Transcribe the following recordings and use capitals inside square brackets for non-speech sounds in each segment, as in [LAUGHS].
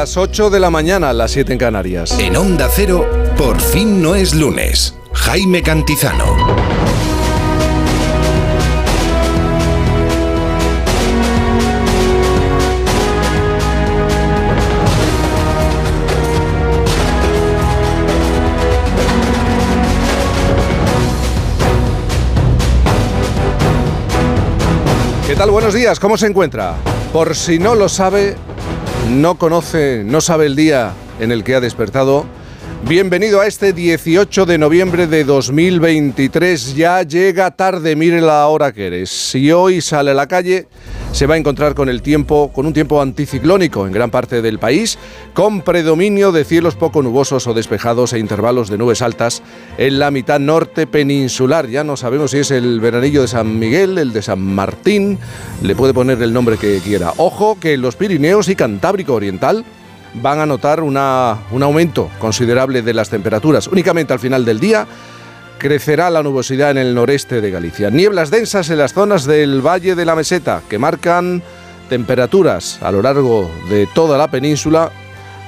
Las 8 de la mañana, las 7 en Canarias. En Onda Cero, por fin no es lunes. Jaime Cantizano. ¿Qué tal? Buenos días, ¿cómo se encuentra? Por si no lo sabe, no conoce, no sabe el día en el que ha despertado, bienvenido a este 18 de noviembre de 2023. Ya llega tarde, mire la hora que eres. Si hoy sale a la calle, se va a encontrar con el tiempo, con un tiempo anticiclónico en gran parte del país, con predominio de cielos poco nubosos o despejados e intervalos de nubes altas en la mitad norte peninsular. Ya no sabemos si es el veranillo de San Miguel, el de San Martín, le puede poner el nombre que quiera. Ojo que los Pirineos y Cantábrico Oriental van a notar una, un aumento considerable de las temperaturas. Únicamente al final del día crecerá la nubosidad en el noreste de Galicia. Nieblas densas en las zonas del Valle de la Meseta que marcan temperaturas a lo largo de toda la península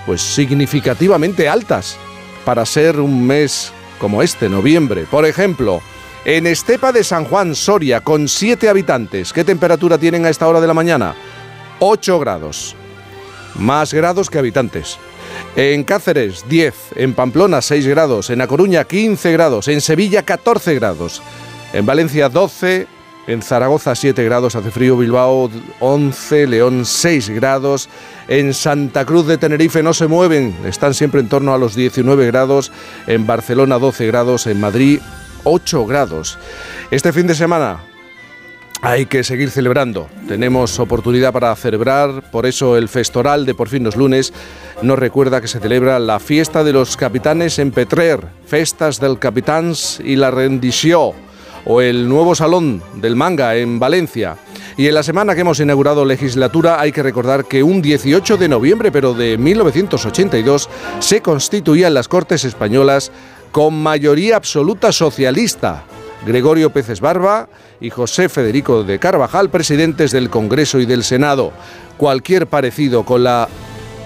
pues significativamente altas para ser un mes como este, noviembre. Por ejemplo, en Estepa de San Juan, Soria, con 7 habitantes, ¿qué temperatura tienen a esta hora de la mañana? 8 grados. Más grados que habitantes. En Cáceres 10, en Pamplona 6 grados, en A Coruña 15 grados, en Sevilla 14 grados, en Valencia 12, en Zaragoza 7 grados, hace frío, Bilbao 11, León 6 grados, en Santa Cruz de Tenerife no se mueven, están siempre en torno a los 19 grados, en Barcelona 12 grados, en Madrid 8 grados. Este fin de semana hay que seguir celebrando. Tenemos oportunidad para celebrar, por eso el Festoral de Por fin los lunes nos recuerda que se celebra la fiesta de los capitanes en Petrer, Festas del Capitans y la Rendició, o el nuevo Salón del Manga en Valencia. Y en la semana que hemos inaugurado legislatura hay que recordar que un 18 de noviembre, pero de 1982, se constituían las Cortes Españolas con mayoría absoluta socialista. Gregorio Peces Barba y José Federico de Carvajal, presidentes del Congreso y del Senado. Cualquier parecido con la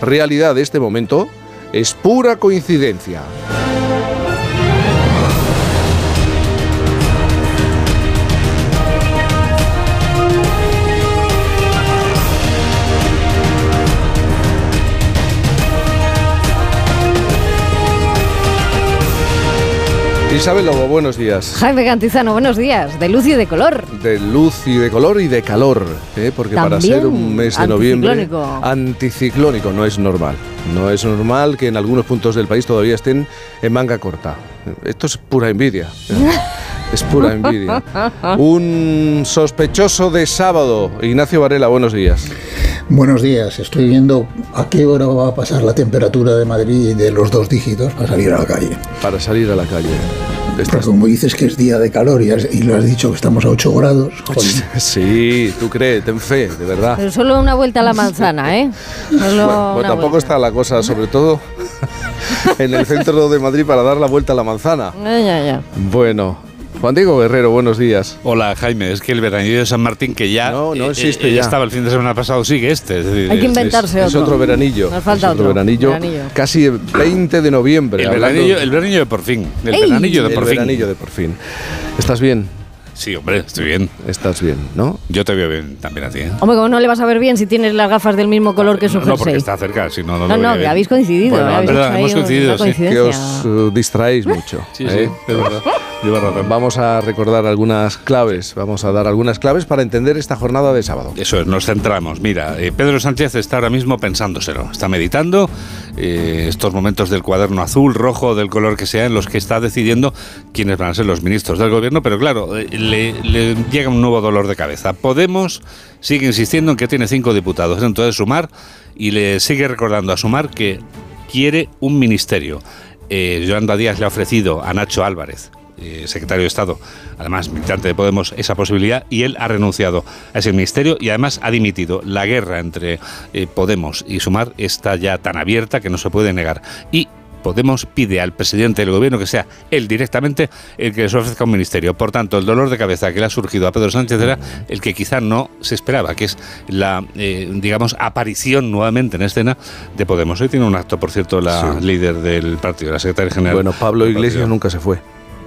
realidad de este momento es pura coincidencia. Isabel Lobo, buenos días. Jaime Cantizano, buenos días. De luz y de color. De luz y de color y de calor. ¿eh? Porque para ser un mes de noviembre anticiclónico. anticiclónico no es normal. No es normal que en algunos puntos del país todavía estén en manga corta. Esto es pura envidia. Es pura envidia. Un sospechoso de sábado. Ignacio Varela, buenos días. Buenos días, estoy viendo a qué hora va a pasar la temperatura de Madrid de los dos dígitos para salir a la calle. Para salir a la calle. Estás- como dices que es día de calor y, has- y lo has dicho que estamos a 8 grados, [LAUGHS] joder, Sí, tú crees, ten fe, de verdad. Pero solo una vuelta a la manzana, ¿eh? [LAUGHS] Solo Bueno, bueno, una tampoco vuelta. está la cosa, sobre todo [LAUGHS] en el centro de Madrid para dar la vuelta a la manzana. Ya, ya, ya. Bueno, Juan Diego Guerrero, buenos días. Hola Jaime, es que el veranillo de San Martín que ya No, no eh, existe eh, ya. estaba el fin de semana pasado sigue este. es decir, Hay que inventarse Es, es otro. otro veranillo. Nos falta es otro, otro. veranillo, Veranillo. Casi el 20 de noviembre. El veranillo, el veranillo de por fin. El ¡Ey! veranillo de el por fin. veranillo de por fin. ¿Estás bien? Sí, hombre, estoy bien. Estás bien, ¿no? Yo te veo bien también a ti. ¿eh? Hombre, como no le vas a ver bien si tienes las gafas del mismo color que su no, no, porque está cerca, si no, no, no, lo no, que bien. habéis coincidido. Bueno, habéis verdad, hemos coincidido, sí. Que os eh, distraéis mucho. Sí, ¿eh? sí, es verdad. Lleva razón. Vamos a recordar algunas claves. Vamos a dar algunas claves para entender esta jornada de sábado. Eso es, nos centramos. Mira, eh, Pedro Sánchez está ahora mismo pensándoselo. Está meditando eh, estos momentos del cuaderno azul, rojo, del color que sea, en los que está decidiendo quiénes van a ser los ministros del gobierno. Pero claro, eh, le, le llega un nuevo dolor de cabeza. Podemos sigue insistiendo en que tiene cinco diputados dentro de Sumar y le sigue recordando a Sumar que quiere un ministerio. Eh, Yolanda Díaz le ha ofrecido a Nacho Álvarez eh, secretario de Estado, además militante de Podemos, esa posibilidad y él ha renunciado a ese ministerio y además ha dimitido. La guerra entre eh, Podemos y Sumar está ya tan abierta que no se puede negar. Y Podemos pide al presidente del gobierno que sea él directamente el que les ofrezca un ministerio. Por tanto, el dolor de cabeza que le ha surgido a Pedro Sánchez era el que quizá no se esperaba, que es la, eh, digamos, aparición nuevamente en escena de Podemos. Hoy tiene un acto, por cierto, la Sí. líder del partido, la secretaria general. Bueno, Pablo Iglesias nunca se fue.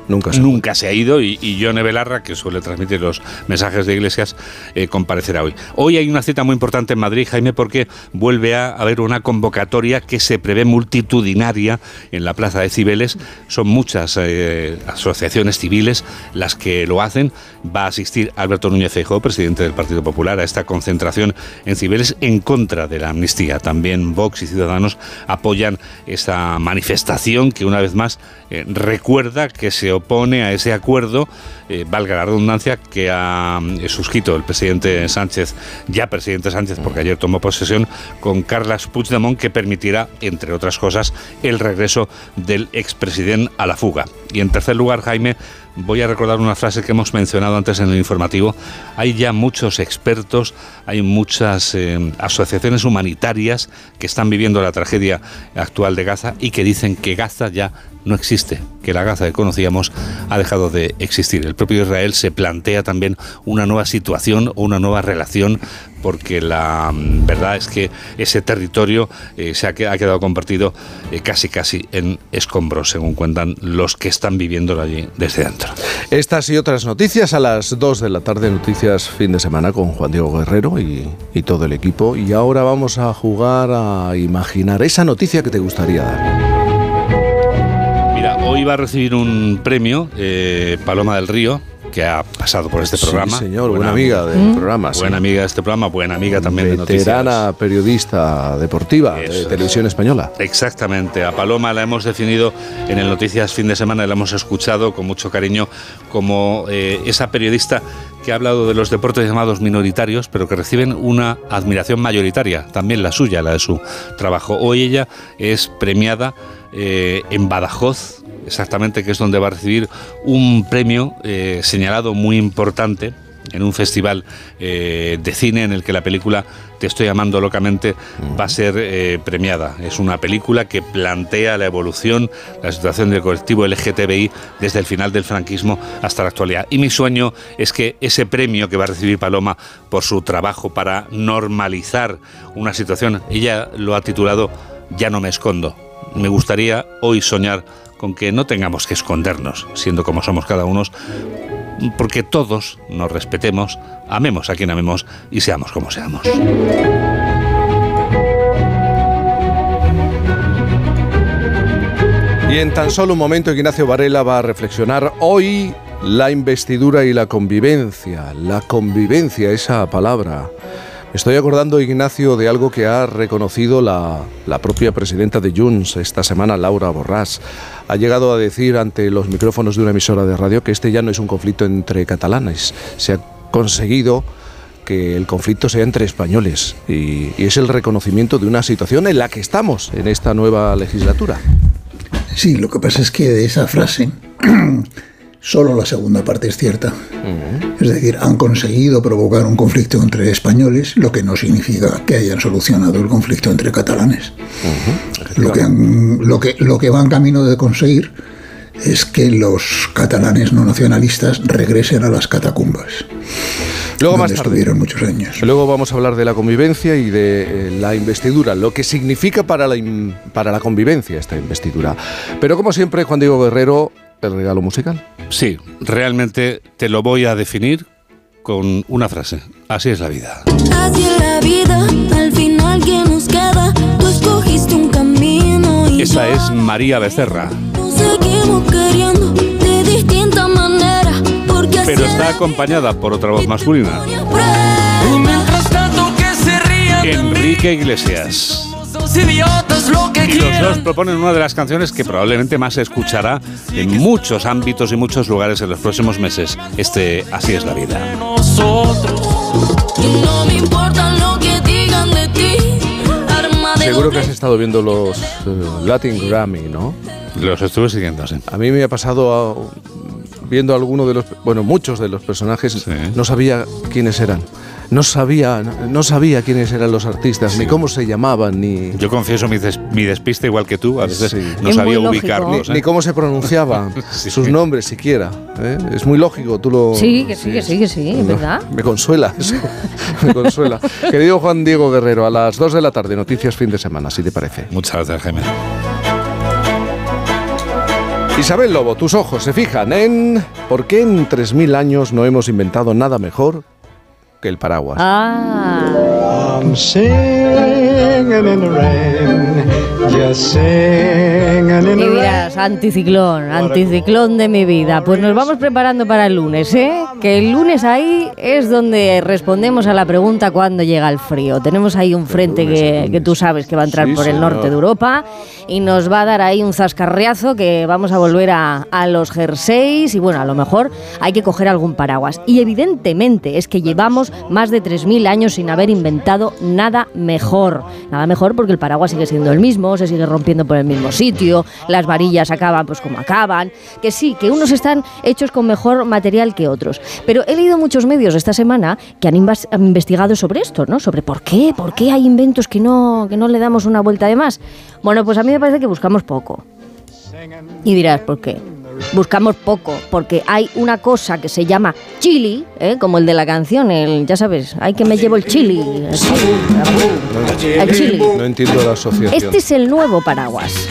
Nunca se Nunca se ha ido y, y Yone Belarra, que suele transmitir los mensajes de Iglesias, eh, comparecerá hoy. Hoy hay una cita muy importante en Madrid, Jaime, porque vuelve a haber una convocatoria que se prevé multitudinaria en la Plaza de Cibeles. Son muchas eh, asociaciones civiles las que lo hacen. Va a asistir Alberto Núñez Feijóo, presidente del Partido Popular, a esta concentración en Cibeles en contra de la amnistía. También Vox y Ciudadanos apoyan esa manifestación que una vez más eh, recuerda que se opone a ese acuerdo, eh, valga la redundancia, que ha eh, suscrito el presidente Sánchez, ya presidente Sánchez, porque ayer tomó posesión, con Carles Puigdemont, que permitirá, entre otras cosas, el regreso del expresidente a la fuga. Y en tercer lugar, Jaime, voy a recordar una frase que hemos mencionado antes en el informativo. Hay ya muchos expertos, hay muchas eh, asociaciones humanitarias que están viviendo la tragedia actual de Gaza y que dicen que Gaza ya no existe, que la Gaza que conocíamos ha dejado de existir. El propio Israel se plantea también una nueva situación o una nueva relación porque la mm, verdad es que ese territorio eh, se ha, que- ha quedado convertido eh, casi casi en escombros, según cuentan los que están viviéndolo allí desde dentro. Estas y otras noticias a las 2 de la tarde, noticias fin de semana con Juan Diego Guerrero y, y todo el equipo. Y ahora vamos a jugar a imaginar esa noticia que te gustaría dar. Mira, hoy va a recibir un premio eh, Paloma del Río, que ha pasado por este programa. Sí, señor, buena, amiga del programa. sí. Buena amiga de este programa, buena amiga también de noticias. Veterana periodista deportiva Eso de televisión española. Exactamente, a Paloma la hemos definido en el Noticias Fin de Semana, la hemos escuchado con mucho cariño como eh, esa periodista que ha hablado de los deportes llamados minoritarios, pero que reciben una admiración mayoritaria, también la suya, la de su trabajo. Hoy ella es premiada eh, en Badajoz, exactamente, que es donde va a recibir un premio eh, señalado muy importante en un festival eh, de cine en el que la película Te estoy amando locamente va a ser eh, premiada. Es una película que plantea la evolución, la situación del colectivo LGTBI desde el final del franquismo hasta la actualidad. Y mi sueño es que ese premio que va a recibir Paloma por su trabajo para normalizar una situación, ella lo ha titulado Ya no me escondo. Me gustaría hoy soñar con que no tengamos que escondernos, siendo como somos cada uno, porque todos nos respetemos, amemos a quien amemos y seamos como seamos. Y en tan solo un momento Ignacio Varela va a reflexionar hoy la investidura y la convivencia. La convivencia, esa palabra. Estoy acordando, Ignacio, de algo que ha reconocido la, la propia presidenta de Junts esta semana, Laura Borràs. Ha llegado a decir ante los micrófonos de una emisora de radio que este ya no es un conflicto entre catalanes. Se ha conseguido que el conflicto sea entre españoles y, y es el reconocimiento de una situación en la que estamos en esta nueva legislatura. Sí, lo que pasa es que de esa frase solo la segunda parte es cierta. Es decir, han conseguido provocar un conflicto entre españoles, lo que no significa que hayan solucionado el conflicto entre catalanes. Lo, que han- lo, que, lo que van camino de conseguir es que los catalanes no nacionalistas regresen a las catacumbas, Luego más tarde. estuvieron muchos años. Luego vamos a hablar de la convivencia y de eh, la investidura, lo que significa para la, para la convivencia esta investidura. Pero como siempre, Juan Diego Guerrero, el regalo musical. Sí, realmente te lo voy a definir con una frase. Así es la vida. Así es la vida, al final que nos queda, tú escogiste un camino y Esa yo es María Becerra, nos seguimos queriendo de distinta manera, porque pero está es acompañada por otra voz masculina, Enrique Iglesias. Idiotas lo que Y los dos proponen una de las canciones que probablemente más se escuchará en muchos ámbitos y muchos lugares en los próximos meses. Este Así es la vida. No me importa lo que digan de ti, Seguro que has estado viendo los eh, Latin Grammy, ¿no? Los estuve siguiendo, sí. A mí me ha pasado ah, viendo alguno de los, bueno, muchos de los personajes, Sí. no sabía quiénes eran. No sabía, no sabía quiénes eran los artistas, ni cómo se llamaban, ni, Yo confieso mi, des- mi despiste igual que tú, a veces Sí. no Es sabía ubicarlos. ni, ¿eh? ni cómo se pronunciaban [LAUGHS] Sí. sus nombres siquiera. ¿eh? Es muy lógico, tú lo... Sí, que sí, que sí, que sí, No, ¿verdad? Me consuela, eso, [LAUGHS] me consuela. Querido Juan Diego Guerrero, a las 2 de la tarde, noticias fin de semana, si te parece. Muchas gracias, Jaime. Isabel Lobo, tus ojos se fijan en... ¿Por qué en 3.000 años no hemos inventado nada mejor que el paraguas? Ah, I'm singing in the rain, y dirás, anticiclón, anticiclón de mi vida. Pues nos vamos preparando para el lunes, ¿eh? Que el lunes ahí es donde respondemos a la pregunta cuándo llega el frío. Tenemos ahí un frente lunes, que, que tú sabes que va a entrar Sí, por el señor. norte de Europa y nos va a dar ahí un zascarriazo que vamos a volver a, a los jerseys y bueno, a lo mejor hay que coger algún paraguas. Y evidentemente es que llevamos más de 3.000 años sin haber inventado nada mejor. Nada mejor porque el paraguas sigue siendo el mismo, se sigue rompiendo por el mismo sitio, las varillas acaban pues como acaban, que sí, que unos están hechos con mejor material que otros. Pero he leído muchos medios esta semana que han investigado sobre esto, ¿no? Sobre por qué, por qué hay inventos que no, que no le damos una vuelta de más. Bueno, pues a mí me parece que buscamos poco. Y dirás, ¿por qué? Buscamos poco, porque hay una cosa que se llama chili, ¿eh? como el de la canción, el, ya sabes, hay que me llevo el chili. El chili, el chili. No entiendo la asociación. Este es el nuevo paraguas.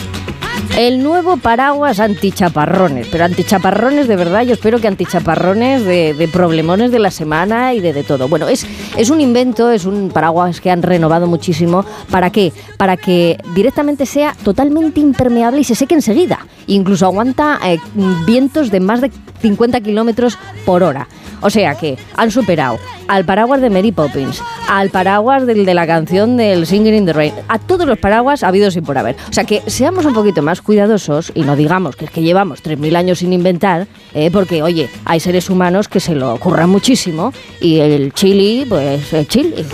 El nuevo paraguas antichaparrones, pero antichaparrones de verdad, yo espero que antichaparrones de, problemones de la semana y de, de todo. Bueno, es, es un invento, es un paraguas que han renovado muchísimo. ¿Para qué? Para que directamente sea totalmente impermeable y se seque enseguida. Incluso aguanta eh, vientos de más de 50 kilómetros por hora. O sea que han superado al paraguas de Mary Poppins, al paraguas del de la canción del Singing in the Rain, a todos los paraguas habidos y por haber. O sea que seamos un poquito más cuidadosos y no digamos que es que llevamos 3.000 años sin inventar, eh, porque oye, hay seres humanos que se lo ocurran muchísimo y el chili, pues el chili. [LAUGHS]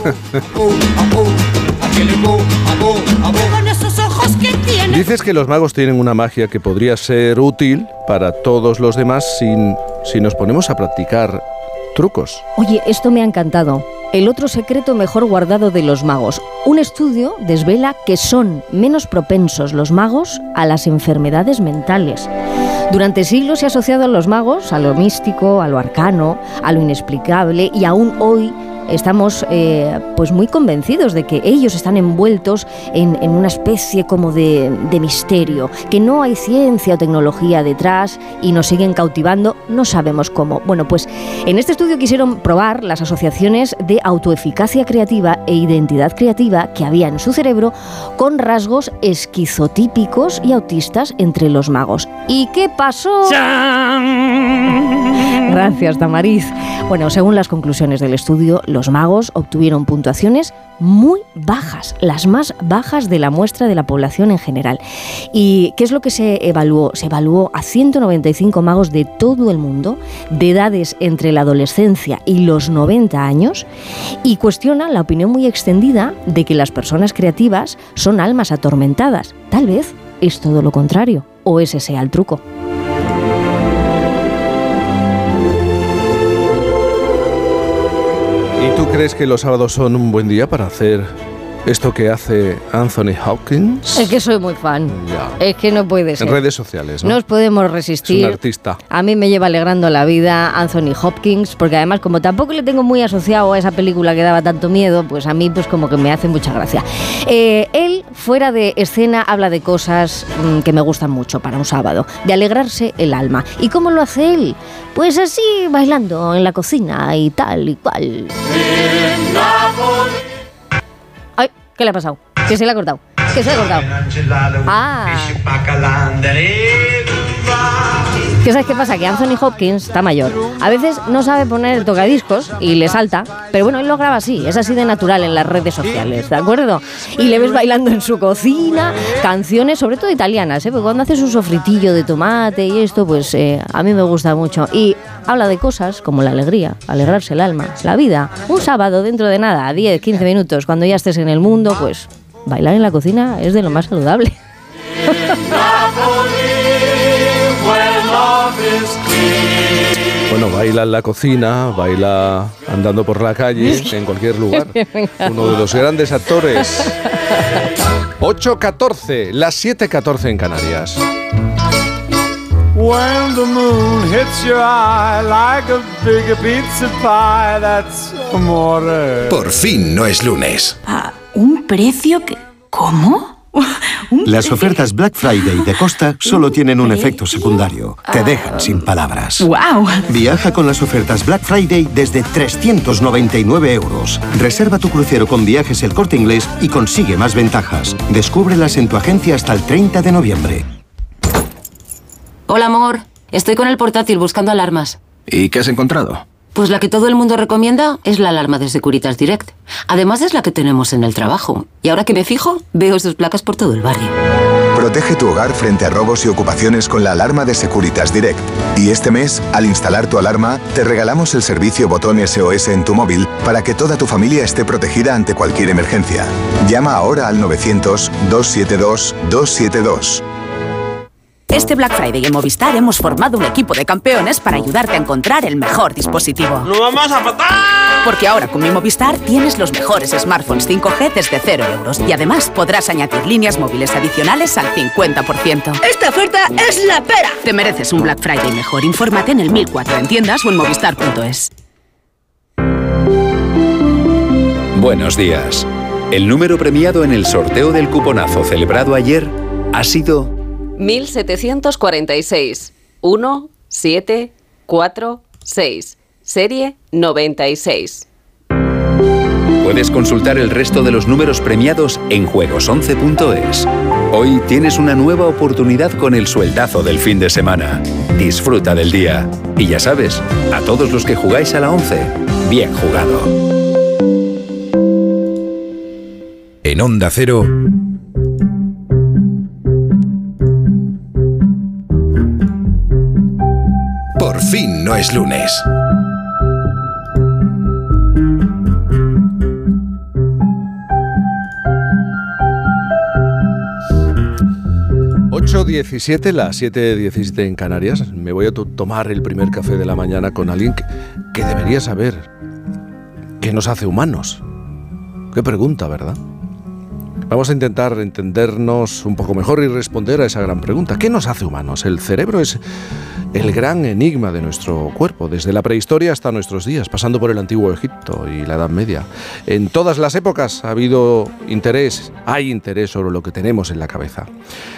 Dices que los magos tienen una magia que podría ser útil para todos los demás sin, si nos ponemos a practicar trucos. Oye, esto me ha encantado. El otro secreto mejor guardado de los magos. Un estudio desvela que son menos propensos los magos a las enfermedades mentales. Durante siglos se ha asociado a los magos a lo místico, a lo arcano, a lo inexplicable y aún hoy estamos eh, pues muy convencidos de que ellos están envueltos en, en una especie como de, de misterio, que no hay ciencia o tecnología detrás y nos siguen cautivando, no sabemos cómo. Bueno, pues en este estudio quisieron probar las asociaciones de autoeficacia creativa e identidad creativa que había en su cerebro con rasgos esquizotípicos y autistas entre los magos. ¿Y qué pasó? Gracias, Tamariz. Bueno, según las conclusiones del estudio, los magos obtuvieron puntuaciones muy bajas, las más bajas de la muestra de la población en general. ¿Y qué es lo que se evaluó? Se evaluó a 195 magos de todo el mundo, de edades entre la adolescencia y los 90 años, y cuestiona la opinión muy extendida de que las personas creativas son almas atormentadas. Tal vez es todo lo contrario, o ese sea el truco. Tú crees que los sábados son un buen día para hacer esto que hace Anthony Hopkins? Es que soy muy fan. Ya. Es que no puede ser. En redes sociales, ¿no? No os podemos es resistir. un artista. A mí me lleva alegrando la vida Anthony Hopkins, porque además como tampoco le tengo muy asociado a esa película que daba tanto miedo, pues a mí pues como que me hace mucha gracia. Eh, él, fuera de escena, habla de cosas mm, que me gustan mucho para un sábado, de alegrarse el alma. ¿Y cómo lo hace él? Pues así, bailando en la cocina y tal y cual. ¿Qué le ha pasado? Que se le ha cortado. Que se le ha cortado. Ah. ¿Qué sabes qué pasa? Que Anthony Hopkins está mayor. A veces no sabe poner el tocadiscos y le salta, pero bueno, él lo graba así, es así de natural en las redes sociales, ¿de acuerdo? Y le ves bailando en su cocina, canciones, sobre todo italianas, ¿eh? Porque cuando hace su sofritillo de tomate y esto, pues eh, a mí me gusta mucho. Y habla de cosas como la alegría, alegrarse el alma, la vida. Un sábado dentro de nada, 10, 15 minutos, cuando ya estés en el mundo, pues bailar en la cocina es de lo más saludable. Bueno, baila en la cocina, baila andando por la calle, en cualquier lugar. [LAUGHS] Uno de los grandes actores. 8.14, las 7.14 en Canarias. When the moon hits your eye like a big pizza pie, that's amore. Por fin no es lunes. ¿A un precio que... ¿Cómo? [LAUGHS] ¿Un Las ofertas [LAUGHS] Black Friday de Costa solo tienen un efecto secundario. Te dejan sin palabras. ¡Guau! Viaja con las ofertas Black Friday desde 399 euros. Reserva tu crucero con viajes el corte inglés y consigue más ventajas. Descúbrelas en tu agencia hasta el 30 de noviembre. Hola, amor. Estoy con el portátil buscando alarmas. ¿Y qué has encontrado? Pues la que todo el mundo recomienda es la alarma de Securitas Direct. Además es la que tenemos en el trabajo. Y ahora que me fijo, veo sus placas por todo el barrio. Protege tu hogar frente a robos y ocupaciones con la alarma de Securitas Direct. Y este mes, al instalar tu alarma, te regalamos el servicio botón SOS en tu móvil para que toda tu familia esté protegida ante cualquier emergencia. Llama ahora al 900-272-272. Este Black Friday en Movistar hemos formado un equipo de campeones para ayudarte a encontrar el mejor dispositivo. ¡Lo vamos a matar! Porque ahora con mi Movistar tienes los mejores smartphones 5G desde 0 euros y además podrás añadir líneas móviles adicionales al 50%. ¡Esta oferta es la pera! Te mereces un Black Friday mejor. Infórmate en el 1004 en tiendas o en movistar.es. Buenos días. El número premiado en el sorteo del cuponazo celebrado ayer ha sido 1746 1 7 4 6 serie 96 Puedes consultar el resto de los números premiados en juegos11.es. Hoy tienes una nueva oportunidad con el sueldazo del fin de semana. Disfruta del día. Y ya sabes, a todos los que jugáis a la 11, bien jugado. En Onda Cero, por fin no es lunes. Ocho 8.17, las 7.17 en Canarias. Me voy a to- tomar el primer café de la mañana con alguien que, que debería saber qué nos hace humanos. Qué pregunta, ¿verdad? Vamos a intentar entendernos un poco mejor y responder a esa gran pregunta. ¿Qué nos hace humanos? El cerebro es el gran enigma de nuestro cuerpo, desde la prehistoria hasta nuestros días, pasando por el antiguo Egipto y la Edad Media. En todas las épocas ha habido interés, hay interés sobre lo que tenemos en la cabeza.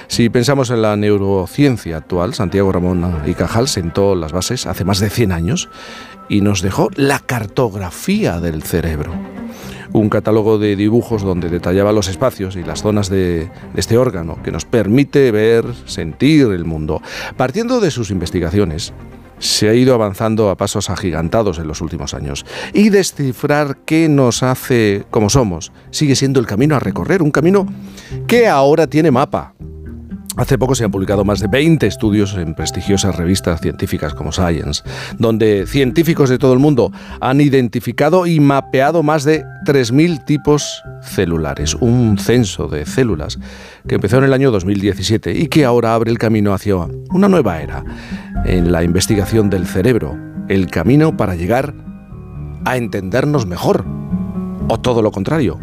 Si pensamos en la neurociencia actual, Santiago Ramón y Cajal sentó las bases hace más de 100 años y nos dejó la cartografía del cerebro un catálogo de dibujos donde detallaba los espacios y las zonas de, este órgano que nos permite ver, sentir el mundo. Partiendo de sus investigaciones, se ha ido avanzando a pasos agigantados en los últimos años. Y descifrar qué nos hace como somos sigue siendo el camino a recorrer, un camino que ahora tiene mapa. Hace poco se han publicado más de 20 estudios en prestigiosas revistas científicas como Science, donde científicos de todo el mundo han identificado y mapeado más de 3.000 tipos celulares, un censo de células que empezó en el año 2017 y que ahora abre el camino hacia una nueva era en la investigación del cerebro, el camino para llegar a entendernos mejor, o todo lo contrario,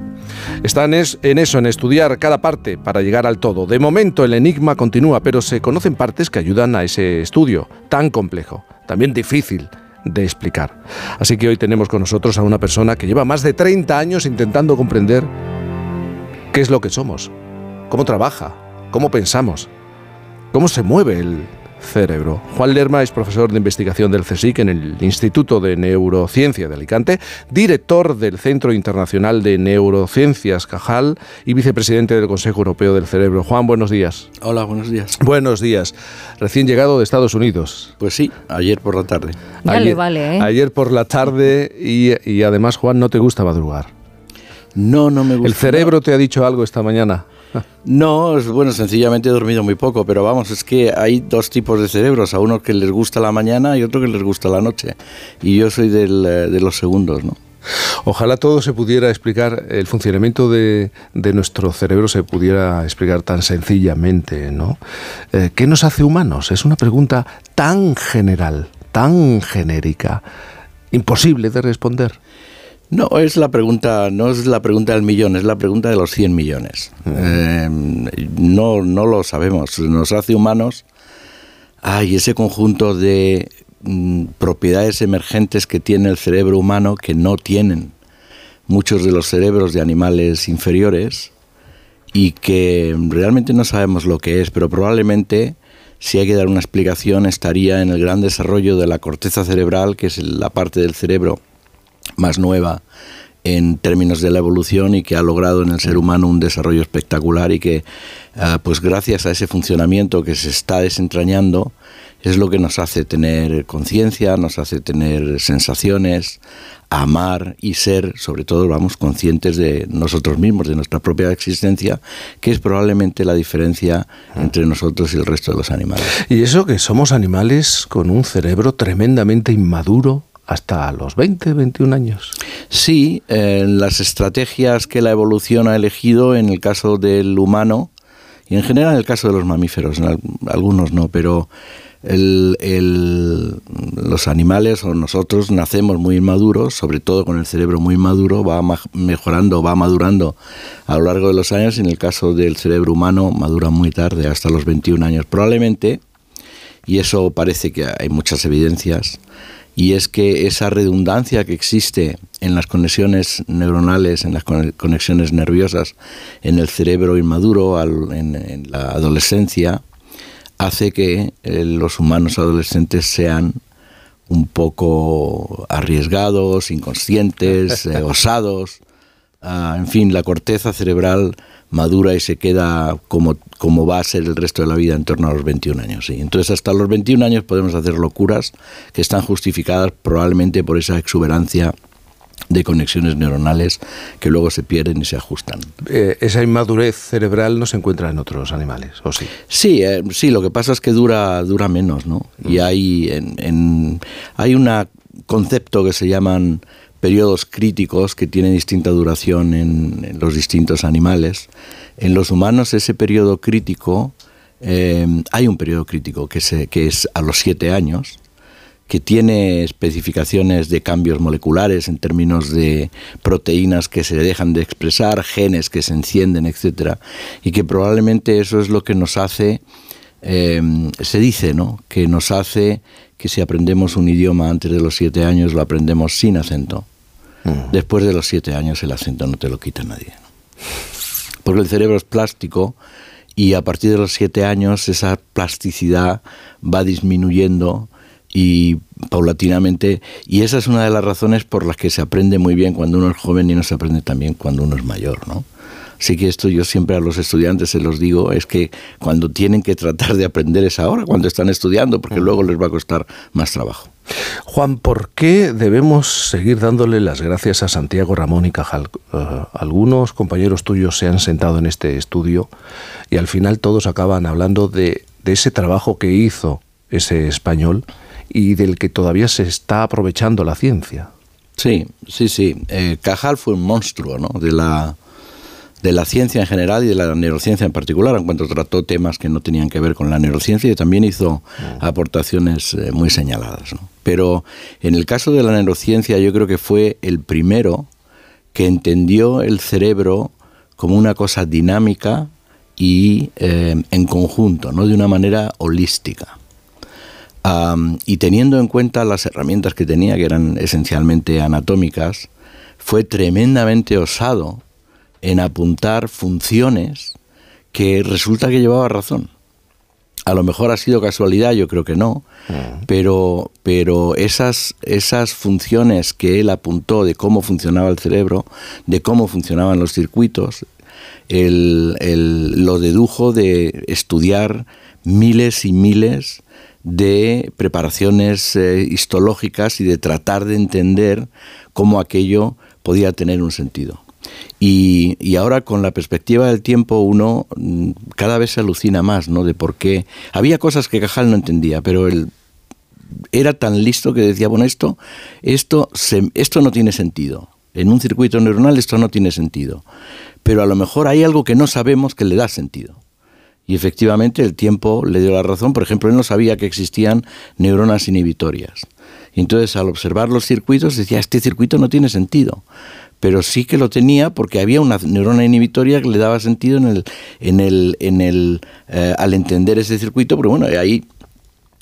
están es- en eso, en estudiar cada parte para llegar al todo. De momento el enigma continúa, pero se conocen partes que ayudan a ese estudio tan complejo, también difícil de explicar. Así que hoy tenemos con nosotros a una persona que lleva más de 30 años intentando comprender qué es lo que somos, cómo trabaja, cómo pensamos, cómo se mueve el cerebro. Juan Lerma es profesor de investigación del CSIC en el Instituto de Neurociencia de Alicante, director del Centro Internacional de Neurociencias Cajal y vicepresidente del Consejo Europeo del Cerebro. Juan, buenos días. Hola, buenos días. Buenos días. Recién llegado de Estados Unidos. Pues sí, ayer por la tarde. Ya le ayer, vale, ¿eh? ayer por la tarde y, y además, Juan, no te gusta madrugar. No, no me gusta. ¿El cerebro te ha dicho algo esta mañana? No, bueno, sencillamente he dormido muy poco, pero vamos, es que hay dos tipos de cerebros, a uno que les gusta la mañana y otro que les gusta la noche. Y yo soy eh, de los segundos, ¿no? Ojalá todo se pudiera explicar, el funcionamiento de, de nuestro cerebro se pudiera explicar tan sencillamente, ¿no? Eh, ¿Qué nos hace humanos? Es una pregunta tan general, tan genérica, imposible de responder. No, es la pregunta, no es la pregunta del millón, es la pregunta de los 100 millones. Eh, no, no lo sabemos. Nos hace humanos. Hay ese conjunto de mm, propiedades emergentes que tiene el cerebro humano que no tienen muchos de los cerebros de animales inferiores y que realmente no sabemos lo que es, pero probablemente si hay que dar una explicación estaría en el gran desarrollo de la corteza cerebral, que es la parte del cerebro más nueva en términos de la evolución y que ha logrado en el ser humano un desarrollo espectacular y que ah, pues gracias a ese funcionamiento que se está desentrañando es lo que nos hace tener conciencia, nos hace tener sensaciones, amar y ser, sobre todo, vamos, conscientes de nosotros mismos, de nuestra propia existencia, que es probablemente la diferencia entre nosotros y el resto de los animales. Y eso que somos animales con un cerebro tremendamente inmaduro hasta los 20, 21 años. Sí, las estrategias que la evolución ha elegido en el caso del humano y en general en el caso de los mamíferos, algunos no, pero el, los animales o nosotros nacemos muy inmaduros, sobre todo con el cerebro muy maduro, va mejorando, va madurando a lo largo de los años en el caso del cerebro humano madura muy tarde, hasta los 21 años probablemente, y eso parece que hay muchas evidencias, y es que esa redundancia que existe en las conexiones neuronales, en las conexiones nerviosas, en el cerebro inmaduro, en la adolescencia, hace que eh, los humanos adolescentes sean un poco arriesgados, inconscientes, [LAUGHS] eh, osados. Ah, en fin, la corteza cerebral madura y se queda como, como va a ser el resto de la vida en torno a los 21 años. ¿sí? Entonces, hasta los 21 años podemos hacer locuras que están justificadas probablemente por esa exuberancia de conexiones neuronales que luego se pierden y se ajustan. Eh, esa inmadurez cerebral no se encuentra en otros animales, ¿o sí? Sí, eh, sí, lo que pasa es que dura, dura menos, ¿no? Y mm. hay, en, hay un concepto que se llaman periodos críticos que tienen distinta duración en, los distintos animales. En los humanos ese periodo crítico, eh, hay un periodo crítico que, se, es a los siete años, que tiene especificaciones de cambios moleculares en términos de proteínas que se dejan de expresar, genes que se encienden, etcétera, y que probablemente eso es lo que nos hace, em, se dice, ¿no? Que nos hace que si aprendemos un idioma antes de los siete años lo aprendemos sin acento. Mm. Después de los siete años el acento no te lo quita nadie. Porque el cerebro es plástico y a partir de los siete años esa plasticidad va disminuyendo y paulatinamente, y esa es una de las razones por las que se aprende muy bien cuando uno es joven y no se aprende también cuando uno es mayor, ¿no? Así que esto yo siempre a los estudiantes se los digo, es que cuando tienen que tratar de aprender es ahora, cuando están estudiando, porque luego les va a costar más trabajo. Juan, ¿por qué debemos seguir dándole las gracias a Santiago Ramón y Cajal? Eh, algunos compañeros tuyos se han sentado en este estudio y al final todos acaban hablando de, de ese trabajo que hizo ese español y del que todavía se está aprovechando la ciencia. Sí, sí, sí. Eh, Cajal fue un monstruo ¿no? de, la, de la ciencia en general y de la neurociencia en particular, en cuanto trató temas que no tenían que ver con la neurociencia y también hizo mm. aportaciones eh, muy señaladas. Pero en el caso de la neurociencia yo creo que fue el primero que entendió el cerebro como una cosa dinámica y eh, en conjunto, no de una manera holística y teniendo en cuenta las herramientas que tenía, que eran esencialmente anatómicas, fue tremendamente osado en apuntar funciones que resulta que llevaba razón. A lo mejor ha sido casualidad, yo creo que no, mm. pero, pero esas, esas funciones que él apuntó de cómo funcionaba el cerebro, de cómo funcionaban los circuitos, él, lo dedujo de estudiar miles y miles de preparaciones eh, histológicas y de tratar de entender cómo aquello podía tener un sentido. Y, ahora con la perspectiva del tiempo uno mm, cada vez se alucina más, ¿no? De por qué. Había cosas que Cajal no entendía, pero él era tan listo que decía, bueno, esto, esto, esto no tiene sentido. En un circuito neuronal esto no tiene sentido. Pero a lo mejor hay algo que no sabemos que le da sentido. Y efectivamente el tiempo le dio la razón. Por ejemplo, él no sabía que existían neuronas inhibitorias. Y entonces al observar los circuitos decía, este circuito no tiene sentido. Pero sí que lo tenía porque había una neurona inhibitoria que le daba sentido en el, en el, en el, eh, al entender ese circuito. Pero bueno, ahí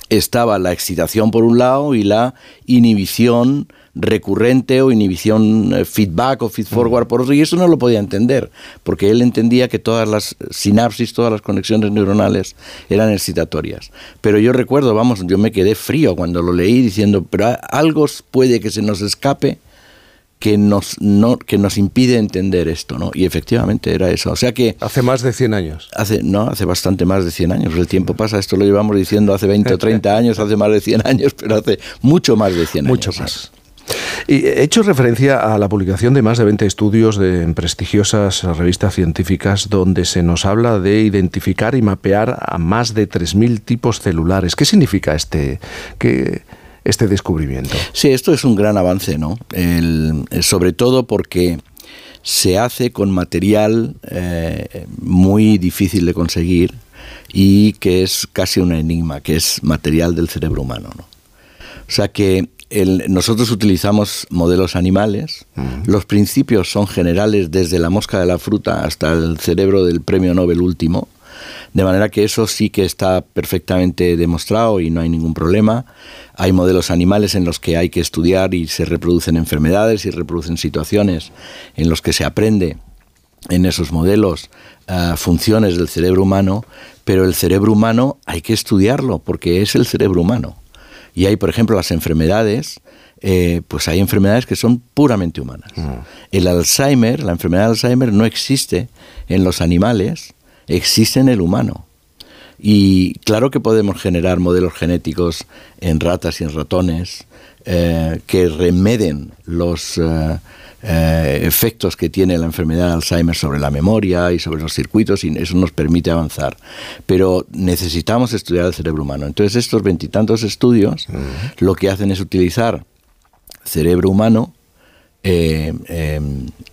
estaba la excitación por un lado y la inhibición recurrente o inhibición eh, feedback o feed forward por otro, y eso no lo podía entender, porque él entendía que todas las sinapsis, todas las conexiones neuronales eran excitatorias. Pero yo recuerdo, vamos, yo me quedé frío cuando lo leí diciendo, pero algo puede que se nos escape que nos, no, que nos impide entender esto, ¿no? Y efectivamente era eso. O sea que... Hace más de 100 años. Hace, no, hace bastante más de 100 años. El tiempo pasa, esto lo llevamos diciendo hace 20 o [LAUGHS] 30 años, hace más de 100 años, pero hace mucho más de 100 años. Mucho más. Y he hecho referencia a la publicación de más de 20 estudios de, en prestigiosas revistas científicas donde se nos habla de identificar y mapear a más de 3.000 tipos celulares. ¿Qué significa este, que, este descubrimiento? Sí, esto es un gran avance, ¿no? El, sobre todo porque se hace con material eh, muy difícil de conseguir y que es casi un enigma, que es material del cerebro humano, ¿no? O sea que nosotros utilizamos modelos animales, los principios son generales desde la mosca de la fruta hasta el cerebro del premio Nobel último, de manera que eso sí que está perfectamente demostrado y no hay ningún problema. Hay modelos animales en los que hay que estudiar y se reproducen enfermedades y reproducen situaciones en los que se aprende en esos modelos ah, funciones del cerebro humano, pero el cerebro humano hay que estudiarlo porque es el cerebro humano. Y hay, por ejemplo, las enfermedades, eh, pues hay enfermedades que son puramente humanas. El Alzheimer, la enfermedad de Alzheimer no existe en los animales, existe en el humano. Y claro que podemos generar modelos genéticos en ratas y en ratones eh, que remeden los, eh, eh, efectos que tiene la enfermedad de Alzheimer sobre la memoria y sobre los circuitos y eso nos permite avanzar. Pero necesitamos estudiar el cerebro humano. Entonces estos veintitantos estudios lo que hacen es utilizar cerebro humano eh,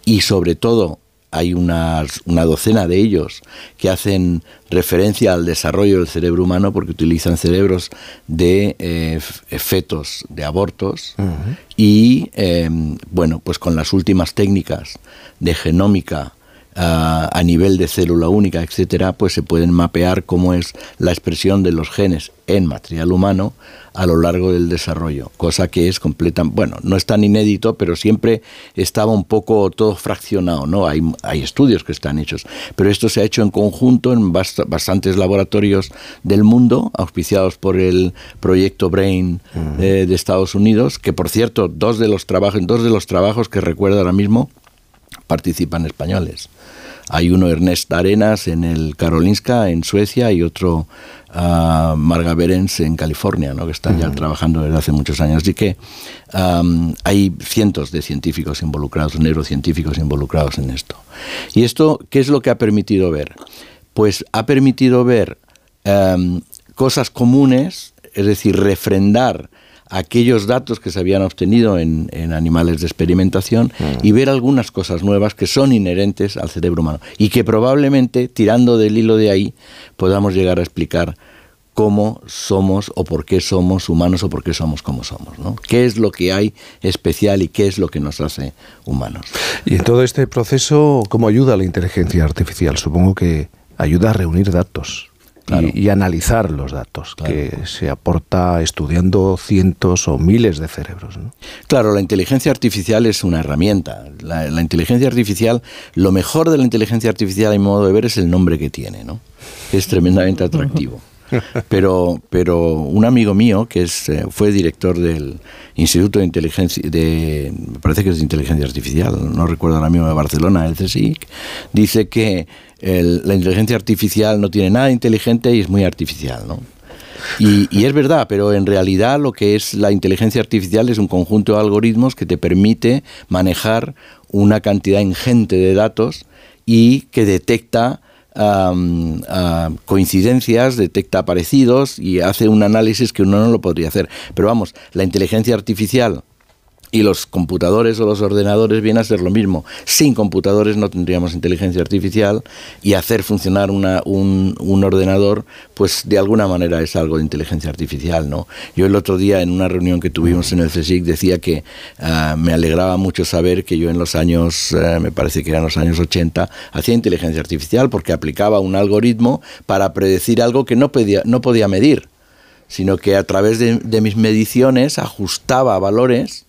y sobre todo hay una, docena de ellos que hacen referencia al desarrollo del cerebro humano porque utilizan cerebros de eh, fetos de abortos y, em, bueno, pues con las últimas técnicas de genómica a nivel de célula única, etcétera, pues se pueden mapear cómo es la expresión de los genes en material humano a lo largo del desarrollo, cosa que es completa, bueno, no es tan inédito, pero siempre estaba un poco todo fraccionado, ¿no? Hay, hay estudios que están hechos, pero esto se ha hecho en conjunto en bastantes laboratorios del mundo, auspiciados por el proyecto Brain eh, de Estados Unidos, que por cierto, dos de los trabajos, dos de los trabajos que recuerdo ahora mismo participan españoles. Hay uno Ernest Arenas en el Karolinska, en Suecia, y otro uh, Marga Berens en California, ¿no? que están ya trabajando desde hace muchos años. Así que hay cientos de científicos involucrados, neurocientíficos involucrados en esto. ¿Y esto qué es lo que ha permitido ver? Pues ha permitido ver cosas comunes, es decir, refrendar aquellos datos que se habían obtenido en, animales de experimentación y ver algunas cosas nuevas que son inherentes al cerebro humano y que probablemente, tirando del hilo de ahí, podamos llegar a explicar cómo somos o por qué somos humanos o por qué somos como somos, ¿no? ¿Qué es lo que hay especial y qué es lo que nos hace humanos? Y en todo este proceso, ¿cómo ayuda la inteligencia artificial? Supongo que ayuda a reunir datos y, analizar los datos que se aporta estudiando cientos o miles de cerebros. Claro, la inteligencia artificial es una herramienta. La, inteligencia artificial, lo mejor de la inteligencia artificial, a mi modo de ver, es el nombre que tiene, ¿no? es tremendamente atractivo. [LAUGHS] [LAUGHS] Pero, pero un amigo mío, que es, eh, fue director del Instituto de Inteligencia, de, me parece que es de Inteligencia Artificial, no recuerdo ahora mismo de Barcelona, el CSIC, dice que la inteligencia artificial no tiene nada inteligente y es muy artificial, ¿no? Y, y, es verdad, pero en realidad lo que es la inteligencia artificial es un conjunto de algoritmos que te permite manejar una cantidad ingente de datos y que detecta coincidencias, detecta parecidos y hace un análisis que uno no lo podría hacer. Pero vamos, la inteligencia artificial Y los computadores o los ordenadores vienen a ser lo mismo. Sin computadores no tendríamos inteligencia artificial y hacer funcionar un ordenador, pues de alguna manera es algo de inteligencia artificial, ¿no? Yo el otro día en una reunión que tuvimos en el CSIC decía que ah, me alegraba mucho saber que yo en los años, eh, me parece que eran los años 80, hacía inteligencia artificial porque aplicaba un algoritmo para predecir algo que no podía, no podía medir sino que a través de, de mis mediciones ajustaba valores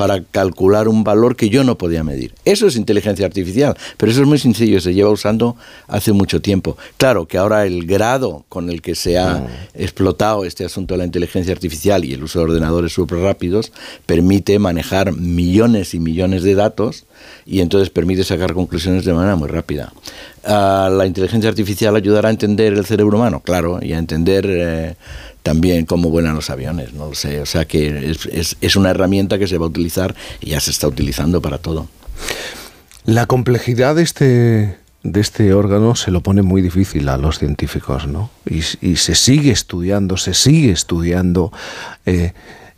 para calcular un valor que yo no podía medir. Eso es inteligencia artificial, pero eso es muy sencillo, se lleva usando hace mucho tiempo. Claro que ahora el grado con el que se ha explotado este asunto de la inteligencia artificial y el uso de ordenadores súper rápidos permite manejar millones y millones de datos y entonces permite sacar conclusiones de manera muy rápida. Ah, ¿La inteligencia artificial ayudará a entender el cerebro humano? Claro, y a entender eh, también cómo vuelan los aviones, no lo sé. O sea que es, es- es una herramienta que se va a utilizar y ya se está utilizando para todo. La complejidad de este, de este órgano se lo pone muy difícil a los científicos, ¿no? Y, y se sigue estudiando, se sigue estudiando. eh,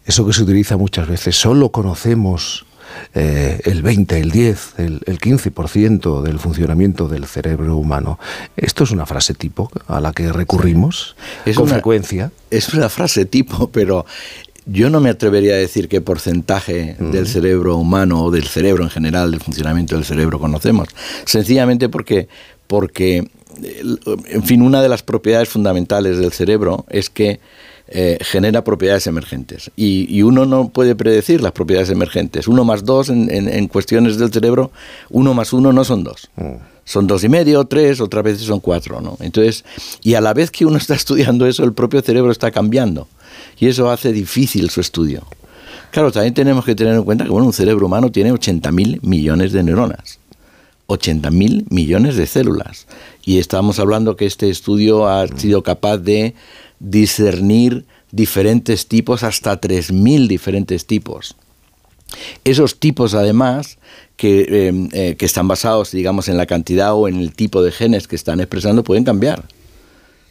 eso que se utiliza muchas veces, solo conocemos eh, el 20, el 10, el, el 15% del funcionamiento del cerebro humano. Esto es una frase tipo a la que recurrimos Es con una- frecuencia. Es una frase tipo, pero yo no me atrevería a decir qué porcentaje del cerebro humano o del cerebro en general, del funcionamiento del cerebro conocemos. Sencillamente porque, porque el- en fin, una de las propiedades fundamentales del cerebro es que eh, genera propiedades emergentes. Y, y uno no puede predecir las propiedades emergentes. Uno más dos en, en- en cuestiones del cerebro, uno más uno no son dos. Son dos y medio, tres, otras veces son cuatro, ¿no? Entonces, y a la vez que uno [LAUGHS] está estudiando eso, el propio cerebro está cambiando. Y eso hace difícil su estudio. Claro, también tenemos que tener en cuenta que bueno, un cerebro humano tiene 80 mil millones de neuronas. 80 mil millones de células. Y estamos hablando que este estudio ha sido capaz de discernir diferentes tipos, hasta 3.000 diferentes tipos. Esos tipos, además, que, eh, eh, que están basados, digamos, en la cantidad o en el tipo de genes que están expresando, pueden cambiar.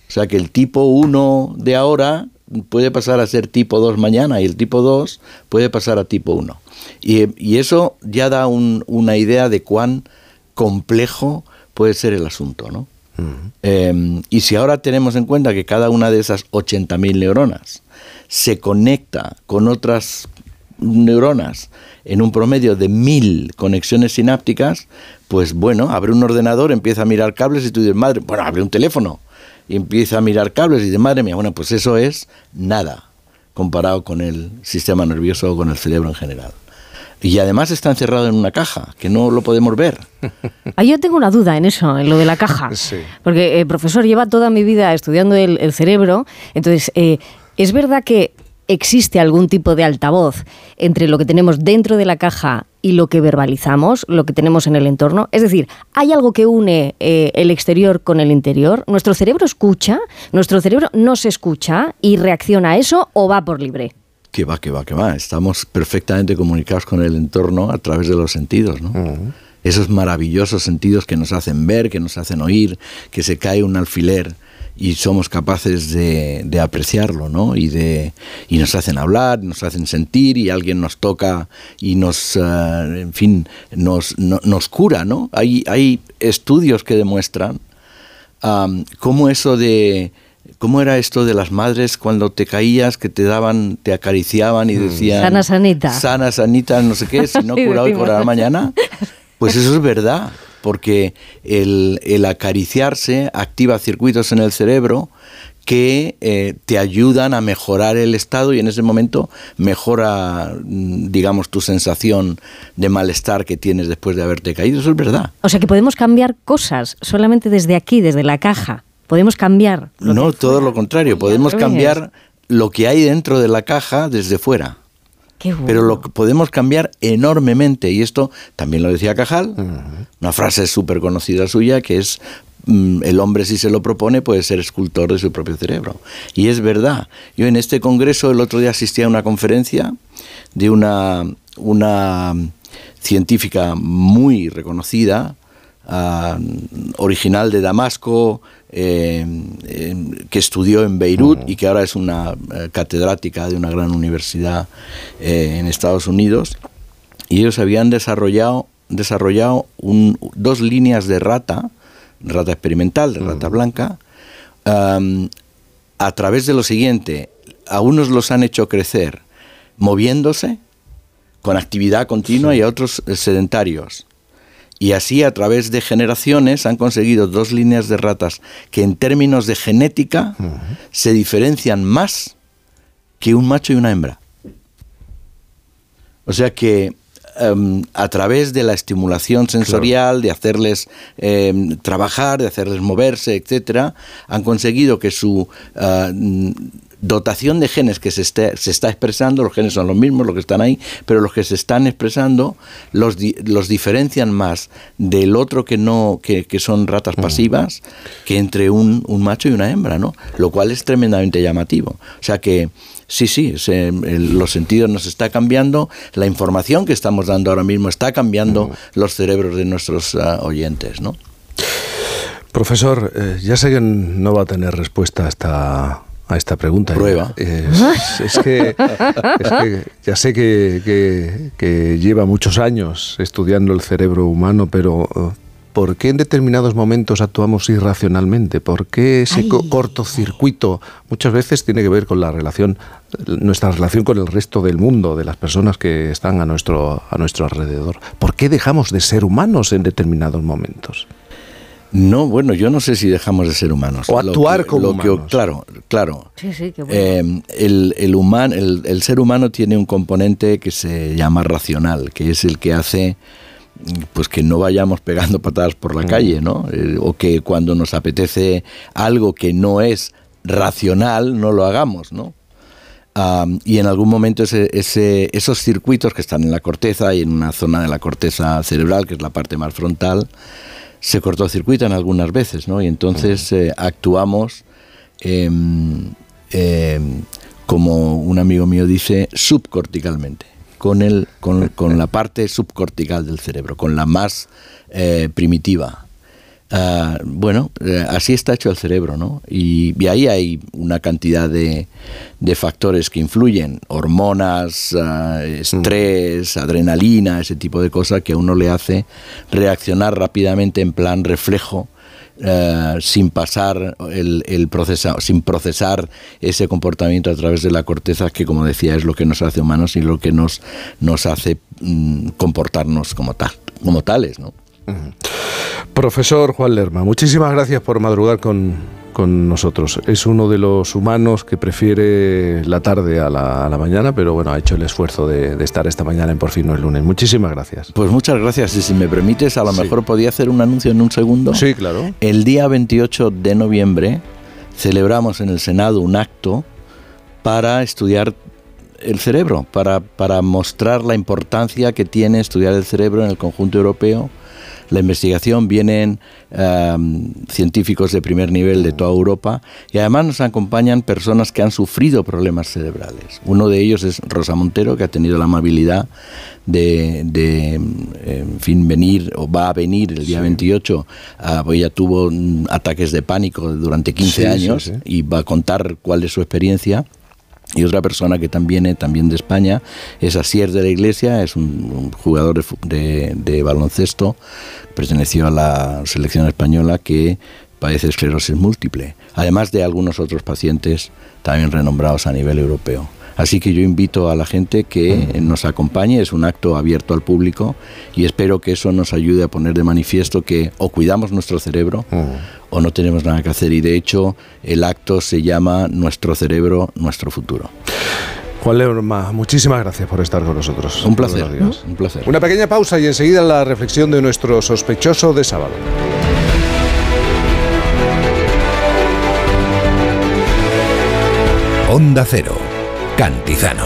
O sea que el tipo 1 de ahora puede pasar a ser tipo 2 mañana y el tipo 2 puede pasar a tipo 1. Y, y eso ya da un- una idea de cuán complejo puede ser el asunto, ¿no? Eh, y si ahora tenemos en cuenta que cada una de esas 80.000 neuronas se conecta con otras neuronas en un promedio de 1.000 conexiones sinápticas, pues bueno, abre un ordenador, empieza a mirar cables y tú dices, madre, bueno, abre un teléfono y empieza a mirar cables y dices, madre mía, bueno, pues eso es nada comparado con el sistema nervioso o con el cerebro en general. Y además está encerrado en una caja, que no lo podemos ver. [LAUGHS] Ah, yo tengo una duda en eso, en lo de la caja. [LAUGHS] Porque, eh, profesor, lleva toda mi vida estudiando el, el cerebro. Entonces, eh, ¿es verdad que existe algún tipo de altavoz entre lo que tenemos dentro de la caja y lo que verbalizamos, lo que tenemos en el entorno? Es decir, ¿hay algo que une eh, el exterior con el interior? ¿Nuestro cerebro escucha? ¿Nuestro cerebro no se escucha y reacciona a eso o va por libre? Que va, que va, que va. Estamos perfectamente comunicados con el entorno a través de los sentidos, ¿no? Esos maravillosos sentidos que nos hacen ver, que nos hacen oír, que se cae un alfiler y somos capaces de, de apreciarlo, ¿no? Y, de, y nos hacen hablar, nos hacen sentir y alguien nos toca y nos, ah, en fin, nos, no- nos cura, ¿no? Hay, hay estudios que demuestran cómo eso de cómo era esto de las madres cuando te caías que te daban te acariciaban y decían Sana, sanita. sana sanita no sé qué si no [LAUGHS] Sí, cura hoy decimos. curará mañana [LAUGHS] pues eso es verdad porque el, el acariciarse activa circuitos en el cerebro que eh, te ayudan a mejorar el estado y en ese momento mejora, mm, digamos, tu sensación de malestar que tienes después de haberte caído. Eso es verdad. O sea que podemos cambiar cosas solamente desde aquí, desde la caja. Podemos cambiar. No, todo lo contrario. Podemos cambiar lo que hay dentro de la caja desde fuera. Qué bueno. Pero lo que podemos cambiar enormemente. Y esto también lo decía Cajal, una frase súper conocida suya que es mm, el hombre si se lo propone puede ser escultor de su propio cerebro. Y es verdad. Yo en este congreso el otro día asistí a una conferencia de una, una científica muy reconocida, ah, original de Damasco, eh, eh, que estudió en Beirut y que ahora es una eh, catedrática de una gran universidad eh, en Estados Unidos. y ellos habían desarrollado, desarrollado un- dos líneas de rata, rata experimental, de rata blanca, a través de lo siguiente, a unos los han hecho crecer moviéndose, con actividad continua, y a otros sedentarios. Y así a través de generaciones han conseguido dos líneas de ratas que en términos de genética se diferencian más que un macho y una hembra. O sea que em, a través de la estimulación sensorial, de hacerles em, trabajar, de hacerles moverse, etcétera, han conseguido que su mm, dotación de genes que se, esté- se está expresando, los genes son los mismos, los que están ahí, pero los que se están expresando los, di- los diferencian más del otro que no, que, que son ratas pasivas, que entre un, un macho y una hembra, ¿no? Lo cual es tremendamente llamativo. O sea que sí, sí, se- el- los sentidos nos está cambiando, la información que estamos dando ahora mismo está cambiando los cerebros de nuestros ah, oyentes, ¿no? Profesor, eh, ya sé que no va a tener respuesta a esta, a esta pregunta. Prueba. Eh, es, es que, es que ya sé que, que- que lleva muchos años estudiando el cerebro humano, pero eh, ¿por qué en determinados momentos actuamos irracionalmente? ¿Por qué ese co- cortocircuito muchas veces tiene que ver con la relación, nuestra relación con el resto del mundo, de las personas que están a nuestro, a nuestro alrededor? ¿Por qué dejamos de ser humanos en determinados momentos? No, bueno, yo no sé si dejamos de ser humanos. O Lo actuar que- como lo que- humanos. claro, claro. Sí, sí, qué bueno. Eh, el, el, human- el, el ser humano tiene un componente que se llama racional, que es el que hace pues que no vayamos pegando patadas por la calle, ¿no? Eh, o que cuando nos apetece algo que no es racional, no lo hagamos, ¿no? Y en algún momento ese, ese- esos circuitos que están en la corteza y en una zona de la corteza cerebral, que es la parte más frontal, se cortocircuitan algunas veces, ¿no? Y entonces eh, actuamos, em, em, como un amigo mío dice, subcorticalmente, con, el, con, con la parte subcortical del cerebro, con la más eh, primitiva. Ah, bueno, eh, así está hecho el cerebro, ¿no? Y, y ahí hay una cantidad de, de factores que influyen, hormonas, ah, estrés, adrenalina, ese tipo de cosas que a uno le hace reaccionar rápidamente en plan reflejo. Eh, sin pasar el, el sin procesar ese comportamiento a través de la corteza que como decía es lo que nos hace humanos y lo que nos, nos hace mm, comportarnos como tal, como tales, ¿no? Profesor Juan Lerma, muchísimas gracias por madrugar con, con nosotros. Es uno de los humanos que prefiere la tarde a la, a la mañana, pero bueno, ha hecho el esfuerzo de, de estar esta mañana en Por fin no es lunes. Muchísimas gracias. Pues muchas gracias. Y si me permites, a lo mejor podía hacer un anuncio en un segundo. Sí, claro. El día 28 de noviembre celebramos en el Senado un acto para estudiar el cerebro, para, para mostrar la importancia que tiene estudiar el cerebro en el conjunto europeo. La investigación vienen em, científicos de primer nivel de toda Europa y además nos acompañan personas que han sufrido problemas cerebrales. Uno de ellos es Rosa Montero, que ha tenido la amabilidad de, de, en fin, venir o va a venir el día 28. Ah, pues ella tuvo mm, ataques de pánico durante 15 Sí, sí, años sí. y va a contar cuál es su experiencia. Y otra persona que también viene también de España es Asier de la Iglesia, es un, un jugador de, de- de baloncesto, perteneció a la selección española que padece esclerosis múltiple, además de algunos otros pacientes también renombrados a nivel europeo. Así que yo invito a la gente que nos acompañe, es un acto abierto al público y espero que eso nos ayude a poner de manifiesto que o cuidamos nuestro cerebro o no tenemos nada que hacer y de hecho el acto se llama Nuestro cerebro, nuestro futuro. Juan Lerma, muchísimas gracias por estar con nosotros. Un placer, un placer. Una pequeña pausa y enseguida la reflexión de nuestro sospechoso de sábado. Onda Cero, Cantizano.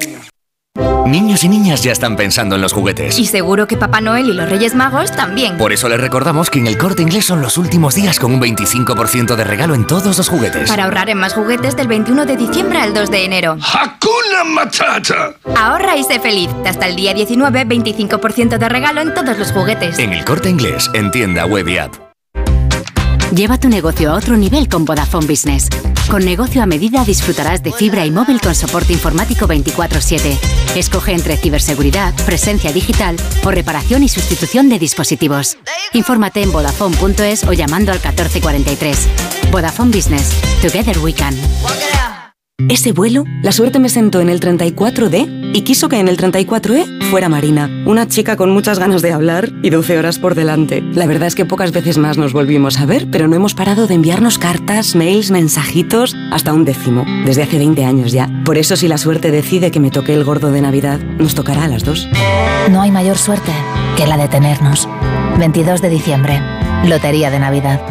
Niños y niñas ya están pensando en los juguetes. Y seguro que Papá Noel y los Reyes Magos también. Por eso les recordamos que en el corte inglés son los últimos días con un 25% de regalo en todos los juguetes. Para ahorrar en más juguetes del 21 de diciembre al 2 de enero. ¡Hakuna Matata! Ahorra y sé feliz. Hasta el día 19, 25% de regalo en todos los juguetes. En el corte inglés, en tienda web y app. Lleva tu negocio a otro nivel con Vodafone Business. Con negocio a medida disfrutarás de fibra y móvil con soporte informático 24/7. Escoge entre ciberseguridad, presencia digital o reparación y sustitución de dispositivos. Infórmate en vodafone.es o llamando al 1443. Vodafone Business. Together we can. Ese vuelo, la suerte me sentó en el 34D y quiso que en el 34E fuera Marina, una chica con muchas ganas de hablar y 12 horas por delante. La verdad es que pocas veces más nos volvimos a ver, pero no hemos parado de enviarnos cartas, mails, mensajitos, hasta un décimo, desde hace 20 años ya. Por eso si la suerte decide que me toque el gordo de Navidad, nos tocará a las dos. No hay mayor suerte que la de tenernos. 22 de diciembre, Lotería de Navidad.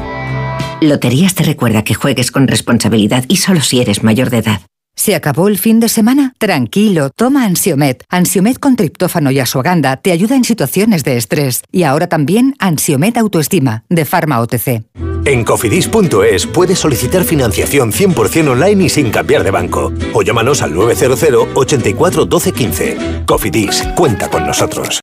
Loterías te recuerda que juegues con responsabilidad y solo si eres mayor de edad. ¿Se acabó el fin de semana? Tranquilo, toma Ansiomet. Ansiomet con triptófano y asuaganda te ayuda en situaciones de estrés. Y ahora también Ansiomet Autoestima, de Pharma OTC. En cofidis.es puedes solicitar financiación 100% online y sin cambiar de banco. O llámanos al 900 84 12 15. Cofidis, cuenta con nosotros.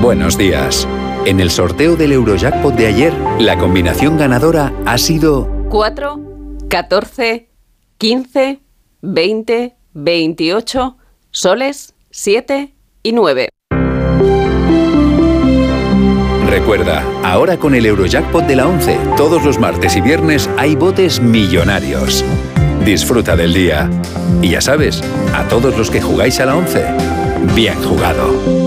Buenos días. En el sorteo del Eurojackpot de ayer, la combinación ganadora ha sido 4, 14, 15, 20, 28, soles, 7 y 9. Recuerda, ahora con el Eurojackpot de la 11, todos los martes y viernes hay botes millonarios. Disfruta del día. Y ya sabes, a todos los que jugáis a la 11, bien jugado.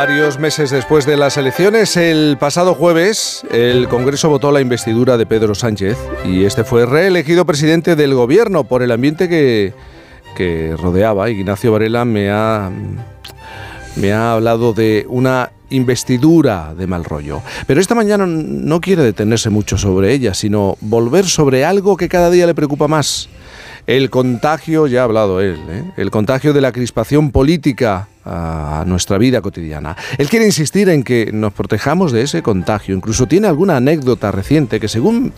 Varios meses después de las elecciones, el pasado jueves, el Congreso votó la investidura de Pedro Sánchez y este fue reelegido presidente del gobierno por el ambiente que, que rodeaba. Ignacio Varela me ha, me ha hablado de una investidura de mal rollo. Pero esta mañana no quiere detenerse mucho sobre ella, sino volver sobre algo que cada día le preocupa más. El contagio, ya ha hablado él, ¿eh? el contagio de la crispación política a nuestra vida cotidiana. Él quiere insistir en que nos protejamos de ese contagio. Incluso tiene alguna anécdota reciente que según,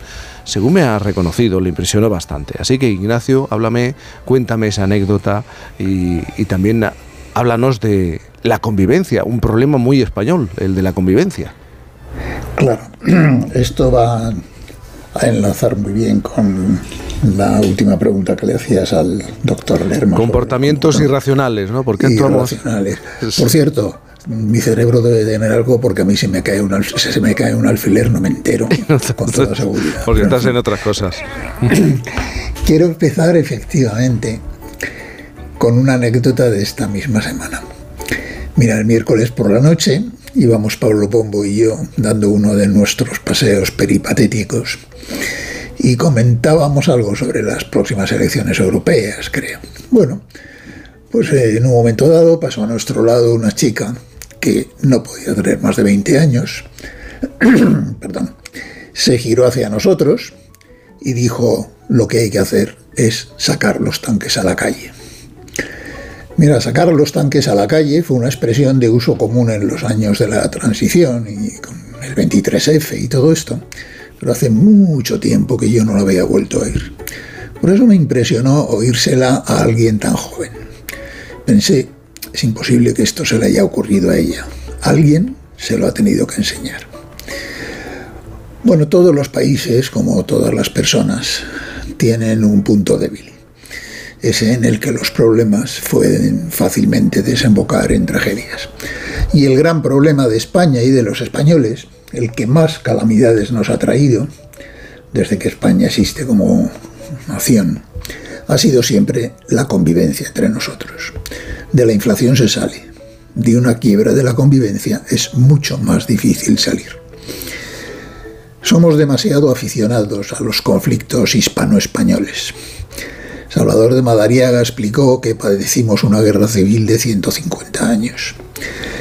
según me ha reconocido le impresionó bastante. Así que Ignacio, háblame, cuéntame esa anécdota y, y también háblanos de la convivencia, un problema muy español, el de la convivencia. Claro, [CLEARS THROAT] esto va a enlazar muy bien con la última pregunta que le hacías al doctor Lerma. Comportamientos irracionales, ¿no? ¿Por qué actuamos? Irracionales. Por cierto, mi cerebro debe tener algo porque a mí se me cae un, al- se me cae un alfiler, no me entero, [LAUGHS] con toda seguridad. Porque estás en otras cosas. [CLEARS THROAT] Quiero empezar efectivamente con una anécdota de esta misma semana. Mira, el miércoles por la noche íbamos Pablo Pombo y yo dando uno de nuestros paseos peripatéticos y comentábamos algo sobre las próximas elecciones europeas, creo. Bueno, pues eh, en un momento dado pasó a nuestro lado una chica que no podía tener más de 20 años, [CLEARS THROAT] perdón, se giró hacia nosotros y dijo, lo que hay que hacer es sacar los tanques a la calle. Mira, sacar los tanques a la calle fue una expresión de uso común en los años de la transición y con el 23F y todo esto, pero hace mucho tiempo que yo no la había vuelto a oír. Por eso me impresionó oírsela a alguien tan joven. Pensé, es imposible que esto se le haya ocurrido a ella. Alguien se lo ha tenido que enseñar. Bueno, todos los países, como todas las personas, tienen un punto débil. Ese en el que los problemas pueden fácilmente desembocar en tragedias. Y el gran problema de España y de los españoles, el que más calamidades nos ha traído, desde que España existe como nación, ha sido siempre la convivencia entre nosotros. De la inflación se sale. De una quiebra de la convivencia es mucho más difícil salir. Somos demasiado aficionados a los conflictos hispano-españoles. Salvador de Madariaga explicó que padecimos una guerra civil de 150 años.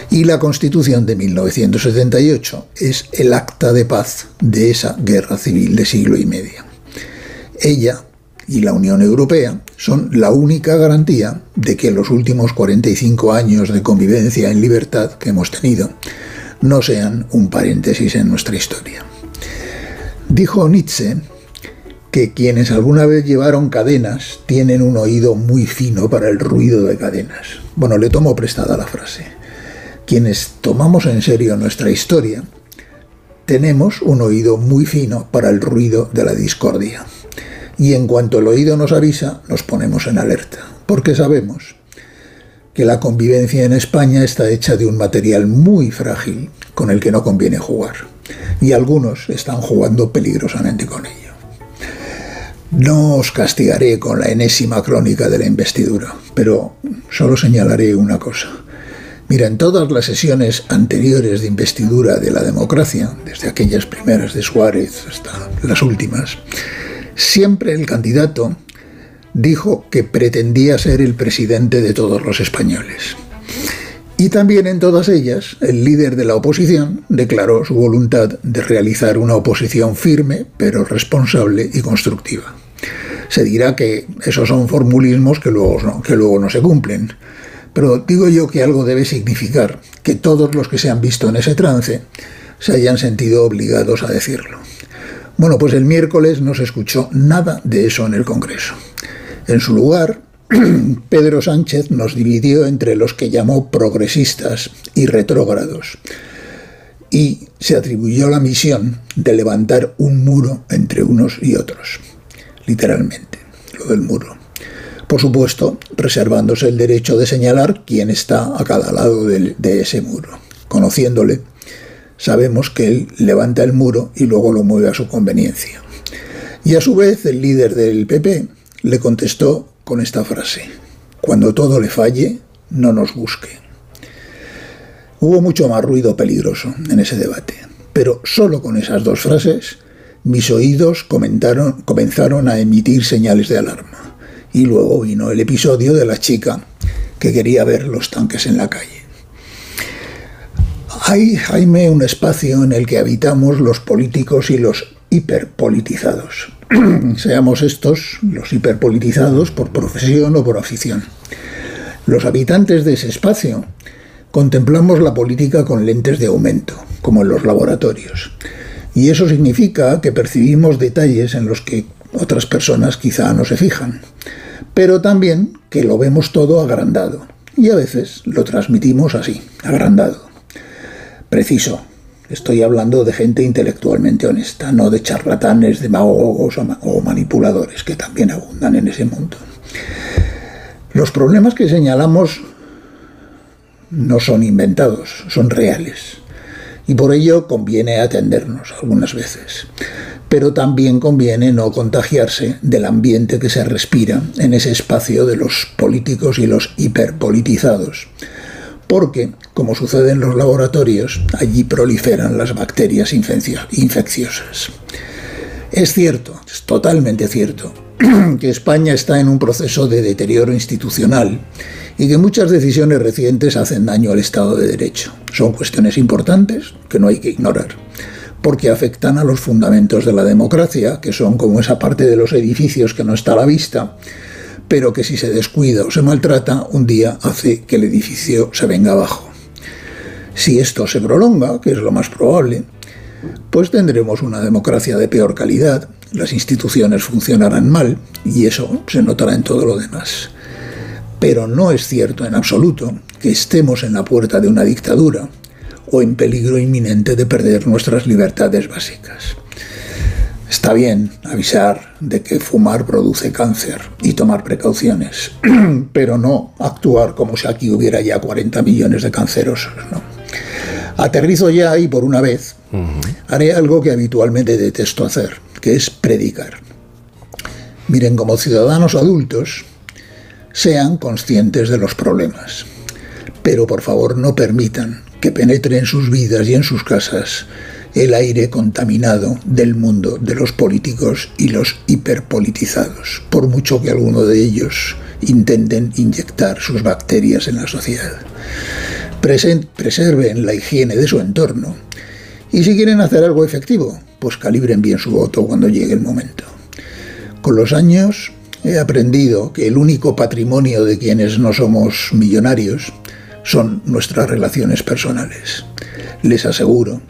Y la Constitución de 1978 es el acta de paz de esa guerra civil de siglo y medio. Ella y la Unión Europea son la única garantía de que los últimos 45 años de convivencia en libertad que hemos tenido no sean un paréntesis en nuestra historia. Dijo Nietzsche que quienes alguna vez llevaron cadenas tienen un oído muy fino para el ruido de cadenas. Bueno, le tomo prestada la frase. Quienes tomamos en serio nuestra historia tenemos un oído muy fino para el ruido de la discordia. Y en cuanto el oído nos avisa, nos ponemos en alerta, porque sabemos que la convivencia en España está hecha de un material muy frágil con el que no conviene jugar. Y algunos están jugando peligrosamente con ello. No os castigaré con la enésima crónica de la investidura, pero solo señalaré una cosa. Mira, en todas las sesiones anteriores de investidura de la democracia, desde aquellas primeras de Suárez hasta las últimas, siempre el candidato dijo que pretendía ser el presidente de todos los españoles. Y también en todas ellas, el líder de la oposición declaró su voluntad de realizar una oposición firme, pero responsable y constructiva. Se dirá que esos son formulismos que luego no, que luego no se cumplen. Pero digo yo que algo debe significar que todos los que se han visto en ese trance se hayan sentido obligados a decirlo. Bueno, pues el miércoles no se escuchó nada de eso en el Congreso. En su lugar, [CLEARS THROAT] Pedro Sánchez nos dividió entre los que llamó progresistas y retrógrados y se atribuyó la misión de levantar un muro entre unos y otros, literalmente, lo del muro. Por supuesto, reservándose el derecho de señalar quién está a cada lado de, de ese muro. Conociéndole, sabemos que él levanta el muro y luego lo mueve a su conveniencia. Y a su vez, el líder del PP le contestó con esta frase, cuando todo le falle, no nos busque. Hubo mucho más ruido peligroso en ese debate, pero solo con esas dos frases mis oídos comenzaron a emitir señales de alarma. Y luego vino el episodio de la chica que quería ver los tanques en la calle. Hay, Jaime, un espacio en el que habitamos los políticos y los hiperpolitizados. [CLEARS THROAT] Seamos estos los hiperpolitizados por profesión o por afición. Los habitantes de ese espacio contemplamos la política con lentes de aumento, como en los laboratorios. Y eso significa que percibimos detalles en los que otras personas quizá no se fijan, pero también que lo vemos todo agrandado. Y a veces lo transmitimos así, agrandado. Preciso, Estoy hablando de gente intelectualmente honesta, no de charlatanes, demagogos o manipuladores, que también abundan en ese mundo. Los problemas que señalamos no son inventados, son reales. Y por ello conviene atendernos algunas veces. Pero también conviene no contagiarse del ambiente que se respira en ese espacio de los políticos y los hiperpolitizados porque, como sucede en los laboratorios, allí proliferan las bacterias infecciosas. Es cierto, es totalmente cierto, [CLEARS THROAT] que España está en un proceso de deterioro institucional y que muchas decisiones recientes hacen daño al Estado de Derecho. Son cuestiones importantes que no hay que ignorar, porque afectan a los fundamentos de la democracia, que son como esa parte de los edificios que no está a la vista, pero que si se descuida o se maltrata, un día hace que el edificio se venga abajo. Si esto se prolonga, que es lo más probable, pues tendremos una democracia de peor calidad, las instituciones funcionarán mal y eso se notará en todo lo demás. Pero no es cierto en absoluto que estemos en la puerta de una dictadura o en peligro inminente de perder nuestras libertades básicas. Está bien avisar de que fumar produce cáncer y tomar precauciones, [CLEARS THROAT] pero no actuar como si aquí hubiera ya 40 millones de cancerosos. Aterrizo ya y por una vez haré algo que habitualmente detesto hacer, que es predicar. Miren, como ciudadanos adultos, sean conscientes de los problemas, pero por favor no permitan que penetre en sus vidas y en sus casas el aire contaminado del mundo de los políticos y los hiperpolitizados, por mucho que alguno de ellos intenten inyectar sus bacterias en la sociedad. preserven la higiene de su entorno y si quieren hacer algo efectivo, pues calibren bien su voto cuando llegue el momento. Con los años he aprendido que el único patrimonio de quienes no somos millonarios son nuestras relaciones personales. Les aseguro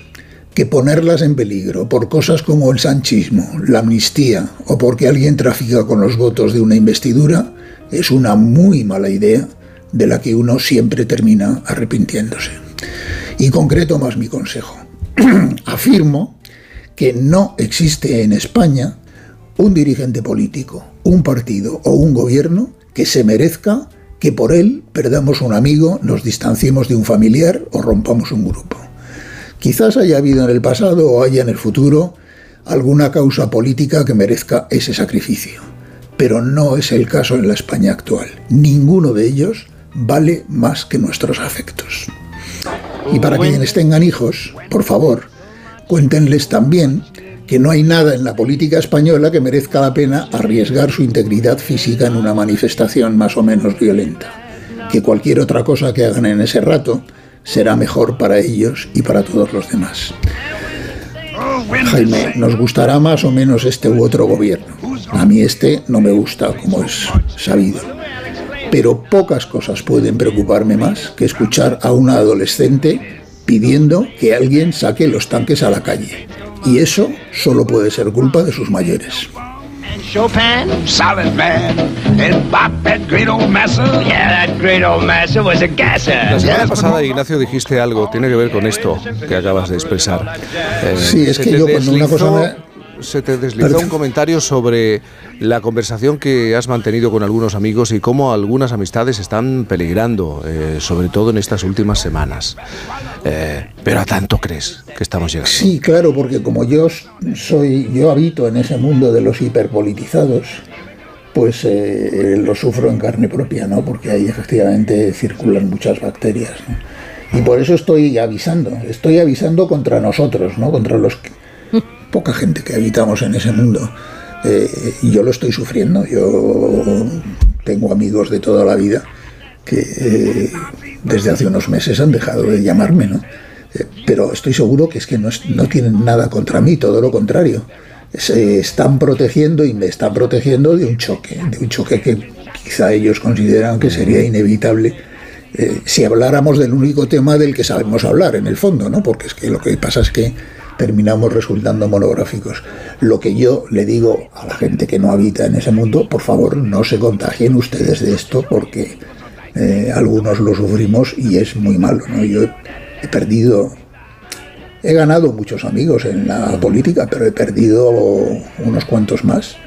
que ponerlas en peligro por cosas como el sanchismo, la amnistía o porque alguien trafica con los votos de una investidura es una muy mala idea de la que uno siempre termina arrepintiéndose. Y concreto más mi consejo. [CLEARS THROAT] Afirmo que no existe en España un dirigente político, un partido o un gobierno que se merezca que por él perdamos un amigo, nos distanciemos de un familiar o rompamos un grupo. Quizás haya habido en el pasado o haya en el futuro alguna causa política que merezca ese sacrificio, pero no es el caso en la España actual. Ninguno de ellos vale más que nuestros afectos. Y para quienes tengan hijos, por favor, cuéntenles también que no hay nada en la política española que merezca la pena arriesgar su integridad física en una manifestación más o menos violenta, que cualquier otra cosa que hagan en ese rato será mejor para ellos y para todos los demás. Jaime, nos gustará más o menos este u otro gobierno. A mí este no me gusta, como es sabido. Pero pocas cosas pueden preocuparme más que escuchar a una adolescente pidiendo que alguien saque los tanques a la calle. Y eso solo puede ser culpa de sus mayores. Chopin, solid man. And Bop, that great old master. Yeah, that great old master was a gasser. La semana pasada, Ignacio, dijiste algo, tiene que ver con esto que acabas de expresar. Eh, Sí, es que yo cuando una cosa me- Se te deslizó un comentario sobre la conversación que has mantenido con algunos amigos y cómo algunas amistades están peligrando, eh, sobre todo en estas últimas semanas. Eh, pero a tanto crees que estamos llegando. Sí, claro, porque como yo soy, yo habito en ese mundo de los hiperpolitizados, pues eh, lo sufro en carne propia, ¿no? Porque ahí efectivamente circulan muchas bacterias, ¿no? Y por eso estoy avisando, estoy avisando contra nosotros, ¿no? Contra los poca gente que habitamos en ese mundo. Eh, yo lo estoy sufriendo. Yo tengo amigos de toda la vida que eh, desde hace unos meses han dejado de llamarme, ¿no? Eh, pero estoy seguro que es que no, es- no tienen nada contra mí, todo lo contrario. Se están protegiendo y me están protegiendo de un choque, de un choque que quizá ellos consideran que sería inevitable si habláramos del único tema del que sabemos hablar, en el fondo, ¿no? Porque es que lo que pasa es que terminamos resultando monográficos. Lo que yo le digo a la gente que no habita en ese mundo, por favor, no se contagien ustedes de esto porque eh, algunos lo sufrimos y es muy malo, ¿no? Yo he, he perdido, he ganado muchos amigos en la política, pero he perdido unos cuantos más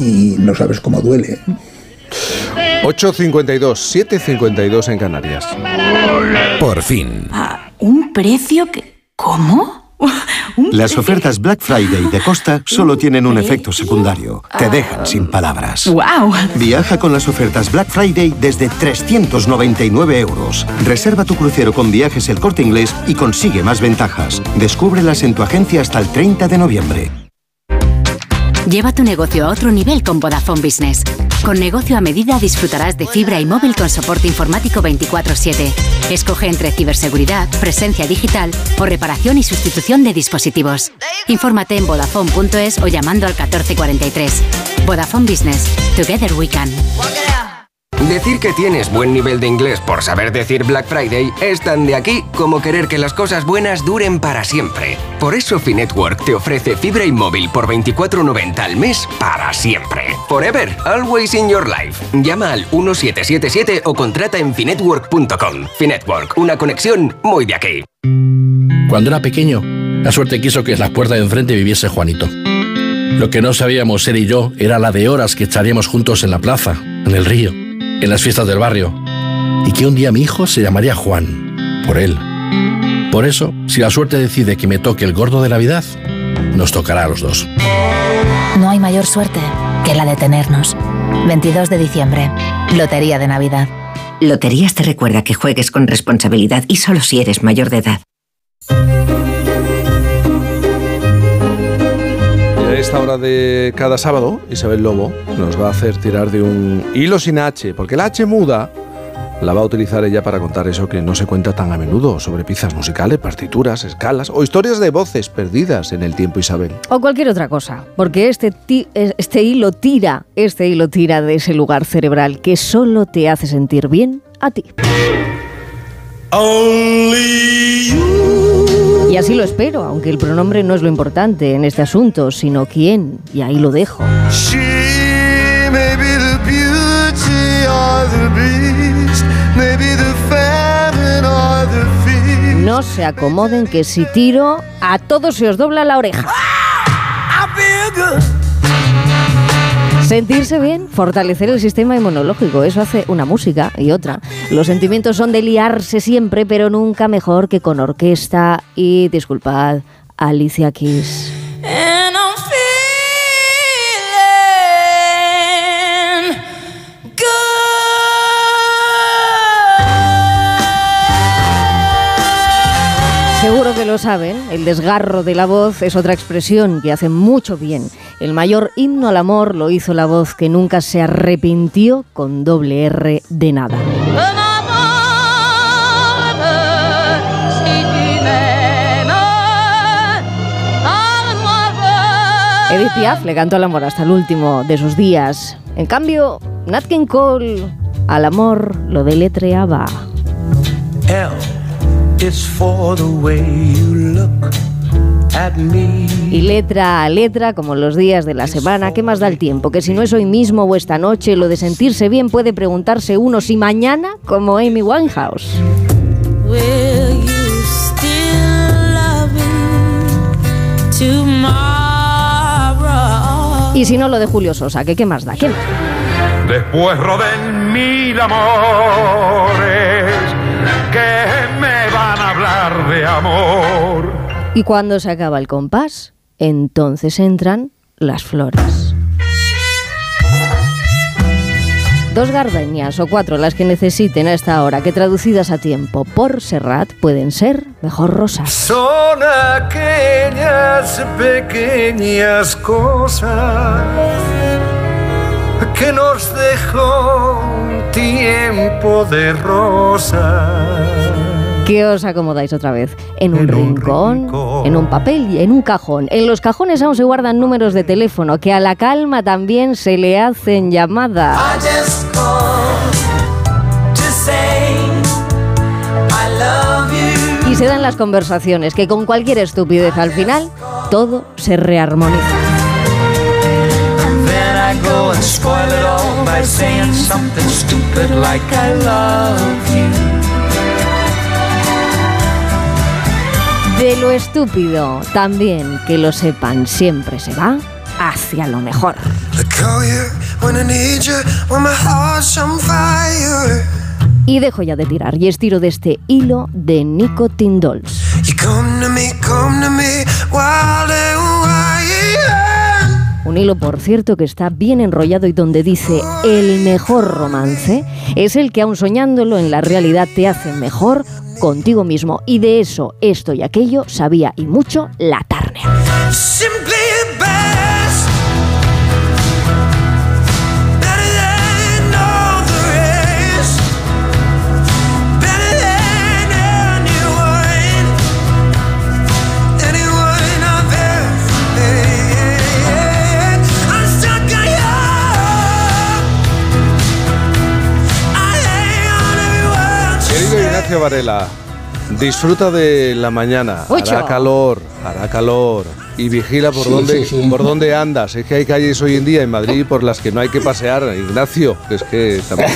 y no sabes cómo duele. 8.52, 7.52 en Canarias. Por fin. Ah, ¿Un precio que... ¿Cómo? [LAUGHS] Las ofertas [LAUGHS] Black Friday de Costa solo tienen un efecto secundario. Te dejan sin palabras. ¡Wow! Viaja con las ofertas Black Friday desde 399 euros. Reserva tu crucero con viajes el corte inglés y consigue más ventajas. Descúbrelas en tu agencia hasta el 30 de noviembre. Lleva tu negocio a otro nivel con Vodafone Business. Con negocio a medida disfrutarás de fibra y móvil con soporte informático 24/7. Escoge entre ciberseguridad, presencia digital o reparación y sustitución de dispositivos. Infórmate en vodafone.es o llamando al 1443. Vodafone Business. Together we can. Decir que tienes buen nivel de inglés por saber decir Black Friday es tan de aquí como querer que las cosas buenas duren para siempre. Por eso Finetwork te ofrece fibra y móvil por 24.90 al mes para siempre. Forever, always in your life. Llama al 1777 o contrata en finetwork.com. Finetwork, una conexión muy de aquí. Cuando era pequeño, la suerte quiso que en las puertas de enfrente viviese Juanito. Lo que no sabíamos él y yo era la de horas que echaríamos juntos en la plaza, en el río, en las fiestas del barrio. Y que un día mi hijo se llamaría Juan, por él. Por eso, si la suerte decide que me toque el gordo de Navidad, nos tocará a los dos. No hay mayor suerte que la de tenernos. 22 de diciembre. Lotería de Navidad. Loterías te recuerda que juegues con responsabilidad y solo si eres mayor de edad. Esta hora de cada sábado, Isabel Lobo nos va a hacer tirar de un hilo sin H, porque la H muda la va a utilizar ella para contar eso que no se cuenta tan a menudo sobre piezas musicales, partituras, escalas o historias de voces perdidas en el tiempo, Isabel. O cualquier otra cosa, porque este, ti- este hilo tira, este hilo tira de ese lugar cerebral que solo te hace sentir bien a ti. Así lo espero, aunque el pronombre no es lo importante en este asunto, sino quién, y ahí lo dejo. She may be the beauty or the beast, maybe the famine or the feast. No se acomoden que si tiro, a todos se os dobla la oreja. Good. Sentirse bien, fortalecer el sistema inmunológico, eso hace una música y otra. Los sentimientos son de liarse siempre, pero nunca mejor que con orquesta y, disculpad, Alicia Keys. Seguro que lo saben, el desgarro de la voz es otra expresión que hace mucho bien. El mayor himno al amor lo hizo la voz que nunca se arrepintió con doble R de nada. Edith Piaf le cantó al amor hasta el último de sus días. En cambio, Nat King Cole al amor lo deletreaba. L is for the way you look at me. Y letra a letra, como los días de la semana, ¿qué más da el tiempo? Que si no es hoy mismo o esta noche, lo de sentirse bien puede preguntarse uno si mañana, como Amy Winehouse. Will you still love me tomorrow? Y si no, lo de Julio Sosa, que qué más da, ¿qué más da? Después roden mil amores que me van a hablar de amor. Y cuando se acaba el compás, entonces entran las flores. Dos gardenias o cuatro las que necesiten a esta hora, que traducidas a tiempo por Serrat pueden ser mejor rosas. Son aquellas pequeñas cosas que nos dejó un tiempo de rosas. ¿Qué os acomodáis otra vez? ¿En un, rincón, en un papel y en un cajón? En los cajones aún se guardan números de teléfono que a la calma también se le hacen llamadas. Y se dan las conversaciones que con cualquier estupidez al final todo se rearmoniza. And spoil it all by saying something stupid like I love you. De lo estúpido, también que lo sepan, siempre se va hacia lo mejor. Y dejo ya de tirar y estiro de este hilo de Nicotine Dolls. Hilo, por cierto, que está bien enrollado y donde dice el mejor romance es el que aun soñándolo en la realidad te hace mejor contigo mismo. Y de eso, esto y aquello sabía y mucho la Turner. Ignacio Varela, disfruta de la mañana. Mucho. Hará calor, hará calor. Y vigila por Sí, dónde sí, sí. por dónde andas. Es que hay calles hoy en día en Madrid por las que no hay que pasear, Ignacio. Es que también.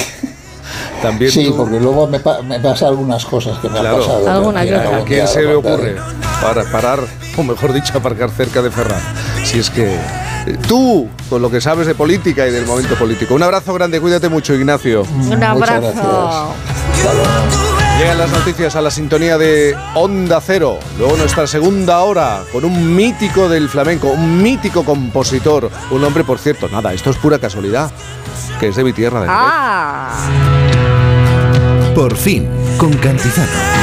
también Sí, tú- porque luego me, pa- me pasa algunas cosas que me Claro. han pasado. Alguna que. ¿A quién se le ocurre para parar, o mejor dicho, aparcar cerca de Ferran? Si es que eh, tú, con lo que sabes de política y del momento político. Un abrazo grande, cuídate mucho, Ignacio. Un Muchas abrazo. Llegan las noticias a la sintonía de Onda Cero. Luego nuestra segunda hora con un mítico del flamenco, un mítico compositor. Un hombre, por cierto, nada, esto es pura casualidad, que es de mi tierra. De. Ah. Por fin, con Cantizano.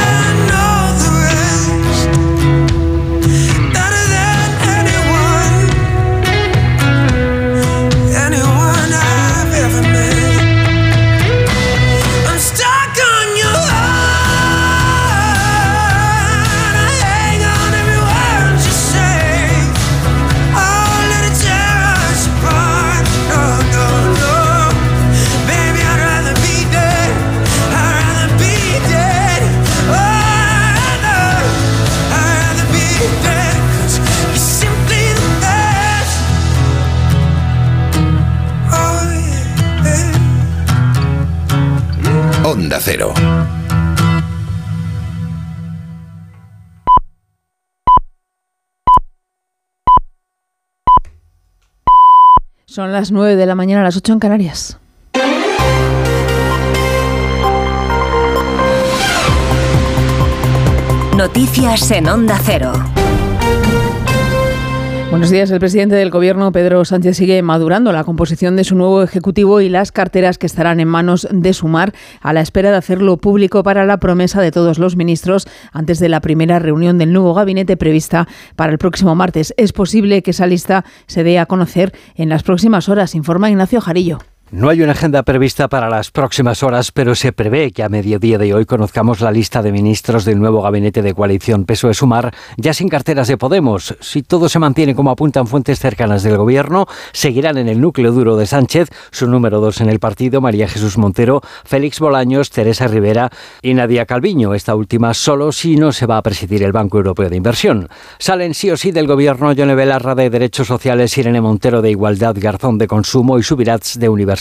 Onda Cero. Son las 9 de la mañana, las 8 en Canarias. Noticias en Onda Cero. Buenos días. El presidente del Gobierno, Pedro Sánchez, sigue madurando la composición de su nuevo Ejecutivo y las carteras que estarán en manos de Sumar a la espera de hacerlo público para la promesa de todos los ministros antes de la primera reunión del nuevo gabinete prevista para el próximo martes. Es posible que esa lista se dé a conocer en las próximas horas, informa Ignacio Jarillo. No hay una agenda prevista para las próximas horas, pero se prevé que a mediodía de hoy conozcamos la lista de ministros del nuevo gabinete de coalición PSOE-Sumar, ya sin carteras de Podemos. Si todo se mantiene como apuntan fuentes cercanas del gobierno, seguirán en el núcleo duro de Sánchez, su número dos en el partido, María Jesús Montero, Félix Bolaños, Teresa Rivera y Nadia Calviño, esta última solo si no se va a presidir el Banco Europeo de Inversión. Salen sí o sí del gobierno Yone Belarra de Derechos Sociales, Irene Montero de Igualdad, Garzón de Consumo y Subirats de Universidad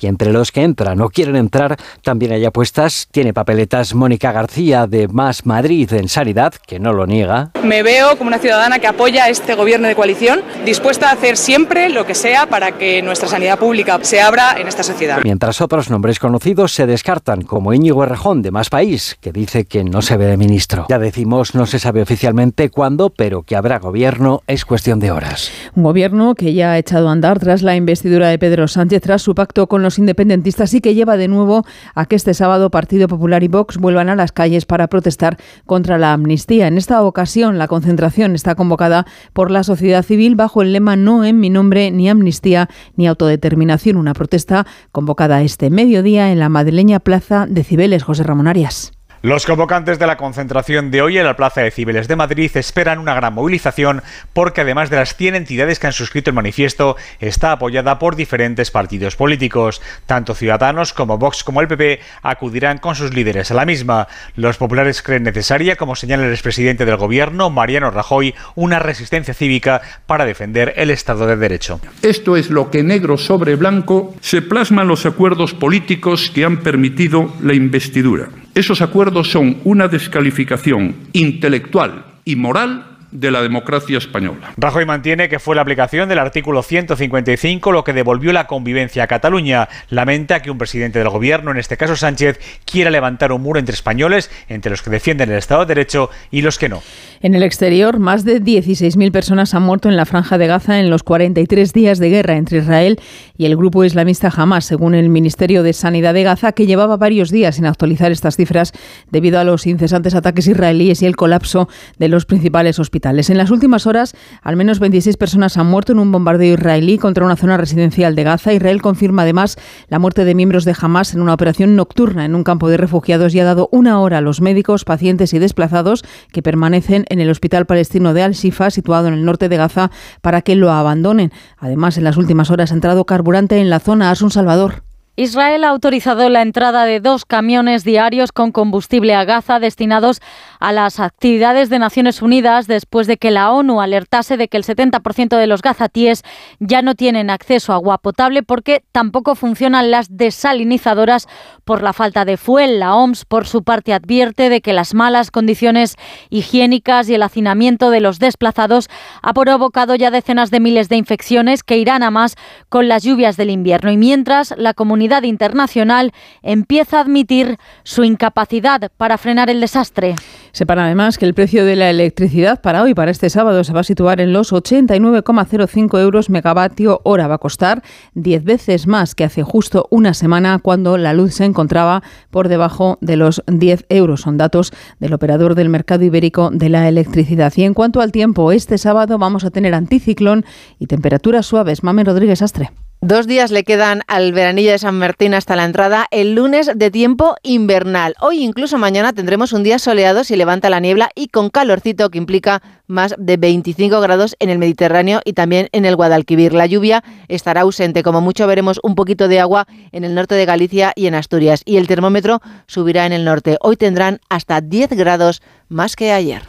y entre los que entran o quieren entrar también hay apuestas. Tiene papeletas Mónica García de Más Madrid en Sanidad, que no lo niega. Me veo como una ciudadana que apoya este gobierno de coalición, dispuesta a hacer siempre lo que sea para que nuestra sanidad pública se abra en esta sociedad. Mientras otros nombres conocidos se descartan, como Íñigo Errejón de Más País, que dice que no se ve de ministro. Ya decimos, no se sabe oficialmente cuándo, pero que habrá gobierno es cuestión de horas. Un gobierno que ya ha echado a andar tras la investidura de Pedro Sánchez su pacto con los independentistas y que lleva de nuevo a que este sábado Partido Popular y Vox vuelvan a las calles para protestar contra la amnistía. En esta ocasión, la concentración está convocada por la sociedad civil bajo el lema No en mi nombre, ni amnistía, ni autodeterminación. Una protesta convocada este mediodía en la madrileña Plaza de Cibeles. José Ramón Arias. Los convocantes de la concentración de hoy en la Plaza de Cibeles de Madrid esperan una gran movilización porque además de las 100 entidades que han suscrito el manifiesto, está apoyada por diferentes partidos políticos. Tanto Ciudadanos como Vox como el PP acudirán con sus líderes a la misma. Los populares creen necesaria, como señala el expresidente del gobierno, Mariano Rajoy, una resistencia cívica para defender el Estado de Derecho. Esto es lo que negro sobre blanco se plasman los acuerdos políticos que han permitido la investidura. Esos acuerdos son una descalificación intelectual y moral de la democracia española. Rajoy mantiene que fue la aplicación del artículo 155 lo que devolvió la convivencia a Cataluña. Lamenta que un presidente del gobierno, en este caso Sánchez, quiera levantar un muro entre españoles, entre los que defienden el Estado de Derecho y los que no. En el exterior, más de 16.000 personas han muerto en la franja de Gaza en los 43 días de guerra entre Israel y el grupo islamista Hamas, según el Ministerio de Sanidad de Gaza, que llevaba varios días sin actualizar estas cifras debido a los incesantes ataques israelíes y el colapso de los principales hospitales. En las últimas horas, al menos 26 personas han muerto en un bombardeo israelí contra una zona residencial de Gaza. Israel confirma además la muerte de miembros de Hamas en una operación nocturna en un campo de refugiados y ha dado una hora a los médicos, pacientes y desplazados que permanecen en el hospital palestino de Al-Shifa, situado en el norte de Gaza, para que lo abandonen. Además, en las últimas horas ha entrado carburante en la zona Asun Salvador. Israel ha autorizado la entrada de dos camiones diarios con combustible a Gaza destinados a las actividades de Naciones Unidas después de que la ONU alertase de que el 70% de los gazatíes ya no tienen acceso a agua potable porque tampoco funcionan las desalinizadoras por la falta de fuel. La OMS, por su parte, advierte de que las malas condiciones higiénicas y el hacinamiento de los desplazados ha provocado ya decenas de miles de infecciones que irán a más con las lluvias del invierno. Y mientras la comunidad internacional empieza a admitir su incapacidad para frenar el desastre. Sepan además que el precio de la electricidad para hoy, para este sábado, se va a situar en los 89,05 euros megavatio hora. Va a costar 10 veces más que hace justo una semana cuando la luz se encontraba por debajo de los 10 euros. Son datos del operador del mercado ibérico de la electricidad. Y en cuanto al tiempo, este sábado vamos a tener anticiclón y temperaturas suaves. Mame Rodríguez Astre. Dos días le quedan al veranillo de San Martín hasta la entrada, el lunes de tiempo invernal. Hoy incluso mañana tendremos un día soleado si levanta la niebla y con calorcito que implica más de 25 grados en el Mediterráneo y también en el Guadalquivir. La lluvia estará ausente, como mucho veremos un poquito de agua en el norte de Galicia y en Asturias y el termómetro subirá en el norte. Hoy tendrán hasta 10 grados más que ayer.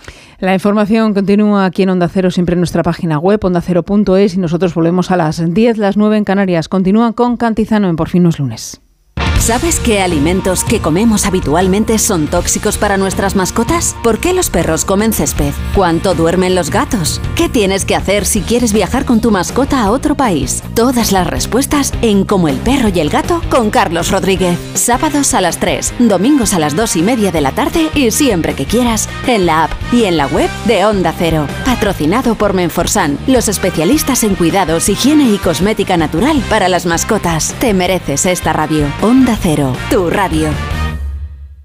La información continúa aquí en Onda Cero, siempre en nuestra página web, ondacero.es, y nosotros volvemos a las 10, las 9 en Canarias. Continúan con Cantizano en Por fin no es lunes. ¿Sabes qué alimentos que comemos habitualmente son tóxicos para nuestras mascotas? ¿Por qué los perros comen césped? ¿Cuánto duermen los gatos? ¿Qué tienes que hacer si quieres viajar con tu mascota a otro país? Todas las respuestas en Como el perro y el gato con Carlos Rodríguez. Sábados a las 3, domingos a las 2 y media de la tarde y siempre que quieras en la app y en la web de Onda Cero. Patrocinado por Menforsan, los especialistas en cuidados, higiene y cosmética natural para las mascotas. Te mereces esta radio. Onda Cero, tu radio.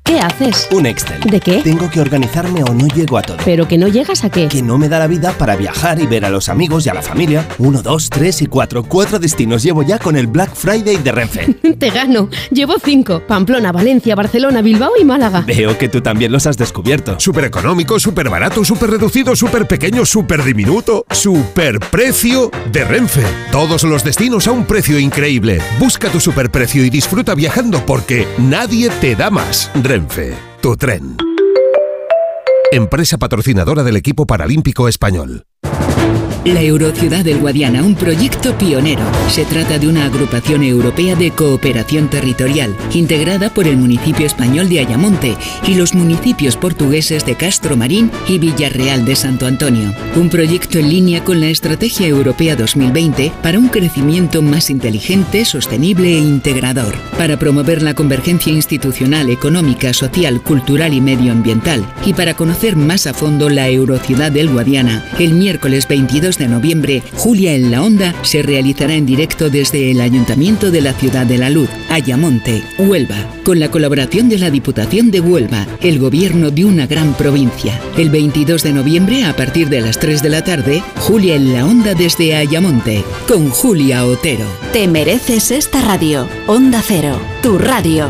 ¿Qué haces? Un Excel. ¿De qué? Tengo que organizarme o no llego a todo. ¿Pero que no llegas a qué? Que no me da la vida para viajar y ver a los amigos y a la familia. Uno, dos, tres y cuatro. Cuatro destinos llevo ya con el Black Friday de Renfe. [LAUGHS] Te gano. Llevo cinco. Pamplona, Valencia, Barcelona, Bilbao y Málaga. Veo que tú también los has descubierto. Súper económico, súper barato, súper reducido, súper pequeño, súper diminuto. Super precio de Renfe. Todos los destinos a un precio increíble. Busca tu superprecio y disfruta viajando porque nadie te da más. Renfe, tu tren. Empresa patrocinadora del equipo paralímpico español. La Eurociudad del Guadiana, un proyecto pionero. Se trata de una agrupación europea de cooperación territorial, integrada por el municipio español de Ayamonte y los municipios portugueses de Castro Marín y Villarreal de Santo Antonio. Un proyecto en línea con la Estrategia Europea 2020 para un crecimiento más inteligente, sostenible e integrador. Para promover la convergencia institucional, económica, social, cultural y medioambiental. Y para conocer más a fondo la Eurociudad del Guadiana, el miércoles 22 de noviembre, Julia en la Onda se realizará en directo desde el Ayuntamiento de la Ciudad de la Luz, Ayamonte, Huelva, con la colaboración de la Diputación de Huelva, el gobierno de una gran provincia. El 22 de noviembre, a partir de las 3 de la tarde, Julia en la Onda desde Ayamonte, con Julia Otero. Te mereces esta radio. Onda Cero, tu radio.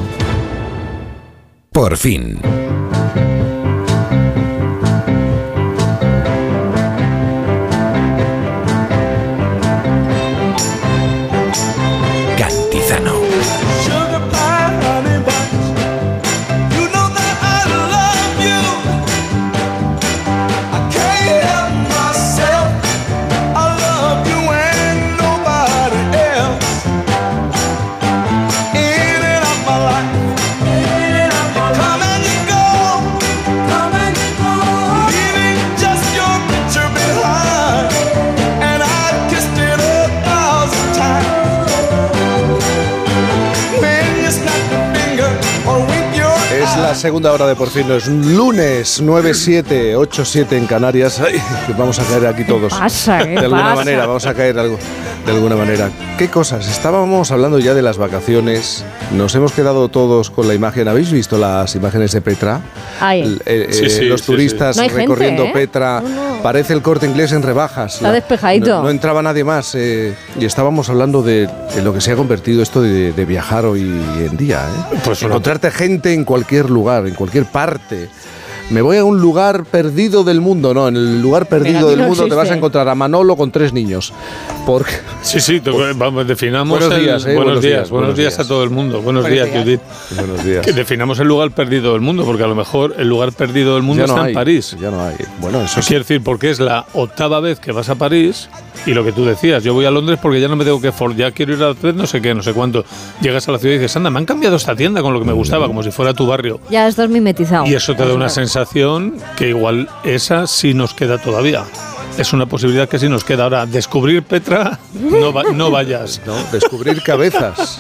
Por fin. La segunda hora de por fin, es un lunes 9-7, 8-7 en Canarias. Ay, que vamos a caer aquí todos. pasa, eh? De alguna Pasa. manera, vamos a caer algo, de alguna manera. ¿Qué cosas? Estábamos hablando ya de las vacaciones. Nos hemos quedado todos con la imagen. ¿Habéis visto las imágenes de Petra? Ay. El- eh, Sí, sí, los sí, sí. turistas No hay gente, recorriendo ¿eh? Petra. Parece el corte inglés en rebajas. Está despejadito. No, no entraba nadie más. eh, y estábamos hablando de, de lo que se ha convertido esto de, de viajar hoy en día. ¿eh? Pues Encontrarte gente en cualquier lugar, en cualquier parte. Me voy a un lugar perdido del mundo, no, en el lugar perdido del mundo te vas a encontrar a Manolo con tres niños. Porque Sí, sí, te- vamos, definamos Buenos el- días, eh, buenos, buenos días, días, buenos días días. a todo el mundo. Buenos, Buenos días, días. Judith. Buenos días. Que definamos el lugar perdido del mundo, porque a lo mejor el lugar perdido del mundo Ya no está hay, en París. Ya no hay. Bueno, eso sí. Quiero decir, porque es la octava vez que vas a París y lo que tú decías, yo voy a Londres porque ya no me tengo que for, ya quiero ir a Londres, no sé qué, no sé cuánto. Llegas a la ciudad y dices, anda, me han cambiado esta tienda con lo que me gustaba, como si fuera tu barrio. Ya estás mimetizado. Y eso te da una sensación que igual esa sí nos queda todavía. Es una posibilidad que sí nos queda. Ahora, descubrir Petra, no, va- no vayas. [LAUGHS] No, descubrir cabezas.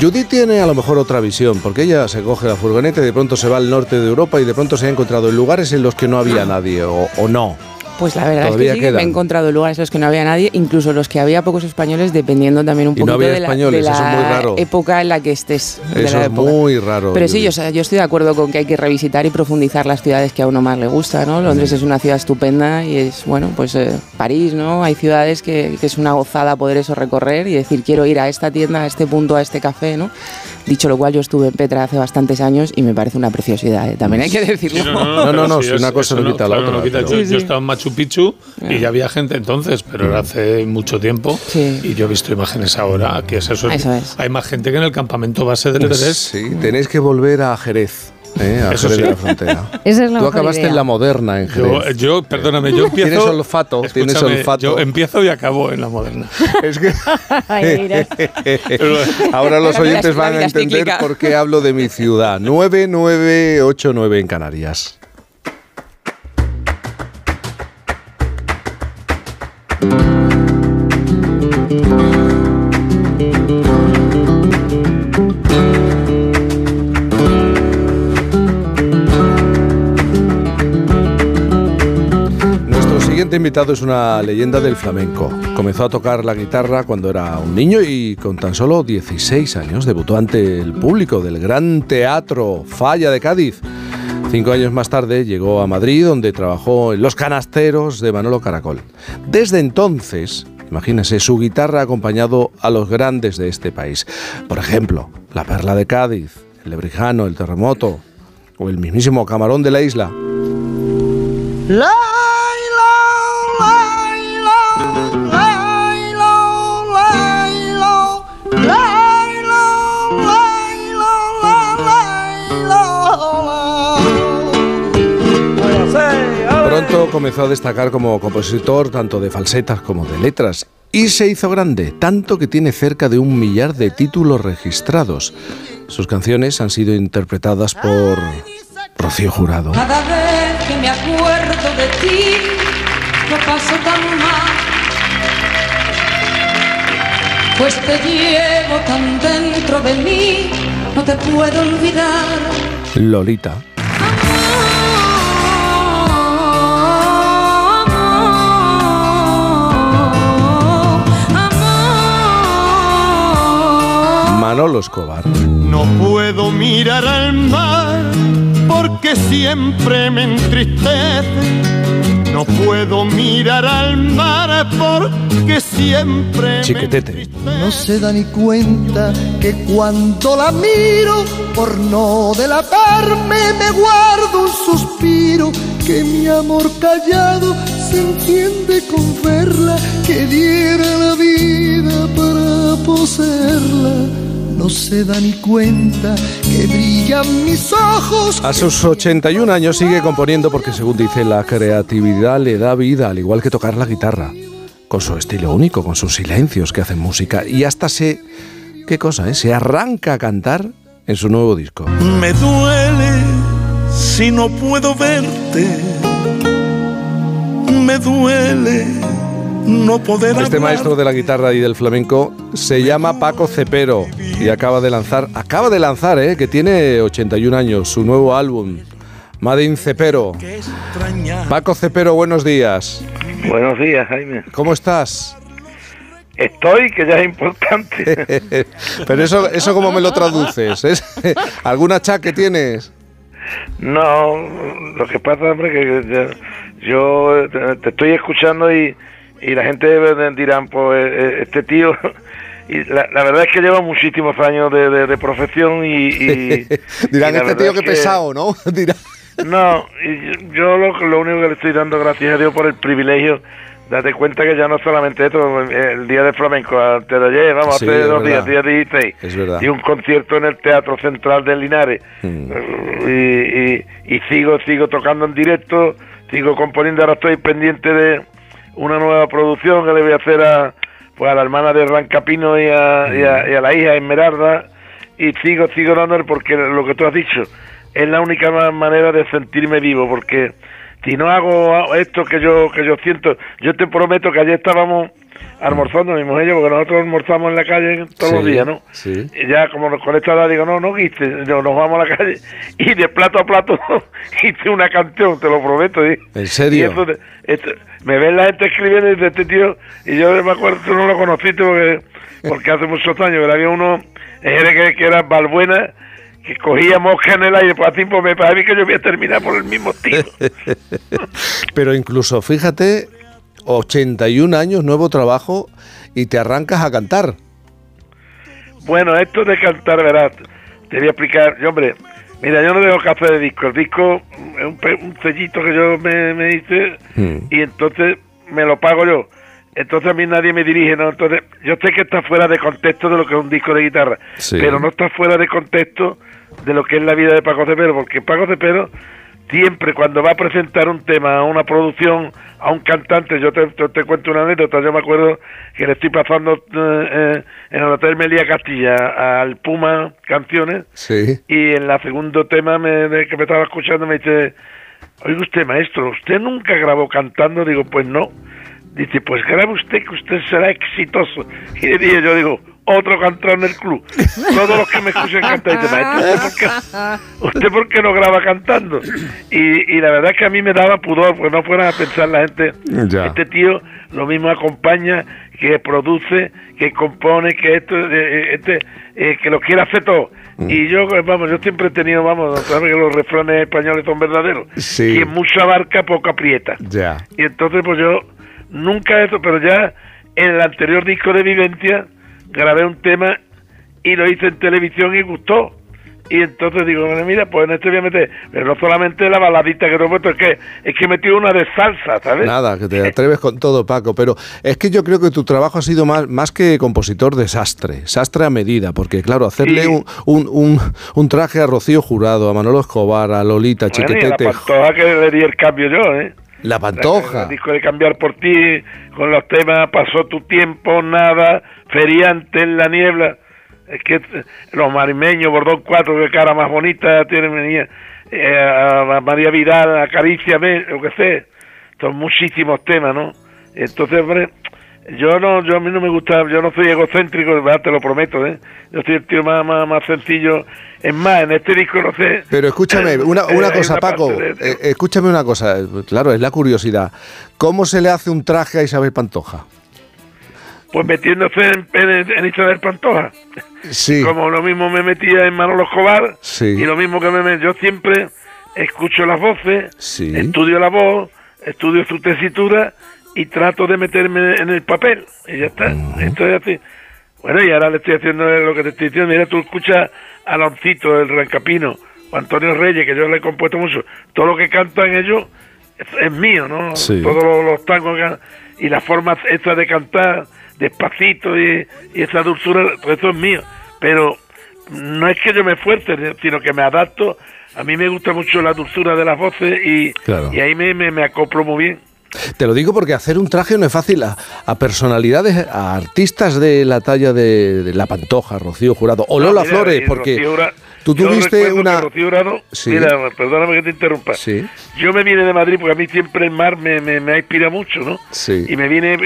Judy tiene a lo mejor otra visión, porque ella se coge la furgoneta y de pronto se va al norte de Europa y de pronto se ha encontrado en lugares en los que no había nadie, o, o no. Pues la verdad Todavía es que sí, me he encontrado lugares en los que no había nadie, incluso los que había pocos españoles, dependiendo también un Y no poquito había de la, de es la época en la que estés. de Eso la es muy raro. Pero sí, yo, o sea, yo estoy de acuerdo con que hay que revisitar y profundizar las ciudades que a uno más le gusta, ¿no? Londres es una ciudad estupenda y es, bueno, pues eh, París, ¿no? Hay ciudades que, que es una gozada poder eso recorrer y decir, quiero ir a esta tienda, a este punto, a este café, ¿no? Dicho lo cual, yo estuve en Petra hace bastantes años y me parece una preciosidad, ¿eh? también hay que decirlo. No, no, no, pero si una cosa no quita la claro, otra, no quita. Yo, Sí, yo sí. estaba en Machu Picchu y ya había gente entonces, pero era hace mucho tiempo. Y yo he visto imágenes ahora que es eso. Eso es. Hay más gente que en el campamento base del Everest. Sí, tenéis que volver a Jerez. ¿Eh? a Eso Jerez sí. de la Frontera. [LAUGHS] Esa es la Tú mejor acabaste idea. en la moderna en Yo, Jerez. yo, perdóname, yo empiezo. Tienes olfato, tienes Escúchame, olfato. Yo empiezo y acabo en la moderna. [LAUGHS] Es que [LAUGHS] ahora los oyentes van a entender por qué hablo de mi ciudad. 9989 en Canarias. Siguiente invitado es una leyenda del flamenco. Comenzó a tocar la guitarra cuando era un niño y con tan solo 16 años debutó ante el público del Gran Teatro Falla de Cádiz. Cinco años más tarde llegó a Madrid donde trabajó en Los Canasteros de Manolo Caracol. Desde entonces, imagínense, su guitarra ha acompañado a los grandes de este país. Por ejemplo, La Perla de Cádiz, El Lebrijano, El Terremoto o el mismísimo Camarón de la Isla. Comenzó a destacar como compositor tanto de falsetas como de letras y se hizo grande, tanto que tiene cerca de un millar de títulos registrados. Sus canciones han sido interpretadas por Rocío Jurado, Cada vez que me acuerdo de ti, lo paso tan mal. Pues te llevo tan dentro de mí, no te puedo olvidar. Lolita, Manolo Escobar, No puedo mirar al mar porque siempre me entristece. No puedo mirar al mar porque siempre Chiquetete, No se da ni cuenta que cuando la miro, por no delatarme, me guardo un suspiro. Que mi amor callado se entiende con verla, que diera la vida para poseerla. No se da ni cuenta que brillan mis ojos. A sus 81 años sigue componiendo porque según dice la creatividad le da vida, al igual que tocar la guitarra, con su estilo único, con sus silencios que hacen música y hasta se... ¿Qué cosa, eh? Se arranca a cantar en su nuevo disco. Me duele si no puedo verte. Me duele no poder Este hablar. maestro de la guitarra y del flamenco se llama Paco Cepero y acaba de lanzar, acaba de lanzar, eh, que tiene 81 años, su nuevo álbum, Made in Cepero. Paco Cepero, buenos días. Buenos días, Jaime. ¿Cómo estás? Estoy, que ya es importante. [LAUGHS] Pero eso, eso cómo me lo traduces? [LAUGHS] ¿Es ¿Algún achaque tienes? No, lo que pasa, hombre, que yo te estoy escuchando y, y la gente dirán, pues eh, este tío... [LAUGHS] Y la, la verdad es que lleva muchísimos años de, de- de profesión y... y- [LAUGHS] Dirán, y este tío que pesado, ¿no? [LAUGHS] Dirán. No, y yo, lo, lo único que le estoy dando gracias a Dios por el privilegio, date cuenta que ya no solamente esto, el día de flamenco, antes de ayer, vamos, Sí, hace dos días, día 16, Es verdad. y un concierto en el Teatro Central de Linares, Mm. y, y- y sigo, sigo tocando en directo, sigo componiendo, ahora estoy pendiente de una nueva producción que le voy a hacer a, pues a la hermana de Rancapino y a, y a- y a la hija Esmeralda, y sigo, sigo dándole porque lo que tú has dicho es la única ma- manera de sentirme vivo, porque si no hago esto que yo que yo siento, yo te prometo que ayer estábamos almorzando mi mujer y yo, porque nosotros almorzamos en la calle todos los días, ¿no? Sí. Y ya como con esta edad digo, no, no guiste, no, nos vamos a la calle [LAUGHS] y de plato a plato [LAUGHS] hice una canción, te lo prometo. ¿sí? ¿En serio? Y esto me ven la gente escribiendo y dice, este tío, y yo me acuerdo, tú no lo conociste porque, porque hace muchos años que había uno que, que era Balbuena, que cogía mosca en el aire, pues así pues me parece que yo voy a terminar por el mismo estilo. [LAUGHS] Pero incluso, fíjate, 81 años, nuevo trabajo y te arrancas a cantar. Bueno, esto de cantar, verás, te voy a explicar. Yo, hombre, mira, yo no dejo café de disco. El disco es un, un sellito que yo me, me hice y entonces me lo pago yo. Entonces a mí nadie me dirige, ¿no? Entonces yo sé que está fuera de contexto de lo que es un disco de guitarra, Sí. pero no está fuera de contexto de lo que es la vida de Paco Cepero, porque Paco Cepero siempre cuando va a presentar un tema a una producción, a un cantante, yo te, te- te cuento una anécdota, yo me acuerdo que le estoy pasando eh, eh, en el Hotel Melía Castilla al Puma canciones Sí. y en la segundo tema me, de que me estaba escuchando me dice, oiga usted maestro, ¿usted nunca grabó cantando? Digo, pues no. Dice, pues grabe usted que usted será exitoso. [LAUGHS] Y le dije, yo digo, otro cantante en el club. Todos los que me escuchan cantar, dice, maestro, ¿usted por qué, [LAUGHS] usted por qué no graba cantando? Y, y la verdad es que a mí me daba pudor, porque no fueran a pensar la gente, Ya. este tío lo mismo acompaña, que produce, que compone, que esto, eh, este, eh, que lo quiere hacer todo. Y yo, eh, vamos, yo siempre he tenido, vamos, sabes que los refranes españoles son verdaderos. Sí. Quien mucho abarca, poco aprieta. Ya. Y entonces, pues yo nunca eso, pero ya en el anterior disco de Vivencia grabé un tema y lo hice en televisión y gustó. Y entonces digo, bueno, mira, pues en este voy a meter, pero no solamente la baladita que te he puesto, es que, es que he metido una de salsa, ¿sabes? Nada, que te [LAUGHS] atreves con todo, Paco. Pero es que yo creo que tu trabajo ha sido más, más que compositor de sastre, sastre a medida, porque claro, hacerle Sí. un, un, un, un traje a Rocío Jurado, a Manolo Escobar, a Lolita, Bueno, y a la Chiquetete, pantoja que le di el cambio yo, ¿eh? La Pantoja. El disco de Cambiar por ti, con los temas Pasó tu tiempo, Nada, Feriante en la niebla. Es que los marimeños, Bordón 4, qué cara más bonita tiene. Eh, María Vidal, Acaríciame, lo que sé. Son muchísimos temas, ¿no? Entonces, hombre, yo no, yo a mí no me gusta, yo no soy egocéntrico, verdad, te lo prometo, ¿eh? Yo soy el tío más, más, más sencillo. Es más, en este disco, no sé, Pero escúchame, una, Eh, una hay cosa, una Paco, de- eh, escúchame una cosa, claro, es la curiosidad. ¿Cómo se le hace un traje a Isabel Pantoja? pues metiéndose en, en, en Isabel Pantoja. Sí. Como lo mismo me metía en Manolo Escobar Sí. y lo mismo que me met- yo siempre escucho las voces, Sí. estudio la voz, estudio su tesitura y trato de meterme en el papel y ya está. Esto es así. Bueno, y ahora le estoy haciendo lo que te estoy diciendo. Mira, tú escuchas a Aloncito, el Rancapino, o Antonio Reyes, que yo le he compuesto mucho. Todo lo que cantan ellos es, es mío, ¿no? Sí. Todos los, los tangos que- y la forma esa de cantar despacito y, y esa dulzura, todo eso es mío. Pero no es que yo me esfuerce, sino que me adapto. A mí me gusta mucho la dulzura de las voces y, Claro. y ahí me, me, me acoplo muy bien. Te lo digo porque hacer un traje no es fácil a, a personalidades, a artistas de la talla de, de La Pantoja, Rocío Jurado o No, Lola mira, Flores, y porque Rocío tú tuviste una... Rocío Urado- Sí. Mira, perdóname que te interrumpa. Sí. Yo me vine de Madrid porque a mí siempre el mar me, me, me inspira mucho, ¿no? Sí. Y me vine,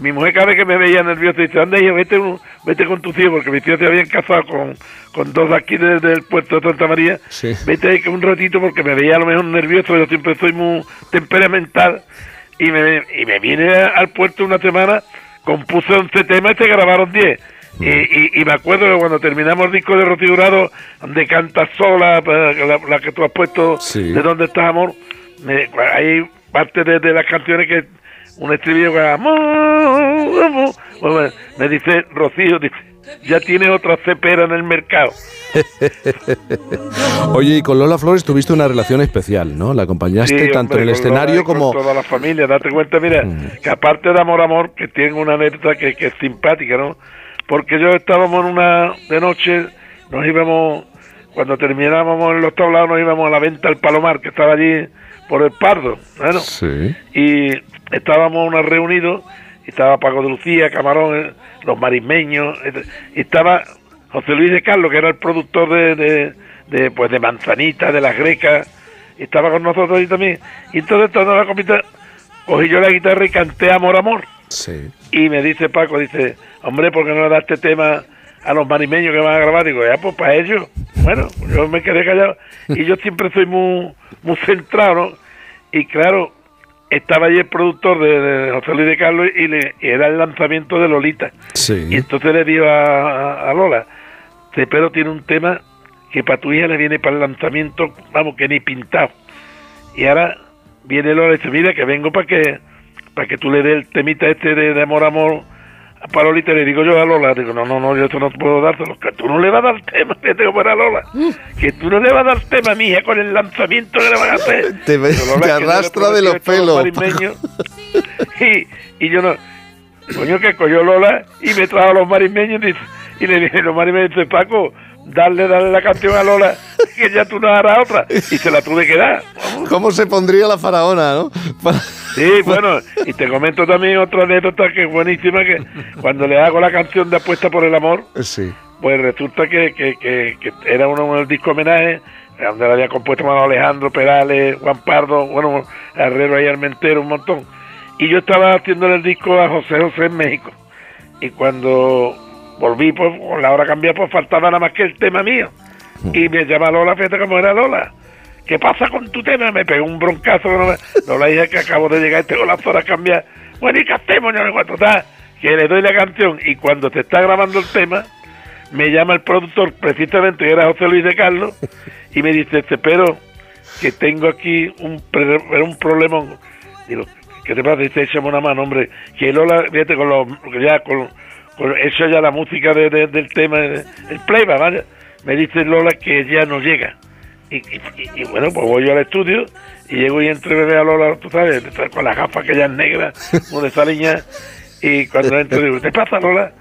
mi mujer cada vez que me veía nervioso dice, anda hija, vete, vete con tu tío, porque mis tíos se habían casado con, con dos de aquí de- del puerto de Santa María. Sí. Vete ahí que un ratito porque me veía a lo mejor nervioso, yo siempre soy muy temperamental. Y me, y me vine al puerto una semana, compuse 11 temas y se grabaron 10. Y, y, y me acuerdo que cuando terminamos el disco de Rocío Jurado, donde canta sola, eh, la, la que tú has puesto, Sí. de dónde estás amor, me- hay parte de, de las canciones que un estribillo que amor, amor, bueno, me dice Rocío, dice, ya tiene otra cepera en el mercado. [LAUGHS] Oye, y con Lola Flores tuviste una relación especial, ¿no? La acompañaste Sí, tanto hombre, en el Lola escenario y con como... toda la familia, date cuenta, mira, que aparte de Amor Amor, que tiene una anécdota que, que es simpática, ¿no? Porque yo estábamos en una de noche, nos íbamos, cuando terminábamos en los tablados, nos íbamos a la venta al Palomar, que estaba allí por el Pardo, bueno, Sí. y estábamos una reunidos, y estaba Paco de Lucía, Camarón, eh, los marismeños, eh, y estaba José Luis de Carlos, que era el productor de, de, de, pues de Manzanita, de las Grecas, y estaba con nosotros ahí también. Y entonces toda la comida, cogí yo la guitarra y canté Amor Amor. Sí. Y me dice Paco, dice, hombre, ¿por qué no le das este tema a los marimeños que van a grabar? Digo, ya, pues para ellos. Bueno, yo me quedé callado. Y yo siempre soy muy, muy centrado, ¿no? Y claro, estaba allí el productor de, de José Luis de Carlos y, le, y era el lanzamiento de Lolita. Y Sí. entonces le digo a, a- a Lola, Cepero tiene un tema que para tu hija le viene para el lanzamiento, vamos, que ni pintado. Y ahora viene Lola y dice, mira, que vengo para que para que tú le des el temita este de, de amor, amor a Parolita. Y le digo yo a Lola, digo, no, no, no, yo esto no puedo dártelo, que tú no le vas a dar tema, que tengo para Lola, que tú no le vas a dar tema a mi hija con el lanzamiento [LAUGHS] que le van a hacer. Te, Lola, le arrastra de los pelos. [LAUGHS] y, y yo no, coño, que cogió Lola y me trajo a los marismeños y, le dije, los marismeños, dice, Paco, darle, darle la canción a Lola, que ya tú no harás otra, y se la tuve que dar. ¿Cómo se pondría la faraona, no? Sí, bueno, y te comento también otra anécdota que es buenísima, que cuando le hago la canción de Apuesta por el Amor, sí. pues resulta que, que, que, que era uno de los discos homenaje, donde la había compuesto Manuel Alejandro, Perales, Juan Pardo, bueno, Herrero y Armentero, un montón. Y yo estaba haciendo el disco a José José en México. Y cuando volví, pues con la hora cambiada, pues faltaba nada más que el tema mío. Y me llama Lola, fíjate cómo era Lola. ¿Qué pasa con tu tema? Me pegó un broncazo. No le dije que acabo de llegar y tengo las horas cambiadas. Bueno, ¿y qué hacemos? Yo cuento tal. Que le doy la canción y cuando te está grabando el tema, me llama el productor, precisamente, que era José Luis de Carlos, y me dice, te espero que tengo aquí un, un problema. Digo, ¿qué te pasa? Dice, échame una mano, hombre. Que Lola, fíjate, con los, ya con, con eso ya la música de- de- del tema, el playback, ¿vale? Me dice Lola que ya no llega. Y, y- bueno, pues voy yo al estudio y llego y veo a Lola, tú sabes, con las gafas que ya es negra, como de esa niña. Y cuando entro digo, ¿te pasa Lola?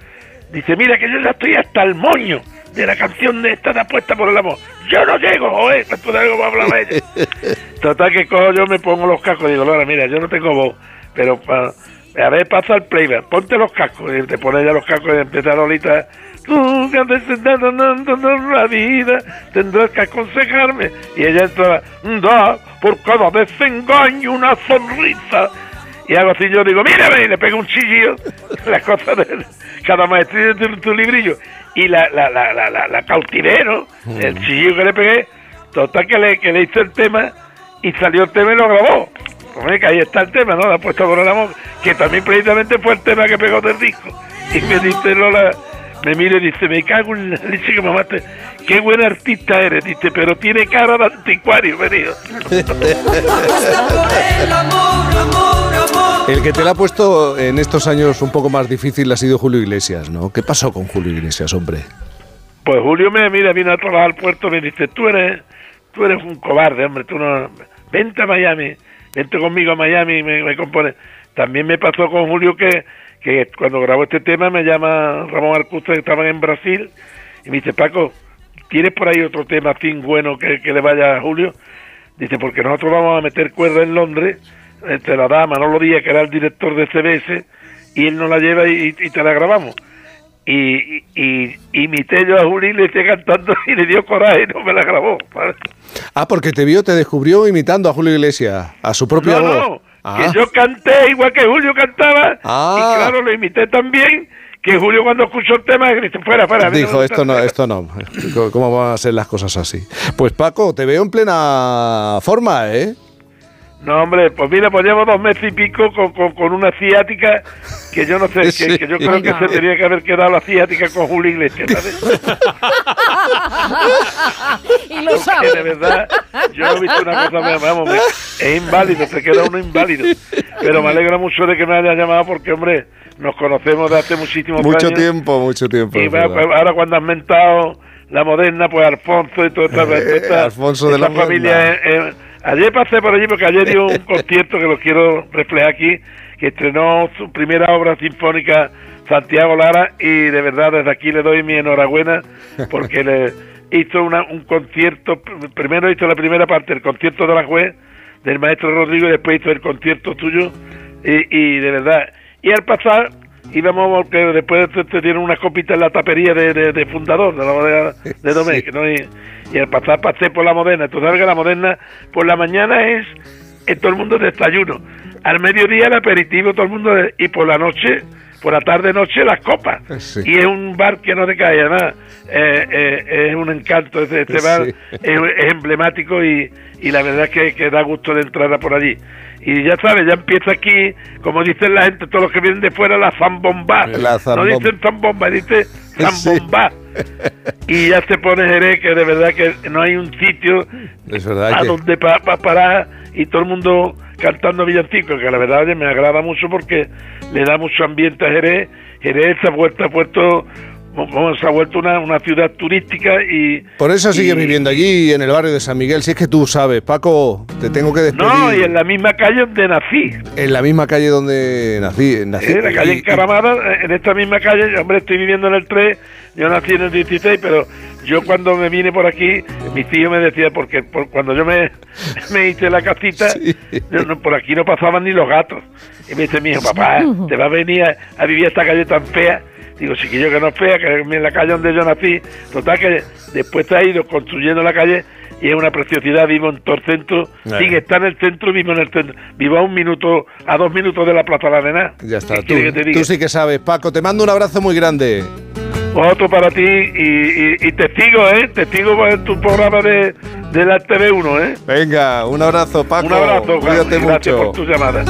Dice, mira que yo ya estoy hasta el moño de la canción de esta de apuesta por el amor. Yo no llego, joder, ¿cuánto de algo va a hablar ella? [LAUGHS] Total que cojo yo, me pongo los cascos y digo, Lola, mira, yo no tengo voz, pero pa- a ver, pasa el playback, ponte los cascos. Y te pone ya los cascos y empieza Lolita, tú que andes la vida, tendrás que aconsejarme. Y ella entra, da por cada desengaño una sonrisa. Y hago así, yo digo, mírame, y le pego un chillido, [LAUGHS] la cosa de cada maestría de tu, librillo. Y la, la, la, la, la, la cautivé, ¿no? El chillido que le pegué, total que le, que le hice el tema y salió el tema y lo grabó. Hombre, que ahí está el tema, ¿no? La apuesta por el amor, que también precisamente fue el tema que pegó del disco. Y me dice Lola, me mira y dice, me cago en la leche que mamaste, qué buen artista eres, dice, pero tiene cara de anticuario, venido. [LAUGHS] El que te la ha puesto en estos años un poco más difícil ha sido Julio Iglesias, ¿no? ¿Qué pasó con Julio Iglesias, hombre? Pues Julio me mira, vino a trabajar al puerto, me dice, tú eres, tú eres un cobarde, hombre, tú no, vente a Miami, vente conmigo a Miami y me, compone. También me pasó con Julio que, que cuando grabó este tema me llama Ramón Arcusta, que estaban en Brasil, y me dice, Paco, ¿tienes por ahí otro tema así bueno que, que le vaya a Julio? Dice, porque nosotros vamos a meter cuerda en Londres, entre la dama, no lo Díaz, que era el director de CBS, y él nos la lleva y, y te la grabamos. Y, y, imité yo a Julio y le cantando [LAUGHS] y le dio coraje y no me la grabó. ¿vale? Ah, porque te vio, te descubrió imitando a Julio Iglesias, a su propia No, voz. no, Ah. que yo canté igual que Julio cantaba Ah. y claro, lo imité también, que Julio cuando escuchó el tema fuera, fuera. no Dijo, esto no, el tema". esto no. [LAUGHS] ¿Cómo van a ser las cosas así? Pues Paco, te veo en plena forma, ¿eh? No, hombre, pues mira, pues llevo dos meses y pico con, con, con una ciática que yo no sé, [LAUGHS] que- Sí. que, yo creo que se tenía que haber quedado la ciática con Julio Iglesias, ¿sabes? [LAUGHS] y lo que sabe. de verdad, yo no he visto una cosa, me- vamos, me- es inválido, se queda uno inválido. Pero me alegra mucho de que me hayas llamado porque, hombre, nos conocemos de hace muchísimos Mucho años. tiempo, mucho tiempo. Y va- pues, ahora cuando has mentado la moderna, pues Alfonso y toda esta, Eh, Alfonso de esta la familia. Ayer pasé por allí porque ayer dio un [LAUGHS] concierto que lo quiero reflejar aquí, que estrenó su primera obra sinfónica Santiago Lara y de verdad desde aquí le doy mi enhorabuena porque le hizo una, un concierto, pr- primero hizo la primera parte, el concierto de la juez del maestro Rodrigo y después hizo el concierto tuyo y, y de verdad. Y al pasar íbamos porque después te, te dieron una copita en la tapería de, de- de fundador de la bodega de [LAUGHS] Domecq, ¿no? Y, y al pasar pasé por la moderna. Tú sabes que la moderna por la mañana es todo el mundo desayuno. Al mediodía el aperitivo, todo el mundo de- y por la noche, por la tarde noche las copas. Sí. Y es un bar que no te cae además. eh, eh, es un encanto este, [LAUGHS] este bar, Sí. es, es emblemático y, y la verdad es que, que da gusto de entrar a por allí. Y ya sabes, ya empieza aquí, como dicen la gente, todos los que vienen de fuera, la zambomba. La No dicen zambomba, dicen [LAUGHS] Sí. zambomba. Y ya se pone Jerez, que de verdad que no hay un sitio a que... donde pa, pa- parar y todo el mundo cantando villancicos, que la verdad oye, me agrada mucho porque le da mucho ambiente a Jerez. Jerez se ha vuelto, ha puesto como se ha vuelto una, una ciudad turística y... Por eso sigues y- viviendo allí, en el barrio de San Miguel. Si es que tú sabes, Paco, te tengo que despedir. No, y en la misma calle donde nací. En la misma calle donde nací. nací Eh, la calle Encaramada, eh, en esta misma calle, hombre, estoy viviendo en el 3, yo nací en el 16, pero yo cuando me vine por aquí, mi tío me decía, porque por- cuando yo me, [LAUGHS] me hice la casita, yo no- por aquí no pasaban ni los gatos. Y me dice mi hijo, papá, ¿te va a venir a, a vivir a esta calle tan fea? Digo, chiquillo, que no es fea, que es en la calle donde yo nací. Total, que después se ha ido construyendo la calle y es una preciosidad. Vivo en todo el centro, Eh. sin estar en el centro, vivo en el centro. Vivo a un minuto, a dos minutos de la Plaza de la Arena. Ya está, ¿Qué tú, que te tú sí que sabes. Paco, te mando un abrazo muy grande. Otro para ti y, y, y testigo, ¿eh? Testigo en tu programa de, de la TV1, ¿eh? Venga, un abrazo, Paco. Un abrazo, Cuídate gracias mucho. por tu llamada.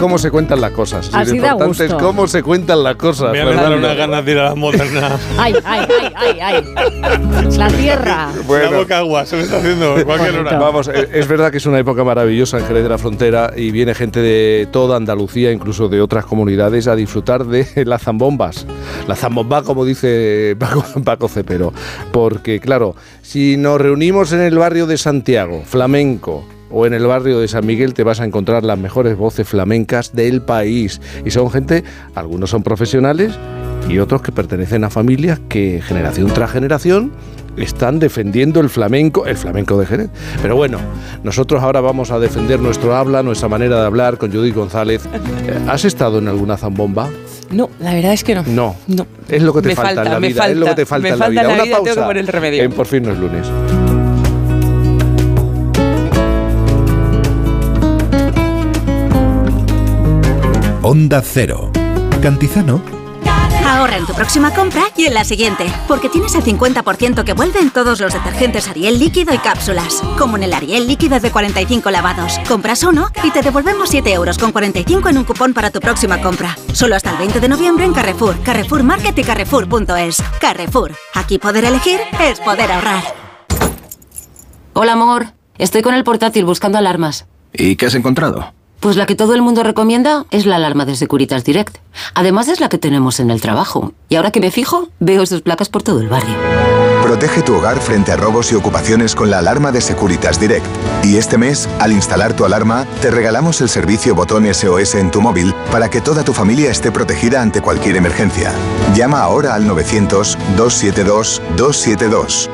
Es como se cuentan las cosas. Si Así lo da importante es gusto. cómo se cuentan las cosas. Me han unas ganas de ir a la moderna. Ay, ay, ay, ay, ay. La tierra. Bueno. La boca agua, se me está haciendo en cualquier hora. Vamos, eh, es verdad que es una época maravillosa en Jerez de la Frontera y viene gente de toda Andalucía, incluso de otras comunidades, a disfrutar de [LAUGHS] las zambombas. La zambomba, como dice Paco, [LAUGHS] Paco Cepero. Porque, claro, si nos reunimos en el barrio de Santiago, flamenco, o en el barrio de San Miguel te vas a encontrar las mejores voces flamencas del país. Y son gente, algunos son profesionales y otros que pertenecen a familias que generación tras generación están defendiendo el flamenco, el flamenco de Jerez. Pero bueno, nosotros ahora vamos a defender nuestro habla, nuestra manera de hablar con Judith González. Eh, ¿Has estado en alguna zambomba? No, la verdad es que no. No. No. Es lo que te falta, en falta, la vida. es lo que falta, te falta me en la falta vida. en la Una vida, tengo que pausa. poner el remedio. En Por fin no es lunes. Onda Cero. Cantizano. Ahorra en tu próxima compra y en la siguiente, porque tienes el 50% que vuelve en todos los detergentes Ariel líquido y cápsulas, como en el Ariel líquido de 45 lavados. Compras uno y te devolvemos 7 euros con 45 en un cupón para tu próxima compra. Solo hasta el 20 de noviembre en Carrefour, Carrefour Market y Carrefour.es. Carrefour, aquí poder elegir es poder ahorrar. Hola, amor. Estoy con el portátil buscando alarmas. ¿Y qué has encontrado? Pues la que todo el mundo recomienda es la alarma de Securitas Direct. Además es la que tenemos en el trabajo. Y ahora que me fijo, veo sus placas por todo el barrio. Protege tu hogar frente a robos y ocupaciones con la alarma de Securitas Direct. Y este mes, al instalar tu alarma, te regalamos el servicio botón SOS en tu móvil para que toda tu familia esté protegida ante cualquier emergencia. Llama ahora al 900-272-272.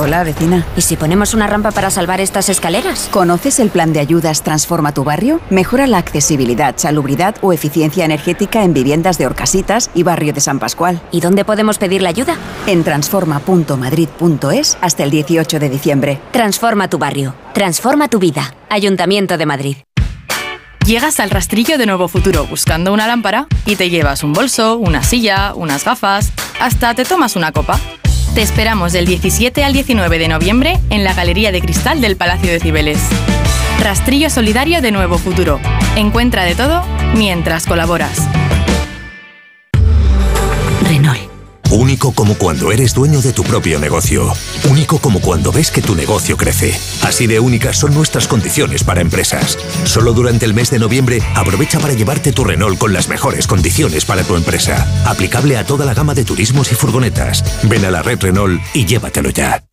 Hola, vecina. ¿Y si ponemos una rampa para salvar estas escaleras? ¿Conoces el plan de ayudas Transforma tu barrio? Mejora la accesibilidad, salubridad o eficiencia energética en viviendas de Orcasitas y barrio de San Pascual. ¿Y dónde podemos pedir la ayuda? En transforma.madrid.es hasta el 18 de diciembre. Transforma tu barrio. Transforma tu vida. Ayuntamiento de Madrid. Llegas al rastrillo de Nuevo Futuro buscando una lámpara y te llevas un bolso, una silla, unas gafas, hasta te tomas una copa. Te esperamos del 17 al 19 de noviembre en la Galería de Cristal del Palacio de Cibeles. Rastrillo Solidario de Nuevo Futuro. Encuentra de todo mientras colaboras. Único como cuando eres dueño de tu propio negocio. Único como cuando ves que tu negocio crece. Así de únicas son nuestras condiciones para empresas. Solo durante el mes de noviembre aprovecha para llevarte tu Renault con las mejores condiciones para tu empresa. Aplicable a toda la gama de turismos y furgonetas. Ven a la red Renault y llévatelo ya.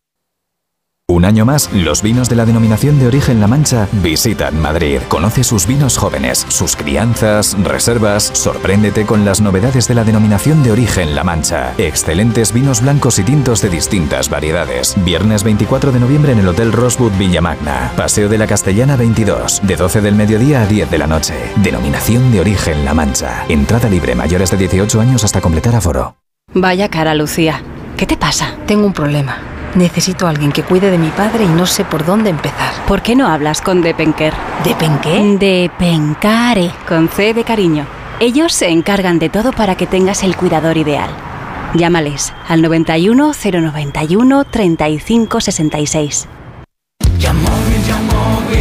Un año más, los vinos de la denominación de origen La Mancha visitan Madrid. Conoce sus vinos jóvenes, sus crianzas, reservas. Sorpréndete con las novedades de la denominación de origen La Mancha. Excelentes vinos blancos y tintos de distintas variedades. Viernes 24 de noviembre en el Hotel Rosewood Villamagna. Paseo de la Castellana 22, de 12 del mediodía a 10 de la noche. Denominación de origen La Mancha. Entrada libre mayores de 18 años hasta completar aforo. Vaya cara, Lucía. ¿Qué te pasa? Tengo un problema. Necesito a alguien que cuide de mi padre y no sé por dónde empezar. ¿Por qué no hablas con Depenker? ¿Depenqué? Depencare, con C de cariño. Ellos se encargan de todo para que tengas el cuidador ideal. Llámales al 91 091 35 66.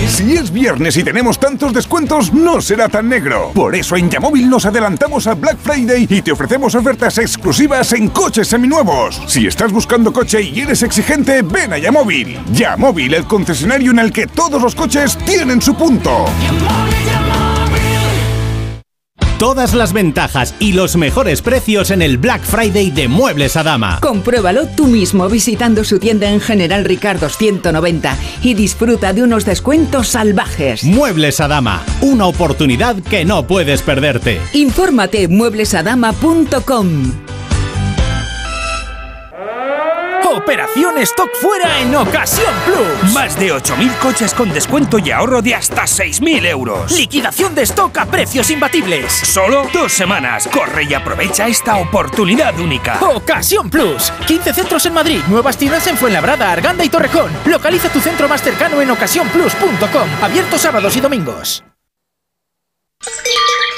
Si es viernes y tenemos tantos descuentos, no será tan negro. Por eso en Yamóvil nos adelantamos a Black Friday y te ofrecemos ofertas exclusivas en coches seminuevos. Si estás buscando coche y eres exigente, ven a Yamóvil. Yamóvil, el concesionario en el que todos los coches tienen su punto. Todas las ventajas y los mejores precios en el Black Friday de Muebles a Dama. Compruébalo tú mismo visitando su tienda en General Ricardo 190 y disfruta de unos descuentos salvajes. Muebles a Dama, una oportunidad que no puedes perderte. Infórmate en mueblesadama.com. Operación Stock Fuera en Ocasión Plus. Más de 8.000 coches con descuento y ahorro de hasta 6.000 euros. Liquidación de stock a precios imbatibles. Solo dos semanas. Corre y aprovecha esta oportunidad única. Ocasión Plus. 15 centros en Madrid, nuevas tiendas en Fuenlabrada, Arganda y Torrejón. Localiza tu centro más cercano en ocasiónplus.com. Abierto sábados y domingos.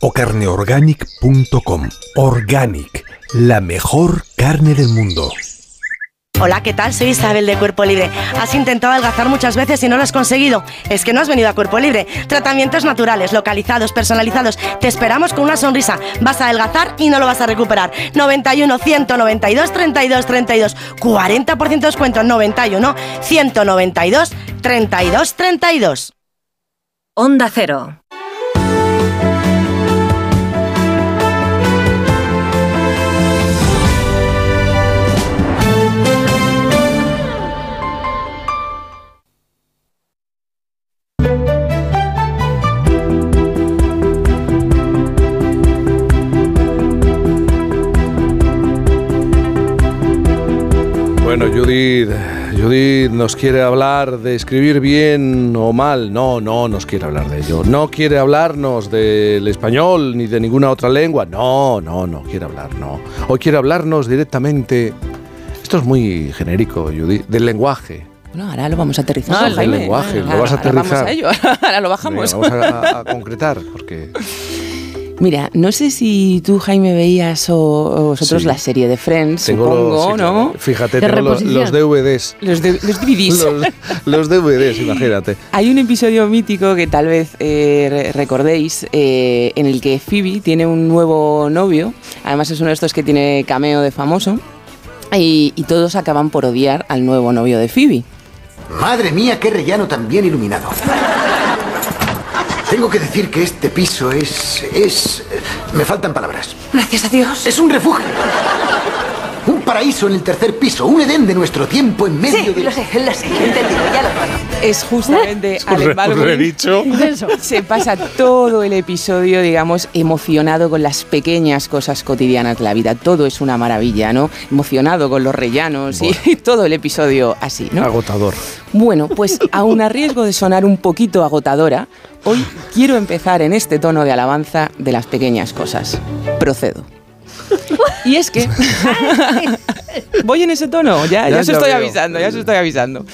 o carneorganic.com. Organic, la mejor carne del mundo. Hola, ¿qué tal? Soy Isabel de Cuerpo Libre. Has intentado adelgazar muchas veces y no lo has conseguido. Es que no has venido a Cuerpo Libre. Tratamientos naturales, localizados, personalizados. Te esperamos con una sonrisa. Vas a adelgazar y no lo vas a recuperar. 91 192 32 32. 40% de descuento. 91 192 32 32. Onda Cero. Bueno, Judith, Judith nos quiere hablar de escribir bien o mal. No, no nos quiere hablar de ello. No quiere hablarnos del español ni de ninguna otra lengua. No, no, no quiere hablar, no. Hoy quiere hablarnos directamente. Esto es muy genérico, Judith, del lenguaje. Bueno, ahora lo vamos a aterrizar. No, el Jaime. lenguaje, lo vas a ahora vamos aterrizar. a ello, [LAUGHS] ahora lo bajamos. Venga, vamos a concretar, porque [LAUGHS] Mira, no sé si tú, Jaime, veías o, o vosotros Sí. la serie de Friends, tengo supongo, los, sí, ¿no? Fíjate, tengo los, DVDs. Los, de- los DVDs. [LAUGHS] Los, los DVDs, [LAUGHS] imagínate. Hay un episodio mítico que tal vez eh, re- recordéis, eh, en el que Phoebe tiene un nuevo novio, además es uno de estos que tiene cameo de famoso, y, y todos acaban por odiar al nuevo novio de Phoebe. Madre mía, qué rellano tan bien iluminado. Tengo que decir que este piso es... es... Me faltan palabras. Gracias a Dios. Es un refugio. Un paraíso en el tercer piso, un edén de nuestro tiempo en medio de... lo sé, lo sé, he entendido, ya lo Es justamente [LAUGHS] Alec Baldwin. Se pasa todo el episodio, digamos, emocionado con las pequeñas cosas cotidianas de la vida. Todo es una maravilla, ¿no? Emocionado con los rellanos y, [LAUGHS] y todo el episodio así, ¿no? Agotador. Bueno, pues aún a riesgo de sonar un poquito agotadora, hoy quiero empezar en este tono de alabanza de las pequeñas cosas. Procedo. [LAUGHS] Y es que [LAUGHS] voy en ese tono, ya, ya, Ya, os estoy veo. avisando, ya os estoy avisando.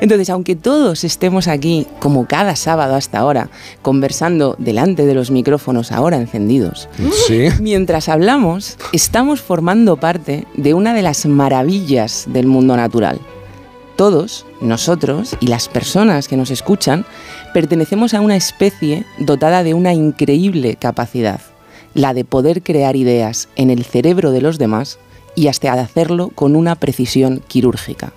Entonces, aunque todos estemos aquí, como cada sábado hasta ahora, conversando delante de los micrófonos ahora encendidos, Sí. mientras hablamos, estamos formando parte de una de las maravillas del mundo natural. Todos, nosotros y las personas que nos escuchan, pertenecemos a una especie dotada de una increíble capacidad, la de poder crear ideas en el cerebro de los demás y hasta hacerlo con una precisión quirúrgica.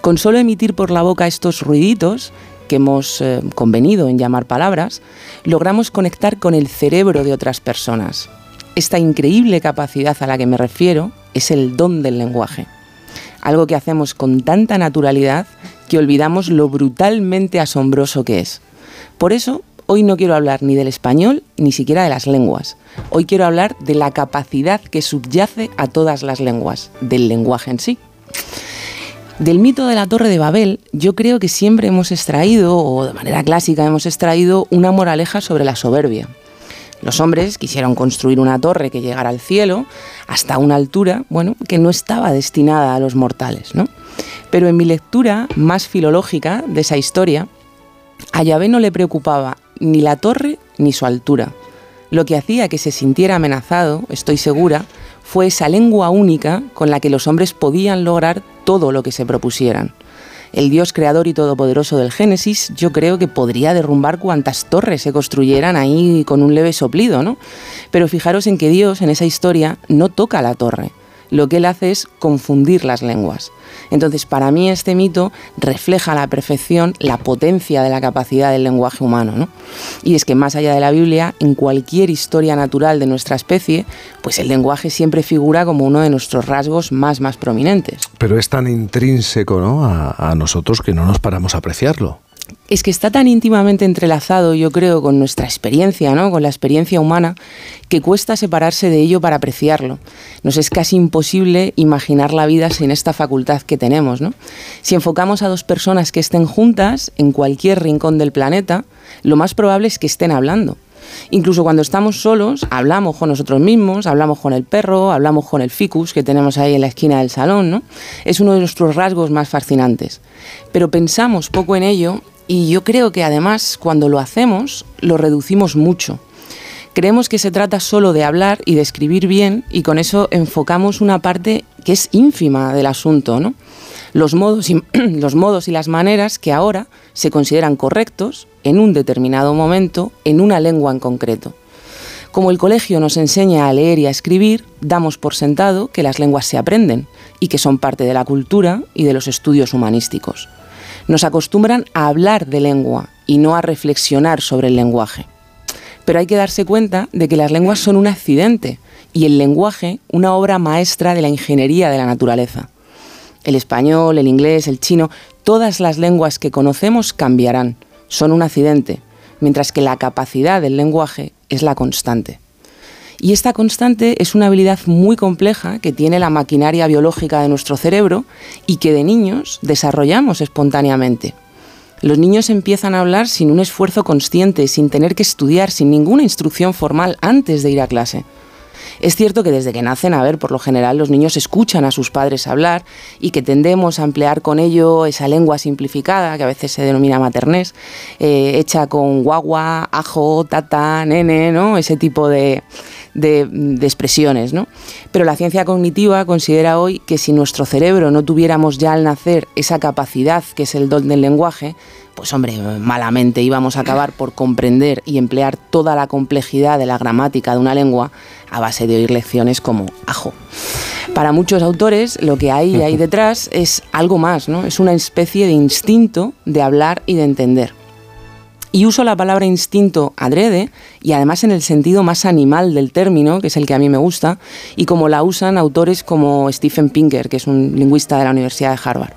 Con solo emitir por la boca estos ruiditos, que hemos eh, convenido en llamar palabras, logramos conectar con el cerebro de otras personas. Esta increíble capacidad a la que me refiero es el don del lenguaje. Algo que hacemos con tanta naturalidad que olvidamos lo brutalmente asombroso que es. Por eso, hoy no quiero hablar ni del español ni siquiera de las lenguas. Hoy quiero hablar de la capacidad que subyace a todas las lenguas, del lenguaje en sí. Del mito de la Torre de Babel, yo creo que siempre hemos extraído, o de manera clásica hemos extraído, una moraleja sobre la soberbia. Los hombres quisieron construir una torre que llegara al cielo hasta una altura, bueno, que no estaba destinada a los mortales, ¿no? Pero en mi lectura más filológica de esa historia, a Yahvé no le preocupaba ni la torre ni su altura. lo que hacía que se sintiera amenazado, estoy segura, fue esa lengua única con la que los hombres podían lograr todo lo que se propusieran. El Dios creador y todopoderoso del Génesis, yo creo que podría derrumbar cuantas torres se construyeran ahí con un leve soplido, ¿no? Pero fijaros en que Dios en esa historia no toca la torre, lo que él hace es confundir las lenguas. Entonces, para mí este mito refleja a la perfección la potencia de la capacidad del lenguaje humano. ¿no? Y es que más allá de la Biblia, en cualquier historia natural de nuestra especie, pues el lenguaje siempre figura como uno de nuestros rasgos más, más prominentes. Pero es tan intrínseco ¿no? a, a nosotros que no nos paramos a apreciarlo es que está tan íntimamente entrelazado, yo creo, con nuestra experiencia, ¿no? con la experiencia humana, que cuesta separarse de ello para apreciarlo. Nos es casi imposible imaginar la vida sin esta facultad que tenemos. ¿no? Si enfocamos a dos personas que estén juntas en cualquier rincón del planeta, lo más probable es que estén hablando. Incluso cuando estamos solos, hablamos con nosotros mismos, hablamos con el perro, hablamos con el ficus que tenemos ahí en la esquina del salón, ¿no? Es uno de nuestros rasgos más fascinantes. Pero pensamos poco en ello y yo creo que además cuando lo hacemos lo reducimos mucho. Creemos que se trata solo de hablar y de escribir bien y con eso enfocamos una parte que es ínfima del asunto, ¿no? Los modos, y, [CLEARS THROAT] los modos y las maneras que ahora se consideran correctos en un determinado momento en una lengua en concreto. Como el colegio nos enseña a leer y a escribir, damos por sentado que las lenguas se aprenden y que son parte de la cultura y de los estudios humanísticos nos acostumbran a hablar de lengua y no a reflexionar sobre el lenguaje. Pero hay que darse cuenta de que las lenguas son un accidente y el lenguaje una obra maestra de la ingeniería de la naturaleza. El español, el inglés, el chino, todas las lenguas que conocemos cambiarán, son un accidente, mientras que la capacidad del lenguaje es la constante. Y esta constante es una habilidad muy compleja que tiene la maquinaria biológica de nuestro cerebro y que de niños desarrollamos espontáneamente. Los niños empiezan a hablar sin un esfuerzo consciente, sin tener que estudiar, sin ninguna instrucción formal antes de ir a clase. Es cierto que desde que nacen, a ver, por lo general los niños escuchan a sus padres hablar y que tendemos a emplear con ello esa lengua simplificada, que a veces se denomina maternés, eh, hecha con guagua, ajo, tata, nene, ¿no? Ese tipo de, de, expresiones. ¿no? Pero la ciencia cognitiva considera hoy que si nuestro cerebro no tuviéramos ya al nacer esa capacidad que es el don del lenguaje, pues hombre, malamente íbamos a acabar por comprender y emplear toda la complejidad de la gramática de una lengua a base de oír lecciones como ajo. Para muchos autores lo que hay ahí [LAUGHS] detrás es algo más, ¿no? Es una especie de instinto de hablar y de entender. Y uso la palabra instinto adrede y además en el sentido más animal del término, que es el que a mí me gusta, y como la usan autores como Stephen Pinker, que es un lingüista de la Universidad de Harvard,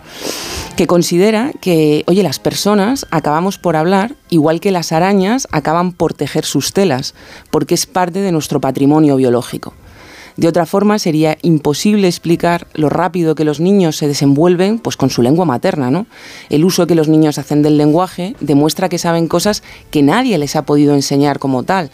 que considera que, oye, las personas acabamos por hablar igual que las arañas acaban por tejer sus telas, porque es parte de nuestro patrimonio biológico. De otra forma, sería imposible explicar lo rápido que los niños se desenvuelven pues, con su lengua materna. ¿no? El uso que los niños hacen del lenguaje demuestra que saben cosas que nadie les ha podido enseñar como tal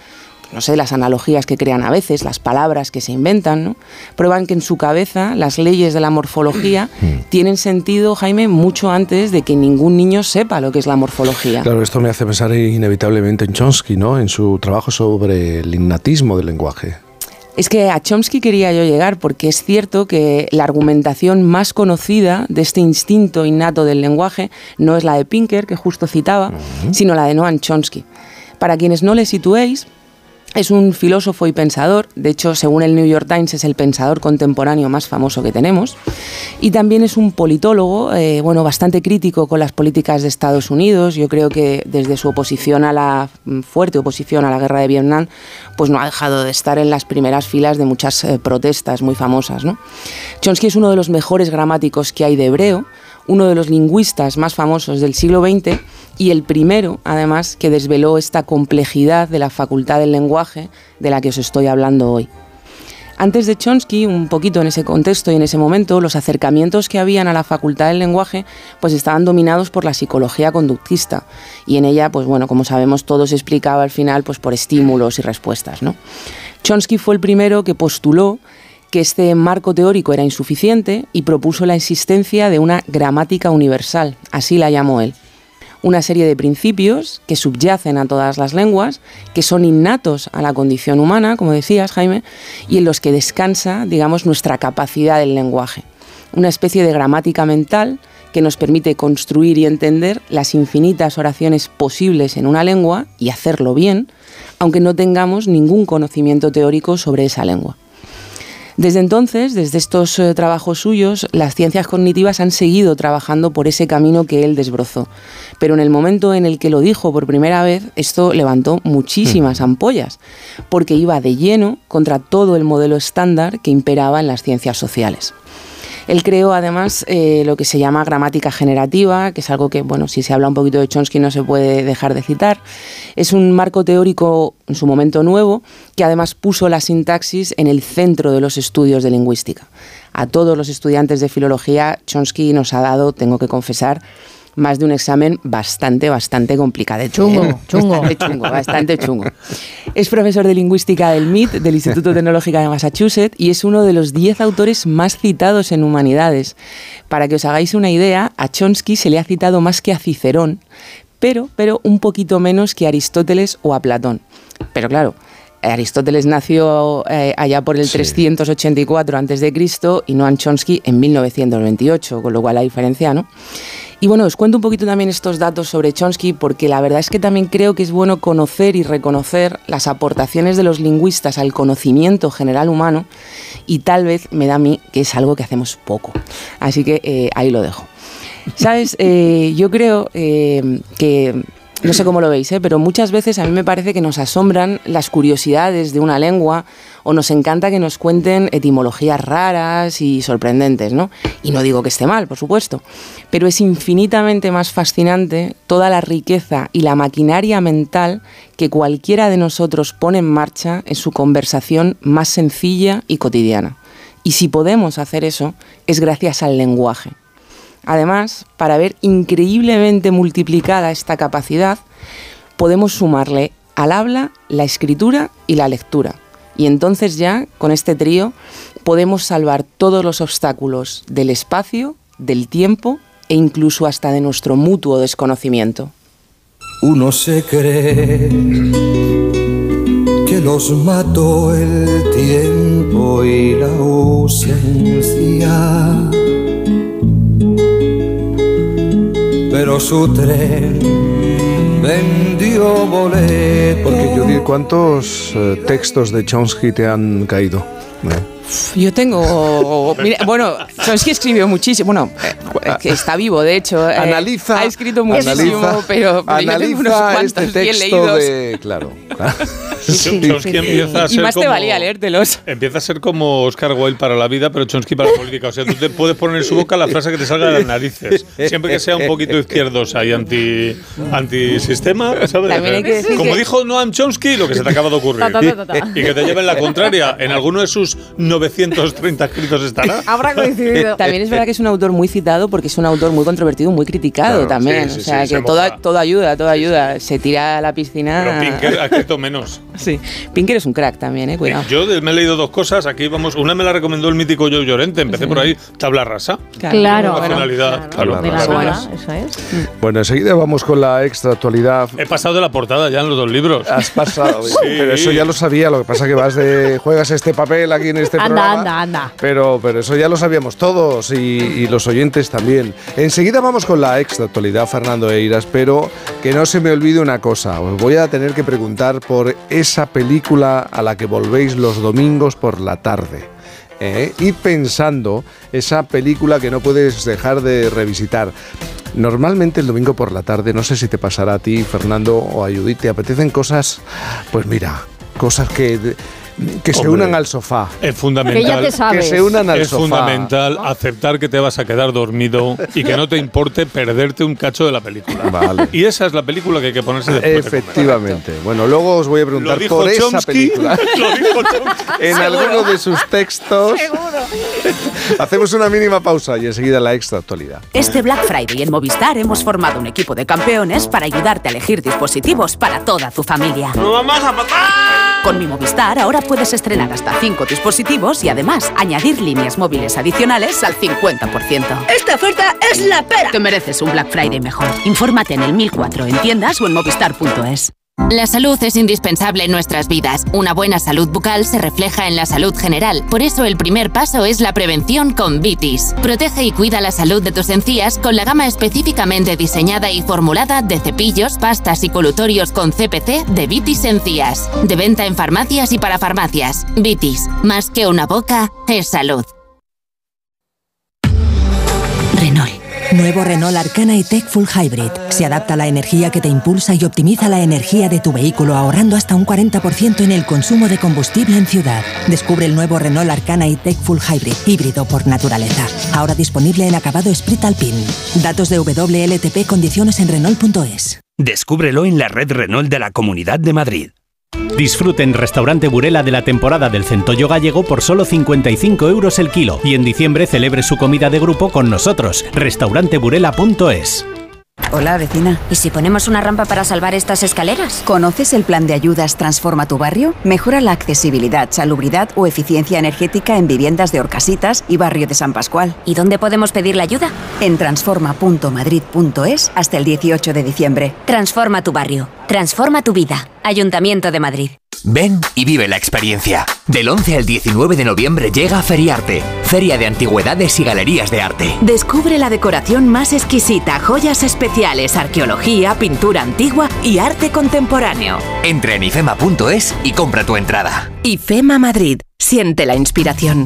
no sé, las analogías que crean a veces, las palabras que se inventan, ¿no? prueban que en su cabeza las leyes de la morfología [CLEARS THROAT] mm. tienen sentido, Jaime, mucho antes de que ningún niño sepa lo que es la morfología. Claro, esto me hace pensar inevitablemente en Chomsky, ¿no? En su trabajo sobre el innatismo del lenguaje. Es que a Chomsky quería yo llegar porque es cierto que la argumentación más conocida de este instinto innato del lenguaje no es la de Pinker, que justo citaba, sino la de Noam Chomsky. Para quienes no le situéis, es un filósofo y pensador, de hecho, según el New York Times, es el pensador contemporáneo más famoso que tenemos. Y también es un politólogo, eh, bueno, bastante crítico con las políticas de Estados Unidos. Yo creo que desde su oposición a la mm, fuerte oposición a la guerra de Vietnam, pues no ha dejado de estar en las primeras filas de muchas eh, protestas muy famosas. Chomsky es uno de los mejores gramáticos que hay de hebreo, uno de los lingüistas más famosos del siglo XX y el primero, además, que desveló esta complejidad de la facultad del lenguaje de la que os estoy hablando hoy. Antes de Chomsky, un poquito en ese contexto y en ese momento, los acercamientos que habían a la facultad del lenguaje pues estaban dominados por la psicología conductista y en ella, pues bueno, como sabemos, todo se explicaba al final pues por estímulos y respuestas, ¿no? Chomsky fue el primero que postuló que este marco teórico era insuficiente y propuso la existencia de una gramática universal, así la llamó él una serie de principios que subyacen a todas las lenguas, que son innatos a la condición humana, como decías, Jaime, y en los que descansa, digamos, nuestra capacidad del lenguaje. Una especie de gramática mental que nos permite construir y entender las infinitas oraciones posibles en una lengua y hacerlo bien, aunque no tengamos ningún conocimiento teórico sobre esa lengua. Desde entonces, desde estos eh, trabajos suyos, las ciencias cognitivas han seguido trabajando por ese camino que él desbrozó. Pero en el momento en el que lo dijo por primera vez, esto levantó muchísimas ampollas, porque iba de lleno contra todo el modelo estándar que imperaba en las ciencias sociales. Él creó además eh, lo que se llama gramática generativa, que es algo que, bueno, si se habla un poquito de Chomsky no se puede dejar de citar. Es un marco teórico en su momento nuevo que además puso la sintaxis en el centro de los estudios de lingüística. A todos los estudiantes de filología, Chomsky nos ha dado, tengo que confesar, más de un examen bastante, bastante complicado. Chungo, chungo. Bastante chungo, bastante chungo. Es profesor de lingüística del MIT, del Instituto Tecnológico de Massachusetts, y es uno de los 10 autores más citados en humanidades. Para que os hagáis una idea, a Chomsky se le ha citado más que a Cicerón, pero, pero un poquito menos que a Aristóteles o a Platón. Pero claro, Aristóteles nació eh, allá por el 384 a.C. y Noam Chomsky en 1928, con lo cual la diferencia, ¿no? Y bueno, os cuento un poquito también estos datos sobre Chomsky porque la verdad es que también creo que es bueno conocer y reconocer las aportaciones de los lingüistas al conocimiento general humano y tal vez me da a mí que es algo que hacemos poco. Así que eh, ahí lo dejo. ¿Sabes? [LAUGHS] Eh, yo creo eh, que no sé cómo lo veis, ¿eh? pero muchas veces a mí me parece que nos asombran las curiosidades de una lengua o nos encanta que nos cuenten etimologías raras y sorprendentes, ¿no? Y no digo que esté mal, por supuesto, pero es infinitamente más fascinante toda la riqueza y la maquinaria mental que cualquiera de nosotros pone en marcha en su conversación más sencilla y cotidiana. Y si podemos hacer eso, es gracias al lenguaje. Además, para ver increíblemente multiplicada esta capacidad, podemos sumarle al habla la escritura y la lectura. Y entonces ya, con este trío, podemos salvar todos los obstáculos del espacio, del tiempo e incluso hasta de nuestro mutuo desconocimiento. Uno se cree que los mató el tiempo y la ausencia. Pero su tren vendió boletos. Porque Judith, ¿cuántos eh, textos de Chomsky te han caído? Eh. Yo tengo. Mira, bueno, Chomsky escribió muchísimo. Bueno, eh, que está vivo, de hecho. eh, Analiza. ha escrito muchísimo, analiza- pero, pero yo tengo unos analiza cuantos este bien leídos. de. Claro. [LAUGHS] Chomsky empieza a Y ser más te valía leértelos. Empieza a ser como Oscar Wilde para la vida, pero Chomsky para la política. O sea, tú te puedes poner en su boca la frase que te salga de las narices. Siempre que sea un poquito izquierdosa y anti, antisistema, ¿sabes? También hay que decir como que- dijo Noam Chomsky, lo que se te acaba de ocurrir. Ta, ta, ta, ta, ta. Y que te lleven la contraria. En alguno de sus 930 escritos estará. [LAUGHS] Habrá coincidido. También es verdad que es un autor muy citado porque es un autor muy controvertido, muy criticado Claro, también. sí, sí, o sea, sí, se que todo, ayuda, todo ayuda. Se tira a la piscina. Pero Pinker ha escrito menos. [LAUGHS] Sí. Pinker es un crack también, eh, cuidado. Yo me he leído dos cosas. Aquí vamos. Una me la recomendó el mítico Joe Llorente. Empecé por ahí, tabla rasa. Claro. Racionalidad. Claro, De la claro. nada, eso es. Bueno, enseguida vamos con la extra actualidad. He pasado de la portada ya en los dos libros. Has pasado, Sí. [LAUGHS] pero eso ya lo sabía. Lo que pasa que vas de juegas este papel aquí en este Anda, anda, anda. Pero, pero eso ya lo sabíamos todos y, y los oyentes también. Enseguida vamos con la extra actualidad, Fernando Eiras, pero que no se me olvide una cosa. Os voy a tener que preguntar por esa película a la que volvéis los domingos por la tarde. ¿eh? Ir pensando esa película que no puedes dejar de revisitar. Normalmente el domingo por la tarde, no sé si te pasará a ti, Fernando, o a Judith, te apetecen cosas, pues mira, cosas que, que se Hombre. unan al sofá. Es fundamental. Que ya te sabes. Que se unan al es sofá. fundamental aceptar que te vas a quedar dormido y que no te importe perderte un cacho de la película. Vale. Y esa es la película que hay que ponerse después de. Efectivamente. Bueno, luego os voy a preguntar por esa Chomsky. película. [LAUGHS] Lo dijo Chomsky. en alguno de sus textos. Hacemos una mínima pausa y enseguida la extra actualidad. Este Black Friday en Movistar hemos formado un equipo de campeones para ayudarte a elegir dispositivos para toda tu familia. ¡No vamos a matar! Con mi Movistar ahora puedes estrenar hasta 5 dispositivos y además añadir líneas móviles adicionales al 50%. Esta oferta es la pera. Te mereces un Black Friday mejor. Infórmate en el 1004 en tiendas o en movistar.es. La salud es indispensable en nuestras vidas. Una buena salud bucal se refleja en la salud general. Por eso el primer paso es la prevención con Vitis. Protege y cuida la salud de tus encías con la gama específicamente diseñada y formulada de cepillos, pastas y colutorios con CPC de Vitis Encías. De venta en farmacias y para farmacias. Vitis, más que una boca, es salud. Nuevo Renault Arcana y Tech Full Hybrid. Se adapta a la energía que te impulsa y optimiza la energía de tu vehículo ahorrando hasta un 40% en el consumo de combustible en ciudad. Descubre el nuevo Renault Arcana y Tech Full Hybrid, híbrido por naturaleza. Ahora disponible en acabado Sprit Alpine. Datos de WLTP condiciones en Renault.es. Descúbrelo en la red Renault de la Comunidad de Madrid. Disfruten Restaurante Burela de la temporada del centollo gallego por solo 55 euros el kilo y en diciembre celebre su comida de grupo con nosotros. Restauranteburela.es Hola, vecina. ¿Y si ponemos una rampa para salvar estas escaleras? ¿Conoces el plan de ayudas Transforma tu barrio? Mejora la accesibilidad, salubridad o eficiencia energética en viviendas de Orcasitas y barrio de San Pascual. ¿Y dónde podemos pedir la ayuda? En transforma.madrid.es hasta el 18 de diciembre. Transforma tu barrio. Transforma tu vida. Ayuntamiento de Madrid. Ven y vive la experiencia. Del 11 al 19 de noviembre llega Feriarte, Feria de Antigüedades y Galerías de Arte. Descubre la decoración más exquisita, joyas especiales, arqueología, pintura antigua y arte contemporáneo. Entra en ifema.es y compra tu entrada. IFEMA Madrid. Siente la inspiración.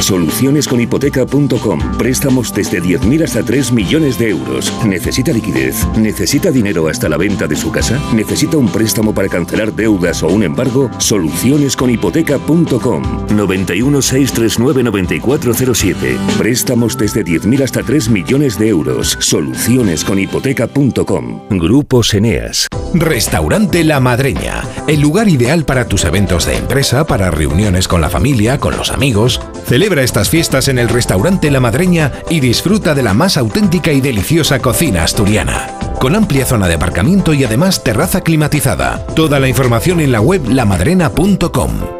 Solucionesconhipoteca.com. Préstamos desde 10.000 hasta 3 millones de euros. ¿Necesita liquidez? ¿Necesita dinero hasta la venta de su casa? ¿Necesita un préstamo para cancelar deudas o un embargo? Solucionesconhipoteca.com. 91 639 9407. Préstamos desde 10.000 hasta 3 millones de euros. Solucionesconhipoteca.com. Grupos Eneas. Restaurante La Madreña, el lugar ideal para tus eventos de empresa, para reuniones con la familia, con los amigos. Celebra estas fiestas en el restaurante La Madreña y disfruta de la más auténtica y deliciosa cocina asturiana. Con amplia zona de aparcamiento y además terraza climatizada. Toda la información en la web lamadrena.com.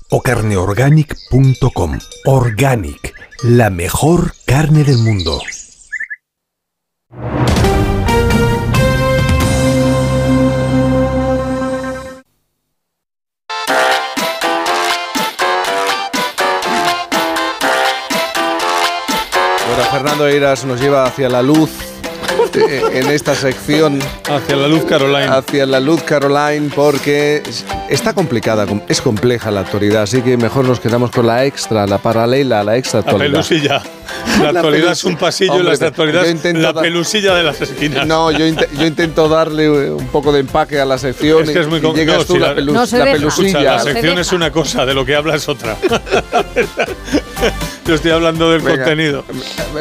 o carneorganic.com. Organic, la mejor carne del mundo. Ahora Fernando Eiras nos lleva hacia la luz en esta sección. Hacia la luz Caroline. Hacia la luz Caroline porque está complicada, es compleja la actualidad, así que mejor nos quedamos con la extra, la paralela, la extra La actualidad. pelusilla. La La actualidad pelus- es un pasillo y Hombre, la actualidad es la pelusilla de las esquinas. No, yo, inte- yo intento darle un poco de empaque a la sección Es que es muy y, llegas no, tú si la, la- pelu- No se la deja. pelusilla. Escucha, la sección es una cosa, de lo que habla es otra. [LAUGHS] [LAUGHS] Yo estoy hablando del Venga, contenido.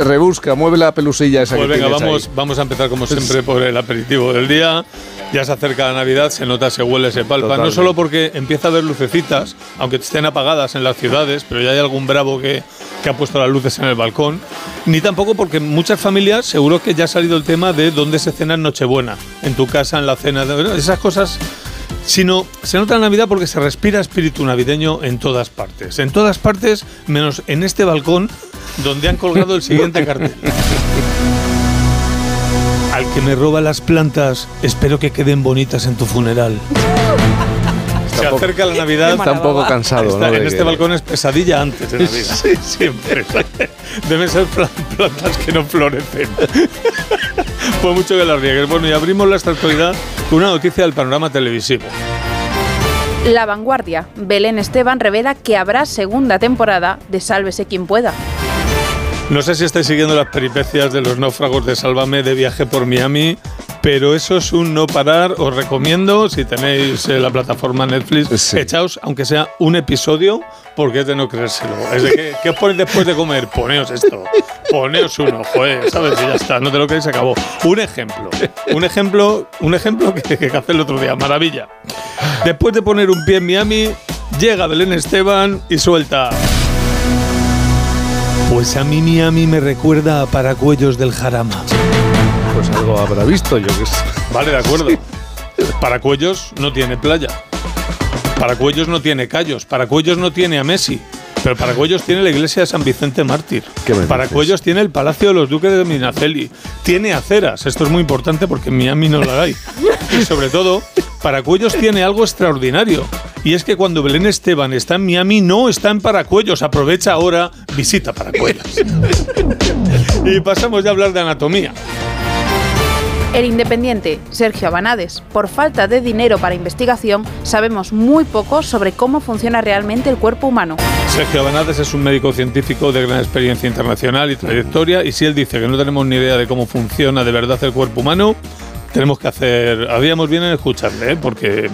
Rebusca, mueve la pelusilla esa Pues que venga, tienes vamos, ahí. vamos a empezar como siempre por el aperitivo del día. Ya se acerca la Navidad, se nota, se huele, se palpa. No solo porque empieza a haber lucecitas, aunque estén apagadas en las ciudades, pero ya hay algún bravo que, que ha puesto las luces en el balcón. Ni tampoco porque muchas familias seguro que ya ha salido el tema de dónde se cena en Nochebuena. En tu casa, en la cena. Esas cosas sino se nota la Navidad porque se respira espíritu navideño en todas partes. En todas partes, menos en este balcón donde han colgado el siguiente cartel. [LAUGHS] Al que me roba las plantas, espero que queden bonitas en tu funeral. Se acerca la Navidad. Está un poco cansado, Está- ¿no? En este que- balcón es pesadilla antes de Navidad. Sí, Siempre. [LAUGHS] Deben ser pla- plantas que no florecen. [LAUGHS] [LAUGHS] Por mucho que la riegues. Bueno, y abrimos la actualidad con una noticia del panorama televisivo. La vanguardia. Belén Esteban revela que habrá segunda temporada de Sálvese quien pueda. No sé si estáis siguiendo las peripecias de los náufragos de Sálvame de viaje por Miami, pero eso es un no parar. Os recomiendo, si tenéis eh, la plataforma Netflix, echaos, aunque sea un episodio, porque es de no creérselo. Es de que, ¿qué os ponéis después de comer? Poneos esto. Poneos uno, joder, ¿sabes? Y ya está, no te lo creéis, se acabó. Un ejemplo, un ejemplo, un ejemplo que, que hace el otro día, maravilla. Después de poner un pie en Miami, llega Belén Esteban y suelta. Pues a mí Miami me recuerda a Paracuellos del Jarama. Pues algo habrá visto, yo que sé. Vale, de acuerdo. Paracuellos no tiene playa. Paracuellos no tiene callos. Paracuellos no tiene a Messi. Pero Paracuellos tiene la iglesia de San Vicente Mártir. ¿Qué me Paracuellos tiene el Palacio de los Duques de Minaceli. Tiene aceras. Esto es muy importante porque en Miami no la hay. [LAUGHS] Y sobre todo, Paracuellos tiene algo extraordinario. Y es que cuando Belén Esteban está en Miami, no está en Paracuellos. Aprovecha ahora, visita Paracuellos. [LAUGHS] y pasamos ya a hablar de anatomía. El independiente, Sergio Abanades. Por falta de dinero para investigación, sabemos muy poco sobre cómo funciona realmente el cuerpo humano. Sergio Abanades es un médico científico de gran experiencia internacional y trayectoria y si él dice que no tenemos ni idea de cómo funciona de verdad el cuerpo humano, tenemos que hacer, haríamos bien en escucharle, ¿eh? porque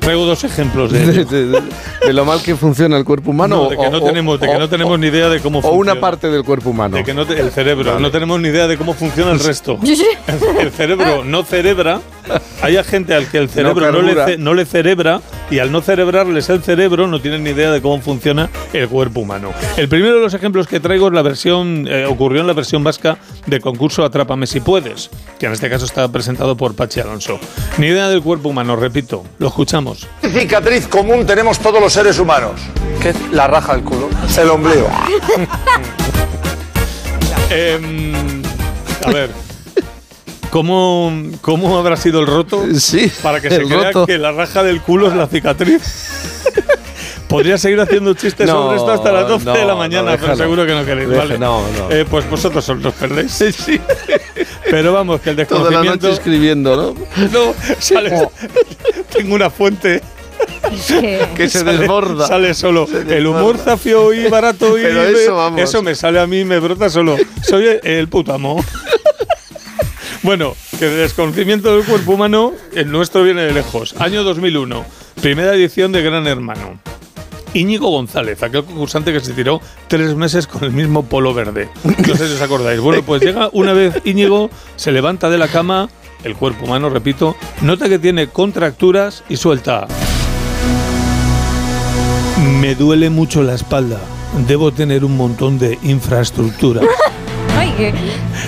traigo dos ejemplos de, De, [LAUGHS] de- de- de lo mal que funciona el cuerpo humano. No, de que no tenemos- de que no tenemos ni idea de cómo O funciona. una parte del cuerpo humano. De que no te- el cerebro, Vale. no tenemos ni idea de cómo funciona el resto. [LAUGHS] El cerebro no cerebra. Hay gente al que el cerebro no, le, carbura. ce- no le cerebra y al no cerebrarles el cerebro no tienen ni idea de cómo funciona el cuerpo humano. El primero de los ejemplos que traigo es la versión, eh, ocurrió en la versión vasca del concurso Atrápame si puedes, que en este caso está presentado por Pachi Alonso. Ni idea del cuerpo humano, repito, lo escuchamos. cicatriz común tenemos todos los seres humanos? ¿Qué? La raja del culo. El ombligo. [LAUGHS] Em, a ver. ¿Cómo, ¿Cómo habrá sido el roto? Sí. Para que se crea roto. que la raja del culo es la cicatriz. [LAUGHS] Podría seguir haciendo chistes No, sobre esto hasta las 12 de la no, mañana, no, pero seguro que no queréis. Vale. no, no. Eh, pues vosotros os los perdéis. Sí. [LAUGHS] Pero vamos, que el Toda la desconocimiento. noche escribiendo, ¿no? [LAUGHS] No, sale- tengo una fuente. Que se Sale- desborda. Sale solo. Se El humor desborda. zafio y barato y. Pero eso, vamos. eso me sale a mí, me brota solo. Soy el, el puto amo. Bueno, que el desconocimiento del cuerpo humano, el nuestro viene de lejos. Año 2001, primera edición de Gran Hermano. Íñigo González, aquel concursante que se tiró tres meses con el mismo polo verde. No sé si os acordáis. Bueno, pues llega una vez Íñigo, se levanta de la cama, el cuerpo humano, repito, nota que tiene contracturas y suelta. Me duele mucho la espalda. Debo tener un montón de infraestructura. Que.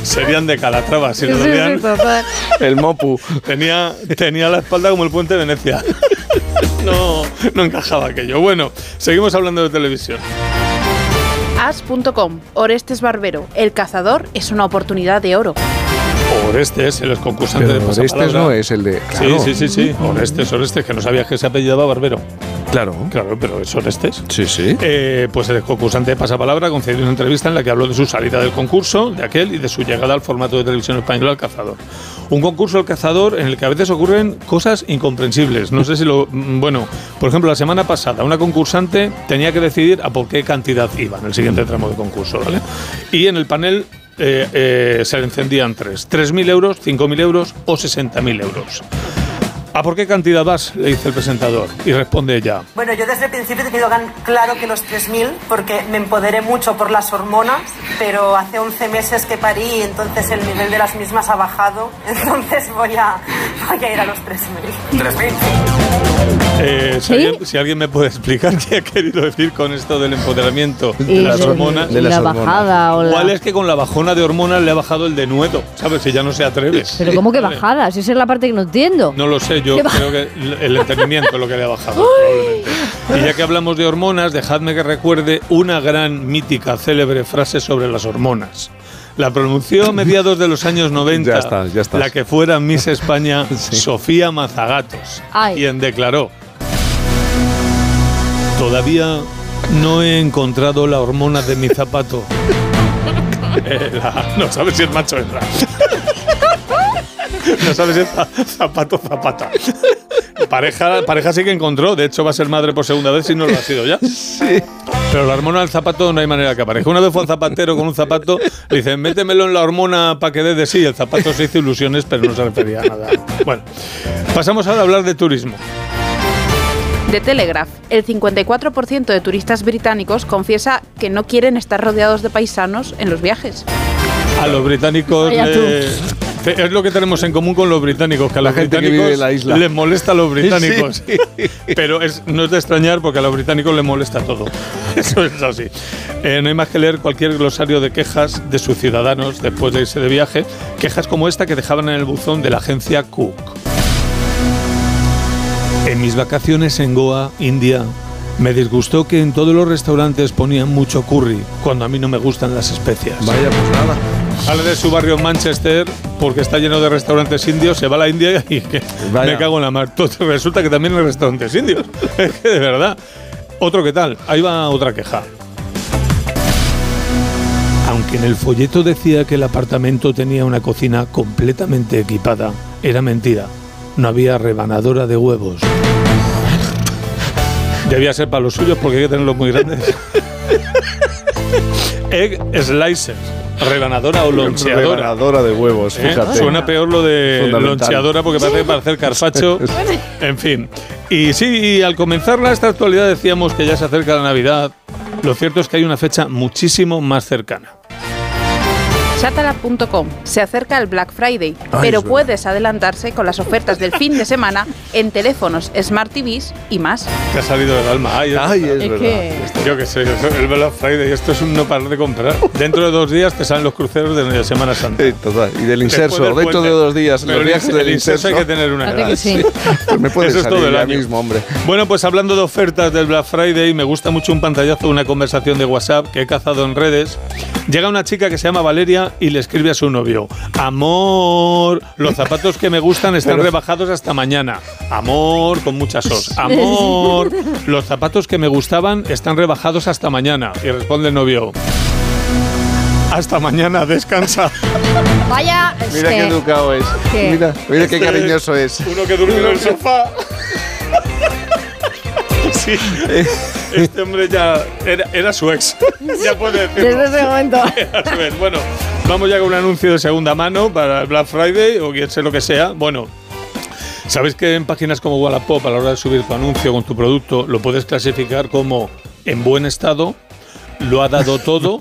Serían de Calatrava, si lo sí, dolían. sí, total. El mopu. Tenía, tenía la espalda como el puente de Venecia. [LAUGHS] No, no encajaba aquello. Bueno, seguimos hablando de televisión. As.com, Orestes Barbero, El cazador es una oportunidad de oro. Orestes, el concursante Pero de Orestes no es el de. Claro. Sí, sí, sí, sí. Orestes, Orestes, que no sabía que se apellidaba Barbero. Claro. Claro, pero es Orestes. Sí, sí. Eh, pues el concursante de Pasapalabra concedió una entrevista en la que habló de su salida del concurso, de aquel, y de su llegada al formato de televisión española El Cazador. Un concurso El Cazador en el que a veces ocurren cosas incomprensibles. No sé si lo. mm, Bueno, por ejemplo, la semana pasada una concursante tenía que decidir a por qué cantidad iba en el siguiente tramo de concurso, ¿vale? Y en el panel eh, eh, se le encendían tres: 3.000 euros, 5.000 euros o 60.000 euros. ¿A por qué cantidad vas? le dice el presentador. Y responde ella. Bueno, yo desde el principio he tenido claro que los 3.000 porque me empoderé mucho por las hormonas, pero hace 11 meses que parí y entonces el nivel de las mismas ha bajado, [LAUGHS] entonces voy a, voy a ir a los 3.000. 3.000. Eh, si, alguien, si alguien me puede explicar [LAUGHS] qué ha querido decir con esto del empoderamiento de Y las de- hormonas. y la bajada o la- ¿Cuál es que con la bajona de hormonas le ha bajado el denuedo? ¿Sabes? Si ya no se atreve. Pero ¿cómo que Vale. bajada? Si esa es la parte que no entiendo. No lo sé, yo creo que el- entendimiento es lo que le ha bajado, [LAUGHS] probablemente. Y ya que hablamos de hormonas, dejadme que recuerde una gran, mítica, célebre frase sobre las hormonas. La pronunció a mediados de los años 90 Ya está, ya está. la que fuera Miss España, [LAUGHS] Sofía Mazagatos, Ay. quien declaró Todavía no he encontrado la hormona de mi zapato. [LAUGHS] Eh, la- no sabes si es macho o hembra. [LAUGHS] no sabes si es za- zapato o zapata. Pareja, pareja sí que encontró, de hecho va a ser madre por segunda vez si no lo ha sido ya. Sí. Pero la hormona del zapato no hay manera que aparezca. Una vez fue al zapatero con un zapato, le dicen, métemelo en la hormona para que dé de sí. Y el zapato se hizo ilusiones, pero no se refería a nada. Bueno, pasamos ahora a hablar de turismo. De Telegraph, el 54% de turistas británicos confiesa que no quieren estar rodeados de paisanos en los viajes. A los británicos Vaya tú. Es lo que tenemos en común con los británicos, que a La los gente que británicos vive en la isla. les molesta a los británicos. Sí. [LAUGHS] Pero es, no es de extrañar porque a los británicos les molesta todo. [LAUGHS] Eso es así. Eh, no hay más que leer cualquier glosario de quejas de sus ciudadanos después de irse de viaje. Quejas como esta que dejaban en el buzón de la agencia Cook. En mis vacaciones en Goa, India, me disgustó que en todos los restaurantes ponían mucho curry, cuando a mí no me gustan las especias. Vaya, pues nada. Sale de su barrio en Manchester porque está lleno de restaurantes indios, se va a la India y que me cago en la mar. [LAUGHS] Resulta que también hay restaurantes indios. [LAUGHS] Es que de verdad. Otro que tal, ahí va otra queja. Aunque en el folleto decía que el apartamento tenía una cocina completamente equipada, era mentira. No había rebanadora de huevos. Debía ser para los suyos porque hay que tenerlos muy grandes. [LAUGHS] Egg slicer, rebanadora o loncheadora. Rebanadora de huevos, ¿Eh? fíjate. Suena peor lo de loncheadora porque parece para hacer carpacho. [LAUGHS] en fin. Y sí, y al comenzar esta actualidad decíamos que ya se acerca la Navidad. Lo cierto es que hay una fecha muchísimo más cercana. Chatala.com se acerca el Black Friday, Ay, pero puedes adelantarse con las ofertas del fin de semana en teléfonos, Smart TVs y más. Te ha salido del alma. Ay, es, Ay, es Es verdad. que- Yo qué sé, el Black Friday, esto es un no parar de comprar. Dentro de dos días te salen los cruceros de la Semana Santa. Sí, total. Y del inserso, del dentro de dos días, Pero los el viajes inserso- del el inserso hay que tener una edad. que sí. Pues me puede Eso es salir todo el año. mismo, hombre. Bueno, pues hablando de ofertas del Black Friday, me gusta mucho un pantallazo de una conversación de WhatsApp que he cazado en redes. Llega una chica que se llama Valeria y le escribe a su novio: Amor, los zapatos que me gustan están Pero- rebajados hasta mañana. Amor, con muchas sos. Amor, los zapatos que me gustaban están rebajados hasta mañana. Y responde el novio: Hasta mañana, descansa. Vaya, es Mira que- qué educado es. que- Mira, mira qué Este- cariñoso es. Uno que durmió en el sofá. Sí, este hombre ya era, era su ex. [LAUGHS] Ya puede decirlo. Desde ese momento. Era su ex. Bueno, vamos ya con un anuncio de segunda mano para el Black Friday o quien sea lo que sea. Bueno, ¿sabéis que en páginas como Wallapop a la hora de subir tu anuncio con tu producto lo puedes clasificar como en buen estado, lo ha dado todo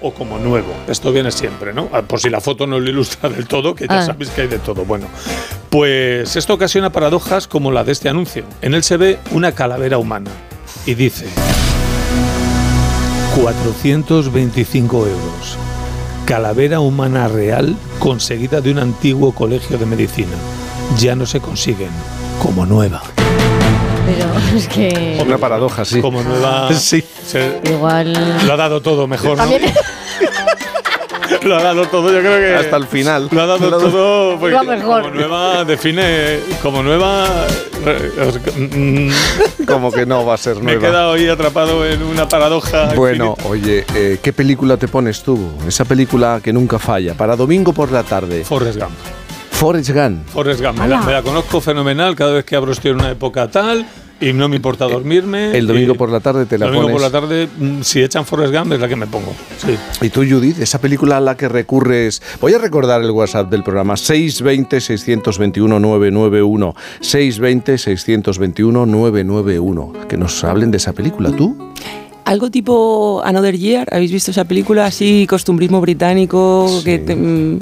o como nuevo? Esto viene siempre, ¿no? Ah, Por si la foto no lo ilustra del todo, que ya Ah. sabéis que hay de todo. Bueno, pues esto ocasiona paradojas como la de este anuncio. En él se ve una calavera humana y dice 425 euros. Calavera humana real conseguida de un antiguo colegio de medicina. Ya no se consiguen como nueva. Pero [LAUGHS] es que. Una paradoja, sí. Como nueva. [LAUGHS] Sí. se- Igual. lo ha dado todo mejor, ¿no? [LAUGHS] [LAUGHS] Lo ha dado todo, yo creo que. Hasta el final. Lo ha dado Lo ha dado- todo. porque Lo mejor. Como nueva define. Como nueva. mm, Como que no va a ser [LAUGHS] Me he nueva. quedado ahí atrapado en una paradoja. Bueno, infinita. oye, eh, ¿qué película te pones tú? Esa película que nunca falla. Para domingo por la tarde. Forrest Gump. Forrest Gump. Forrest Gump. Me la, me la conozco fenomenal cada vez que abro estoy en una época tal y no me importa dormirme. El domingo por la tarde te la domingo pones. por la tarde, mm, si echan Forrest Gump es la que me pongo. Sí. Y tú, Judith, esa película a la que recurres. Voy a recordar el WhatsApp del programa: 620-621-991. 620-621-991. Que nos hablen de esa película, ¿tú? Algo tipo Another Year, ¿habéis visto esa película? Así, costumbrismo británico, que te- mm,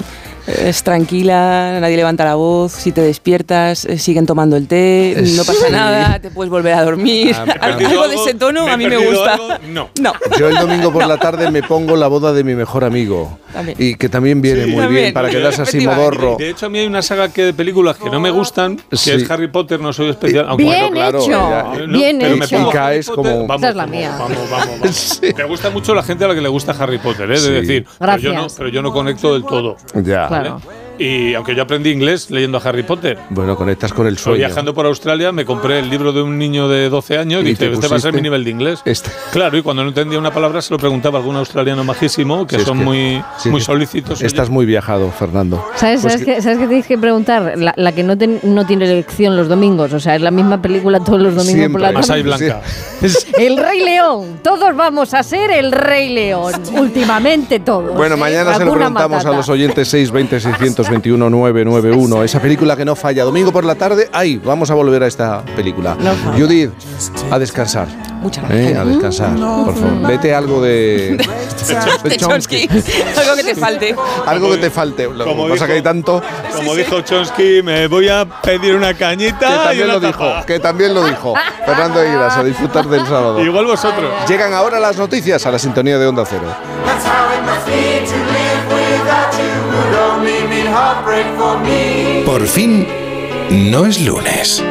es tranquila, nadie levanta la voz, si te despiertas eh, siguen tomando el té, no pasa Sí. nada, te puedes volver a dormir. Ah, ¿me algo de ese tono ¿Me a mí me gusta. algo? No. [LAUGHS] No. Yo el domingo por la tarde me pongo la boda de mi mejor amigo. También. Y que también viene Sí, muy también. bien para quedarse así modorro. De hecho, a mí hay una saga que de películas que no me gustan, que Sí. es Harry Potter, no soy especial. aunque Bien bueno, claro, hecho. ya. eh, no, Bien pero me hecho. pongo Harry Potter, como- Vamos, Esa es la mía. Vamos, vamos, [LAUGHS] vamos. Sí. Me gusta mucho la gente a la que le gusta Harry Potter, ¿eh? Sí. de decir, pero yo, no, Gracias. pero yo no conecto del todo. Ya. Claro. Claro. Y aunque yo aprendí inglés leyendo a Harry Potter. Bueno, conectas con el sueño. viajando por Australia me compré el libro de un niño de 12 años y ¿Y dije, te este va a ser mi nivel de inglés. Claro, y cuando no entendía una palabra se lo preguntaba a algún australiano majísimo, que Sí, es son que- muy, sí, muy solícitos. Estás muy viajado, Fernando. ¿Sabes, Pues sabes, que- qué, ¿Sabes qué tienes que preguntar? La, la que no, ten- no tiene elección los domingos. O sea, es la misma película todos los domingos por la Masai tarde. Blanca. El Rey León. Todos vamos a ser el Rey León. Últimamente todos. Bueno, ¿eh? mañana se lo preguntamos a los oyentes 620 621 991. Esa película que no falla. Domingo por la tarde, ahí, vamos a volver a esta película. Judith, a descansar. Muchas Eh, a descansar, por favor. Vete algo de, [LAUGHS] de Chomsky. Algo que te falte. Algo que te falte. Lo que Como pasa que hay tanto Como dijo Chomsky, me voy a pedir una que cañita y también una lo dijo. Que también lo dijo. Fernando Higueras, a disfrutar del sábado. Igual vosotros. Llegan ahora las noticias a la sintonía de Onda Cero. Por fin, no es lunes.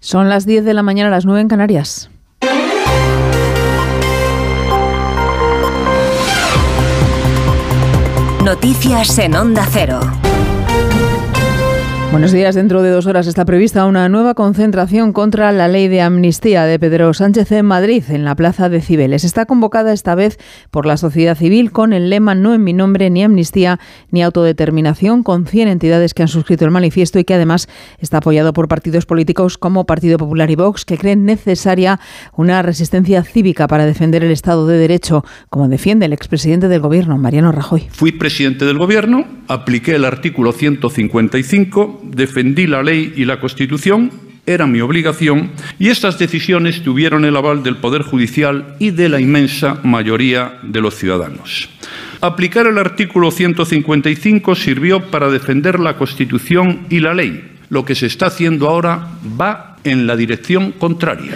Son las 10 de la mañana, las 9 en Canarias. Noticias en Onda Cero. Buenos días. Dentro de dos horas está prevista una nueva concentración contra la ley de amnistía de Pedro Sánchez en Madrid, en la Plaza de Cibeles. Está convocada esta vez por la sociedad civil con el lema No en mi nombre, ni amnistía, ni autodeterminación, con 100 entidades que han suscrito el manifiesto y que además está apoyado por partidos políticos como Partido Popular y Vox, que creen necesaria una resistencia cívica para defender el Estado de Derecho, como defiende el expresidente del Gobierno, Mariano Rajoy. Fui presidente del Gobierno, apliqué el artículo 155, defendí la ley y la Constitución, era mi obligación, y estas decisiones tuvieron el aval del Poder Judicial y de la inmensa mayoría de los ciudadanos. Aplicar el artículo 155 sirvió para defender la Constitución y la ley. Lo que se está haciendo ahora va en la dirección contraria,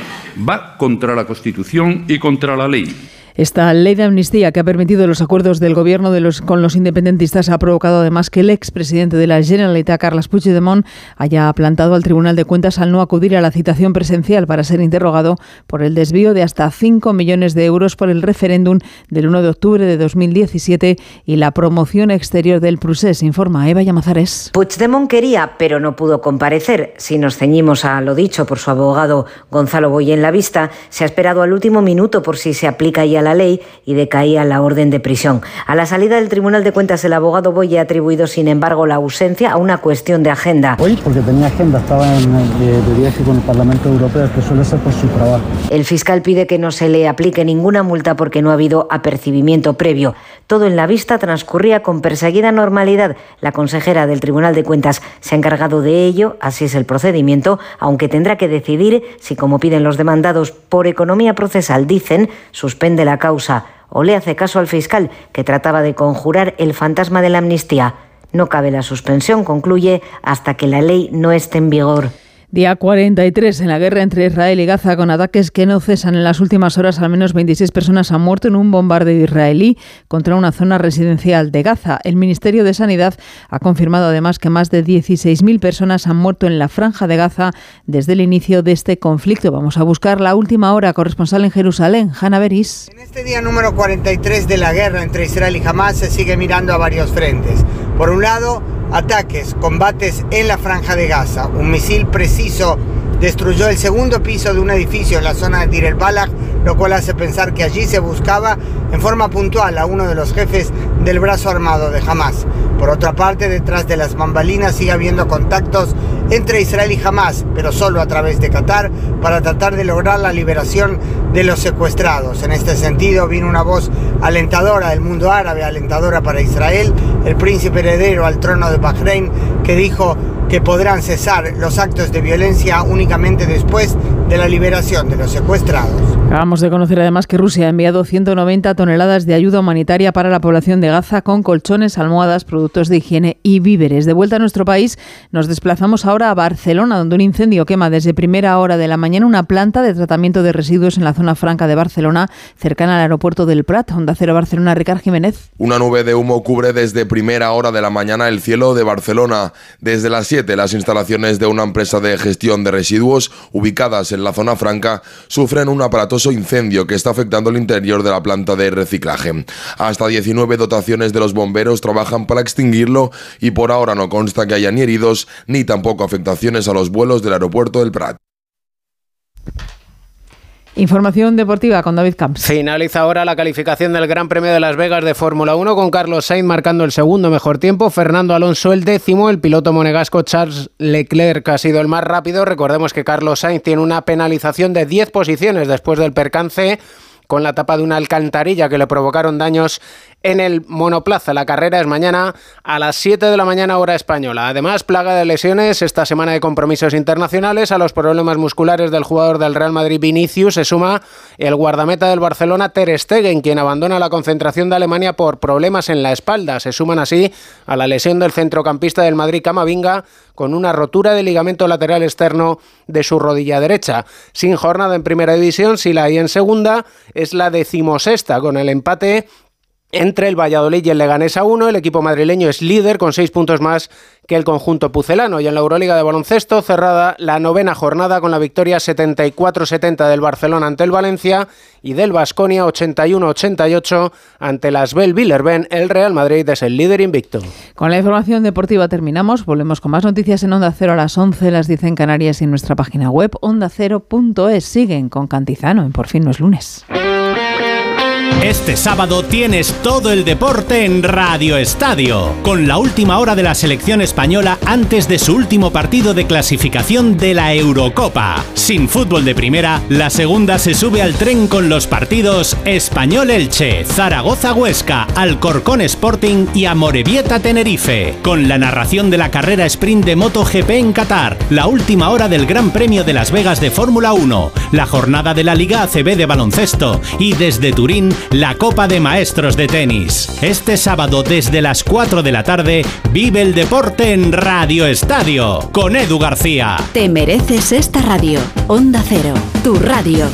va contra la Constitución y contra la ley. Esta ley de amnistía que ha permitido los acuerdos del gobierno con los independentistas ha provocado además que el expresidente de la Generalitat, Carles Puigdemont, haya plantado al Tribunal de Cuentas al no acudir a la citación presencial para ser interrogado por el desvío de hasta 5 millones de euros por el referéndum del 1 de octubre de 2017 y la promoción exterior del procés, informa Eva Llamazares. Puigdemont quería, pero no pudo comparecer. Si nos ceñimos a lo dicho por su abogado Gonzalo Boy en la vista, se ha esperado al último minuto por si se aplica ya la ley y decaía la orden de prisión. A la salida del Tribunal de Cuentas, el abogado Boy ha atribuido, sin embargo, la ausencia a una cuestión de agenda. Hoy, porque tenía agenda, estaba en, de, de viaje con el Parlamento Europeo, que suele ser por su trabajo. El fiscal pide que no se le aplique ninguna multa porque no ha habido apercibimiento previo. Todo en la vista transcurría con perseguida normalidad. La consejera del Tribunal de Cuentas se ha encargado de ello, así es el procedimiento, aunque tendrá que decidir si, como piden los demandados por economía procesal, dicen, suspende la causa o le hace caso al fiscal que trataba de conjurar el fantasma de la amnistía. No cabe la suspensión, concluye, hasta que la ley no esté en vigor. Día 43 en la guerra entre Israel y Gaza con ataques que no cesan. En las últimas horas al menos 26 personas han muerto en un bombardeo israelí contra una zona residencial de Gaza. El Ministerio de Sanidad ha confirmado además que más de 16.000 personas han muerto en la franja de Gaza desde el inicio de este conflicto. Vamos a buscar la última hora corresponsal en Jerusalén, Hanna Beris. Este día número 43 de la guerra entre Israel y Hamas se sigue mirando a varios frentes. Por un lado, ataques, combates en la franja de Gaza. Un misil preciso destruyó el segundo piso de un edificio en la zona de Dir el Balach, lo cual hace pensar que allí se buscaba en forma puntual a uno de los jefes del brazo armado de Hamas. Por otra parte, detrás de las bambalinas sigue habiendo contactos entre Israel y Hamas, pero solo a través de Qatar, para tratar de lograr la liberación de los secuestrados. En este sentido, vino una voz alentadora del mundo árabe, alentadora para Israel, el príncipe heredero al trono de Bahrein, que dijo que podrán cesar los actos de violencia únicamente después de la liberación de los secuestrados. Acabamos de conocer además que Rusia ha enviado 190 toneladas de ayuda humanitaria para la población de Gaza con colchones, almohadas, productos de higiene y víveres. De vuelta a nuestro país, nos desplazamos ahora a Barcelona, donde un incendio quema desde primera hora de la mañana una planta de tratamiento de residuos en la zona franca de Barcelona, cercana al aeropuerto del Prat. Onda Cero Barcelona, Ricard Jiménez. Una nube de humo cubre desde primera hora de la mañana el cielo de Barcelona. Desde las 7, las instalaciones de una empresa de gestión de residuos ubicadas en la zona franca sufren un aparatoso incendio que está afectando el interior de la planta de reciclaje. Hasta 19 dotaciones de los bomberos trabajan para extinguirlo y por ahora no consta que haya ni heridos ni tampoco afectaciones a los vuelos del aeropuerto del Prat. Información deportiva con David Camps. Finaliza ahora la calificación del Gran Premio de Las Vegas de Fórmula 1 con Carlos Sainz marcando el segundo mejor tiempo, Fernando Alonso el décimo, el piloto monegasco Charles Leclerc ha sido el más rápido. Recordemos que Carlos Sainz tiene una penalización de 10 posiciones después del percance con la tapa de una alcantarilla que le provocaron daños en el monoplaza. La carrera es mañana a las 7 de la mañana hora española. Además, plaga de lesiones esta semana de compromisos internacionales. A los problemas musculares del jugador del Real Madrid Vinicius se suma el guardameta del Barcelona Ter Stegen, quien abandona la concentración de Alemania por problemas en la espalda. Se suman así a la lesión del centrocampista del Madrid Camavinga con una rotura de ligamento lateral externo de su rodilla derecha. Sin jornada en primera división, si la hay en segunda, es la decimosexta con el empate entre el Valladolid y el Leganés a 1, el equipo madrileño es líder con seis puntos más que el conjunto pucelano. Y en la Euroliga de baloncesto, cerrada la novena jornada con la victoria 74-70 del Barcelona ante el Valencia y del Basconia 81-88 ante las Bell Villerben. El Real Madrid es el líder invicto. Con la información deportiva terminamos. Volvemos con más noticias en Onda Cero a las 11, las dicen Canarias y en nuestra página web ondacero.es. Siguen con Cantizano en Por fin no es lunes. Este sábado tienes todo el deporte en Radio Estadio, con la última hora de la selección española antes de su último partido de clasificación de la Eurocopa. Sin fútbol de primera, la segunda se sube al tren con los partidos Español Elche, Zaragoza Huesca, Alcorcón Sporting y Amorebieta Tenerife, con la narración de la carrera sprint de MotoGP en Qatar, la última hora del Gran Premio de Las Vegas de Fórmula 1, la jornada de la Liga ACB de baloncesto y desde Turín la Copa de Maestros de Tenis. Este sábado desde las 4 de la tarde vive el deporte en Radio Estadio con Edu García. Te mereces esta radio. Onda Cero, tu radio.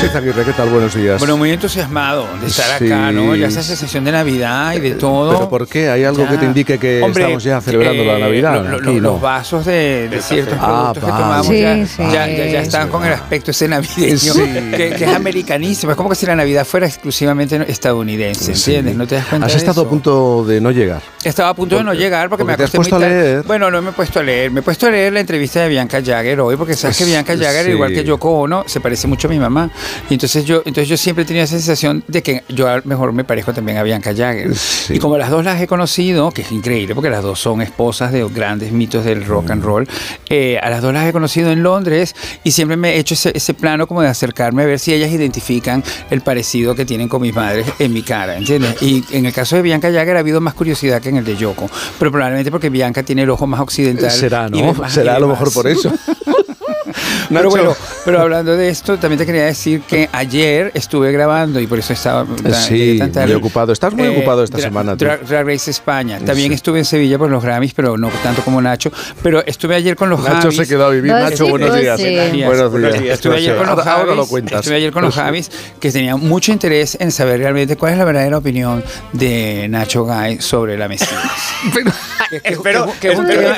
¿Qué tal? Buenos días. Bueno, muy entusiasmado de estar acá. ¿no? Ya esa sensación de Navidad y de todo. ¿Pero por qué? ¿Hay algo Ya. que te indique que Hombre, estamos ya celebrando la eh, Navidad? lo- lo-. Los vasos de, de ciertos Ah, productos que tomamos Sí, ya, sí. ya, ya- ya están con el aspecto ese navideño, Sí. que, que es americanísimo. Es como que si la Navidad fuera exclusivamente estadounidense, Sí. ¿entiendes? ¿No te das cuenta Has de estado eso? a punto de no llegar. Estaba a punto de no llegar porque, me porque te has acosté muy puesto a leer. Bueno, no me he puesto a leer. Me he puesto a leer la entrevista de Bianca Jagger hoy porque sabes que Sí. Bianca Jagger, igual que Yoko Ono, se parece mucho a mi mamá. Y entonces yo, entonces yo siempre tenía esa sensación de que yo a lo mejor me parezco también a Bianca Jagger. Y como las dos las he conocido, que es increíble porque las dos son esposas de grandes mitos del rock and roll, eh, a las dos las he conocido en Londres y siempre me he hecho ese, ese plano como de acercarme a ver si ellas identifican el parecido que tienen con mis madres en mi cara, ¿entiendes? Y en el caso de Bianca Jagger ha habido más curiosidad que en el de Yoko, pero probablemente porque Bianca tiene el ojo más occidental. Será, y ¿no? Será a lo mejor por eso. [LAUGHS] [LAUGHS] Pero Nacho. bueno, pero hablando de esto, también te quería decir que ayer estuve grabando y por eso estaba Sí, tan tarde. muy ocupado. Estás muy Eh, ocupado esta Dra- semana, tú. Drag, Drag Race España. También Sí. estuve en Sevilla por los Grammys, pero no tanto como Nacho. Pero estuve ayer con los Nacho Javis. se quedó a vivir. Pues Nacho, sí, buenos pues días. sí. Buenos días. Estuve ayer con los Javis. lo cuentas. Estuve ayer con los Javis, que tenían mucho interés en saber realmente cuál es la verdadera opinión de Nacho Gay sobre la Mesías. [LAUGHS] Espero, que es un tema-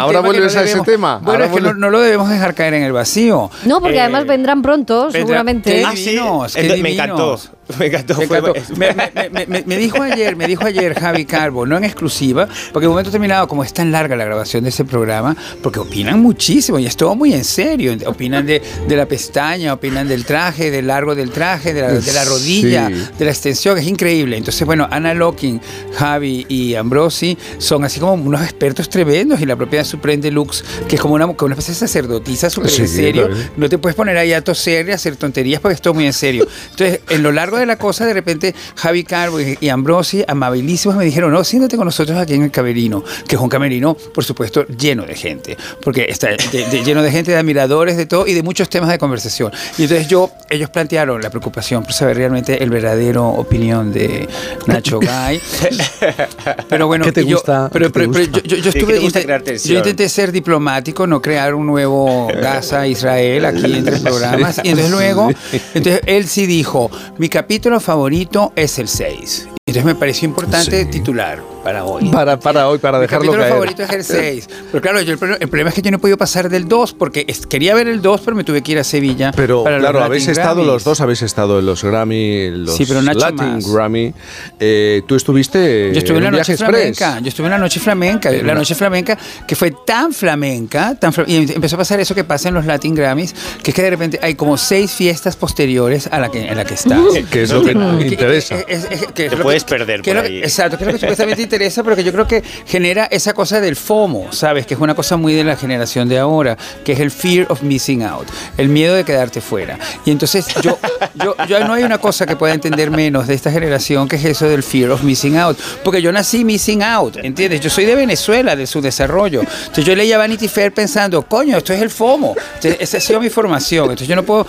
Ahora vuelves a ese tema. Bueno, es que no lo debemos dejar caer en el vacío. No, porque Eh, además vendrán pronto, vendrá- seguramente. Qué Ah, sí. divinos, qué Entonces, me encantó. [LAUGHS] Me encantó. Me, fue- encantó. Me- me- me- me- me dijo ayer, me dijo ayer Javi Carbo, no en exclusiva, porque en un momento determinado, como es tan larga la grabación de ese programa, porque opinan muchísimo y es todo muy en serio. Opinan de, de la pestaña, opinan del traje, del largo del traje, de la, de la rodilla, Sí. de la extensión, es increíble. Entonces, bueno, Ana Locking, Javi y Ambrosi son así como unos expertos tremendos y la propia Supreme Deluxe, que es como una, como una especie de sacerdotisa súper Sí, en serio. claro. No te puedes poner ahí a toser y a hacer tonterías porque es todo muy en serio. Entonces, en lo largo de la cosa, de repente, Javi Carbo y, Ambrosi, amabilísimos, me dijeron, no, siéntate con nosotros aquí en el camerino, que es un camerino, por supuesto, lleno de gente, porque está de- de- lleno de gente, de admiradores, de todo y de muchos temas de conversación. Y entonces yo, ellos plantearon la preocupación por saber realmente el verdadero opinión de Nacho Gay. [LAUGHS] Pero bueno, ¿Qué te yo- gusta? pero, ¿Qué te pero- pero gusta? yo, yo- yo estuve que te gusta inte- crear yo intenté ser diplomático, no crear un nuevo Gaza Israel aquí entre [LAUGHS] programas. Y entonces luego, entonces él sí dijo, mi capítulo favorito es el 6. Entonces me pareció importante titular para hoy. Para, para hoy, para Mi dejarlo caer. favorito es el 6. Pero claro, yo el, el problema es que yo no he podido pasar del 2 porque es- quería ver el 2, pero me tuve que ir a Sevilla. Pero para claro, habéis estado Grammys. los dos, habéis estado en los Grammy, los Sí, pero Nacho Latin más. Grammy. Eh, Tú estuviste Yo estuve en la un noche viaje express. flamenca. Yo estuve en la noche flamenca. En La noche flamenca que fue tan flamenca, tan fla- y empezó a pasar eso que pasa en los Latin Grammys, que es que de repente hay como seis fiestas posteriores a la que, en la que estás. [LAUGHS] Que es lo que te interesa. Es- es- que Te puedes que- perder que por que- ahí. exacto, que es lo que supuestamente interesa, pero que yo creo que genera esa cosa del FOMO, ¿sabes? Que es una cosa muy de la generación de ahora, que es el fear of missing out, el miedo de quedarte fuera. Y entonces yo, yo, yo no hay una cosa que pueda entender menos de esta generación que es eso del fear of missing out, porque yo nací missing out, ¿entiendes? Yo soy de Venezuela, de su desarrollo. Entonces yo leía Vanity Fair pensando, coño, esto es el FOMO. Entonces, esa ha sido mi formación. Entonces yo no puedo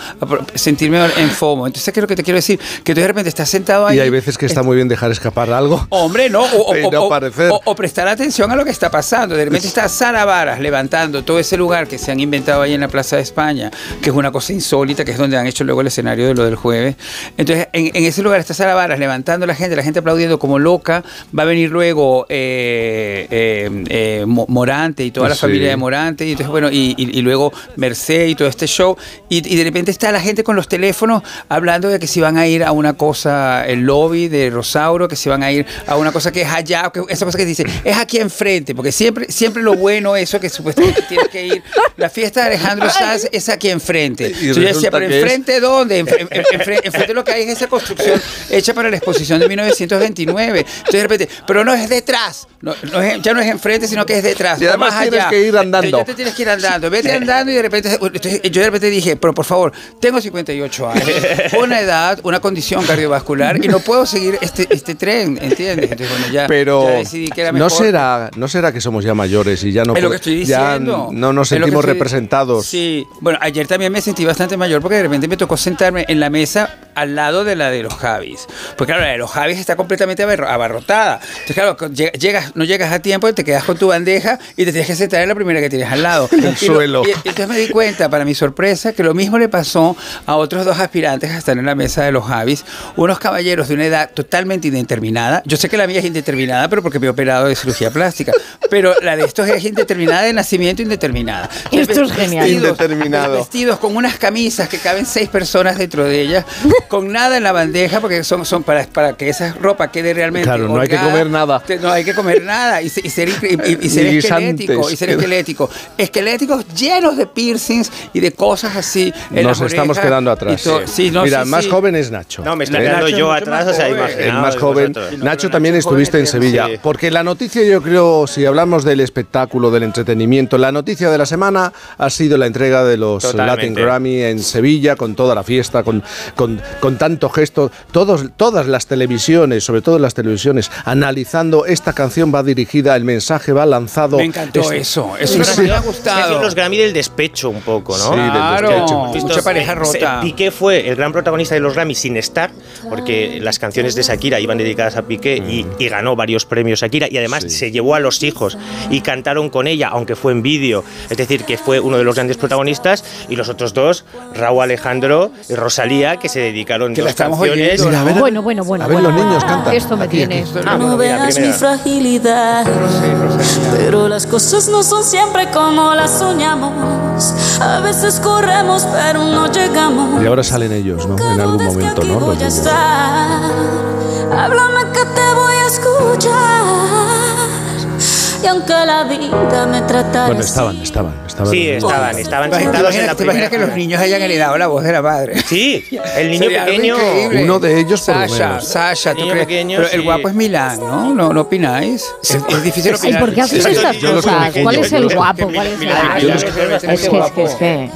sentirme en FOMO. Entonces, ¿qué es lo que te quiero decir? Que tú de repente estás sentado ahí. Y hay veces que está muy bien dejar escapar algo. Hombre, no, o, o- [LAUGHS] Y o- parecer. o- o prestar atención a lo que está pasando. De repente está Sara Varas levantando todo ese lugar que se han inventado ahí en la Plaza de España, que es una cosa insólita, que es donde han hecho luego el escenario de lo del jueves. Entonces, en, en ese lugar está Sara Varas levantando a la gente, la gente aplaudiendo como loca. Va a venir luego eh, eh, eh, Mo- Morante y toda la Sí. familia de Morante, y entonces, bueno, y, y- y luego Merced y todo este show. Y, y de repente está la gente con los teléfonos hablando de que si van a ir a una cosa, el lobby de Rosauro, que si van a ir a una cosa que es allá, que esa cosa que dice, es aquí enfrente, porque siempre, siempre lo bueno, eso que supuestamente [LAUGHS] tiene que ir. La fiesta de Alejandro Sanz es aquí enfrente. Entonces yo decía, pero es- enfrente dónde? Enfre- en- en- enfrente, enfrente lo que hay es esa construcción hecha para la exposición de 1929. Entonces de repente, pero no es detrás, no, no es- ya no es enfrente, sino que es detrás. Y además más tienes allá. que ir andando. Ya te tienes que ir andando, vete andando y de repente, yo de repente dije, pero por favor, tengo 58 años, [LAUGHS] una edad, una condición cardiovascular y no puedo seguir este, este tren, ¿entiendes? Entonces, bueno, ya, Pero ya decidí que era no mejor. será, no será que somos ya mayores y ya no Es lo pod- que estoy ya no nos sentimos estoy- representados. Sí, bueno, ayer también me sentí bastante mayor porque de repente me tocó sentarme en la mesa al lado de la de los Javis. Porque claro, la de los Javis está completamente abarro- abarrotada. Entonces, claro, llegas, no llegas a tiempo, te quedas con tu bandeja y te tienes que sentar en la primera que tienes al lado. [LAUGHS] El Y lo- suelo. y- y entonces me di cuenta, para mi sorpresa, que lo mismo le pasó a otros dos aspirantes a estar en la mesa de los Javis, unos caballeros de una edad totalmente indeterminada. Yo sé que la mía es indeterminada, pero porque me he operado de cirugía plástica. Pero la de estos es indeterminada de nacimiento indeterminada. Esto es genial. Indeterminado. Vestidos con unas camisas que caben seis personas dentro de ellas, con nada en la bandeja, porque son, son para, para que esa ropa quede realmente. Claro, no hay que comer nada. Te- No hay que comer nada y, y ser, y- ser esquelético. Y ser esquelético. Esqueléticos llenos de piercings y de cosas así. en Nos estamos orejas quedando atrás. Sí, no, Mira, sí, más sí. joven es Nacho. No, me estoy quedando yo atrás, más o sea, joven. imaginaos El más joven. Nacho también Nacho estuviste en Sevilla. sí. Porque la noticia, yo creo, si hablamos del espectáculo, del entretenimiento, la noticia de la semana ha sido la entrega de los Totalmente. Latin Grammy en Sevilla, con toda la fiesta, con, con, con tanto gesto. Todos, todas las televisiones, sobre todo las televisiones, analizando esta canción va dirigida, el mensaje va lanzado. Me encantó Es- eso. Eso Sí, me sí. había Es gustado. los Grammy del despecho un poco, ¿no? Sí, del Claro, despecho. Hemos visto, mucha pareja eh, rota. Piqué fue el gran protagonista de los Grammy sin estar, porque las canciones de Shakira iban dedicadas a Piqué y, y ganó varios premios Shakira y además Sí. se llevó a los hijos y cantaron con ella, aunque fue en vídeo. Es decir, que fue uno de los grandes protagonistas y los otros dos, Raúl Alejandro y Rosalía, que se dedicaron Que la dos estamos canciones. oyendo, ¿no? Mira, a ver, Bueno, bueno, bueno. a ver, bueno. los niños cantan. Esto me Aquí, tiene. Ah, bueno, mira, mi primera. Pero las cosas no son siempre como las soñamos. A veces corremos, pero no llegamos. Y ahora salen ellos, ¿no? En algún momento, ¿no? Los. Háblame que te voy a escuchar. Y aunque la vida me tratara Bueno, estaban, estaban, estaban. Sí, estaban, estaban ¿Te sentados en imaginas, la te imaginas que los niños hayan heredado la voz de la madre? Sí, el [LAUGHS] niño Sería pequeño. Uno de ellos, por lo Sasha, menos. Sasha, ¿tú crees? pequeño, Pero el sí. guapo es Milán, ¿no? ¿No, no opináis? Es, es difícil opinar. ¿por qué haces Sí, estas cosas? ¿Cuál es el guapo? ¿Cuál es el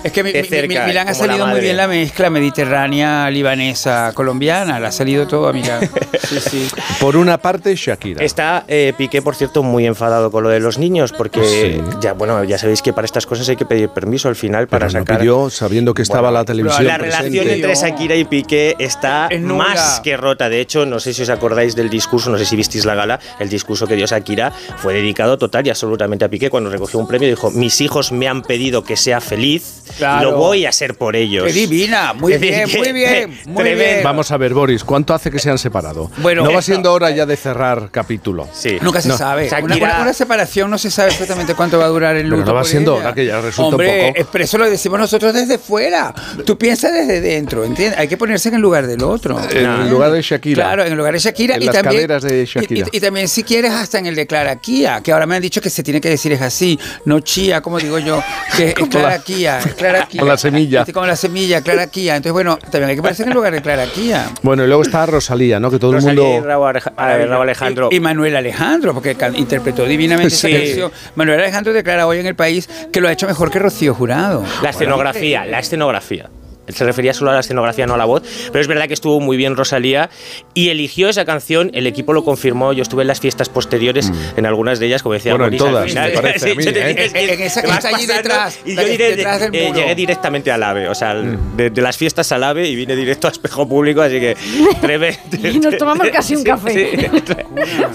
Es que, Milán ha la salido muy bien la mezcla mediterránea, libanesa, colombiana. Le ha salido todo a Milán. Sí, sí. Por una parte, Shakira. Está eh, Piqué, por cierto, muy enfadado con lo de los niños, porque Sí. ya, bueno, ya sabéis que para estas cosas hay que pedir permiso al final para Pero no sacar. pidió, sabiendo que estaba la televisión La presente. relación entre Shakira y Piqué está Es más que rota. De hecho, no sé si os acordáis del discurso, no sé si visteis la gala, el discurso que dio Shakira fue dedicado total y absolutamente a Piqué cuando recogió un premio. Dijo: Mis hijos me han pedido que sea feliz, Claro. lo voy a ser por ellos. Qué divina, [LAUGHS] muy Es bien, que- [LAUGHS] muy bien, muy tremendo. bien. Vamos a ver, Boris, ¿cuánto hace que se han separado? Bueno, no va siendo hora ya de cerrar capítulo. Sí. Nunca se No. sabe. Una, Shakira- una- una separación no se sabe exactamente cuánto va a durar el Pero luto. no va por siendo hora que ya resulta un Hombre, poco- es- pero eso lo decimos nosotros desde fuera. Tú piensas desde dentro, ¿entiendes? Hay que ponerse en el lugar del otro. En el lugar de Shakira. Claro, en el lugar de Shakira. En y las también, caderas de y- Shakira. Y, y también, si quieres, hasta en el de Clara Kia, que ahora me han dicho que se tiene que decir es así, no chía, como digo yo, que es Clara la- Kia, Clara Kia. [LAUGHS] Con la semilla. Así Como la semilla, Clara Kia. Entonces, bueno, también hay que ponerse en el lugar de Clara Kia. Bueno, y luego está Rosalía, ¿no? Que todo Rosalía el y mundo. Eh, Raúl Alejandro. Y, y Manuel Alejandro, porque interpretó divinamente [LAUGHS] Sí. canción. Manuel Alejandro declara hoy en el país que lo ha hecho mejor que Rocío Jurado. La escenografía, la escenografía. Él se refería solo a la escenografía, no a la voz. Pero es verdad que estuvo muy bien Rosalía y eligió esa canción. El equipo lo confirmó. Yo estuve en las fiestas posteriores, en algunas de ellas, como decía Mm. Bueno, en todas, me parece a [LAUGHS] mí, ¿eh? En esa que está allí detrás, Y la yo diré- detrás del eh, muro. llegué directamente al AVE. O sea, Mm. de, de las fiestas al AVE y vine directo a espejo público, así que [LAUGHS] tremendo. Y nos tomamos casi un Sí, café. sí,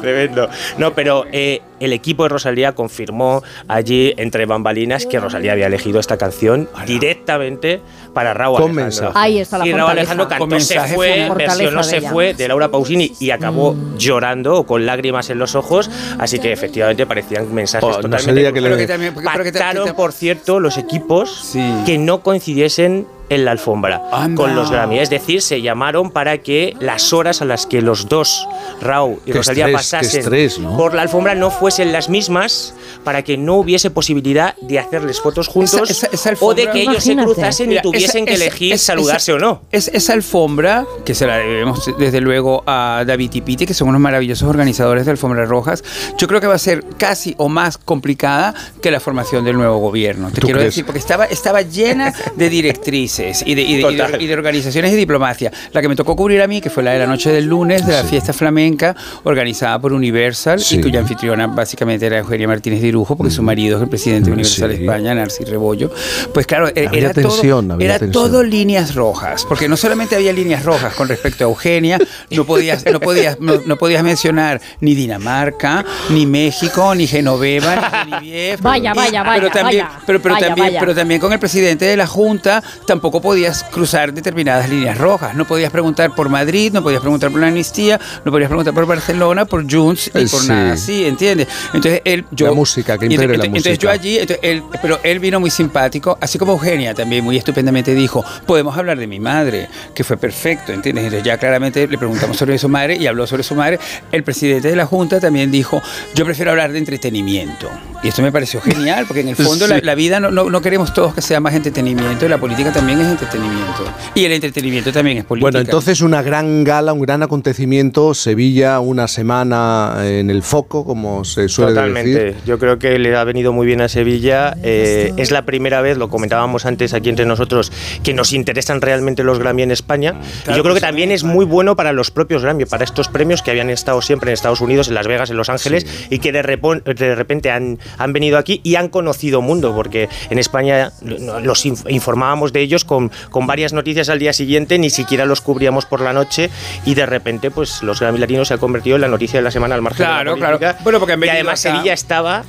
tremendo. No, pero eh, el equipo de Rosalía confirmó allí entre bambalinas que Rosalía había elegido esta canción directamente para Raúl Con Alejandro. mensaje. Ahí está la y Raúl. Alejandro Con cantó Se fue, versionó de Se ella. fue de Laura Pausini y acabó Mm. llorando o con lágrimas en los ojos, así que efectivamente parecían mensajes Oh, no totalmente sería que le- Pactaron, por cierto, los equipos Sí. que no coincidiesen en la alfombra Anda. con los Grammy. Es decir, se llamaron para que las horas a las que los dos, Raúl y Qué Rosalía, estrés, pasasen estrés, ¿no? por la alfombra no fuesen las mismas para que no hubiese posibilidad de hacerles fotos juntos Esa- esa- esa o de que ellos se Imagínate. cruzasen Mira, y tuviesen esa- que esa- elegir esa- saludarse o no. Es, esa alfombra, que se la debemos desde luego a David y Piti, que son unos maravillosos organizadores de alfombras rojas, yo creo que va a ser casi o más complicada que la formación del nuevo gobierno. Te ¿Tú quiero crees? decir, porque estaba, estaba llena de directrices y de, y de- y de- y de organizaciones y diplomacia. La que me tocó cubrir a mí, que fue la de la noche del lunes, de la fiesta flamenca, organizada por Universal, Sí. y cuya anfitriona básicamente era Eugenia Martínez de Irujo, porque su marido es el presidente de Universal Mm. Sí. España, Narcis Rebollo. Pues claro, e- Había era tensión, todo, había era tensión. todo líneas rojas, porque no solamente había líneas rojas con respecto a Eugenia, no podías, no podías, no, no podías mencionar ni Dinamarca, ni México, ni Genoveva, ni Lviv. Vaya, Y- vaya, pero vaya, también, vaya, pero, pero vaya, también, vaya. pero también con el presidente de la Junta tampoco podías cruzar determinadas líneas rojas. No podías preguntar por Madrid, no podías preguntar por la amnistía, no podías preguntar por Barcelona, por Junts y Eh, por sí. nada así, ¿entiendes? Entonces él, yo, La música, que impere la entonces, entonces yo música. allí, entonces él, pero él vino muy simpático, así como Eugenia también muy estupendamente dijo, podemos hablar de mi madre, que fue perfecto, ¿entiendes? Entonces ya claramente le preguntamos sobre su madre y habló sobre su madre. El presidente de la Junta también dijo, yo prefiero hablar de entretenimiento. Y esto me pareció genial, porque en el fondo [LAUGHS] la, Sí. la vida no, no, no queremos todos que sea más entretenimiento, y la política también es entretenimiento. Y el entretenimiento también es política. Bueno, entonces una gran gala, un gran acontecimiento, Sevilla, una semana en el foco, como se suele Totalmente. decir. Yo creo que le ha venido muy bien a Sevilla. Eh, es la primera vez, lo comentábamos antes aquí entre nosotros, que nos interesan realmente los Grammy en España. y yo creo que también es muy bueno para los propios Grammy, para estos premios que habían estado siempre en Estados Unidos, en Las Vegas, en Los Ángeles, y que de, repente han, han venido aquí y han conocido mundo, porque en España los inf- informábamos de ellos con, con varias noticias al día siguiente, ni siquiera los cubríamos por la noche, y de repente, pues los Grammy Latinos se ha convertido en la noticia de la semana al margen Claro, de la política. claro. Bueno, porque y además acá. Sevilla estaba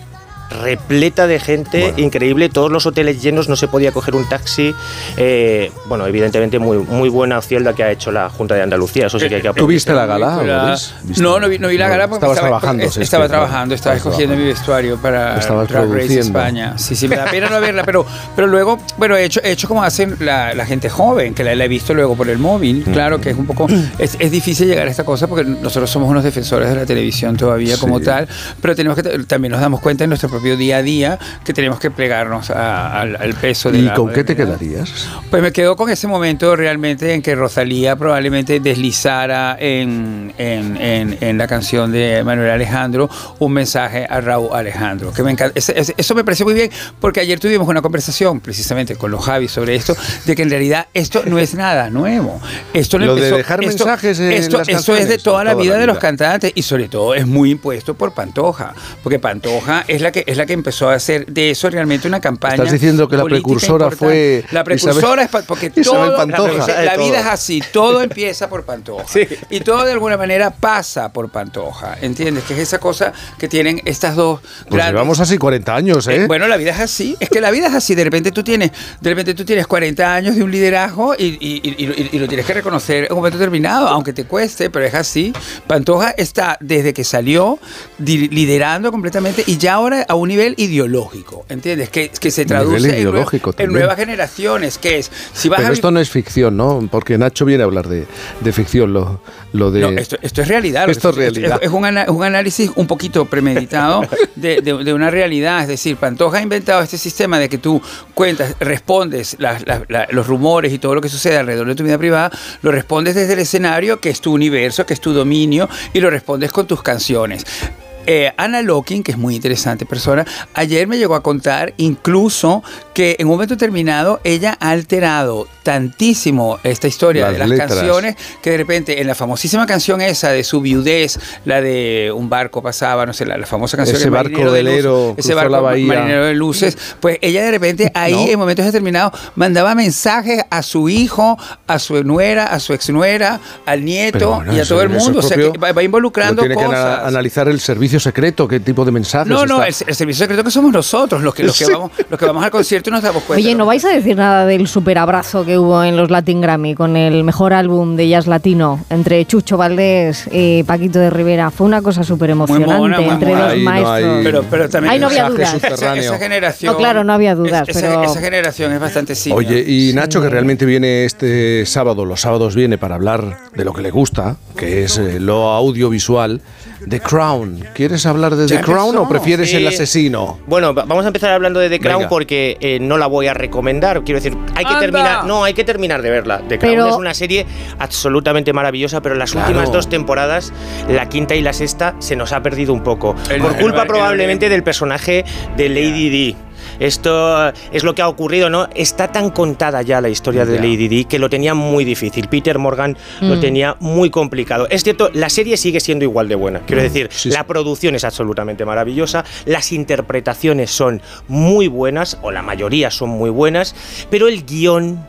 repleta de gente, increíble, todos los hoteles llenos, no se podía coger un taxi. Eh, bueno, evidentemente muy, muy buena opción la que ha hecho la Junta de Andalucía, eso sí que hay que aplaudir. ¿Tuviste la gala? La- Boris? ¿Viste? No, no vi, no vi la gala porque Estabas estaba, trabajando, estaba trabajando, estaba escogiendo mi vestuario para [LAUGHS] Estabas Drag Race produciendo. España. Sí, sí, me da pena no verla, pero, pero luego, bueno, he hecho, he hecho como hacen la, la gente joven, que la, la he visto luego por el móvil. Claro que es un poco, es, es difícil llegar a esta cosa porque nosotros somos unos defensores de la televisión todavía como Sí. tal, pero tenemos que, también nos damos cuenta en nuestro propio día a día que tenemos que plegarnos a- al, al peso de ¿Y la con qué te quedarías? Pues me quedo con ese momento realmente en que Rosalía probablemente deslizara en, en- en- en la canción de Manuel Alejandro un mensaje a Raúl Alejandro. Que me encanta. Eso me parece muy bien porque ayer tuvimos una conversación precisamente con los Javis sobre esto, de que en realidad esto no es nada nuevo. Esto Lo de dejar esto- mensajes en esto, las esto es de toda la toda vida la de los cantantes y sobre todo es muy impuesto por Pantoja, porque Pantoja es la que es la que empezó a hacer de eso realmente una campaña. Estás diciendo que la precursora importante. fue La precursora es pa- porque Isabel todo, Pantoja. La, vida es así, todo empieza por Pantoja. [LAUGHS] Y todo de alguna manera pasa por Pantoja, ¿entiendes? Que es esa cosa que tienen estas dos Pues grandes- llevamos así 40 años, ¿eh? eh, Bueno, la vida es así. Es que la vida es así. De repente tú tienes, de repente tú tienes 40 años de un liderazgo y, y- y- y- y lo tienes que reconocer en un momento determinado, aunque te cueste, pero es así. Pantoja está desde que salió liderando completamente y ya ahora a un nivel ideológico, ¿entiendes? Que, que se traduce en, ideológico nuevas generaciones, que es, si vas Pero a esto no es ficción, ¿no? Porque Nacho viene a hablar de, de ficción, lo, lo de... No, esto, esto es realidad. Esto es realidad. Es, un, ana- un análisis un poquito premeditado de, de- de una realidad. Es decir, Pantoja ha inventado este sistema de que tú cuentas, respondes las- las- la- los rumores y todo lo que sucede alrededor de tu vida privada, lo respondes desde el escenario, que es tu universo, que es tu dominio, y lo respondes con tus canciones. Eh, Ana Locking, que es muy interesante persona, ayer me llegó a contar incluso que en un momento determinado ella ha alterado tantísimo esta historia Las de las letras. canciones que de repente en la famosísima canción esa de su viudez, la de un barco pasaba, no sé, la, la famosa canción Ese barco Marinero de velero Luces, ese barco la bahía. marinero de luces, pues ella de repente ahí No. en momentos determinados mandaba mensajes a su hijo, a su nuera, a su exnuera, al nieto y a todo el mundo, o sea, que va, involucrando tiene que cosas. ana- analizar el servicio secreto, qué tipo de mensajes No, no, está- el, el servicio secreto que somos nosotros, los que, los que, Sí. vamos, los que vamos al concierto y nos damos cuenta. Oye, ¿no vais a decir nada del superabrazo que hubo en los Latin Grammy con el mejor álbum de jazz latino entre Chucho Valdés y Paquito de Rivera? Fue una cosa súper emocionante mona, muy entre mona. dos Ahí no maestros. hay- Pero- pero también Ahí no había dudas. Esa, esa generación. No, claro, no había dudas, pero- esa generación es bastante simple. Oye, y Nacho, que realmente viene este sábado, los sábados viene para hablar de lo que le gusta, que es eh, lo audiovisual, The Crown. ¿Quieres hablar de The Crown o prefieres Sí. el asesino? Bueno, va- vamos a empezar hablando de The Crown Venga. porque eh, no la voy a recomendar. Quiero decir, hay que ¡Anda! terminar. No, hay que terminar de verla. The Crown Pero- es una serie absolutamente maravillosa, pero las Claro. últimas dos temporadas, la quinta y la sexta, se nos ha perdido un poco. El- por el- culpa el- probablemente del personaje de Lady Di. Esto es lo que ha ocurrido, ¿no? Está tan contada ya la historia de. Lady Di que lo tenía muy difícil. Peter Morgan lo Mm. tenía muy complicado. Es cierto, la serie sigue siendo igual de buena. Quiero decir, sí, la sí. producción es absolutamente maravillosa, las interpretaciones son muy buenas, o la mayoría son muy buenas, pero el guion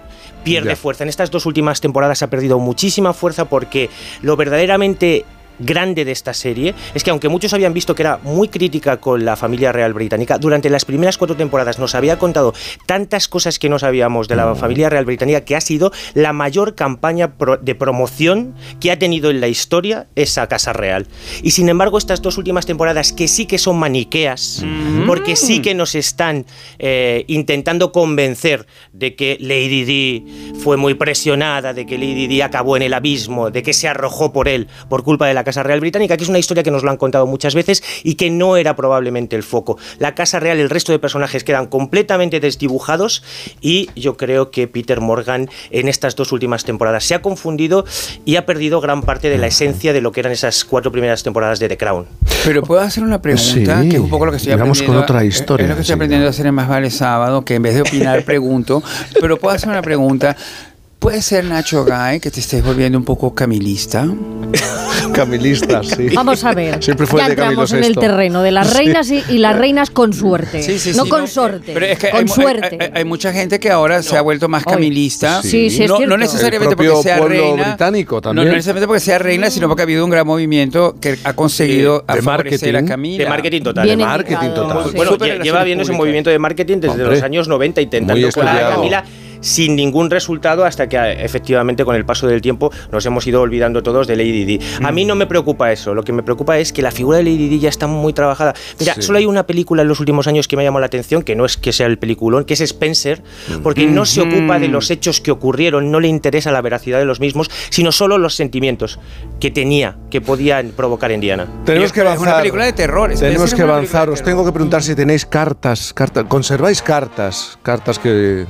pierde fuerza. En estas dos últimas temporadas ha perdido muchísima fuerza porque lo verdaderamente grande de esta serie es que aunque muchos habían visto que era muy crítica con la familia real británica, durante las primeras cuatro temporadas nos había contado tantas cosas que no sabíamos de la familia real británica que ha sido la mayor campaña pro- de promoción que ha tenido en la historia esa casa real. Y sin embargo estas dos últimas temporadas que sí que son maniqueas, porque sí que nos están eh, intentando convencer de que Lady Di fue muy presionada, de que Lady Di acabó en el abismo, de que se arrojó por él por culpa de la Casa Real Británica, que es una historia que nos lo han contado muchas veces y que no era probablemente el foco. La Casa Real, el resto de personajes quedan completamente desdibujados y yo creo que Peter Morgan en estas dos últimas temporadas se ha confundido y ha perdido gran parte de la esencia de lo que eran esas cuatro primeras temporadas de The Crown. Pero puedo hacer una pregunta, Sí, que es un poco lo que estoy digamos aprendiendo. con otra historia, Es lo que estoy sí. aprendiendo a hacer en Más Vale Sábado, que en vez de opinar, pregunto. Pero puedo hacer una pregunta. ¿Puede ser, Nacho Guy, que te estés volviendo un poco camilista? [LAUGHS] Camilistas, sí. Vamos a ver. Siempre fue ya de entramos en el terreno de las Sí. reinas y, y las reinas con suerte. Sí, sí, no sí, con no, sorte. Pero es que con hay, suerte. hay- hay- hay mucha gente que ahora se ha vuelto más camilista. Sí, sí, es no, cierto. no necesariamente porque sea reina. británico No, también. no necesariamente porque sea reina, sino porque ha habido un gran movimiento que ha conseguido de a favorecer marketing. a Camila. De marketing total. Bien de marketing total. sí. Bueno, lleva viendo ese movimiento de marketing desde Hombre, los años 90 intentando colar a. Camila sin ningún resultado hasta que efectivamente con el paso del tiempo nos hemos ido olvidando todos de Lady Di. A mí no me preocupa eso, lo que me preocupa es que la figura de Lady Di ya está muy trabajada. Mira, Sí. solo hay una película en los últimos años que me ha llamado la atención, que no es que sea el peliculón, que es Spencer, porque no se ocupa de los hechos que ocurrieron, no le interesa la veracidad de los mismos, sino solo los sentimientos que tenía, que podían provocar en Diana. Tenemos que Es avanzar. una película de terror. Tenemos es que avanzar. Os tengo que preguntar si tenéis cartas, cartas. ¿Conserváis cartas? Cartas que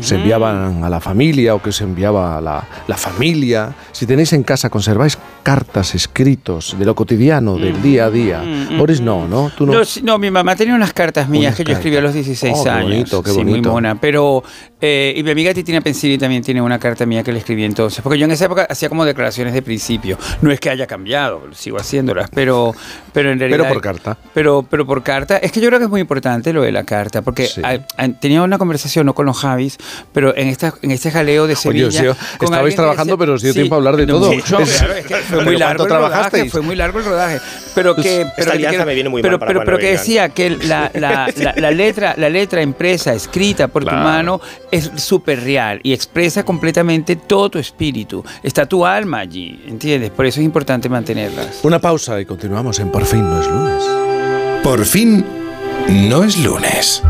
se enviaban a la familia o que se enviaba a la, la familia. Si tenéis en casa, conserváis cartas, escritos de lo cotidiano, del día a día. Boris, no, ¿no? Tú no. No, no, mi mamá tenía unas cartas mías Unas que yo escribí a los 16 Oh, qué años. bonito, qué sí, muy bonito. mona. Pero, eh, y mi amiga Titina Pensili también tiene una carta mía que le escribí entonces. Porque yo en esa época hacía como declaraciones de principio. No es que haya cambiado, sigo haciéndolas, pero, pero en realidad. Pero por carta. Pero, pero por carta. Es que yo creo que es muy importante lo de la carta. Porque Sí. ah, ah, tenía una conversación, no con los Javis, pero en, esta, en este jaleo de Oye, Sevilla. os dio- con estabais que trabajando, decía- pero os dio Sí, tiempo a hablar de no, todo. mucho, Es- claro, es que fue ¿Pero muy largo el rodaje, fue muy largo el rodaje. Pero que. Esta pero, que- me viene muy pero, mal pero, pero que decía que la, la- la- [LAUGHS] la letra, la letra impresa, escrita por Claro. tu mano, es súper real y expresa completamente todo tu espíritu. Está tu alma allí, ¿entiendes? Por eso es importante mantenerlas. Una pausa y continuamos en Por fin no es lunes. Por fin, no es lunes.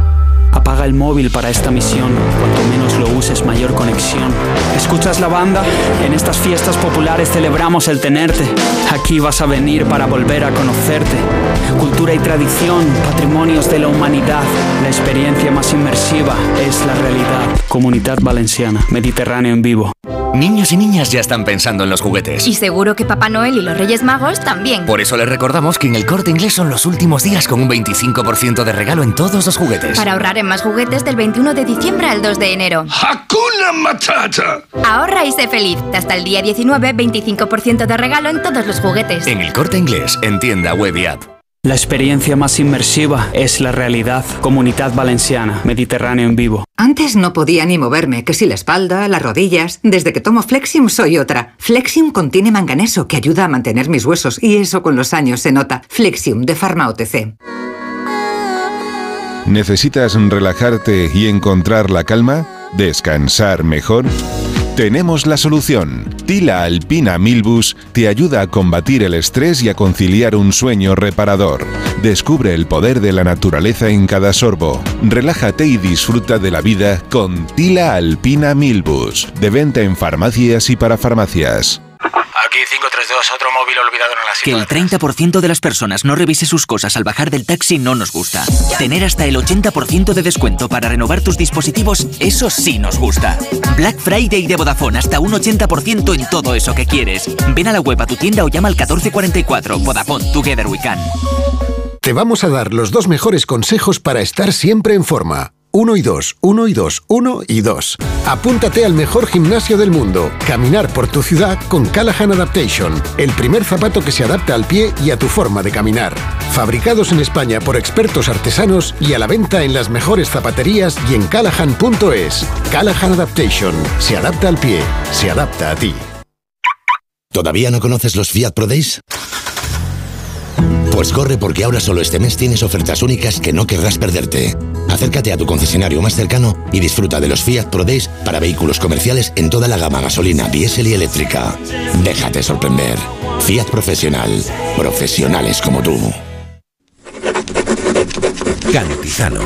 Apaga el móvil para esta misión. Cuanto menos lo uses, mayor conexión. ¿Escuchas la banda? En estas fiestas populares celebramos el tenerte. Aquí vas a venir para volver a conocerte. Cultura y tradición, patrimonios de la humanidad. La experiencia más inmersiva es la realidad. Comunidad Valenciana, Mediterráneo en vivo. Niños y niñas ya están pensando en los juguetes. Y seguro que Papá Noel y los Reyes Magos también. Por eso les recordamos que en el corte inglés son los últimos días con un 25% de regalo en todos los juguetes. Para ahorrar en más juguetes del 21 de diciembre al 2 de enero. ¡Hakuna Matata! Ahorra y sé feliz. Hasta el día 19, 25% de regalo en todos los juguetes. En el corte inglés, en tienda web y app. La experiencia más inmersiva es la realidad. Comunidad Valenciana, Mediterráneo en vivo. Antes no podía ni moverme, que si la espalda, las rodillas. Desde que tomo Flexium soy otra. Flexium contiene manganeso que ayuda a mantener mis huesos y eso con los años se nota. Flexium de Pharma OTC. ¿Necesitas relajarte y encontrar la calma? ¿Descansar mejor? Tenemos la solución. Tila Alpina Milbus te ayuda a combatir el estrés y a conciliar un sueño reparador. Descubre el poder de la naturaleza en cada sorbo. Relájate y disfruta de la vida con Tila Alpina Milbus. De venta en farmacias y para farmacias. Aquí 532, otro móvil olvidado en la Que el 30% de las personas no revise sus cosas al bajar del taxi no nos gusta. Tener hasta el 80% de descuento para renovar tus dispositivos, eso sí nos gusta. Black Friday de Vodafone, hasta un 80% en todo eso que quieres. Ven a la web a tu tienda o llama al 1444. Vodafone, Together We Can. Te vamos a dar los dos mejores consejos para estar siempre en forma. Uno y dos, uno y dos, uno y dos. Apúntate al mejor gimnasio del mundo. Caminar por tu ciudad con Callahan Adaptation. El primer zapato que se adapta al pie y a tu forma de caminar. Fabricados en España por expertos artesanos y a la venta en las mejores zapaterías y en callahan.es. Callahan Adaptation. Se adapta al pie. Se adapta a ti. ¿Todavía no conoces los Fiat Pro Days? Pues corre porque ahora solo este mes tienes ofertas únicas que no querrás perderte. Acércate a tu concesionario más cercano y disfruta de los Fiat Pro Days para vehículos comerciales en toda la gama gasolina, diésel y eléctrica. Déjate sorprender. Fiat Profesional. Profesionales como tú. Cantizano.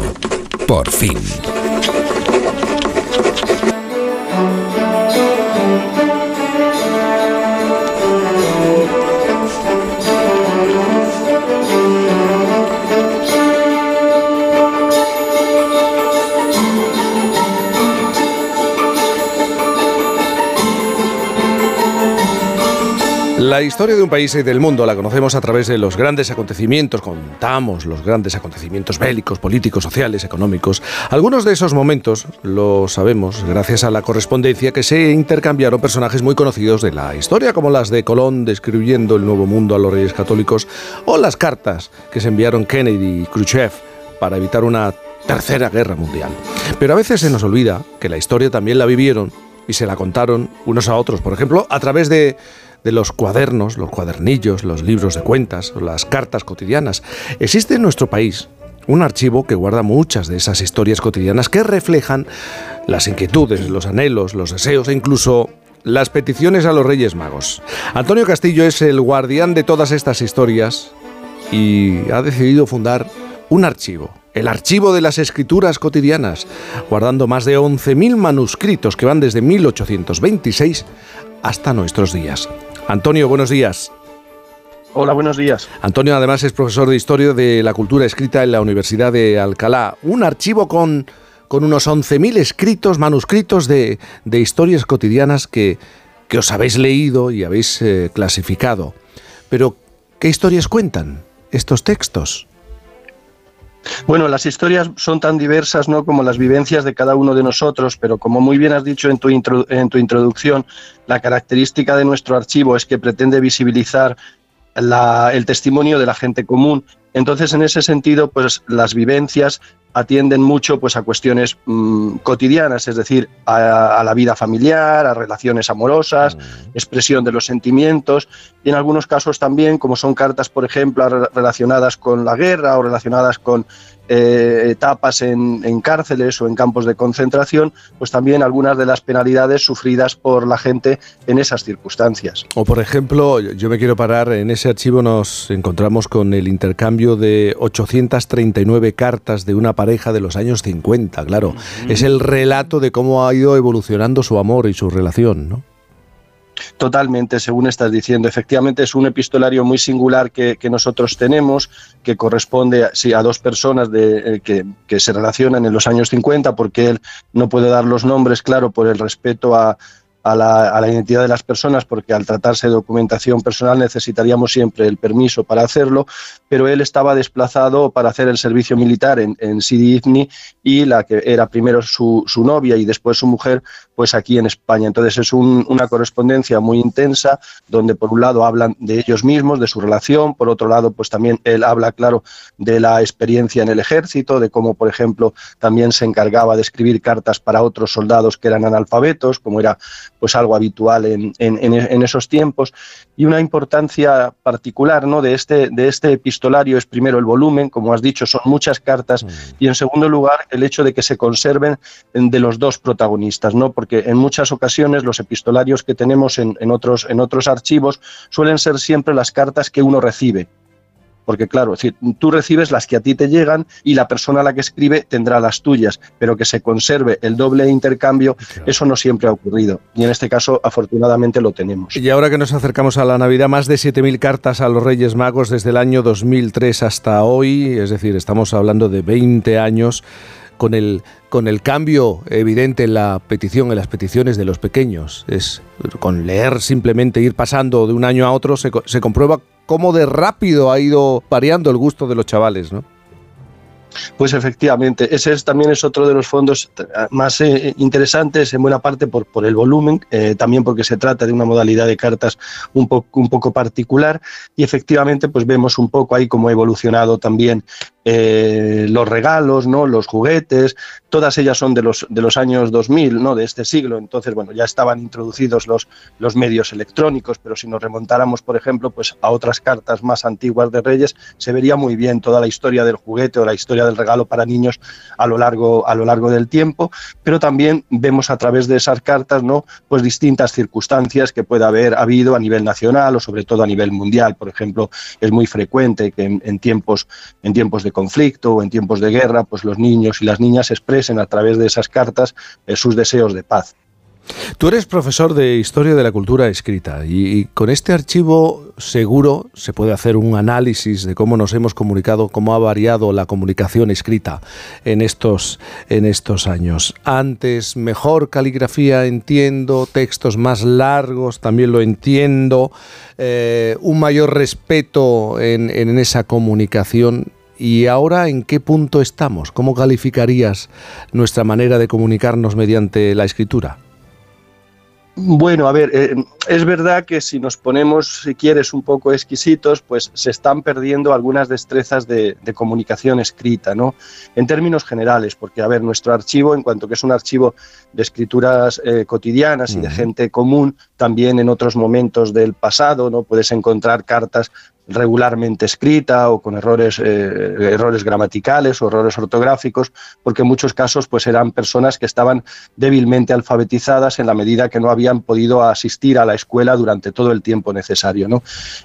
Por fin. La historia de un país y del mundo la conocemos a través de los grandes acontecimientos, contamos los grandes acontecimientos bélicos, políticos, sociales, económicos. Algunos de esos momentos lo sabemos gracias a la correspondencia que se intercambiaron personajes muy conocidos de la historia, como las de Colón describiendo el nuevo mundo a los reyes católicos, o las cartas que se enviaron Kennedy y Khrushchev para evitar una tercera guerra mundial. Pero a veces se nos olvida que la historia también la vivieron y se la contaron unos a otros, por ejemplo, a través de de los cuadernos, los cuadernillos, los libros de cuentas, las cartas cotidianas. Existe en nuestro país un archivo que guarda muchas de esas historias cotidianas que reflejan las inquietudes, los anhelos, los deseos e incluso las peticiones a los Reyes Magos. Antonio Castillo es el guardián de todas estas historias y ha decidido fundar un archivo, el archivo de las escrituras cotidianas, guardando más de 11.000 manuscritos que van desde 1826 hasta nuestros días. Antonio, buenos días. Hola, buenos días. Antonio además es profesor de Historia de la Cultura Escrita en la Universidad de Alcalá. Un archivo con, con unos 11.000 escritos, manuscritos de, historias cotidianas que, que, os habéis leído y habéis eh, clasificado. Pero, ¿qué historias cuentan estos textos? Bueno, las historias son tan diversas ¿no? como las vivencias de cada uno de nosotros, pero como muy bien has dicho en tu, en tu introducción, la característica de nuestro archivo es que pretende visibilizar el testimonio de la gente común. Entonces, en ese sentido, pues las vivencias atienden mucho pues, a cuestiones mm, cotidianas, es decir, a, la vida familiar, a relaciones amorosas, expresión de los sentimientos. Y en algunos casos también, como son cartas, por ejemplo, relacionadas con la guerra o relacionadas con eh, etapas en, cárceles o en campos de concentración, pues también algunas de las penalidades sufridas por la gente en esas circunstancias. O por ejemplo, yo me quiero parar, en ese archivo nos encontramos con el intercambio de 839 cartas de una pareja de los años 50, claro. Es el relato de cómo ha ido evolucionando su amor y su relación, ¿no? Totalmente, según estás diciendo. Efectivamente, es un epistolario muy singular que, nosotros tenemos, que corresponde sí, a dos personas de, eh, que, que, se relacionan en los años 50, porque él no puede dar los nombres, claro, por el respeto a, a la, identidad de las personas, porque al tratarse de documentación personal necesitaríamos siempre el permiso para hacerlo, pero él estaba desplazado para hacer el servicio militar en, Sidi Ifni y la que era primero su, novia y después su mujer, pues aquí en España. Entonces es una correspondencia muy intensa, donde por un lado hablan de ellos mismos, de su relación, por otro lado, pues también él habla, claro, de la experiencia en el ejército, de cómo, por ejemplo, también se encargaba de escribir cartas para otros soldados que eran analfabetos, como era pues algo habitual en, en, esos tiempos. Y una importancia particular ¿no? de, este, de este epistolario es primero el volumen, como has dicho, son muchas cartas, mm. y en segundo lugar el hecho de que se conserven de los dos protagonistas, ¿no? porque en muchas ocasiones los epistolarios que tenemos en, en otros, en otros archivos suelen ser siempre las cartas que uno recibe porque claro, tú recibes las que a ti te llegan y la persona a la que escribe tendrá las tuyas, pero que se conserve el doble intercambio, eso no siempre ha ocurrido. Y en este caso, afortunadamente, lo tenemos. Y ahora que nos acercamos a la Navidad, más de 7.000 cartas a los Reyes Magos desde el año 2003 hasta hoy, es decir, estamos hablando de 20 años con el, con el cambio evidente en la petición, en las peticiones de los pequeños. Es con leer simplemente ir pasando de un año a otro se, comprueba cómo de rápido ha ido variando el gusto de los chavales, ¿no? Pues efectivamente, ese es, también es otro de los fondos más eh, interesantes, en buena parte por, por el volumen, eh, también porque se trata de una modalidad de cartas un, un poco particular y efectivamente pues vemos un poco ahí cómo ha evolucionado también eh, los regalos, ¿no? los juguetes, todas ellas son de los, de los años 2000, ¿no? de este siglo, entonces bueno, ya estaban introducidos los, los medios electrónicos, pero si nos remontáramos, por ejemplo, pues a otras cartas más antiguas de Reyes, se vería muy bien toda la historia del juguete o la historia del regalo para niños a lo largo, a lo largo del tiempo, pero también vemos a través de esas cartas ¿no? pues distintas circunstancias que puede haber habido a nivel nacional o sobre todo a nivel mundial. Por ejemplo, es muy frecuente que en, tiempos, en tiempos de conflicto o en tiempos de guerra, pues los niños y las niñas expresen a través de esas cartas eh, sus deseos de paz. Tú eres profesor de Historia de la Cultura Escrita y, con este archivo seguro se puede hacer un análisis de cómo nos hemos comunicado, cómo ha variado la comunicación escrita en estos, en estos años. Antes, mejor caligrafía, entiendo, textos más largos, también lo entiendo, eh, un mayor respeto en, en esa comunicación. ¿Y ahora en qué punto estamos? ¿Cómo calificarías nuestra manera de comunicarnos mediante la escritura? Bueno, a ver, eh, es verdad que si nos ponemos, si quieres, un poco exquisitos, pues se están perdiendo algunas destrezas de, comunicación escrita, ¿no? En términos generales, porque, a ver, nuestro archivo, en cuanto que es un archivo de escrituras eh, cotidianas y de gente común, también en otros momentos del pasado, ¿no? Puedes encontrar cartas regularmente escrita o con errores, eh, errores gramaticales o errores ortográficos, porque en muchos casos pues eran personas que estaban débilmente alfabetizadas en la medida que no habían podido asistir a la escuela durante todo el tiempo necesario. ¿no?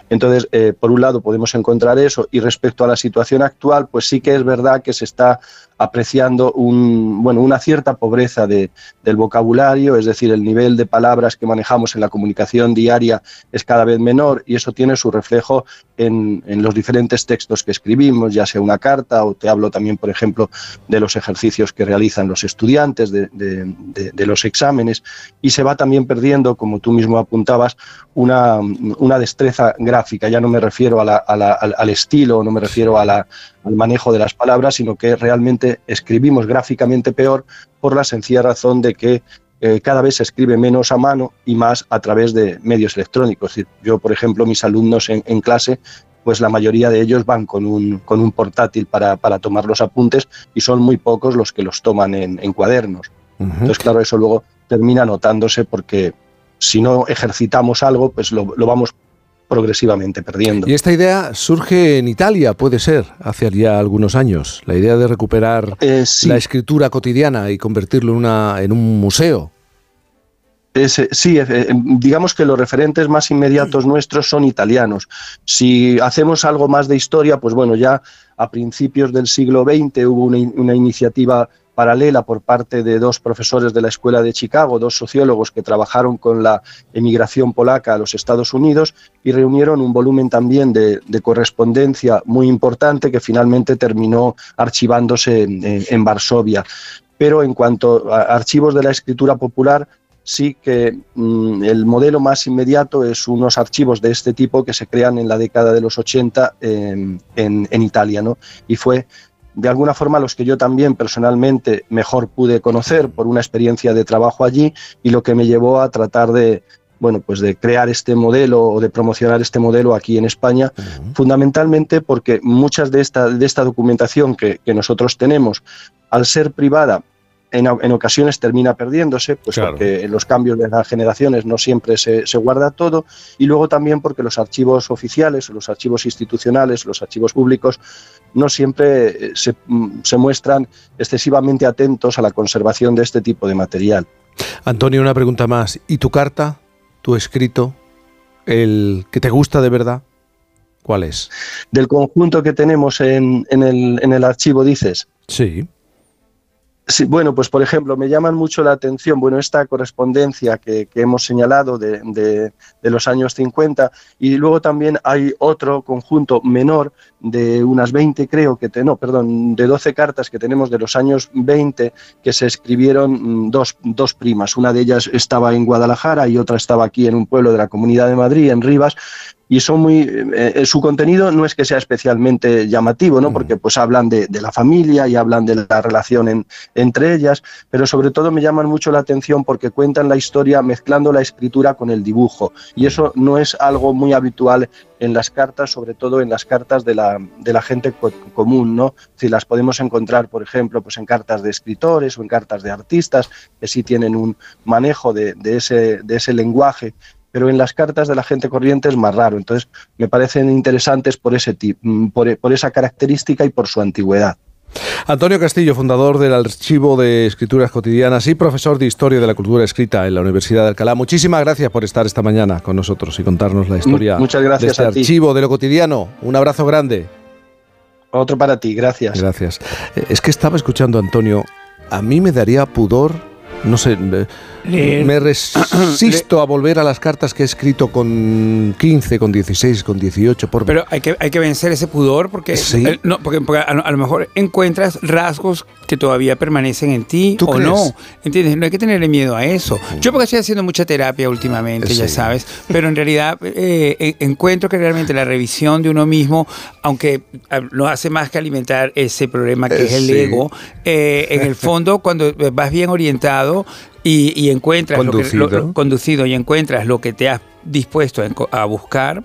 Entonces, eh, por un lado podemos encontrar eso y respecto a la situación actual, pues sí que es verdad que se está apreciando un, bueno, una cierta pobreza de, del vocabulario, es decir, el nivel de palabras que manejamos en la comunicación diaria es cada vez menor y eso tiene su reflejo en, en, los diferentes textos que escribimos, ya sea una carta o te hablo también, por ejemplo, de los ejercicios que realizan los estudiantes, de, de, los exámenes y se va también perdiendo, como tú mismo apuntabas, una, una destreza gráfica. Ya no me refiero a a la, al, al estilo, no me refiero a la, al manejo de las palabras, sino que realmente escribimos gráficamente peor por la sencilla razón de que eh, cada vez se escribe menos a mano y más a través de medios electrónicos. yo, por ejemplo, mis alumnos en, clase, pues la mayoría de ellos van con un, con un portátil para, para, tomar los apuntes y son muy pocos los que los toman en, en cuadernos. Entonces, claro, eso luego termina notándose porque si no ejercitamos algo, pues lo, lo vamos progresivamente perdiendo. Y esta idea surge en Italia, puede ser, hace ya algunos años, la idea de recuperar eh, la escritura cotidiana y convertirlo en, una, en un museo. sí, digamos que los referentes más inmediatos nuestros son italianos. Si hacemos algo más de historia, pues bueno, ya a principios del siglo XX hubo una, una iniciativa paralela por parte de dos profesores de la Escuela de Chicago, dos sociólogos que trabajaron con la emigración polaca a los Estados Unidos y reunieron un volumen también de, correspondencia muy importante que finalmente terminó archivándose en, Varsovia. Pero en cuanto a archivos de la escritura popular, sí que mm, el modelo más inmediato es unos archivos de este tipo que se crean en la década de los 80 en, en, Italia, ¿no? Y fue de alguna forma los que yo también personalmente mejor pude conocer por una experiencia de trabajo allí y lo que me llevó a tratar de, bueno, pues de crear este modelo o de promocionar este modelo aquí en España, fundamentalmente porque muchas de esta, de esta documentación que, que, nosotros tenemos, al ser privada, en, ocasiones termina perdiéndose, pues porque en los cambios de las generaciones no siempre se, guarda todo, y luego también porque los archivos oficiales, los archivos institucionales, los archivos públicos, no siempre eh, se, mm, se muestran excesivamente atentos a la conservación de este tipo de material. Antonio, una pregunta más. ¿Y tu carta, tu escrito, el que te gusta de verdad? ¿Cuál es? Del conjunto que tenemos en, en, el, en el archivo, dices. Sí. Sí, bueno, pues por ejemplo, me llaman mucho la atención, bueno, esta correspondencia que, hemos señalado de, de, los años 50 y luego también hay otro conjunto menor de unas 20, creo que, te, no, perdón, de 12 cartas que tenemos de los años 20 que se escribieron mm, dos, dos primas. Una de ellas estaba en Guadalajara y otra estaba aquí en un pueblo de la Comunidad de Madrid, en Rivas, y son muy eh, eh, su contenido no es que sea especialmente llamativo no porque pues hablan de, la familia y hablan de la relación entre ellas pero sobre todo me llaman mucho la atención porque cuentan la historia mezclando la escritura con el dibujo. Y eso no es algo muy habitual en las cartas sobre todo en las cartas de la, de la gente común no si las podemos encontrar por ejemplo pues en cartas de escritores o en cartas de artistas que sí tienen un manejo de, de ese de ese lenguaje pero en las cartas de la gente corriente es más raro. Entonces, me parecen interesantes por, ese mm, por, por esa característica y por su antigüedad. Antonio Castillo, fundador del Archivo de Escrituras Cotidianas y profesor de Historia de la Cultura Escrita en la Universidad de Alcalá. Muchísimas gracias por estar esta mañana con nosotros y contarnos la historia Muchas gracias de este archivo de lo cotidiano. Un abrazo grande. Otro para ti, gracias. Gracias. Eh, es que estaba escuchando a Antonio. A mí me daría pudor no sé, me [CLEARS THROAT] resisto a volver a las cartas que he escrito con 15, con 16, con 18. Por... Pero hay que, hay que vencer ese pudor porque, eh, no, porque, a, lo mejor encuentras rasgos que todavía permanecen en ti o no. ¿Entiendes? No hay que tenerle miedo a eso. Yo porque estoy haciendo mucha terapia últimamente, ya sabes, pero en realidad eh, encuentro que realmente la revisión de uno mismo, aunque no hace más que alimentar ese problema que es el ego, en el fondo cuando vas bien orientado, y, encuentras conducido. Lo que, conducido y encuentras lo que te has dispuesto a, buscar,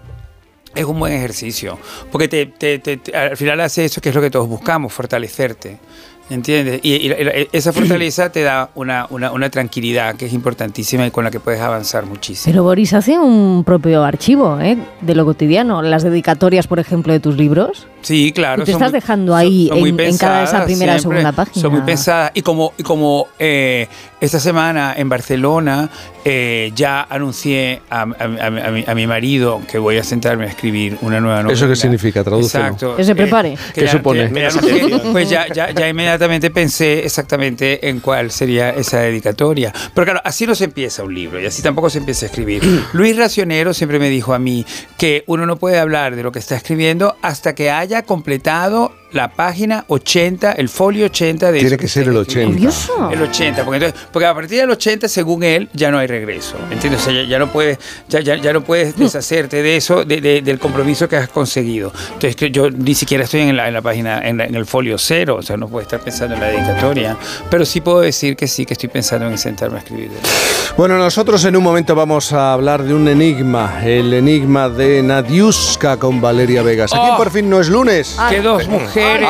es un buen ejercicio. Porque te, al final hace eso que es lo que todos buscamos, fortalecerte. ¿Entiendes? Y, esa [CLEARS THROAT] fortaleza te da una, una, tranquilidad que es importantísima y con la que puedes avanzar muchísimo. Pero Boris hace un propio archivo ¿eh? de lo cotidiano, las dedicatorias, por ejemplo, de tus libros. Sí, claro. te estás dejando ahí en, cada esa primera o segunda página. Son muy pesadas. Y como, y como eh, esta semana en Barcelona eh, ya anuncié a, mi, marido que voy a sentarme a escribir una nueva novela. ¿Eso qué significa? Traduce. Exacto. Que se prepare. ¿Qué supone? [LAUGHS] pues ya, ya, ya, inmediatamente pensé exactamente en cuál sería esa dedicatoria. Pero claro, así no se empieza un libro y así tampoco se empieza a escribir. [CLEARS THROAT] Luis Racionero siempre me dijo a mí que uno no puede hablar de lo que está escribiendo hasta que haya completado la página 80, el folio 80 de... Tiene que ser el 80. El 80, porque, porque a partir del 80, según él, ya no hay regreso. ¿Entiendes? ya, no puedes, ya, ya, no puedes deshacerte de eso, del compromiso que has conseguido. Entonces, que yo ni siquiera estoy en la, en la página, en, el folio cero, o sea, no puedo estar pensando en la dedicatoria, pero sí puedo decir que sí, que estoy pensando en sentarme a escribir. Bueno, nosotros en un momento vamos a hablar de un enigma, el enigma de Nadiuska con Valeria Vegas. Aquí oh. por fin no es lunes. ¡Qué dos mujeres!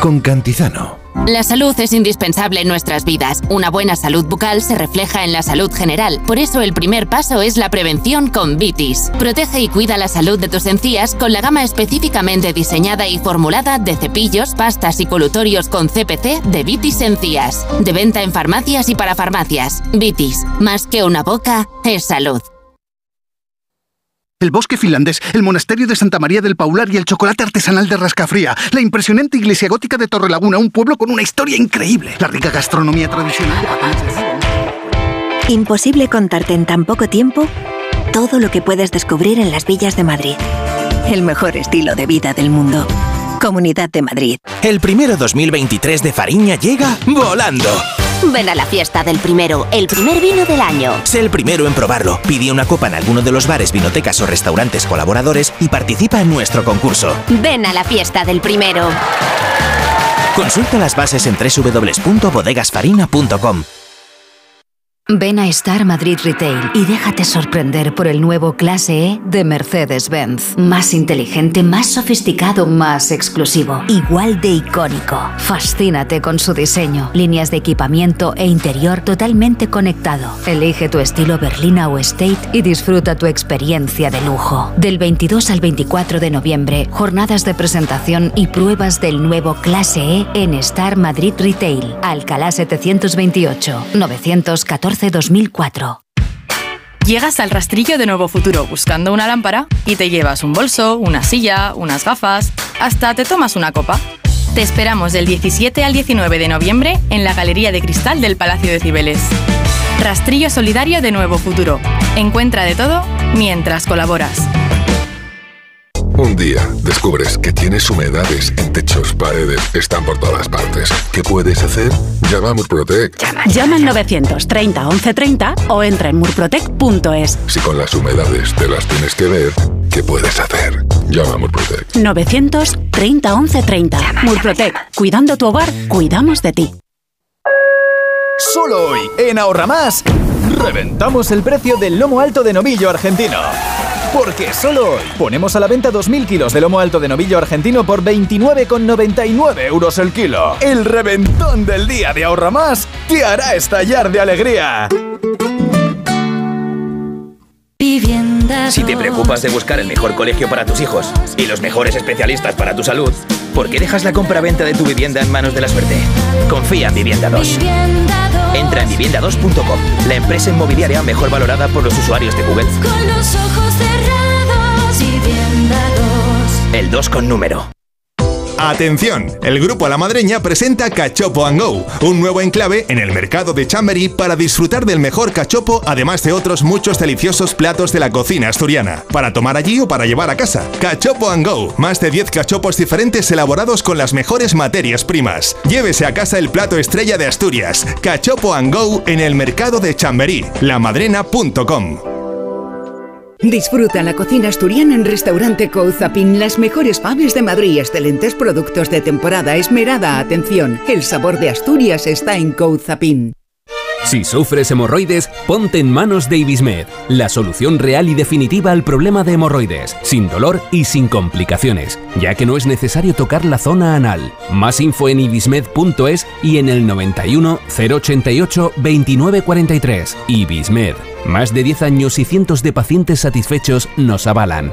Con Cantizano. La salud es indispensable en nuestras vidas. Una buena salud bucal se refleja en la salud general. Por eso el primer paso es la prevención con Vitis. Protege y cuida la salud de tus encías con la gama específicamente diseñada y formulada de cepillos, pastas y colutorios con CPC de Vitis Encías. De venta en farmacias y para farmacias. Vitis, más que una boca, es salud el bosque finlandés, el monasterio de Santa María del Paular y el chocolate artesanal de Rascafría, la impresionante iglesia gótica de Torrelaguna, un pueblo con una historia increíble, la rica gastronomía tradicional Imposible contarte en tan poco tiempo todo lo que puedes descubrir en las villas de Madrid. El mejor estilo de vida del mundo. Comunidad de Madrid. El primero 2023 de Fariña llega volando. Ven a la fiesta del primero, el primer vino del año. Sé el primero en probarlo. Pide una copa en alguno de los bares, vinotecas o restaurantes colaboradores y participa en nuestro concurso. Ven a la fiesta del primero. Consulta las bases en www.bodegasfarina.com. Ven a Star Madrid Retail y déjate sorprender por el nuevo Clase E de Mercedes-Benz. Más inteligente, más sofisticado, más exclusivo. Igual de icónico. Fascínate con su diseño, líneas de equipamiento e interior totalmente conectado. Elige tu estilo berlina o estate y disfruta tu experiencia de lujo. Del 22 al 24 de noviembre, jornadas de presentación y pruebas del nuevo Clase E en Star Madrid Retail. Alcalá 728 914 2004 Llegas al rastrillo de Nuevo Futuro buscando una lámpara y te llevas un bolso, una silla, unas gafas, hasta te tomas una copa. Te esperamos del 17 al 19 de noviembre en la Galería de Cristal del Palacio de Cibeles. Rastrillo Solidario de Nuevo Futuro. Encuentra de todo mientras colaboras. Un día descubres que tienes humedades en techos, paredes, están por todas partes. ¿Qué puedes hacer? Llama a Murprotec. Llama, al 930 1130 o entra en murprotec.es. Si con las humedades te las tienes que ver, ¿qué puedes hacer? Llama a Murprotec. 930 1130. Murprotec. Cuidando tu hogar, cuidamos de ti. Solo hoy, en Ahorra Más, reventamos el precio del lomo alto de novillo argentino. Porque solo hoy ponemos a la venta 2.000 kilos de lomo alto de novillo argentino por 29,99 euros el kilo. El reventón del día de Ahorra Más te hará estallar de alegría. Si te preocupas de buscar el mejor colegio para tus hijos y los mejores especialistas para tu salud, ¿por qué dejas la compra-venta de tu vivienda en manos de la suerte? Confía en Vivienda 2. Entra en vivienda2.com, la empresa inmobiliaria mejor valorada por los usuarios de Google. Con los ojos 2. El 2 con número. Atención, el Grupo La Madreña presenta Cachopo and Go, un nuevo enclave en el mercado de Chamberí para disfrutar del mejor cachopo, además de otros muchos deliciosos platos de la cocina asturiana, para tomar allí o para llevar a casa. Cachopo and Go, más de 10 cachopos diferentes elaborados con las mejores materias primas. Llévese a casa el plato estrella de Asturias, Cachopo and Go en el mercado de Chamberí, lamadrena.com. Disfruta la cocina asturiana en Restaurante Couzapin, las mejores faves de Madrid, excelentes productos de temporada, esmerada atención. El sabor de Asturias está en Couzapin. Si sufres hemorroides, ponte en manos de Ibismed, la solución real y definitiva al problema de hemorroides, sin dolor y sin complicaciones, ya que no es necesario tocar la zona anal. Más info en ibismed.es y en el 91 088 2943. Ibismed. Más de 10 años y cientos de pacientes satisfechos nos avalan.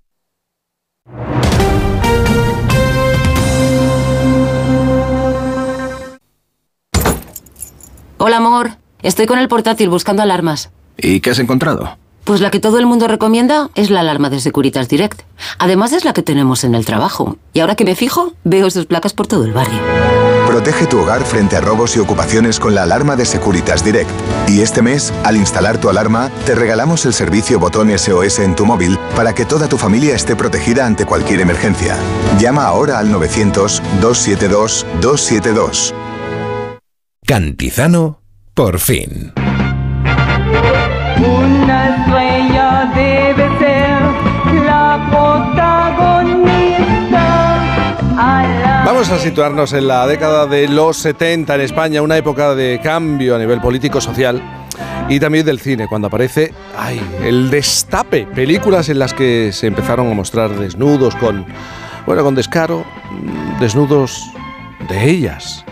Hola, amor. Estoy con el portátil buscando alarmas. ¿Y qué has encontrado? Pues la que todo el mundo recomienda es la alarma de Securitas Direct. Además es la que tenemos en el trabajo. Y ahora que me fijo, veo sus placas por todo el barrio. Protege tu hogar frente a robos y ocupaciones con la alarma de Securitas Direct. Y este mes, al instalar tu alarma, te regalamos el servicio botón SOS en tu móvil para que toda tu familia esté protegida ante cualquier emergencia. Llama ahora al 900-272-272. Cantizano, por fin. Una estrella debe ser la protagonista. A la Vamos a situarnos en la década de los 70 en España, una época de cambio a nivel político-social y también del cine, cuando aparece ay, el destape, películas en las que se empezaron a mostrar desnudos con, bueno, con descaro, desnudos de ellas. [LAUGHS]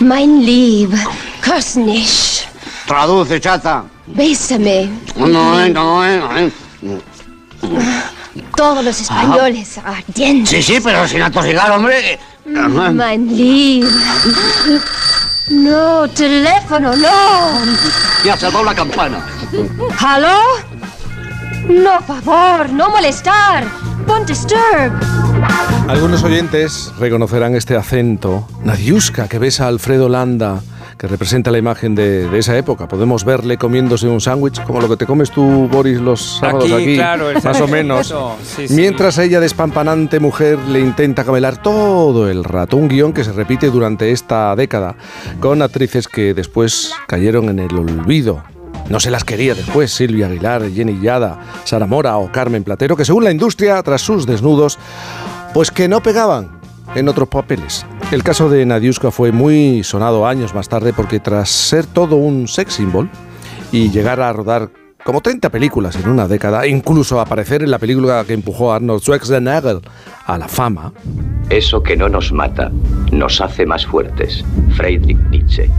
Mein Lieb, küss nicht. Traduce, chata. Bésame. No, eh, no, eh, no, eh. Todos los españoles ardientes. Sí, sí, pero sin atosigar, hombre. Mein Lieb. No, teléfono, no. Ya ha salvado la campana. ¿Aló? No, favor, no molestar. Don't disturb. Algunos oyentes reconocerán este acento, Nadiuska, que besa a Alfredo Landa, que representa la imagen de, de esa época. Podemos verle comiéndose un sándwich, como lo que te comes tú, Boris, los sábados Aquí, aquí, claro, el más o menos. Eso, sí, sí. Mientras ella, despampanante mujer, le intenta camelar todo el rato. Un guion que se repite durante esta década, con actrices que después cayeron en el olvido. No se las quería después Silvia Aguilar, Jenny Yada, Sara Mora o Carmen Platero, que según la industria, tras sus desnudos, pues que no pegaban en otros papeles. El caso de Nadiuska fue muy sonado años más tarde porque tras ser todo un sex symbol y llegar a rodar como 30 películas en una década, incluso aparecer en la película que empujó a Arnold Schwarzenegger a la fama, Eso que no nos mata, nos hace más fuertes. Friedrich Nietzsche.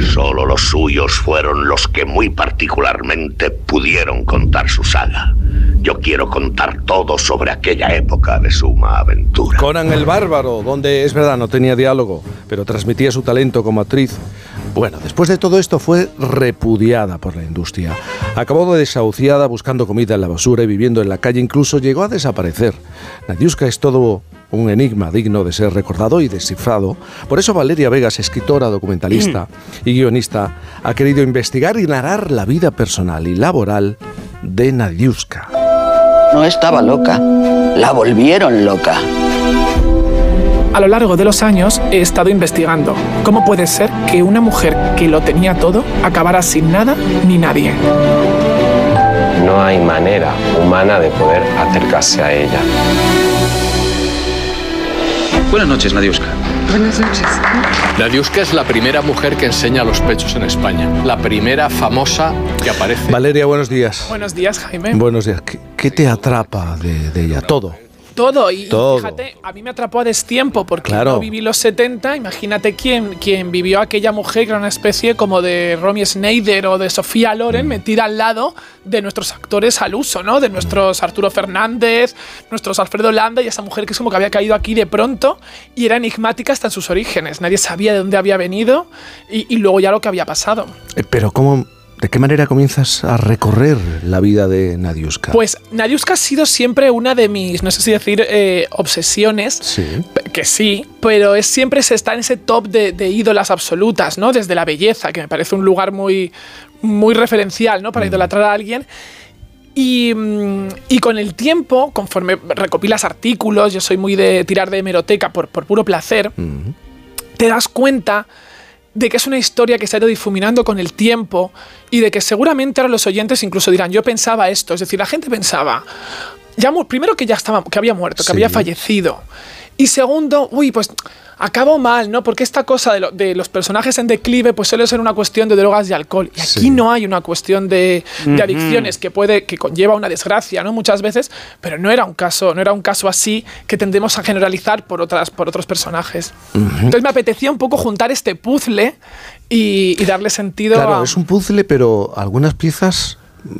Solo los suyos fueron los que muy particularmente pudieron contar su saga. Yo quiero contar todo sobre aquella época de suma aventura. Conan el Bárbaro, donde es verdad no tenía diálogo, pero transmitía su talento como actriz. Bueno, después de todo esto fue repudiada por la industria. Acabó desahuciada buscando comida en la basura y viviendo en la calle, incluso llegó a desaparecer. Nadiuska es todo un enigma digno de ser recordado y descifrado. Por eso Valeria Vegas, escritora, documentalista [CLEARS THROAT] y guionista, ha querido investigar y narrar la vida personal y laboral de Nadiuska. No estaba loca, la volvieron loca. A lo largo de los años he estado investigando cómo puede ser que una mujer que lo tenía todo acabara sin nada ni nadie. No hay manera humana de poder acercarse a ella. Buenas noches, Nadiuska. Buenas noches. Nadiuska es la primera mujer que enseña los pechos en España. La primera famosa que aparece. Valeria, buenos días. Buenos días, Jaime. Buenos días. ¿Qué, qué te atrapa de, de ella? Todo. Todo, y, Todo. fíjate, a mí me atrapó a destiempo porque Claro. no viví los 70. Imagínate quién, quién vivió aquella mujer que era una especie como de Romy Schneider o de Sofía Loren metida al lado de nuestros actores al uso, ¿no? De nuestros Arturo Fernández, nuestros Alfredo Landa y esa mujer que es como que había caído aquí de pronto y era enigmática hasta en sus orígenes. Nadie sabía de dónde había venido y, y luego ya lo que había pasado. Eh, Pero ¿cómo, ¿de qué manera comienzas a recorrer la vida de Nadiuska? Pues Nadiuska ha sido siempre una de mis, no sé si decir, eh, obsesiones. Sí. Que sí, pero es siempre se está en ese top de, de ídolas absolutas, ¿no? Desde la belleza, que me parece un lugar muy, muy referencial, ¿no? Para idolatrar a alguien. Y, mm, y con el tiempo, conforme recopilas artículos, yo soy muy de tirar de hemeroteca por, por puro placer, te das cuenta de que es una historia que se ha ido difuminando con el tiempo y de que seguramente ahora los oyentes incluso dirán, yo pensaba esto, es decir, la gente pensaba, ya primero que ya estaba, que había muerto, que Sí. había fallecido, y segundo, uy, pues acabó mal, ¿no? Porque esta cosa de, lo- de los personajes en declive, pues suele ser una cuestión de drogas y alcohol. Y aquí Sí. no hay una cuestión de, adicciones que puede, que conlleva una desgracia, ¿no? Muchas veces, pero no era un caso, no era un caso así que tendemos a generalizar por otras, por otros personajes. Entonces me apetecía un poco juntar este puzzle y, y darle sentido Claro, a. es un puzzle, pero algunas piezas.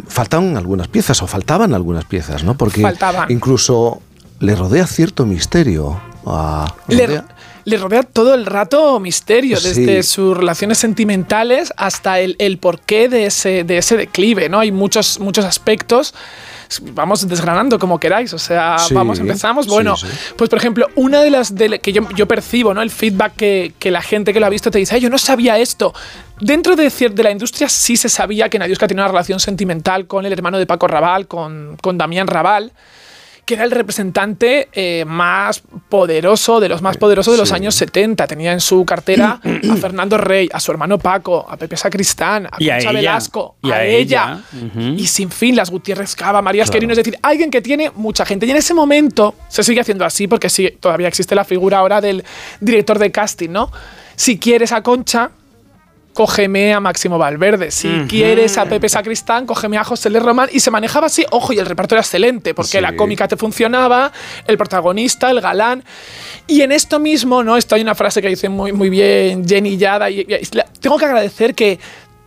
Faltan algunas piezas, o faltaban algunas piezas, ¿no? Porque Faltaban. incluso le rodea cierto misterio a. Le, rodea- le rodea todo el rato misterio, Sí. desde sus relaciones sentimentales hasta el, el porqué de ese, de ese declive, ¿no? Hay muchos, muchos aspectos. Vamos desgranando como queráis, o sea, Sí, vamos, empezamos. Bueno, sí. pues por ejemplo, una de las de- que yo, yo percibo, ¿no? El feedback que, que la gente que lo ha visto te dice, "Ay, yo no sabía esto. Dentro de, de la industria sí se sabía que Nadiuska tenía una relación sentimental con el hermano de Paco Raval, con, con Damián Raval que era el representante eh, más poderoso, de los más poderosos de los Sí. años 70. Tenía en su cartera [CLEARS THROAT] a Fernando Rey, a su hermano Paco, a Pepe Sacristán, a Y Concha. Velasco, Y a, a ella. Y sin fin, las Gutiérrez Cava, María Claro. Esquerino, es decir, alguien que tiene mucha gente. Y en ese momento se sigue haciendo así porque sí, todavía existe la figura ahora del director de casting, ¿no? Si quieres a Concha, cógeme a Máximo Valverde. Si quieres a Pepe Sacristán, cógeme a José L. Román. Y se manejaba así, ojo, y el reparto era excelente, porque Sí. la cómica te funcionaba, el protagonista, el galán. Y en esto mismo, ¿no? Esto hay una frase que dice muy, muy bien Jenny Yada. Y, y- tengo que agradecer que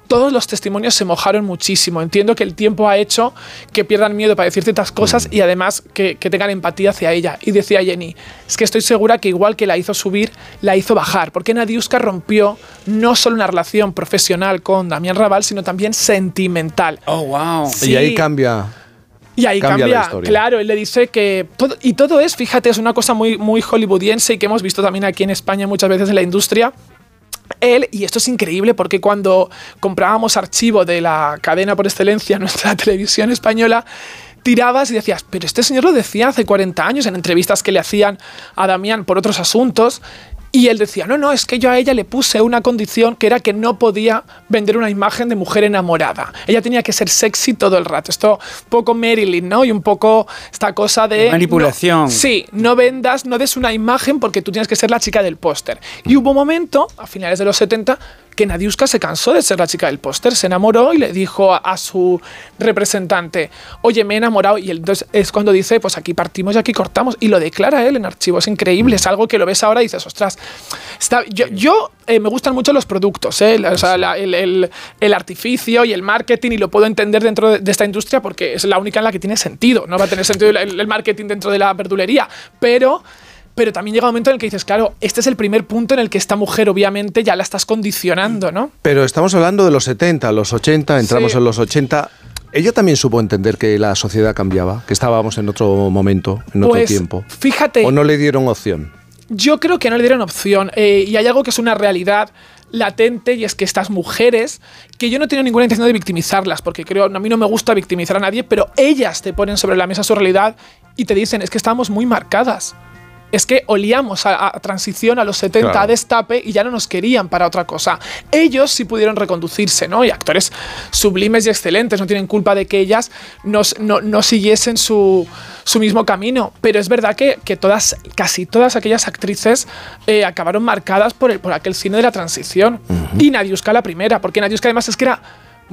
todos los testimonios se mojaron muchísimo. Entiendo que el tiempo ha hecho que pierdan miedo para decir ciertas cosas y además que, que tengan empatía hacia ella. Y decía Jenny, es que estoy segura que igual que la hizo subir, la hizo bajar, porque Nadiuska rompió no solo una relación profesional con Damián Raval, sino también sentimental. Oh, wow. Y ahí cambia. Y ahí Cambia cambia, la historia. claro, él le dice que todo, y todo es, fíjate, es una cosa muy, muy hollywoodiense y que hemos visto también aquí en España muchas veces en la industria. Él, y esto es increíble porque cuando comprábamos archivo de la cadena por excelencia, [LAUGHS] nuestra televisión española, tirabas y decías, pero este señor lo decía hace 40 años en entrevistas que le hacían a Damián por otros asuntos. Y él decía, no, no, es que yo a ella le puse una condición que era que no podía vender una imagen de mujer enamorada. Ella tenía que ser sexy todo el rato. Esto un poco Marilyn, ¿no? Y un poco esta cosa de... Manipulación. no- sí, no vendas, no des una imagen porque tú tienes que ser la chica del póster. Y hubo un momento, a finales de los 70, que Nadiuska se cansó de ser la chica del póster, se enamoró y le dijo a, a su representante, oye, me he enamorado. Y entonces es cuando dice, pues aquí partimos y aquí cortamos. Y lo declara él en archivos. Es increíble, es algo que lo ves ahora y dices, ostras, está, yo, yo, eh, me gustan mucho los productos, ¿eh? La- o sea, la- el, el- el artificio y el marketing y lo puedo entender dentro de, de esta industria porque es la única en la que tiene sentido. No va a tener sentido el, el marketing dentro de la verdulería, pero... Pero también llega un momento en el que dices, claro, este es el primer punto en el que esta mujer obviamente ya la estás condicionando, ¿no? Pero estamos hablando de los 70, los 80, entramos Sí. en los 80. Ella también supo entender que la sociedad cambiaba, que estábamos en otro momento, en otro Pues, tiempo. Fíjate, ¿O no le dieron opción? yo creo que no le dieron opción. eh, y hay algo que es una realidad latente y es que estas mujeres, que yo no tengo ninguna intención de victimizarlas, porque creo, a mí no me gusta victimizar a nadie, pero ellas te ponen sobre la mesa su realidad y te dicen, es que estamos muy marcadas. Es que olíamos a, a transición a los 70 Claro. a destape y ya no nos querían para otra cosa. Ellos sí pudieron reconducirse, ¿no? Y actores sublimes y excelentes, no tienen culpa de que ellas nos- no, no siguiesen su, su mismo camino. Pero es verdad que, que todas, casi todas aquellas actrices eh, acabaron marcadas por, el, por aquel cine de la transición. Y Nadiuska la primera, porque Nadiuska además es que era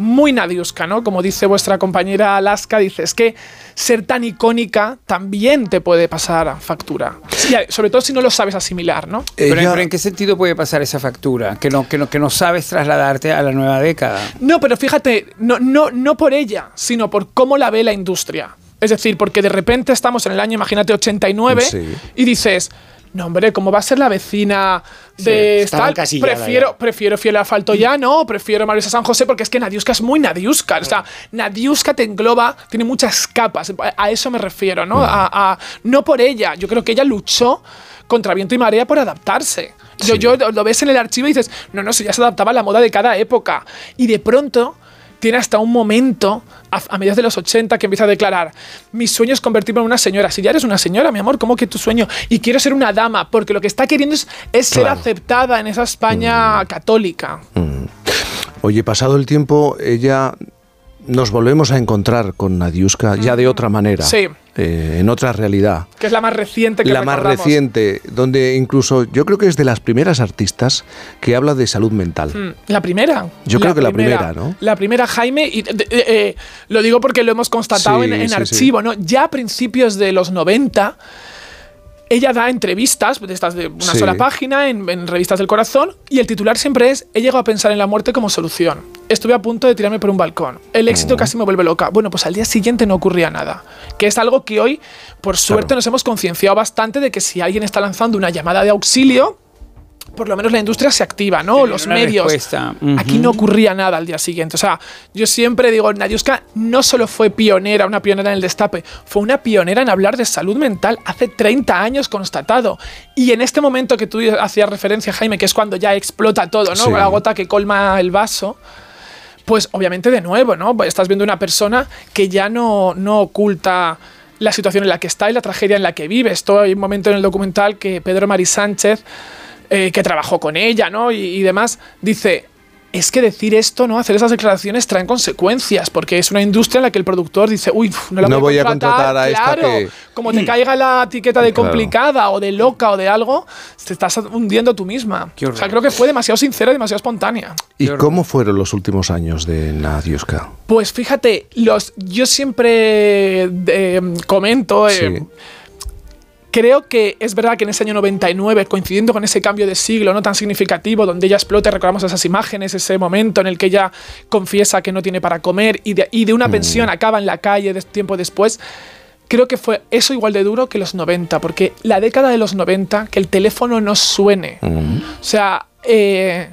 muy Nadiuska, ¿no? Como dice vuestra compañera Alaska, dice, es que ser tan icónica también te puede pasar factura. Sí, sobre todo si no lo sabes asimilar, ¿no? Pero, pero ¿en qué sentido puede pasar esa factura? Que no, que no, que no sabes trasladarte a la nueva década. No, pero fíjate, no, no, no por ella, sino por cómo la ve la industria. Es decir, porque de repente estamos en el año, imagínate, 89 Sí. y dices, no, hombre, ¿cómo va a ser la vecina de estaba tal? Prefiero, prefiero Fiel Asfalto ya, no, prefiero Marisa San José, porque es que Nadiuska es muy Nadiuska. O sea, Nadiuska te engloba, tiene muchas capas. A eso me refiero, ¿no? A, a- no por ella. Yo creo que ella luchó contra viento y marea por adaptarse. Yo, yo lo ves en el archivo y dices, no, no, si ya se adaptaba a la moda de cada época. Y de pronto tiene hasta un momento, a, a mediados de los 80, que empieza a declarar, mi sueño es convertirme en una señora. Si ya eres una señora, mi amor, ¿cómo que tu sueño? Y quiero ser una dama, porque lo que está queriendo es, es ser aceptada en esa España católica. Oye, pasado el tiempo, ella nos volvemos a encontrar con Nadiuska ya de otra manera, Sí. eh, en otra realidad. Que es la más reciente que La más reciente, donde incluso yo creo que es de las primeras artistas que habla de salud mental. Mm, La primera. Yo creo que la primera, ¿no? La primera, Jaime, y de- de- eh, lo digo porque lo hemos constatado Sí, en, en sí, archivo, ¿no? Ya a principios de los 90, ella da entrevistas de estas de una Sí. sola página en, en revistas del corazón y el titular siempre es he llegado a pensar en la muerte como solución. Estuve a punto de tirarme por un balcón. El éxito casi me vuelve loca. Bueno, pues al día siguiente no ocurría nada. Que es algo que hoy, por suerte, nos hemos concienciado bastante de que si alguien está lanzando una llamada de auxilio, por lo menos la industria se activa, ¿no? Los medios. respuesta. Aquí no ocurría nada al día siguiente. O sea, yo siempre digo, Nadiuska no solo fue pionera, una pionera en el destape, fue una pionera en hablar de salud mental hace 30 años constatado. Y en este momento que tú hacías referencia, Jaime, que es cuando ya explota todo, ¿no? Sí. La gota que colma el vaso. Pues obviamente de nuevo, ¿no? Pues Estás viendo una persona que ya no, no oculta la situación en la que está y la tragedia en la que vive. Esto hay un momento en el documental que Pedro Mari Sánchez, eh, que trabajó con ella, ¿no? Y, y demás, dice. Es que decir esto, ¿no? Hacer esas declaraciones traen consecuencias, porque es una industria en la que el productor dice, uy, no la No voy, a contratar a esta claro, que- Como te caiga la etiqueta de Claro. complicada o de loca o de algo, te estás hundiendo tú misma. O sea, creo que fue demasiado sincera y demasiado espontánea. ¿Y cómo fueron los últimos años de Nadiuska? Pues fíjate, los, yo siempre eh, comento, eh, Sí. Creo que es verdad que en ese año 99, coincidiendo con ese cambio de siglo no tan significativo, donde ella explota, recordamos esas imágenes, ese momento en el que ella confiesa que no tiene para comer y de, y de una Mm. pensión acaba en la calle de tiempo después. Creo que fue eso igual de duro que los 90, porque la década de los 90, que el teléfono no suene. O sea, eh,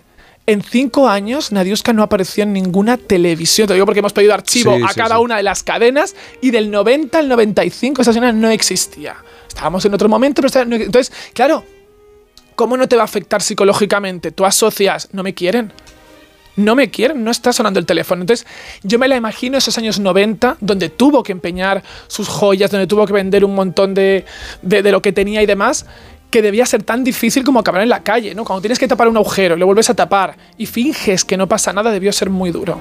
en cinco años Nadiuska no apareció en ninguna televisión. Te digo porque hemos pedido archivo Sí, a sí, cada sí. una de las cadenas y del 90 al 95 esa señal no existía. Estábamos en otro momento, pero no- entonces, claro, ¿cómo no te va a afectar psicológicamente? Tú asocias, no me quieren. No me quieren, no está sonando el teléfono. Entonces, yo me la imagino esos años 90, donde tuvo que empeñar sus joyas, donde tuvo que vender un montón de, de- lo que tenía y demás, que debía ser tan difícil como acabar en la calle, ¿no? Cuando tienes que tapar un agujero lo vuelves a tapar y finges que no pasa nada, debió ser muy duro.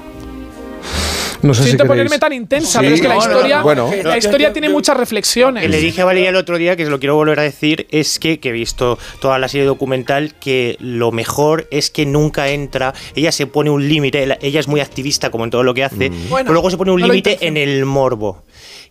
No sé si Siento queréis- ponerme tan intensa, Sí, pero es que la no, no, historia, bueno. la historia tiene muchas reflexiones. Que le dije a Valeria el otro día, que se lo quiero volver a decir, es que, que he visto toda la serie documental, que lo mejor es que nunca entra, ella se pone un límite, ella- es muy activista como en todo lo que hace, Bueno, pero luego se pone un límite en el morbo.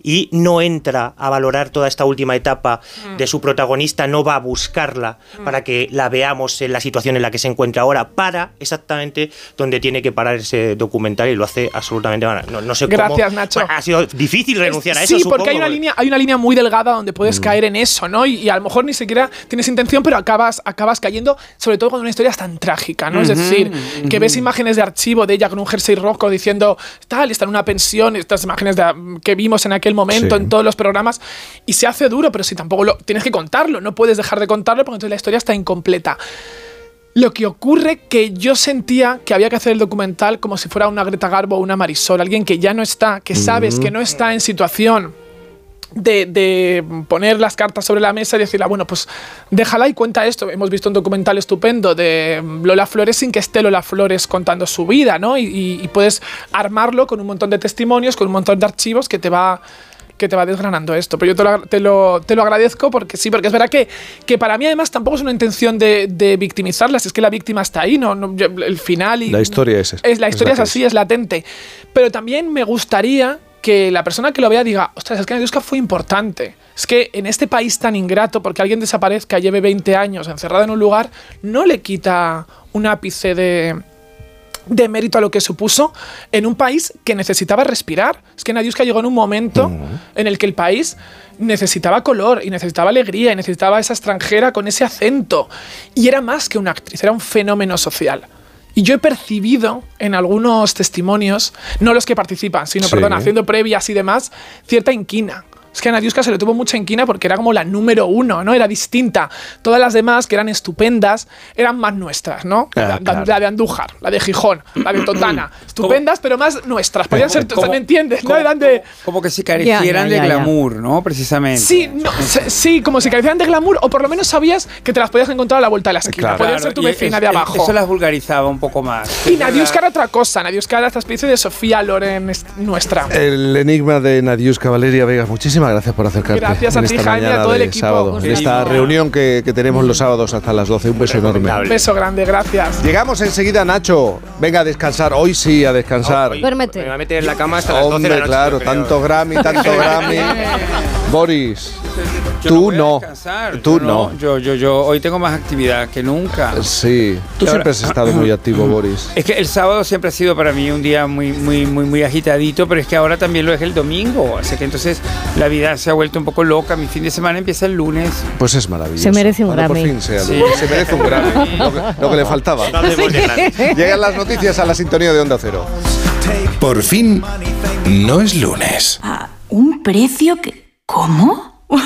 Y no entra a valorar toda esta última etapa Mm. de su protagonista, no va a buscarla para que la veamos en la situación en la que se encuentra ahora, para exactamente donde tiene que parar ese documental y lo hace absolutamente mal. No, no sé cómo. Gracias, Nacho. Bueno, ha sido difícil renunciar a eso. Sí, porque hay una, línea, hay una línea muy delgada donde puedes caer en eso, ¿no? Y, y a lo mejor ni siquiera tienes intención, pero acabas, acabas cayendo, sobre todo cuando una historia es tan trágica, ¿no? es decir, que ves imágenes de archivo de ella con un jersey rojo diciendo, tal, está en una pensión, estas imágenes de- que vimos en aquel momento Sí. en todos los programas, y se hace duro, pero si tampoco lo tienes que contarlo, no puedes dejar de contarlo porque entonces la historia está incompleta. Lo que ocurre que yo sentía que había que hacer el documental como si fuera una Greta Garbo o una Marisol, alguien que ya no está, que sabes Mm. que no está en situación de, de poner las cartas sobre la mesa y decirle, "Ah, bueno, pues déjala y cuenta esto. Hemos visto un documental estupendo de Lola Flores sin que esté Lola Flores contando su vida, ¿no? Y, puedes armarlo con un montón de testimonios, con un montón de archivos que te va que te va desgranando esto. Pero yo te lo, te lo, te lo agradezco porque sí, porque es verdad que, que para mí además tampoco es una intención de, de victimizarlas, es que la víctima está ahí, no, no- yo- el final y La historia es es la historia es así, es latente. Pero también me gustaría que la persona que lo vea diga, ostras, es que Nadiuska fue importante. Es que en este país tan ingrato, porque alguien desaparezca, lleve 20 años encerrado en un lugar, no le quita un ápice de, de mérito a lo que supuso en un país que necesitaba respirar. Es que Nadiuska llegó en un momento en el que el país necesitaba color y necesitaba alegría y necesitaba esa extranjera con ese acento. Y era más que una actriz, era un fenómeno social. Y yo he percibido en algunos testimonios, no los que participan, sino, Sí. perdón, haciendo previas y demás, cierta inquina. Es que a Nadiuska se le tuvo mucha inquina porque era como la número uno, ¿no? Era distinta. Todas las demás, que eran estupendas, eran más nuestras, ¿no? Ah, la, claro. de Andújar, la de Gijón, la de Totana. [CLEARS THROAT] Estupendas, pero más nuestras. Podían ser, ¿Cómo- ¿me entiendes? ¿No? Eran de... Como que si carecieran de glamour, ¿no? Precisamente. Sí, no, se- sí, como si carecieran de glamour, o por lo menos sabías que te las podías encontrar a la vuelta de la esquina. Podían ser tu vecina es- de abajo. Eso las vulgarizaba un poco más. Y Nadiuska era otra cosa. Nadiuska era esta especie de Sofía Loren est- nuestra. El enigma de Nadiuska Valeria Vega. Muchísimas gracias por acercarte Gracias a en ti, esta Jaime, a mañana todo el equipo. sábado, en esta reunión que, que tenemos los sábados hasta las 12. Un beso enorme. Un beso grande, gracias. Llegamos enseguida, Nacho. Venga a descansar. Hoy sí, a descansar. Duérmete. Me va a meter en la cama hasta las 12 de Hombre, la noche. claro, tanto Grammy, tanto [LAUGHS] Grammy. [LAUGHS] Boris, Yo tú voy a no. Tú yo no. Yo, yo, yo hoy tengo más actividad que nunca. Sí, tú Y ahora- siempre has estado muy activo, [CLEARS THROAT] Boris. Es que el sábado siempre ha sido para mí un día muy, muy, muy, muy agitadito, pero es que ahora también lo es el domingo. Así que entonces la vida se ha vuelto un poco loca. Mi fin de semana empieza el lunes. Pues es maravilloso. Se merece un Grammy. fin sea Sí. Se merece un [LAUGHS] Grammy. Lo que, lo que le faltaba. No. Llegan las noticias a la sintonía de Onda Cero. Por fin, no es lunes. ¿Un precio que... ¿Cómo? [LAUGHS]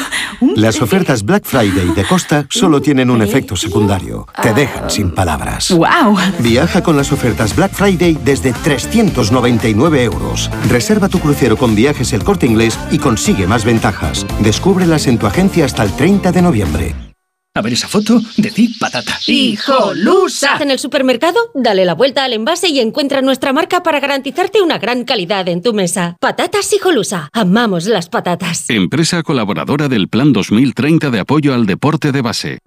Las [LAUGHS] ofertas Black Friday de Costa solo tienen un efecto secundario. Te dejan sin palabras. ¡Wow! Viaja con las ofertas Black Friday desde 399 euros. Reserva tu crucero con viajes el corte inglés y consigue más ventajas. Descúbrelas en tu agencia hasta el 30 de noviembre. A ver esa foto, decid patata. ¡Hijolusa! En el supermercado, dale la vuelta al envase y encuentra nuestra marca para garantizarte una gran calidad en tu mesa. Patatas Hijolusa. Amamos las patatas. Empresa colaboradora del Plan 2030 de apoyo al deporte de base.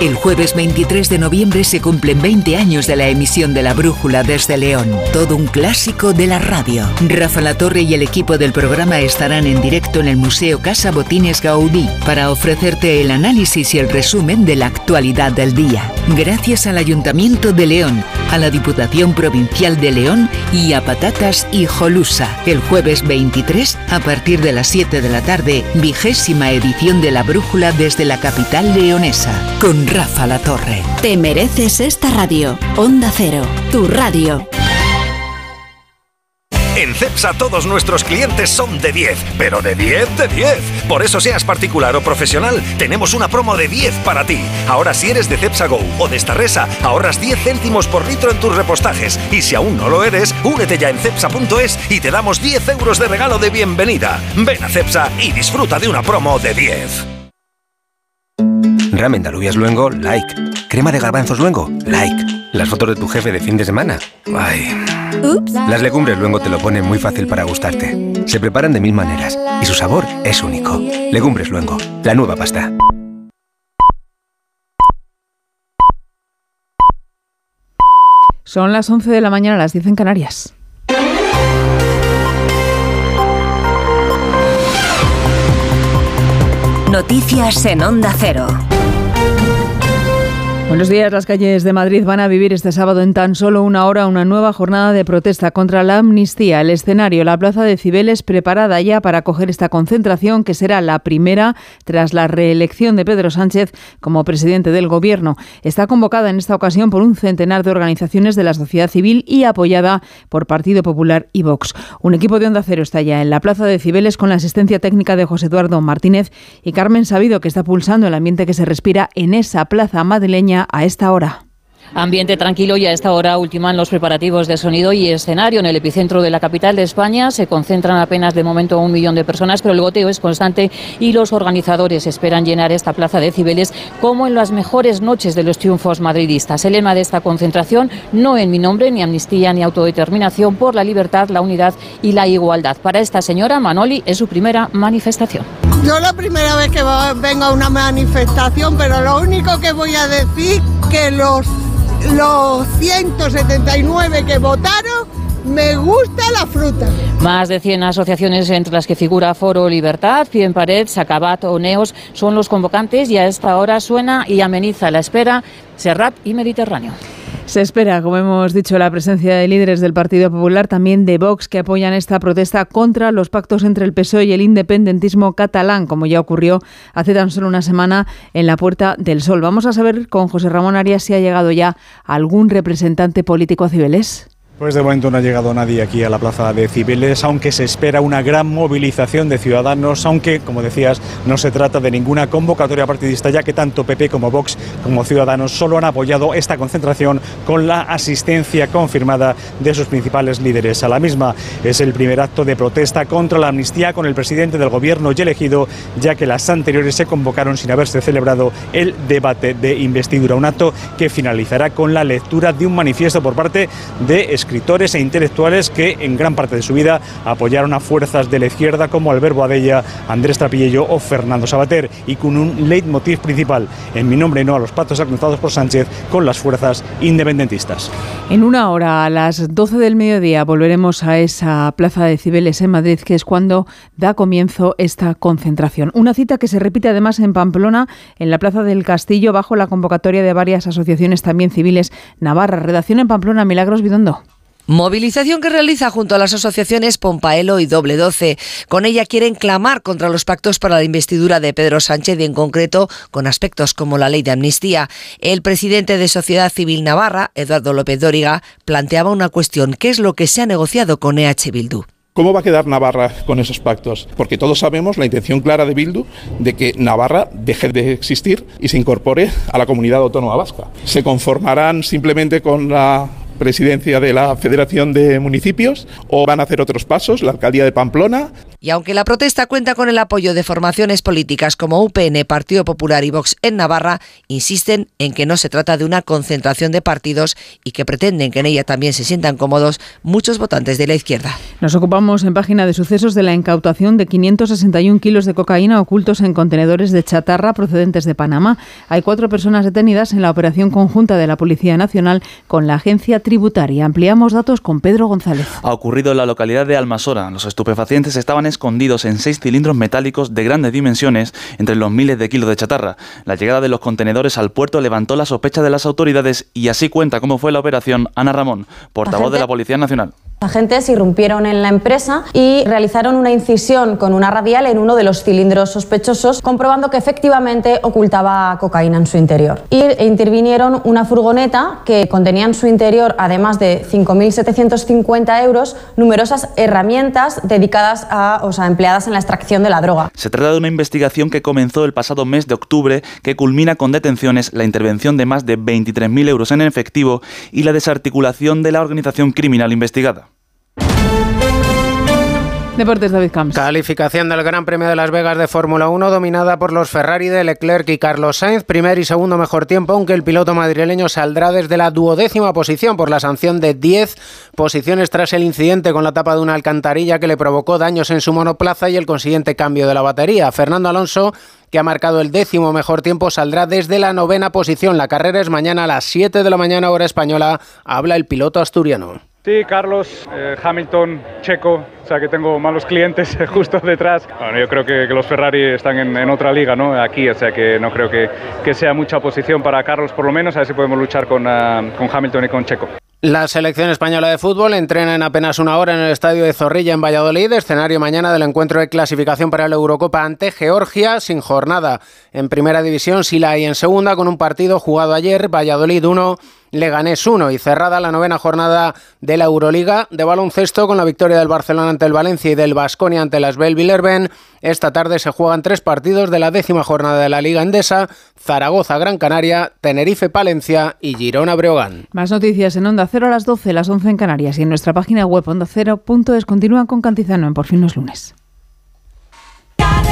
El jueves 23 de noviembre se cumplen 20 años de la emisión de La Brújula desde León, todo un clásico de la radio. Rafa La Torre y el equipo del programa estarán en directo en el Museo Casa Botines Gaudí para ofrecerte el análisis y el resumen de la actualidad del día. Gracias al Ayuntamiento de León, a la Diputación Provincial de León y a Patatas y Jolusa. El jueves 23, a partir de las 7 de la tarde, vigésima edición de La Brújula desde la capital leonesa, Rafa La Torre. Te mereces esta radio. Onda Cero, tu radio. En CEPSA todos nuestros clientes son de 10, pero de 10 de 10. Por eso seas particular o profesional, tenemos una promo de 10 para ti. Ahora si eres de CEPSA Go o de Starresa, ahorras 10 céntimos por litro en tus repostajes. Y si aún no lo eres, únete ya en cepsa.es y te damos 10 euros de regalo de bienvenida. Ven a CEPSA y disfruta de una promo de 10. Ramen de alubias luengo, like. Crema de garbanzos luengo, like. Las fotos de tu jefe de fin de semana, ay. Las legumbres luengo te lo ponen muy fácil para gustarte. Se preparan de mil maneras y su sabor es único. Legumbres luengo, la nueva pasta. Son las 11 de la mañana, las 10 en Canarias. Noticias en Onda Cero. Buenos días. Las calles de Madrid van a vivir este sábado en tan solo una hora una nueva jornada de protesta contra la amnistía. El escenario, la plaza de Cibeles, preparada ya para acoger esta concentración, que será la primera tras la reelección de Pedro Sánchez como presidente del Gobierno. Está convocada en esta ocasión por un centenar de organizaciones de la sociedad civil y apoyada por Partido Popular y Vox. Un equipo de Onda Cero está ya en la plaza de Cibeles con la asistencia técnica de José Eduardo Martínez y Carmen Sabido, que está pulsando el ambiente que se respira en esa plaza madrileña a esta hora. Ambiente tranquilo y a esta hora ultiman los preparativos de sonido y escenario. En el epicentro de la capital de España se concentran apenas de momento un millón de personas, pero el goteo es constante y los organizadores esperan llenar esta plaza de Cibeles como en las mejores noches de los triunfos madridistas. El lema de esta concentración, no en mi nombre, ni amnistía ni autodeterminación por la libertad, la unidad y la igualdad. Para esta señora, Manoli es su primera manifestación. Yo la primera vez que vengo a una manifestación, pero lo único que voy a decir que los los 179 que votaron, me gusta la fruta. Más de 100 asociaciones, entre las que figura Foro Libertad, Pie en Pared, Sacabat o Neos, son los convocantes y a esta hora suena y ameniza la espera Serrat y Mediterráneo. Se espera, como hemos dicho, la presencia de líderes del Partido Popular, también de Vox, que apoyan esta protesta contra los pactos entre el PSOE y el independentismo catalán, como ya ocurrió hace tan solo una semana en la Puerta del Sol. Vamos a saber con José Ramón Arias si ha llegado ya algún representante político a Cibeles. Pues de momento no ha llegado nadie aquí a la plaza de Cibeles, aunque se espera una gran movilización de ciudadanos, aunque, como decías, no se trata de ninguna convocatoria partidista, ya que tanto PP como Vox como Ciudadanos solo han apoyado esta concentración con la asistencia confirmada de sus principales líderes. A la misma es el primer acto de protesta contra la amnistía con el presidente del gobierno y elegido, ya que las anteriores se convocaron sin haberse celebrado el debate de investidura. Un acto que finalizará con la lectura de un manifiesto por parte de escritores e intelectuales que en gran parte de su vida apoyaron a fuerzas de la izquierda como Alberto Adella, Andrés Trapillello o Fernando Sabater y con un leitmotiv principal, en mi nombre no a los pactos alcanzados por Sánchez con las fuerzas independentistas. En una hora, a las 12 del mediodía, volveremos a esa plaza de Cibeles en Madrid, que es cuando da comienzo esta concentración. Una cita que se repite además en Pamplona, en la Plaza del Castillo, bajo la convocatoria de varias asociaciones también civiles Navarra. Redacción en Pamplona, Milagros Bidondo. Movilización que realiza junto a las asociaciones Pompaelo y Doble 12. Con ella quieren clamar contra los pactos para la investidura de Pedro Sánchez y en concreto con aspectos como la ley de amnistía. El presidente de Sociedad Civil Navarra, Eduardo López Dóriga, planteaba una cuestión. ¿Qué es lo que se ha negociado con EH Bildu? ¿Cómo va a quedar Navarra con esos pactos? Porque todos sabemos la intención clara de Bildu de que Navarra deje de existir y se incorpore a la comunidad autónoma vasca. ¿Se conformarán simplemente con la presidencia de la Federación de Municipios o van a hacer otros pasos, la alcaldía de Pamplona. Y aunque la protesta cuenta con el apoyo de formaciones políticas como UPN, Partido Popular y Vox en Navarra, insisten en que no se trata de una concentración de partidos y que pretenden que en ella también se sientan cómodos muchos votantes de la izquierda. Nos ocupamos en página de sucesos de la incautación de 561 kilos de cocaína ocultos en contenedores de chatarra procedentes de Panamá. Hay cuatro personas detenidas en la operación conjunta de la Policía Nacional con la Agencia Tributaria. Ampliamos datos con Pedro González. Ha ocurrido en la localidad de Almasora. Los estupefacientes estaban escondidos en seis cilindros metálicos de grandes dimensiones entre los miles de kilos de chatarra. La llegada de los contenedores al puerto levantó la sospecha de las autoridades y así cuenta cómo fue la operación Ana Ramón, portavoz de la Policía Nacional. Agentes irrumpieron en la empresa y realizaron una incisión con una radial en uno de los cilindros sospechosos, comprobando que efectivamente ocultaba cocaína en su interior. Y intervinieron una furgoneta que contenía en su interior, además de 5.750 euros, numerosas herramientas dedicadas a, o sea, empleadas en la extracción de la droga. Se trata de una investigación que comenzó el pasado mes de octubre, que culmina con detenciones, la intervención de más de 23.000 euros en efectivo y la desarticulación de la organización criminal investigada. Deportes David Camps. Calificación del Gran Premio de Las Vegas de Fórmula 1 dominada por los Ferrari de Leclerc y Carlos Sainz, primer y segundo mejor tiempo, aunque el piloto madrileño saldrá desde la duodécima posición por la sanción de 10 posiciones tras el incidente con la tapa de una alcantarilla que le provocó daños en su monoplaza y el consiguiente cambio de la batería. Fernando Alonso que ha marcado el décimo mejor tiempo, saldrá desde la novena posición. La carrera es mañana a las 7 de la mañana hora española. Habla el piloto asturiano. Sí, Carlos, eh, Hamilton, Checo, o sea que tengo malos clientes [LAUGHS] justo detrás. Bueno, yo creo que, que los Ferrari están en, en, otra liga, ¿no? Aquí, o sea que no creo que, que, sea mucha posición para Carlos por lo menos, a ver si podemos luchar con, uh, con Hamilton y con Checo. La selección española de fútbol entrena en apenas una hora en el estadio de Zorrilla en Valladolid, escenario mañana del encuentro de clasificación para la Eurocopa ante Georgia, sin jornada en primera división, si la hay en segunda, con un partido jugado ayer, Valladolid 1, Leganés 1 y cerrada la novena jornada de la Euroliga de baloncesto con la victoria del Barcelona ante el Valencia y del Basconia ante las Belvillerben. Esta tarde se juegan tres partidos de la décima jornada de la Liga Endesa, Zaragoza Gran Canaria, Tenerife Palencia y Girona Breogán. Más noticias en Onda Cero a las 12, las 11 en Canarias y en nuestra página web ondacero.es continúan con Cantizano en Por fin no es lunes.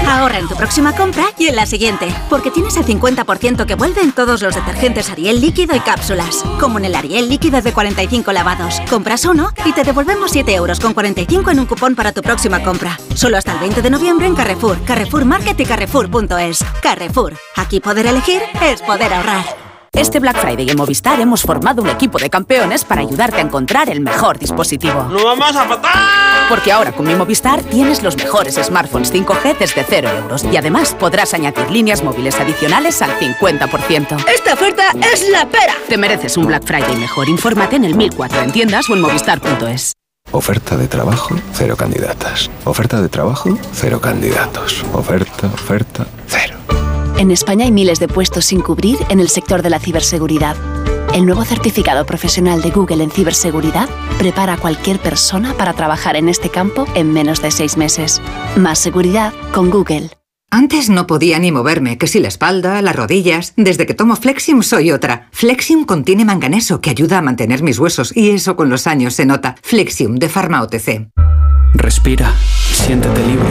Ahorra en tu próxima compra y en la siguiente, porque tienes el 50% que vuelve en todos los detergentes Ariel líquido y cápsulas, como en el Ariel líquido de 45 lavados. Compras uno y te devolvemos 7 euros con 45 en un cupón para tu próxima compra. Solo hasta el 20 de noviembre en Carrefour, Carrefour Market y Carrefour.es. Carrefour, aquí poder elegir es poder ahorrar. Este Black Friday en Movistar hemos formado un equipo de campeones para ayudarte a encontrar el mejor dispositivo. ¡No vamos a matar! Porque ahora con mi Movistar tienes los mejores smartphones 5G desde 0 euros y además podrás añadir líneas móviles adicionales al 50%. ¡Esta oferta es la pera! Te mereces un Black Friday mejor. Infórmate en el 1004 en tiendas o en movistar.es. Oferta de trabajo, cero candidatas. Oferta de trabajo, cero candidatos. Oferta, oferta, cero. En España hay miles de puestos sin cubrir en el sector de la ciberseguridad. El nuevo certificado profesional de Google en ciberseguridad prepara a cualquier persona para trabajar en este campo en menos de seis meses. Más seguridad con Google. Antes no podía ni moverme, que si la espalda, las rodillas. Desde que tomo Flexium soy otra. Flexium contiene manganeso que ayuda a mantener mis huesos y eso con los años se nota. Flexium de Pharma OTC. Respira, siéntete libre.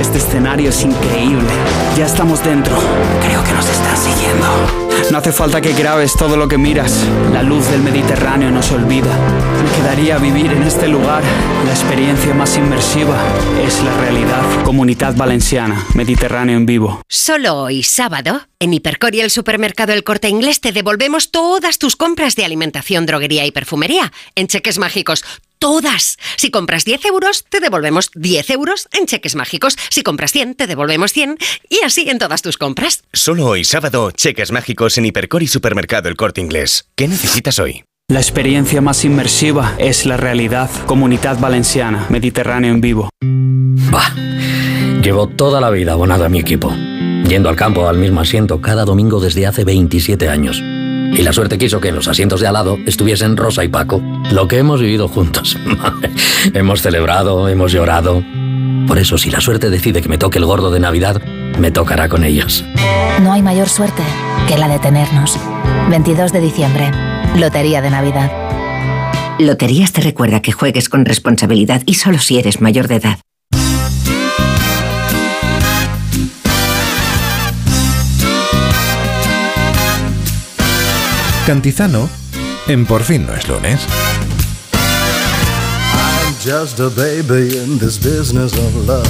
Este escenario es increíble. Ya estamos dentro. Creo que nos están siguiendo. No hace falta que grabes todo lo que miras. La luz del Mediterráneo no se olvida. Me quedaría vivir en este lugar. La experiencia más inmersiva es la realidad. Comunidad Valenciana, Mediterráneo en vivo. Solo hoy, sábado, en Hipercor y el supermercado El Corte Inglés te devolvemos todas tus compras de alimentación, droguería y perfumería en cheques mágicos. Todas. Si compras 10 euros, te devolvemos 10 euros en cheques mágicos. Si compras 100, te devolvemos 100 y así en todas tus compras. Solo hoy sábado, cheques mágicos en Hipercor y Supermercado El Corte Inglés. ¿Qué necesitas hoy? La experiencia más inmersiva es la realidad. Comunidad Valenciana, Mediterráneo en vivo. Bah, llevo toda la vida abonado a mi equipo, yendo al campo al mismo asiento cada domingo desde hace 27 años. Y la suerte quiso que en los asientos de al lado estuviesen Rosa y Paco. Lo que hemos vivido juntos. [LAUGHS] hemos celebrado, hemos llorado. Por eso, si la suerte decide que me toque el gordo de Navidad, me tocará con ellos. No hay mayor suerte que la de tenernos. 22 de diciembre, Lotería de Navidad. Loterías te recuerda que juegues con responsabilidad y solo si eres mayor de edad. Cantizano en Por fin no es lunes. I'm just a baby in this business of love.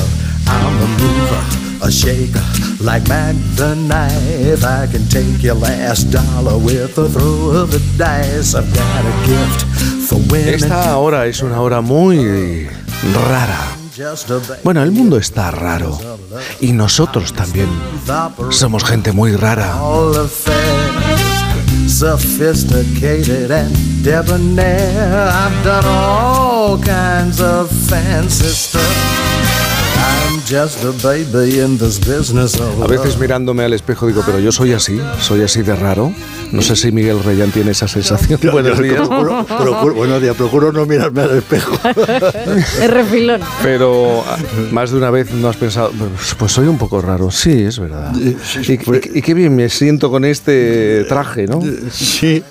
I'm a mover, a shaker, like Mac the knife. I can take your last dollar with a throw of the dice. I've got a gift for women. Esta hora es una hora muy rara. Bueno, el mundo está raro. Y nosotros también. Somos gente muy rara. Sophisticated and debonair. I've done all kinds of fancy stuff. A baby in this business of A veces mirándome al espejo digo, pero yo soy así, soy así de raro. No sé si Miguel Reyán tiene esa sensación. Yo- Buenos días. procuro- procuro- buenos días, procuro no mirarme al espejo. [LAUGHS] Es refilón. Pero ah, más de una vez no has pensado, pues, pues soy un poco raro. Sí, es verdad. Y, y- y qué bien me siento con este traje, ¿no? Sí,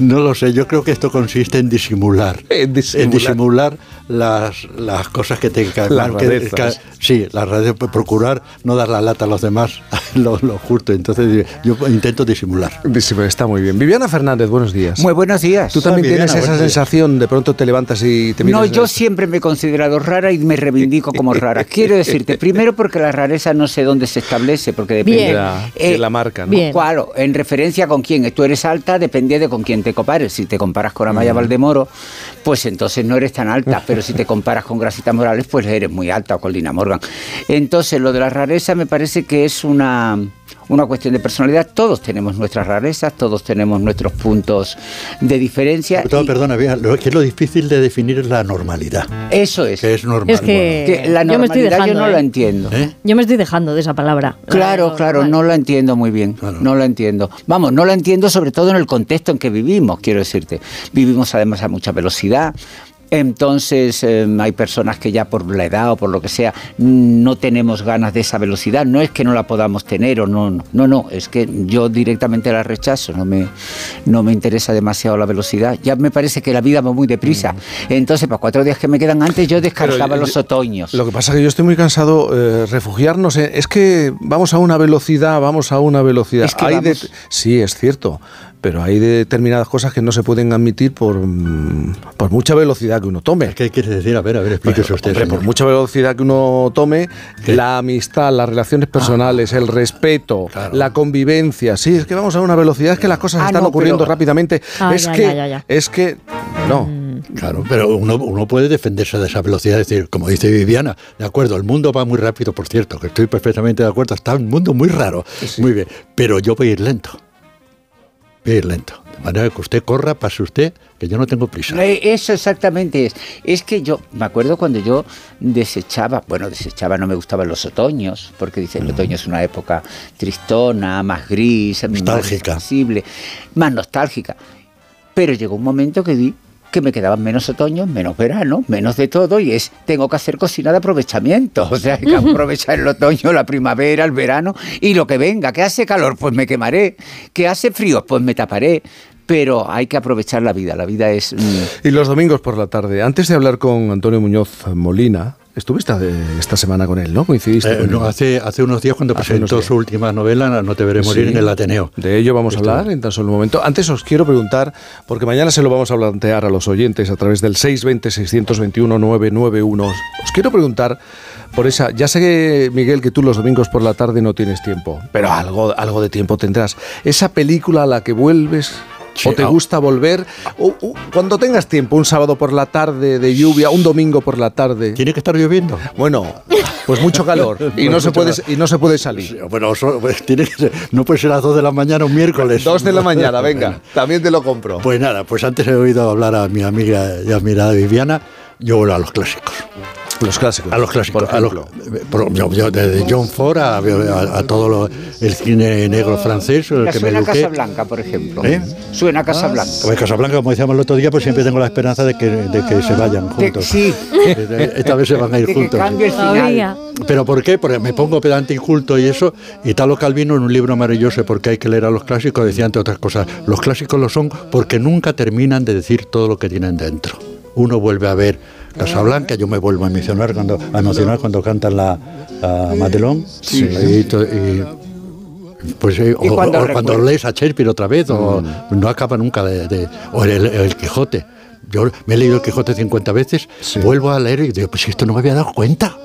no lo sé. Yo creo que esto consiste en disimular. [LAUGHS] En disimular. disimular las, las cosas que te Las que- Sí, las rarezas, pues, procurar no dar la lata a los demás, [LAUGHS] lo, lo justo. Entonces yo intento disimular. Disimular, Está muy bien. Viviana Fernández, buenos días. Muy buenos días. Tú también Ah, Viviana, tienes esa días. sensación, de pronto te levantas y te miras. No, yo el- siempre me he considerado rara y me reivindico como rara. [LAUGHS] Quiero decirte, primero porque la rareza no sé dónde se establece, porque depende. Bien. Que la marca, ¿no? Bien. Claro, en referencia con quién. Tú eres alta, depende de con quién te compares. Si te comparas con Amaya Valdemoro, pues entonces no eres tan alta. Pero si te comparas con Grasita Morales, pues eres muy alta o con Lina Morgan. Entonces, lo de la rareza me parece que es una una cuestión de personalidad. Todos tenemos nuestras rarezas, todos tenemos nuestros puntos de diferencia. Perdona, Bea, lo que es lo difícil de definir es la normalidad. Eso es. Que es normal. Es que, Que la yo me estoy normalidad yo dejando. no ¿eh? la entiendo. Yo me estoy dejando de esa palabra. Claro, claro, no la entiendo muy bien. No la entiendo. Vamos, no la entiendo sobre todo en el contexto en que vivimos, quiero decirte. Vivimos además a mucha velocidad. Entonces eh, hay personas que ya por la edad o por lo que sea no tenemos ganas de esa velocidad. No es que no la podamos tener o no, no, no, no, es que yo directamente la rechazo. No me, no me interesa demasiado la velocidad. Ya me parece que la vida va muy deprisa. Entonces, para cuatro días que me quedan antes, yo descargaba Pero, los otoños. Lo que pasa es que yo estoy muy cansado eh, refugiarnos en- es que vamos a una velocidad, vamos a una velocidad. Es que Hay de- sí, es cierto, pero hay determinadas cosas que no se pueden admitir por, mm, por mucha velocidad que uno tome. ¿Qué quiere decir? A ver, a ver, explíquese usted. Hombre, por mucha velocidad que uno tome, la amistad, las relaciones Ah. personales, el respeto, la convivencia. Sí, es que vamos a una velocidad, es que las cosas Ah, están no, ocurriendo pero- rápidamente. Ah, es ya, que, ya, ya, ya. es que, no. Claro, pero uno, uno puede defenderse de esa velocidad, es decir, como dice Viviana, de acuerdo, el mundo va muy rápido, por cierto, que estoy perfectamente de acuerdo, está un mundo muy raro, muy bien, pero yo voy a ir lento, ir lento, de manera que usted corra, pase usted, que yo no tengo prisa. Eh, Eso exactamente es. Es que yo me acuerdo cuando yo desechaba, bueno, desechaba, no me gustaban los otoños, porque dice, el otoño es una época tristona, más gris, Nostálgica. más sensible, más nostálgica. Pero llegó un momento que vi que me quedaban menos otoños, menos verano, menos de todo, y es, tengo que hacer cocina de aprovechamiento. [LAUGHS] O sea, hay que aprovechar el otoño, la primavera, el verano, y lo que venga, que hace calor, pues me quemaré, que hace frío, pues me taparé. Pero hay que aprovechar la vida, la vida es... mm, Y los domingos por la tarde, antes de hablar con Antonio Muñoz Molina, estuviste de- esta semana con él, ¿no? Coincidiste. Eh, con no, él. hace, hace unos días cuando Hace presentó días. su última novela, No te veré morir Sí. en el Ateneo. De ello vamos a hablar en tan solo un momento. Antes os quiero preguntar, porque mañana se lo vamos a plantear a los oyentes a través del 620-621-991. Os quiero preguntar por esa. Ya sé, Miguel, que tú los domingos por la tarde no tienes tiempo, pero algo, algo de tiempo tendrás. Esa película a la que vuelves. ¿O te gusta volver? O- o cuando tengas tiempo, un sábado por la tarde de lluvia, un domingo por la tarde. ¿Tiene que estar lloviendo? Bueno, pues mucho calor [LAUGHS] y no, Pues se puede, y no se puede salir. Bueno, pues tiene que ser- no puede ser a las 2 de la mañana un miércoles. Dos de la [LAUGHS] mañana, venga, también te lo compro. Pues nada, pues antes he oído hablar a mi amiga y admirada Viviana, yo vuelvo a los clásicos. Los clásicos. A los clásicos. por a los- ejemplo. por- yo- yo desde John Ford a, a- a todo lo- el cine negro francés, el que me suena eduqué. Casablanca, por ejemplo. ¿Eh? Suena Casablanca. Pues Casablanca, como decíamos el otro día, pues siempre tengo la esperanza de que, de que se vayan juntos. sí. Esta vez se van a ir [LAUGHS] De que juntos. cambie el final. ¿Pero por qué? Porque me pongo pedante y culto y eso. Italo Calvino en un libro maravilloso, porque hay que leer a los clásicos, decía entre otras cosas, los clásicos lo son porque nunca terminan de decir todo lo que tienen dentro. Uno vuelve a ver Casablanca, yo me vuelvo a emocionar cuando, a emocionar cuando cantan la, la Madelón. Sí. Y pues, eh, Y o, cuando o cuando recuerdo- lees a Shakespeare otra vez, o no acaba nunca de... de- o el, el Quijote. Yo me he leído el Quijote 50 veces, vuelvo a leer y digo, pues esto no me había dado cuenta.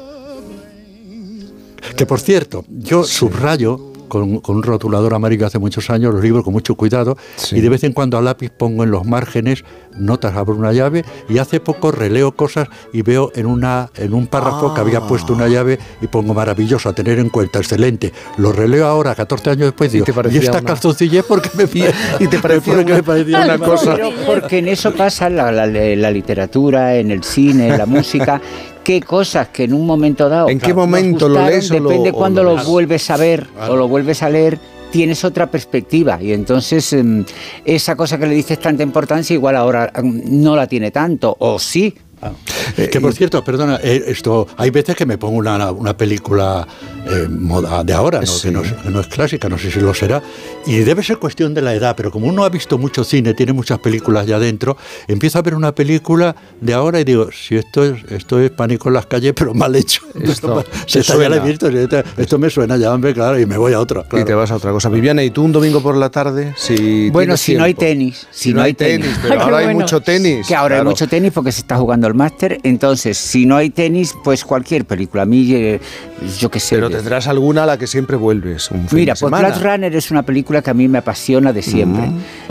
Que por cierto, yo subrayo con, con un rotulador amarillo hace muchos años los libros con mucho cuidado y de vez en cuando a lápiz pongo en los márgenes notas abro una llave y hace poco releo cosas y veo en una en un párrafo que había puesto una llave y pongo maravilloso a tener en cuenta excelente lo releo ahora 14 años después digo te y, esta una- calzoncillez porque me [LAUGHS] y te parecía porque una- me parecía una cosa. Porque en eso pasa la, la- la literatura, en el cine, en la [LAUGHS] música. Qué cosas que en un momento dado. ¿En qué momento lo lees o lo- Depende o cuando lo lo, ves? vuelves a ver Claro. o lo vuelves a leer. Tienes otra perspectiva y entonces em, esa cosa que le dices tanta importancia igual ahora em, no la tiene tanto o sí. Que por cierto, perdona, eh, esto hay veces que me pongo una, una película eh, moda de ahora, ¿no? que, no es, que no es clásica, no sé si lo será, y debe ser cuestión de la edad, pero como uno ha visto mucho cine, tiene muchas películas ya dentro, empiezo a ver una película de ahora y digo, si esto es, esto es pánico en las calles, pero mal hecho. [LAUGHS] Esto Se te está, ya la visto, esto, esto me suena ya, hombre, claro, y me voy a otra. Y claro. te vas a otra cosa. Viviana, ¿y tú un domingo por la tarde? Si Bueno, si no hay tiempo? tenis. Si, no hay tenis, pero [LAUGHS] Qué ahora hay bueno. mucho tenis. Que ahora claro. hay mucho tenis porque se está jugando el máster. Entonces, si no hay tenis, pues cualquier película. A mí, eh, yo qué sé. Pero de- tendrás alguna a la que siempre vuelves. Un fin Mira, de pues semana. Blade Runner es una película que a mí me apasiona de siempre.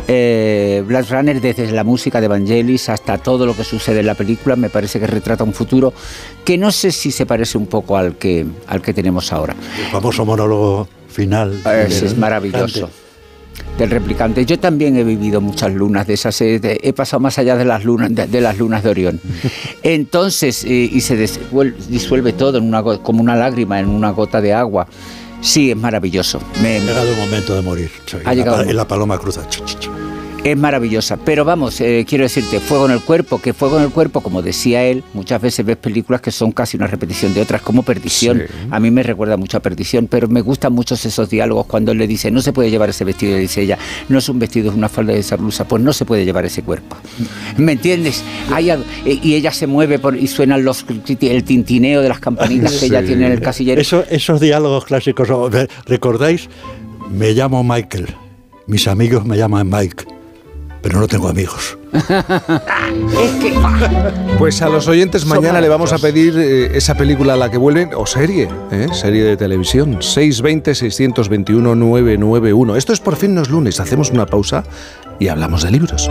Eh, Blade Runner, desde la música de Vangelis hasta todo lo que sucede en la película, me parece que retrata un futuro que no sé si se parece un poco al que, al que tenemos ahora. El famoso monólogo final. Es, es maravilloso. Del replicante. Yo también he vivido muchas lunas de esas. He, he pasado más allá de las lunas de, de las lunas de Orión. [LAUGHS] Entonces, eh, y se disuelve, disuelve todo en una, como una lágrima en una gota de agua. Sí, es maravilloso. Me, Ha llegado el momento de morir. Ha En la llegado en la paloma cruza. Ch, ch, ch. Es maravillosa, pero vamos, eh, quiero decirte, Fuego en el Cuerpo, que Fuego en el Cuerpo, como decía él, muchas veces ves películas que son casi una repetición de otras, como Perdición. A mí me recuerda mucho a Perdición, pero me gustan mucho esos diálogos cuando él le dice, no se puede llevar ese vestido, y dice ella, no es un vestido, es una falda de esa blusa, pues no se puede llevar ese cuerpo. ¿Me entiendes? Hay algo- eh, y ella se mueve por- y suenan los, el tintineo de las campanitas que ella tiene en el casillero. Eso- esos diálogos clásicos, ¿recordáis? Me llamo Michael, mis amigos me llaman Mike, pero no tengo amigos. [LAUGHS] es que... Pues a los oyentes mañana le vamos a pedir eh, esa película a la que vuelven, o serie, ¿eh? serie de televisión, 620-621-991. Esto es por fin los lunes, hacemos una pausa y hablamos de libros.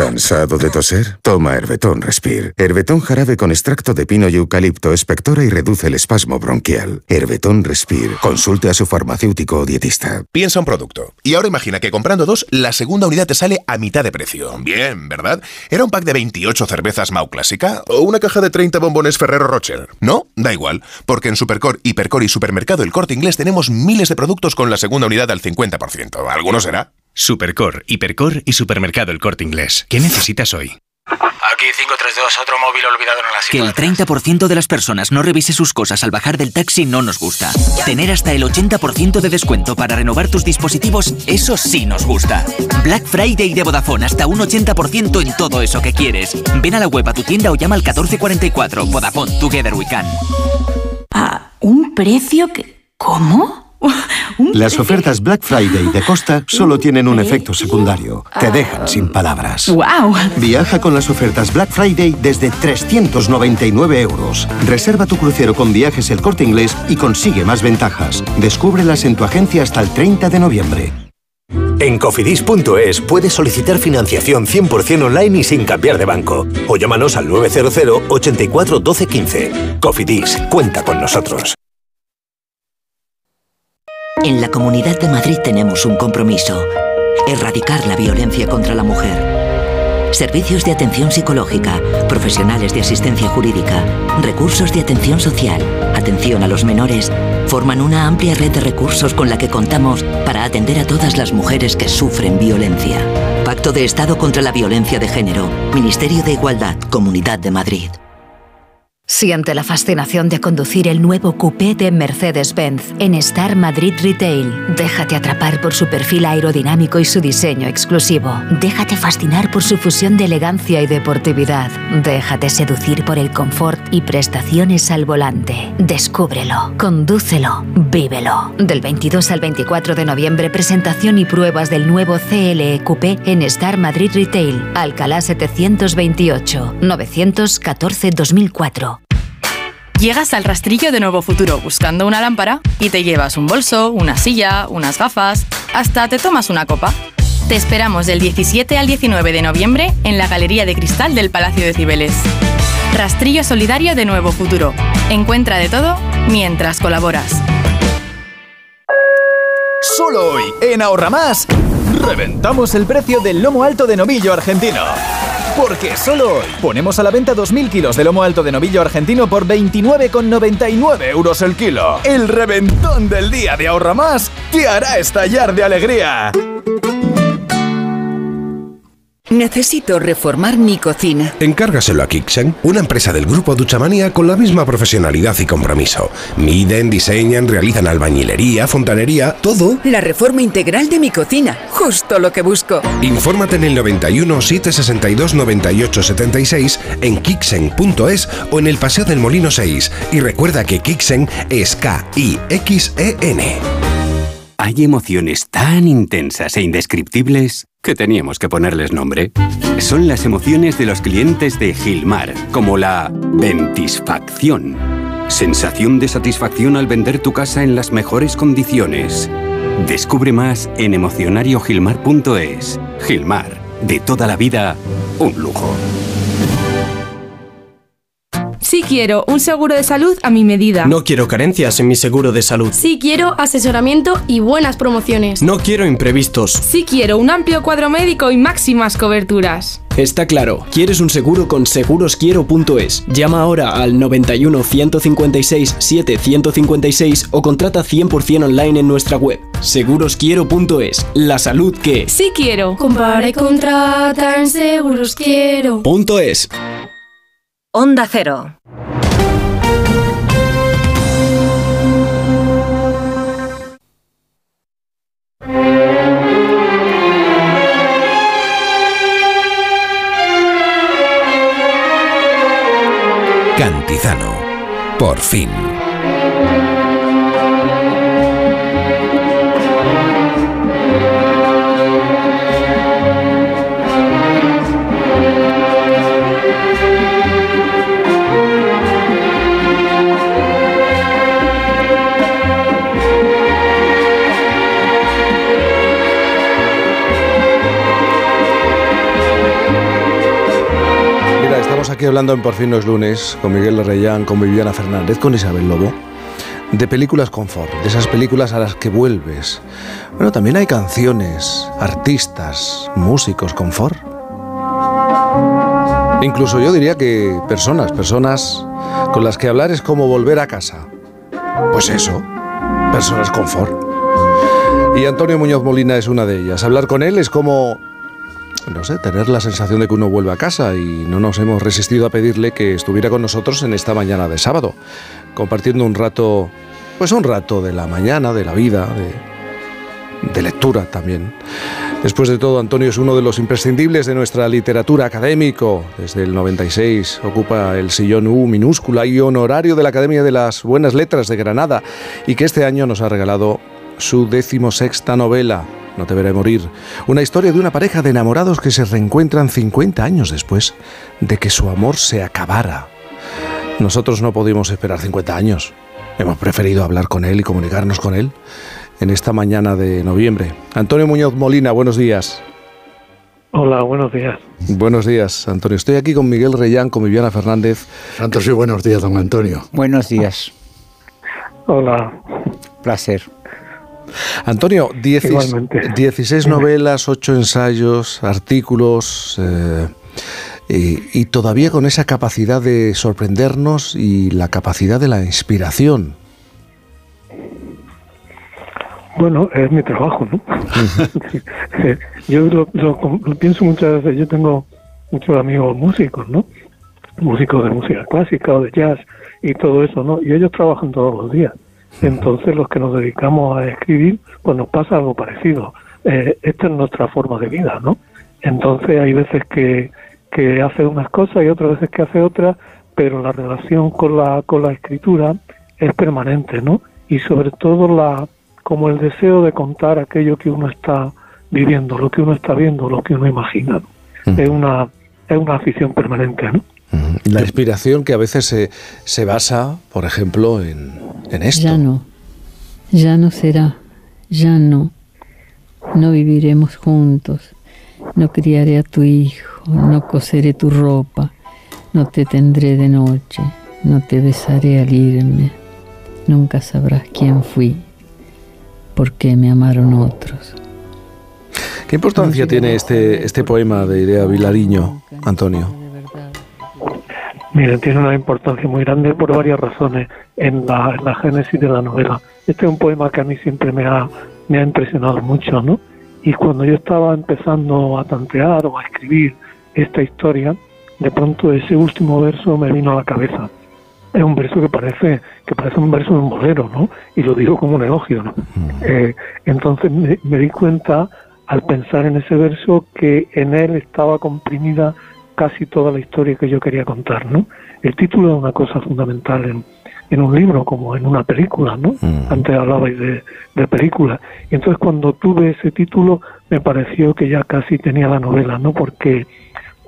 ¿Cansado de toser? Toma Herbetón Respire. Herbetón jarabe con extracto de pino y eucalipto espectora y reduce el espasmo bronquial. Herbetón Respire. Consulte a su farmacéutico o dietista. Piensa un producto. Y ahora imagina que comprando dos, la segunda unidad te sale a mitad de precio. Bien, ¿verdad? ¿Era un pack de 28 cervezas Mau Clásica? ¿O una caja de 30 bombones Ferrero Rocher? No, da igual. Porque en Supercore, Hipercore y Supermercado El Corte Inglés tenemos miles de productos con la segunda unidad al 50%. ¿Alguno será? Supercor, Hipercor y Supermercado El Corte Inglés. ¿Qué necesitas hoy? Aquí 532, otro móvil olvidado en la Que el 30% de las personas no revise sus cosas al bajar del taxi no nos gusta. Tener hasta el 80% de descuento para renovar tus dispositivos, eso sí nos gusta. Black Friday de Vodafone, hasta un 80% en todo eso que quieres. Ven a la web a tu tienda o llama al 1444. Vodafone, Together We Can. ¿A un precio que... ¿Cómo? [LAUGHS] Las ofertas Black Friday de Costa [LAUGHS] solo tienen un efecto secundario. Te dejan sin palabras. ¡Wow! Viaja con las ofertas Black Friday desde 399 euros. Reserva tu crucero con viajes el corte inglés y consigue más ventajas. Descúbrelas en tu agencia hasta el 30 de noviembre. En cofidis.es puedes solicitar financiación 100% online y sin cambiar de banco. O llámanos al 900 84 12 15. Cofidis, cuenta con nosotros. En la Comunidad de Madrid tenemos un compromiso. Erradicar la violencia contra la mujer. Servicios de atención psicológica, profesionales de asistencia jurídica, recursos de atención social, atención a los menores, forman una amplia red de recursos con la que contamos para atender a todas las mujeres que sufren violencia. Pacto de Estado contra la Violencia de Género, Ministerio de Igualdad, Comunidad de Madrid. Siente la fascinación de conducir el nuevo coupé de Mercedes-Benz en Star Madrid Retail. Déjate atrapar por su perfil aerodinámico y su diseño exclusivo. Déjate fascinar por su fusión de elegancia y deportividad. Déjate seducir por el confort y prestaciones al volante. Descúbrelo, condúcelo, vívelo. Del 22 al 24 de noviembre, presentación y pruebas del nuevo CLE Coupé en Star Madrid Retail, Alcalá 728, 914-2004. Llegas al rastrillo de Nuevo Futuro buscando una lámpara y te llevas un bolso, una silla, unas gafas, hasta te tomas una copa. Te esperamos del 17 al 19 de noviembre en la Galería de Cristal del Palacio de Cibeles. Rastrillo Solidario de Nuevo Futuro. Encuentra de todo mientras colaboras. Solo hoy, en Ahorra Más, reventamos el precio del lomo alto de novillo argentino. Porque solo hoy ponemos a la venta 2.000 kilos de lomo alto de novillo argentino por 29,99 euros el kilo. El reventón del día de Ahorra Más te hará estallar de alegría. Necesito reformar mi cocina. Encárgaselo a Kixen, una empresa del grupo Duchamania con la misma profesionalidad y compromiso. Miden, diseñan, realizan albañilería, fontanería, todo. La reforma integral de mi cocina. Justo lo que busco. Infórmate en el 91 762 98 76 en kixen.es o en el Paseo del Molino 6. Y recuerda que Kixen es K-I-X-E-N. Hay emociones tan intensas e indescriptibles que teníamos que ponerles nombre. Son las emociones de los clientes de Gilmar, como la ventisfacción. Sensación de satisfacción al vender tu casa en las mejores condiciones. Descubre más en emocionariogilmar.es. Gilmar, de toda la vida, un lujo. Sí quiero un seguro de salud a mi medida. No quiero carencias en mi seguro de salud. Sí quiero asesoramiento y buenas promociones. No quiero imprevistos. Sí quiero un amplio cuadro médico y máximas coberturas. Está claro, quieres un seguro con segurosquiero.es. Llama ahora al 91 156 7156 o contrata 100% online en nuestra web. Segurosquiero.es. La salud que Sí quiero. Compare, contrata en Seguros Quiero. Punto es. Onda Cero. Cantizano. Por fin. Hablando en Por fin no es lunes con Miguel Reyán, con Viviana Fernández, con Isabel Lobo, de películas confort, de esas películas a las que vuelves. Bueno, también hay canciones, artistas, músicos confort. Incluso yo diría que personas, personas con las que hablar es como volver a casa. Pues eso, personas confort. Y Antonio Muñoz Molina es una de ellas. Hablar con él es como no sé, tener la sensación de que uno vuelve a casa y no nos hemos resistido a pedirle que estuviera con nosotros en esta mañana de sábado, compartiendo un rato, pues un rato de la mañana, de la vida, de, lectura también. Después de todo, Antonio es uno de los imprescindibles de nuestra literatura académico. Desde el 96 ocupa el sillón U minúscula y honorario de la Academia de las Buenas Letras de Granada y que este año nos ha regalado su decimosexta novela, no te veré morir. Una historia de una pareja de enamorados que se reencuentran 50 años después de que su amor se acabara. Nosotros no pudimos esperar 50 años. Hemos preferido hablar con él y comunicarnos con él en esta mañana de noviembre. Antonio Muñoz Molina, buenos días. Hola, buenos días. Buenos días, Antonio. Estoy aquí con Miguel Reyán, con Viviana Fernández. Santos y buenos días, don Antonio. Buenos días. Hola. Placer. Antonio, 16 novelas, 8 ensayos, artículos, eh, y, y, todavía con esa capacidad de sorprendernos y la capacidad de la inspiración. Bueno, es mi trabajo, ¿no? [LAUGHS] yo lo, lo, lo, pienso muchas veces, yo tengo muchos amigos músicos, ¿no? Músicos de música clásica o de jazz y todo eso, ¿no? Y ellos trabajan todos los días. Entonces los que nos dedicamos a escribir, pues nos pasa algo parecido. Eh, esta es nuestra forma de vida, ¿no? Entonces hay veces que, que hace unas cosas y otras veces que hace otras, pero la relación con la, con la escritura es permanente, ¿no? Y sobre todo la como el deseo de contar aquello que uno está viviendo, lo que uno está viendo, lo que uno imagina. ¿no? Es una es una afición permanente, ¿no? La inspiración que a veces se, se basa, por ejemplo, en, en esto. Ya no, ya no será, ya no. No viviremos juntos, no criaré a tu hijo, no coseré tu ropa, no te tendré de noche, no te besaré al irme. Nunca sabrás quién fui, por qué me amaron otros. ¿Qué importancia tiene este, este poema de Idea Vilariño, Antonio? Miren, tiene una importancia muy grande por varias razones en la, en la génesis de la novela. Este es un poema que a mí siempre me ha, me ha impresionado mucho, ¿no? Y cuando yo estaba empezando a tantear o a escribir esta historia, de pronto ese último verso me vino a la cabeza. Es un verso que parece que parece un verso de un bolero, ¿no? Y lo digo como un elogio, ¿no? Eh, entonces me, me di cuenta al pensar en ese verso que en él estaba comprimida casi toda la historia que yo quería contar, ¿no? El título es una cosa fundamental en, en un libro como en una película, ¿no? Antes hablabais de, de película. Y entonces cuando tuve ese título me pareció que ya casi tenía la novela, ¿no? Porque,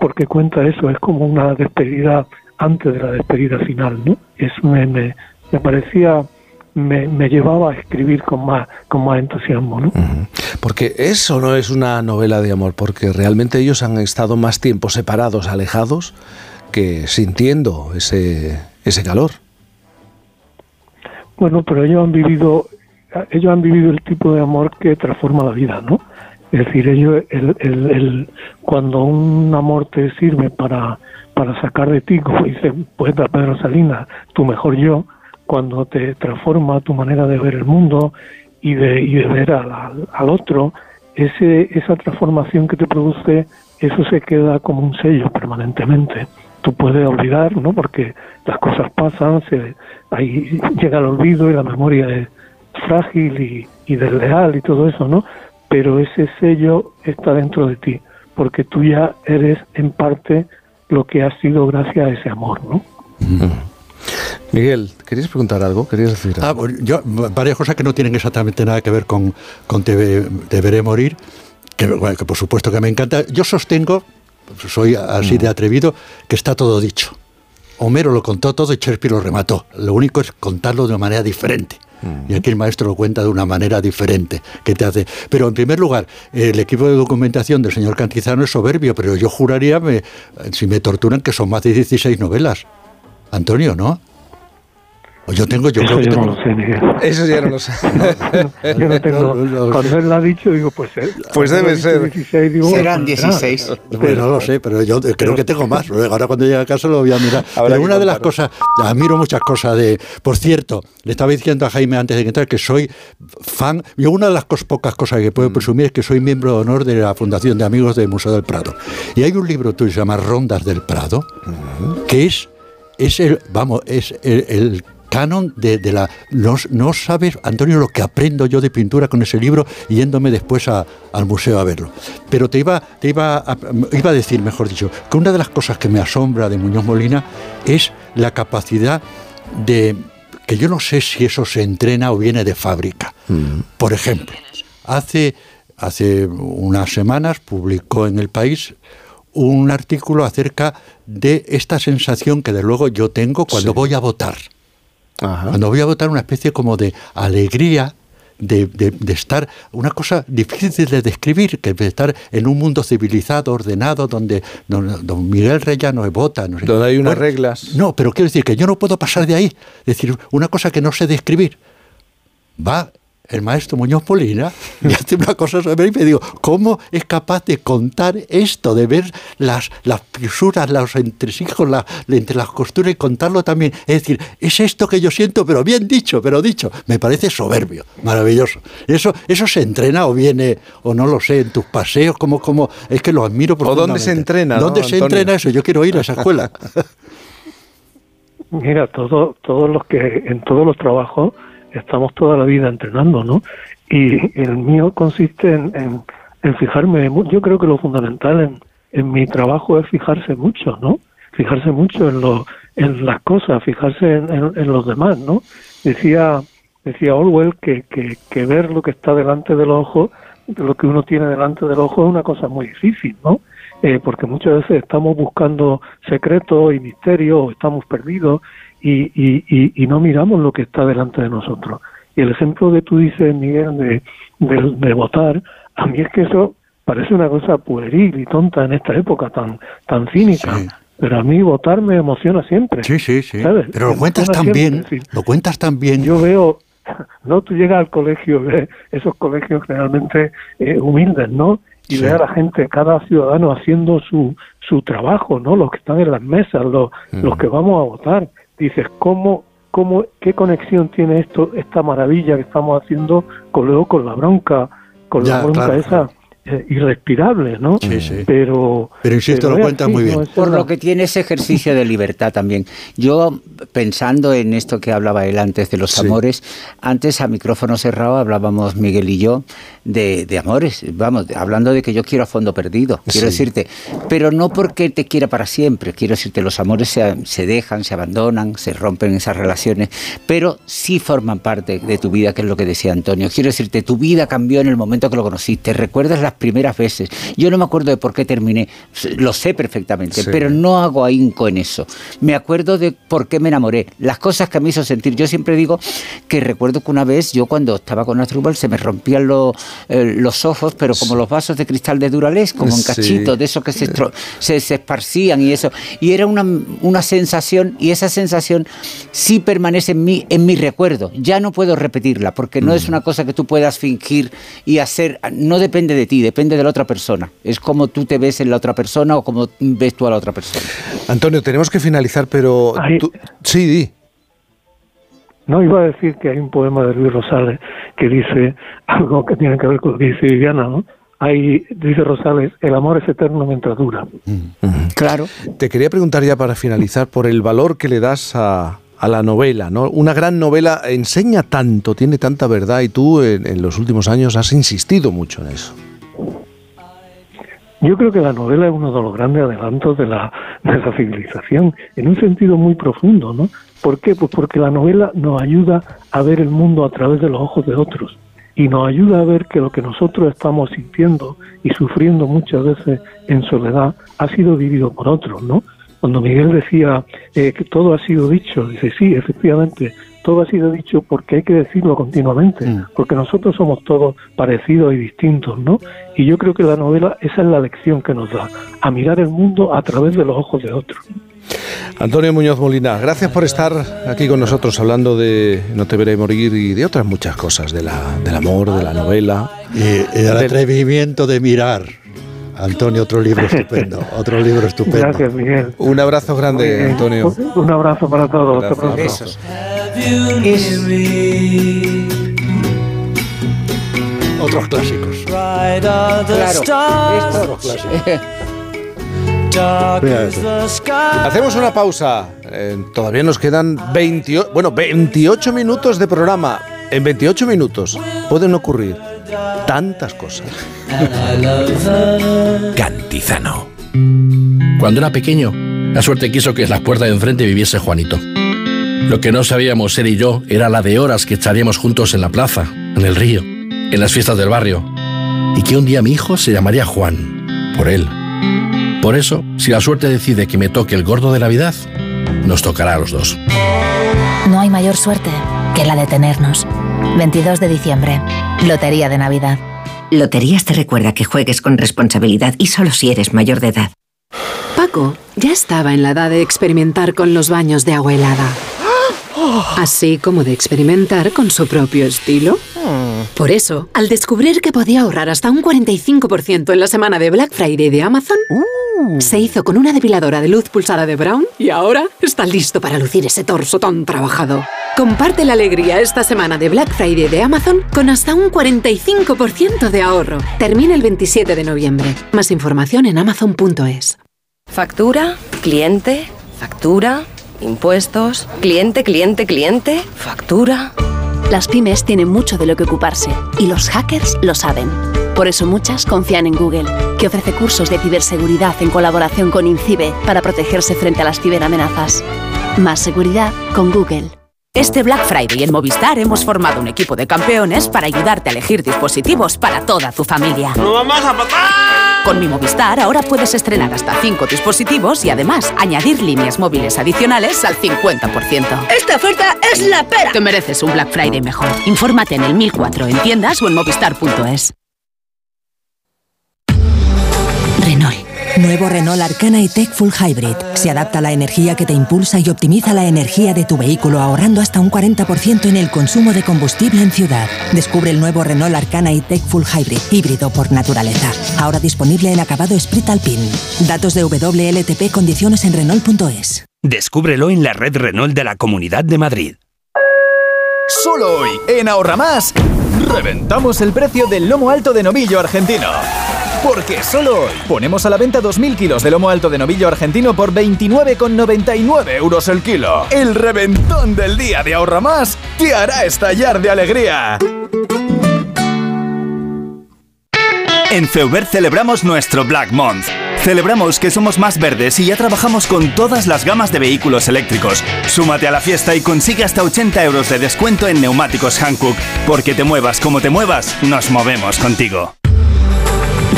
porque cuenta eso, es como una despedida antes de la despedida final, ¿no? Es, me, me, me parecía, me, me llevaba a escribir con más, con más entusiasmo, ¿no? Porque eso no es una novela de amor, porque realmente ellos han estado más tiempo separados, alejados, que sintiendo ese, ese calor. Bueno, pero ellos han vivido, ellos han vivido el tipo de amor que transforma la vida, ¿no? Es decir, ellos, el, el, el- cuando un amor te sirve para, para sacar de ti, como dice poeta Pedro Salinas, tu mejor yo, cuando te transforma tu manera de ver el mundo y de, y de ver al, otro, ese, esa transformación que te produce, eso se queda como un sello permanentemente. Tú puedes olvidar, ¿no? Porque las cosas pasan, se, ahí llega el olvido y la memoria es frágil y, y desleal y todo eso, ¿no? Pero ese sello está dentro de ti, porque tú ya eres en parte lo que has sido gracias a ese amor, ¿no? Miguel, ¿querías preguntar algo? ¿Querías decir algo? Ah, yo, varias cosas que no tienen exactamente nada que ver con, con Te, ve- Te veré morir, que, bueno, que por supuesto que me encanta. Yo sostengo, soy así de atrevido, que está todo dicho. Homero lo contó todo y Shakespeare lo remató. Lo único es contarlo de una manera diferente. Y aquí el maestro lo cuenta de una manera diferente que te hace. Pero en primer lugar, el equipo de documentación del señor Cantizano es soberbio, pero yo juraría, me- si me torturan, que son más de 16 novelas. Antonio, ¿no? O yo tengo, yo Eso creo que yo no tengo- lo sé, Miguel. Eso ya no lo sé. [LAUGHS] Yo no tengo, [LAUGHS] cuando él lo ha dicho, digo, pues, eh, Pues debe ser. 16, digo, Serán pues, 16. será. Pues no lo sé, pero yo creo que tengo más. Ahora cuando llegue a casa lo voy a mirar. Habrá Pero una de las cosas, admiro muchas cosas de... Por cierto, le estaba diciendo a Jaime antes de que entrar que soy fan... Yo una de las cos- pocas cosas que Mm. puedo presumir es que soy miembro de honor de la Fundación de Amigos del Museo del Prado. Y hay un libro tuyo que se llama Rondas del Prado, que es, es el, vamos, es el, el canon de, de la... No, no sabes, Antonio, lo que aprendo yo de pintura con ese libro yéndome después a- al museo a verlo. Pero te iba, te iba, a, iba a decir, mejor dicho, que una de las cosas que me asombra de Muñoz Molina es la capacidad de... que yo no sé si eso se entrena o viene de fábrica. Por ejemplo, hace, hace unas semanas publicó en El País un artículo acerca de esta sensación que de luego yo tengo cuando voy a votar. Cuando voy a votar una especie como de alegría de, de- de estar, una cosa difícil de describir, que de estar en un mundo civilizado, ordenado, donde don, don Miguel Reyes no vota. No sé. Donde hay unas Bueno, reglas. No, pero quiero decir que yo no puedo pasar de ahí. Es decir, una cosa que no sé describir. Va el maestro Muñoz Molina y [LAUGHS] hace una cosa sobre mí y me digo, ¿cómo es capaz de contar esto, de ver las, las fisuras, los entresijos, la, entre las costuras y contarlo también? Es decir, es esto que yo siento, pero bien dicho, pero dicho. Me parece soberbio, maravilloso. Eso, eso se entrena o viene, o no lo sé, en tus paseos, como, como, es que lo admiro O dónde se entrena, ¿no, ¿Dónde se Antonio? entrena eso? Yo quiero ir a esa escuela. [LAUGHS] Mira, todo, todos los que en todos los trabajos estamos toda la vida entrenando, ¿no? Y el mío consiste en, en, en fijarme, yo creo que lo fundamental en, en mi trabajo es fijarse mucho, ¿no? Fijarse mucho en, lo, en las cosas, fijarse en, los demás, ¿no? Decía, decía Orwell que, que, que ver lo que está delante del ojo, lo que uno tiene delante del ojo es una cosa muy difícil, ¿no? Eh, porque muchas veces estamos buscando secretos y misterios, o estamos perdidos y, y, y, y no miramos lo que está delante de nosotros. Y el ejemplo que tú dices, Miguel, de, de, de votar, a mí es que eso parece una cosa pueril y tonta en esta época tan, tan cínica. Pero a mí votar me emociona siempre. Sí, sí, sí. ¿sabes? Pero lo cuentas tan bien, decir, lo cuentas tan bien. Yo veo, [LAUGHS] no, tú llegas al colegio, ves esos colegios generalmente eh, humildes, ¿no? Y Sí. ves a la gente, cada ciudadano haciendo su, su trabajo, ¿no? Los que están en las mesas, los, Mm. los que vamos a votar. Dices, ¿cómo, cómo, qué conexión tiene esto, esta maravilla que estamos haciendo con luego con la bronca, con Ya, la bronca claro, esa eh, irrespirable, ¿no? Sí, sí. Pero, Pero insisto, lo es cuentas así, muy bien. Por lo que tiene ese ejercicio de libertad también. Yo, pensando en esto que hablaba él antes de los Sí. amores, antes a micrófono cerrado hablábamos Miguel y yo de, de amores, vamos, hablando de que yo quiero a fondo perdido, quiero decirte, pero no porque te quiera para siempre, quiero decirte, los amores se, se dejan, se abandonan, se rompen esas relaciones, pero sí forman parte de tu vida, que es lo que decía Antonio. Quiero decirte, tu vida cambió en el momento que lo conociste, recuerdas las primeras veces. Yo no me acuerdo de por qué terminé, lo sé perfectamente, Sí. pero no hago ahínco en eso. Me acuerdo de por qué me enamoré, las cosas que me hizo sentir. Yo siempre digo que recuerdo que una vez yo cuando estaba con Asdrúbal se me rompían lo- eh, los ojos, pero como los vasos de cristal de Duralés, como en Sí. cachitos, de esos que se, estro- se, se esparcían y eso. Y era una, una sensación, y esa sensación sí permanece en mí, en mi recuerdo. Ya no puedo repetirla, porque no Mm. es una cosa que tú puedas fingir y hacer. No depende de ti, depende de la otra persona. Es como tú te ves en la otra persona o como ves tú a la otra persona. Antonio, tenemos que finalizar, pero... tú- Sí, di. No, iba a decir que hay un poema de Luis Rosales que dice algo que tiene que ver con lo que dice Viviana, ¿no? Ahí dice Rosales, el amor es eterno mientras dura. Claro. Te quería preguntar ya para finalizar por el valor que le das a, a la novela, ¿no? Una gran novela enseña tanto, tiene tanta verdad y tú en, en los últimos años has insistido mucho en eso. Yo creo que la novela es uno de los grandes adelantos de la, de la civilización, en un sentido muy profundo, ¿no? ¿Por qué? Pues porque la novela nos ayuda a ver el mundo a través de los ojos de otros y nos ayuda a ver que lo que nosotros estamos sintiendo y sufriendo muchas veces en soledad ha sido vivido por otros, ¿no? Cuando Miguel decía eh, que todo ha sido dicho, dice sí, efectivamente, todo ha sido dicho porque hay que decirlo continuamente, porque nosotros somos todos parecidos y distintos, ¿no? Y yo creo que la novela, esa es la lección que nos da, a mirar el mundo a través de los ojos de otros. Antonio Muñoz Molina, gracias por estar aquí con nosotros hablando de No te veré morir y de otras muchas cosas, de la, del amor, de la novela. Y, atrevimiento de mirar. Antonio, otro libro estupendo, [LAUGHS] otro libro estupendo. Gracias, Miguel. Un abrazo grande, Antonio. Un abrazo para todos. Hasta Otros clásicos. Claro, Otros clásicos. Eso. Hacemos una pausa. Eh, todavía nos quedan 28, bueno, 28 minutos de programa. En 28 minutos pueden ocurrir tantas cosas. Cantizano. Cuando era pequeño, la suerte quiso que en las puertas de enfrente viviese Juanito. Lo que no sabíamos él y yo era la de horas que echaríamos juntos en la plaza, en el río, en las fiestas del barrio. Y que un día mi hijo se llamaría Juan, por él. Por eso, si la suerte decide que me toque el gordo de Navidad, nos tocará a los dos. No hay mayor suerte que la de tenernos. 22 de diciembre. Lotería de Navidad. Loterías te recuerda que juegues con responsabilidad y solo si eres mayor de edad. Paco ya estaba en la edad de experimentar con los baños de agua helada. Así como de experimentar con su propio estilo. Por eso, al descubrir que podía ahorrar hasta un 45% en la semana de Black Friday de Amazon, se hizo con una depiladora de luz pulsada de Brown y ahora está listo para lucir ese torso tan trabajado. Comparte la alegría esta semana de Black Friday de Amazon con hasta un 45% de ahorro. Termina el 27 de noviembre. Más información en amazon.es. Factura, cliente, factura, impuestos, cliente, cliente, cliente, factura. Las pymes tienen mucho de lo que ocuparse y los hackers lo saben. Por eso muchas confían en Google, que ofrece cursos de ciberseguridad en colaboración con INCIBE para protegerse frente a las ciberamenazas. Más seguridad con Google. Este Black Friday en Movistar hemos formado un equipo de campeones para ayudarte a elegir dispositivos para toda tu familia. ¡No vamos a matar! Con mi Movistar ahora puedes estrenar hasta 5 dispositivos y además añadir líneas móviles adicionales al 50%. ¡Esta oferta es la pera! Te mereces un Black Friday mejor. Infórmate en el 1004 en tiendas o en movistar.es. Renault. Nuevo Renault Arcana y Tech Full Hybrid. Se adapta a la energía que te impulsa y optimiza la energía de tu vehículo ahorrando hasta un 40% en el consumo de combustible en ciudad. Descubre el nuevo Renault Arcana y Tech Full Hybrid, híbrido por naturaleza. Ahora disponible en acabado Sprit Alpine. Datos de WLTP condiciones en Renault.es. Descúbrelo en la red Renault de la Comunidad de Madrid. Solo hoy, en Ahorra Más, reventamos el precio del lomo alto de novillo argentino. Porque solo hoy ponemos a la venta 2.000 kilos de lomo alto de novillo argentino por 29,99 euros el kilo. El reventón del día de Ahorra Más te hará estallar de alegría. En Feuber celebramos nuestro Black Month. Celebramos que somos más verdes y ya trabajamos con todas las gamas de vehículos eléctricos. Súmate a la fiesta y consigue hasta 80 euros de descuento en neumáticos Hankook. Porque te muevas como te muevas, nos movemos contigo.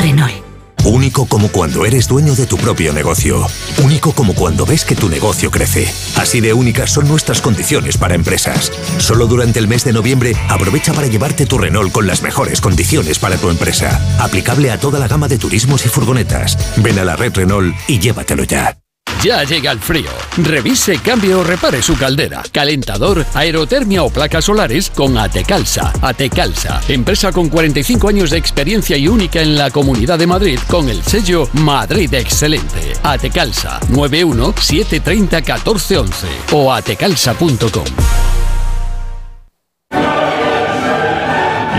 Renault. Único como cuando eres dueño de tu propio negocio. Único como cuando ves que tu negocio crece. Así de únicas son nuestras condiciones para empresas. Solo durante el mes de noviembre aprovecha para llevarte tu Renault con las mejores condiciones para tu empresa. Aplicable a toda la gama de turismos y furgonetas. Ven a la red Renault y llévatelo ya. Ya llega el frío. Revise, cambie o repare su caldera, calentador, aerotermia o placas solares con Atecalsa. Atecalsa, empresa con 45 años de experiencia y única en la Comunidad de Madrid con el sello Madrid Excelente. Atecalsa 91 730 1411 o atecalsa.com.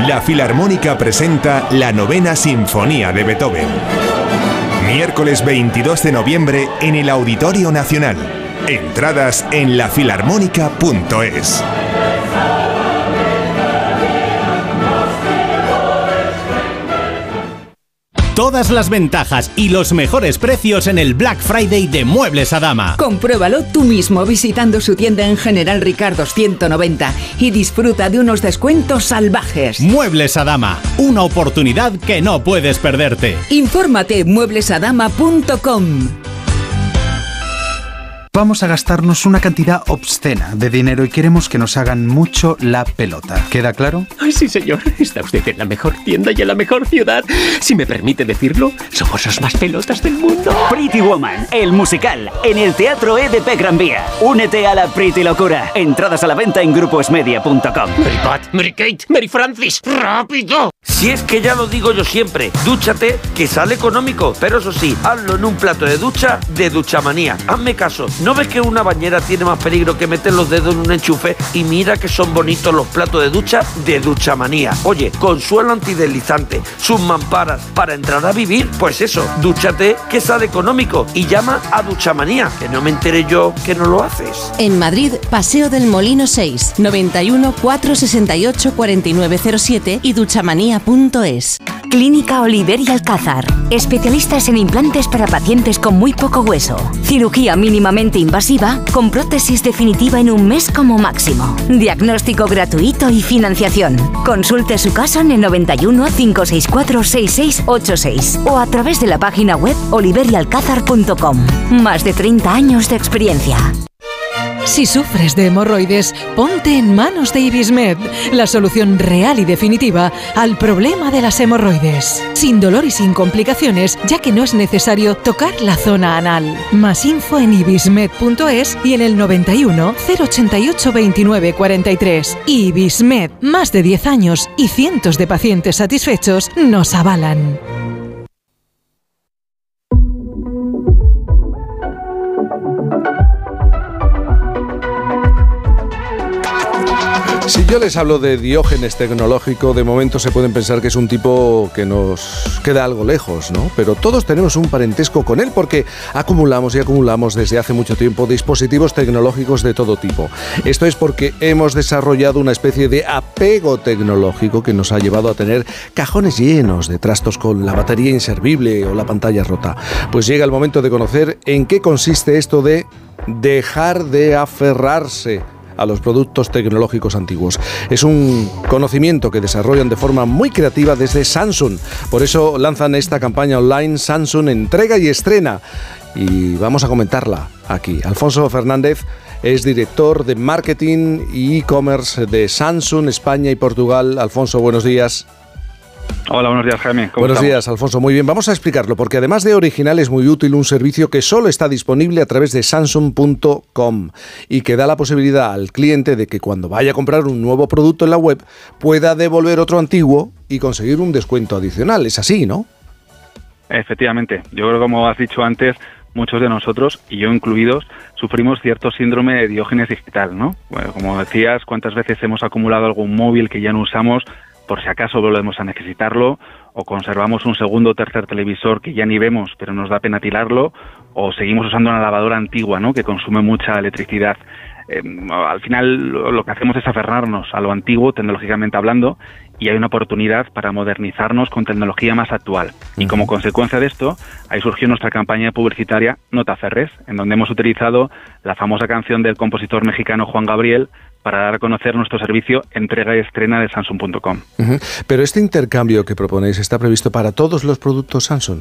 La Filarmónica presenta la novena Sinfonía de Beethoven Miércoles 22 de noviembre en el Auditorio Nacional. Entradas en lafilarmónica.es. Todas las ventajas y los mejores precios en el Black Friday de Muebles a Dama. Compruébalo tú mismo visitando su tienda en General Ricardo 190 y disfruta de unos descuentos salvajes. Muebles a Dama, una oportunidad que no puedes perderte. Infórmate mueblesadama.com. Vamos a gastarnos una cantidad obscena de dinero y queremos que nos hagan mucho la pelota. ¿Queda claro? Ay, sí, señor. Está usted en la mejor tienda y en la mejor ciudad. Si me permite decirlo, somos los más pelotas del mundo. Pretty Woman, el musical, en el Teatro EDP Gran Vía. Únete a la Pretty Locura. Entradas a la venta en gruposmedia.com. Mary Pat, Mary Kate, Mary Francis, ¡rápido! Si es que ya lo digo yo siempre, dúchate, que sale económico. Pero eso sí, hazlo en un plato de ducha de Duchamanía. Hazme caso, ¿no ves que una bañera tiene más peligro que meter los dedos en un enchufe? Y mira que son bonitos los platos de ducha de Duchamanía. Oye, con suelo antideslizante, sus mamparas, para entrar a vivir, pues eso, dúchate, que sale económico. Y llama a Duchamanía, que no me enteré yo que no lo haces. En Madrid, Paseo del Molino 6, 91 468 4907 y duchamanía.es. Clínica Oliver y Alcázar. Especialistas en implantes para pacientes con muy poco hueso. Cirugía mínimamente invasiva con prótesis definitiva en un mes como máximo. Diagnóstico gratuito y financiación. Consulte su caso en el 91 564 6686 o a través de la página web oliverialcázar.com. Más de 30 años de experiencia. Si sufres de hemorroides, ponte en manos de Ibismed, la solución real y definitiva al problema de las hemorroides. Sin dolor y sin complicaciones, ya que no es necesario tocar la zona anal. Más info en ibismed.es y en el 91 088 29 43. Ibismed, más de 10 años y cientos de pacientes satisfechos nos avalan. Si yo les hablo de Diógenes tecnológico, de momento se pueden pensar que es un tipo que nos queda algo lejos, ¿no? Pero todos tenemos un parentesco con él porque acumulamos y acumulamos desde hace mucho tiempo dispositivos tecnológicos de todo tipo. Esto es porque hemos desarrollado una especie de apego tecnológico que nos ha llevado a tener cajones llenos de trastos con la batería inservible o la pantalla rota. Pues llega el momento de conocer en qué consiste esto de dejar de aferrarse a los productos tecnológicos antiguos. Es un conocimiento que desarrollan de forma muy creativa desde Samsung. Por eso lanzan esta campaña online Samsung Entrega y Estrena. Y vamos a comentarla aquí. Alfonso Fernández es director de marketing y e-commerce de Samsung España y Portugal. Alfonso, buenos días. Hola, buenos días, Jaime. buenos días, Alfonso. Muy bien, vamos a explicarlo, porque además de original es muy útil un servicio que solo está disponible a través de samsung.com y que da la posibilidad al cliente de que cuando vaya a comprar un nuevo producto en la web pueda devolver otro antiguo y conseguir un descuento adicional. Es así, ¿no? Efectivamente. Yo creo, como has dicho antes, muchos de nosotros, y yo incluidos, sufrimos cierto síndrome de diógenes digital, ¿no? Bueno, como decías, ¿cuántas veces hemos acumulado algún móvil que ya no usamos por si acaso volvemos a necesitarlo, o conservamos un segundo o tercer televisor que ya ni vemos, pero nos da pena tirarlo, o seguimos usando una lavadora antigua, ¿no? que consume mucha electricidad. al final lo que hacemos es aferrarnos a lo antiguo, tecnológicamente hablando, y hay una oportunidad para modernizarnos con tecnología más actual. Y como consecuencia de esto, ahí surgió nuestra campaña publicitaria Nota Ferres, en donde hemos utilizado la famosa canción del compositor mexicano Juan Gabriel para dar a conocer nuestro servicio entrega y estrena de Samsung.com. Pero este intercambio que proponéis está previsto para todos los productos Samsung.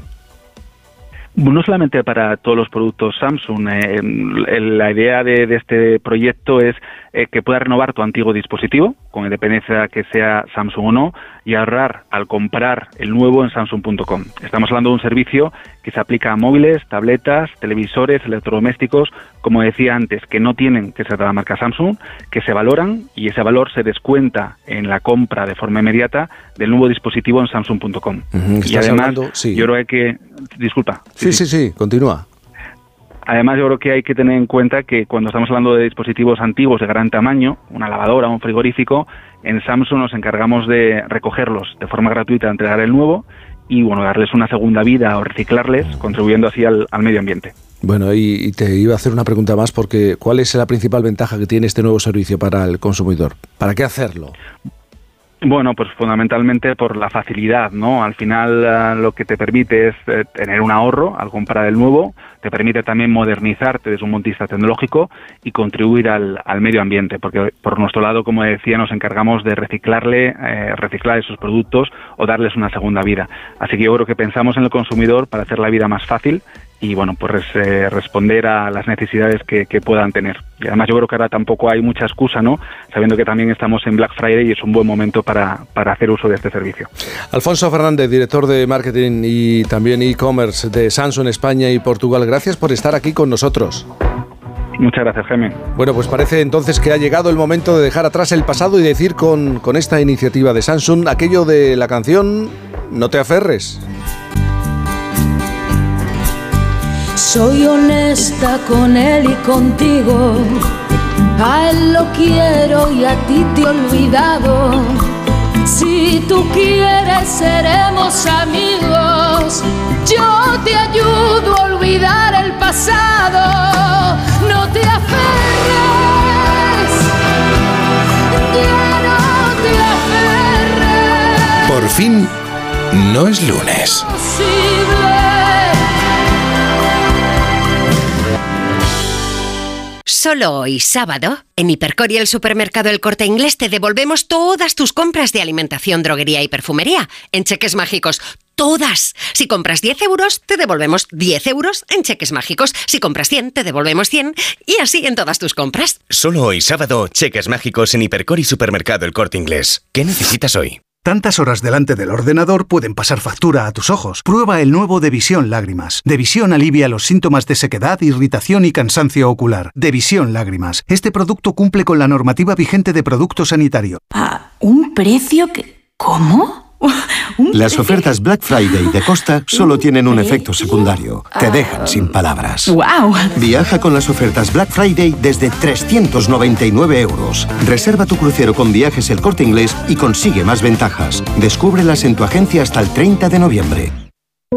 No solamente para todos los productos Samsung. Eh, la idea de, este proyecto es eh, que puedas renovar tu antiguo dispositivo, con independencia que sea Samsung o no, y ahorrar al comprar el nuevo en Samsung.com. Estamos hablando de un servicio que se aplica a móviles, tabletas, televisores, electrodomésticos, como decía antes, que no tienen que ser de la marca Samsung, que se valoran y ese valor se descuenta en la compra de forma inmediata del nuevo dispositivo en Samsung.com. y además, yo creo que... Disculpa. Sí, sí, sí, continúa. Además, yo creo que hay que tener en cuenta que cuando estamos hablando de dispositivos antiguos de gran tamaño, una lavadora, un frigorífico, en Samsung nos encargamos de recogerlos de forma gratuita, entregar el nuevo y bueno, darles una segunda vida o reciclarles, contribuyendo así al, medio ambiente. Bueno, y, te iba a hacer una pregunta más porque ¿cuál es la principal ventaja que tiene este nuevo servicio para el consumidor? ¿Para qué hacerlo? Bueno, pues fundamentalmente por la facilidad, ¿no? Al final eh, lo que te permite es eh, tener un ahorro al comprar el nuevo, te permite también modernizarte desde un montista tecnológico y contribuir al, medio ambiente, porque por nuestro lado, como decía, nos encargamos de reciclarle, eh, reciclar esos productos o darles una segunda vida. Así que yo creo que pensamos en el consumidor para hacer la vida más fácil y bueno, pues eh, responder a las necesidades que, puedan tener. Y además yo creo que ahora tampoco hay mucha excusa, ¿no? Sabiendo que también estamos en Black Friday y es un buen momento para, para hacer uso de este servicio. Alfonso Fernández, director de marketing y también e-commerce de Samsung España y Portugal, gracias por estar aquí con nosotros. Muchas gracias, Jaime. Bueno, pues parece entonces que ha llegado el momento de dejar atrás el pasado y decir con, con esta iniciativa de Samsung aquello de la canción No te aferres. Soy honesta con él y contigo. A él lo quiero y a ti te he olvidado. Si tú quieres, seremos amigos. Yo te ayudo a olvidar el pasado. No te aferres. Ya no te aferres. Por fin, no es lunes. Solo hoy, sábado, en Hipercor y el supermercado El Corte Inglés te devolvemos todas tus compras de alimentación, droguería y perfumería en cheques mágicos. Todas. Si compras 10 euros, te devolvemos 10 euros en cheques mágicos. Si compras 100, te devolvemos 100 y así en todas tus compras. Solo hoy, sábado, cheques mágicos en Hipercor y supermercado El Corte Inglés. ¿Qué necesitas hoy? Tantas horas delante del ordenador pueden pasar factura a tus ojos. Prueba el nuevo Devisión Lágrimas. Devisión alivia los síntomas de sequedad, irritación y cansancio ocular. Devisión Lágrimas. Este producto cumple con la normativa vigente de producto sanitario. ¿A un precio que... ¿Cómo? [LAUGHS] Las ofertas Black Friday de Costa solo tienen un efecto secundario. Te dejan sin palabras. ¡Wow! Viaja con las ofertas Black Friday desde 399 euros. Reserva tu crucero con viajes el corte inglés y consigue más ventajas. Descúbrelas en tu agencia hasta el 30 de noviembre.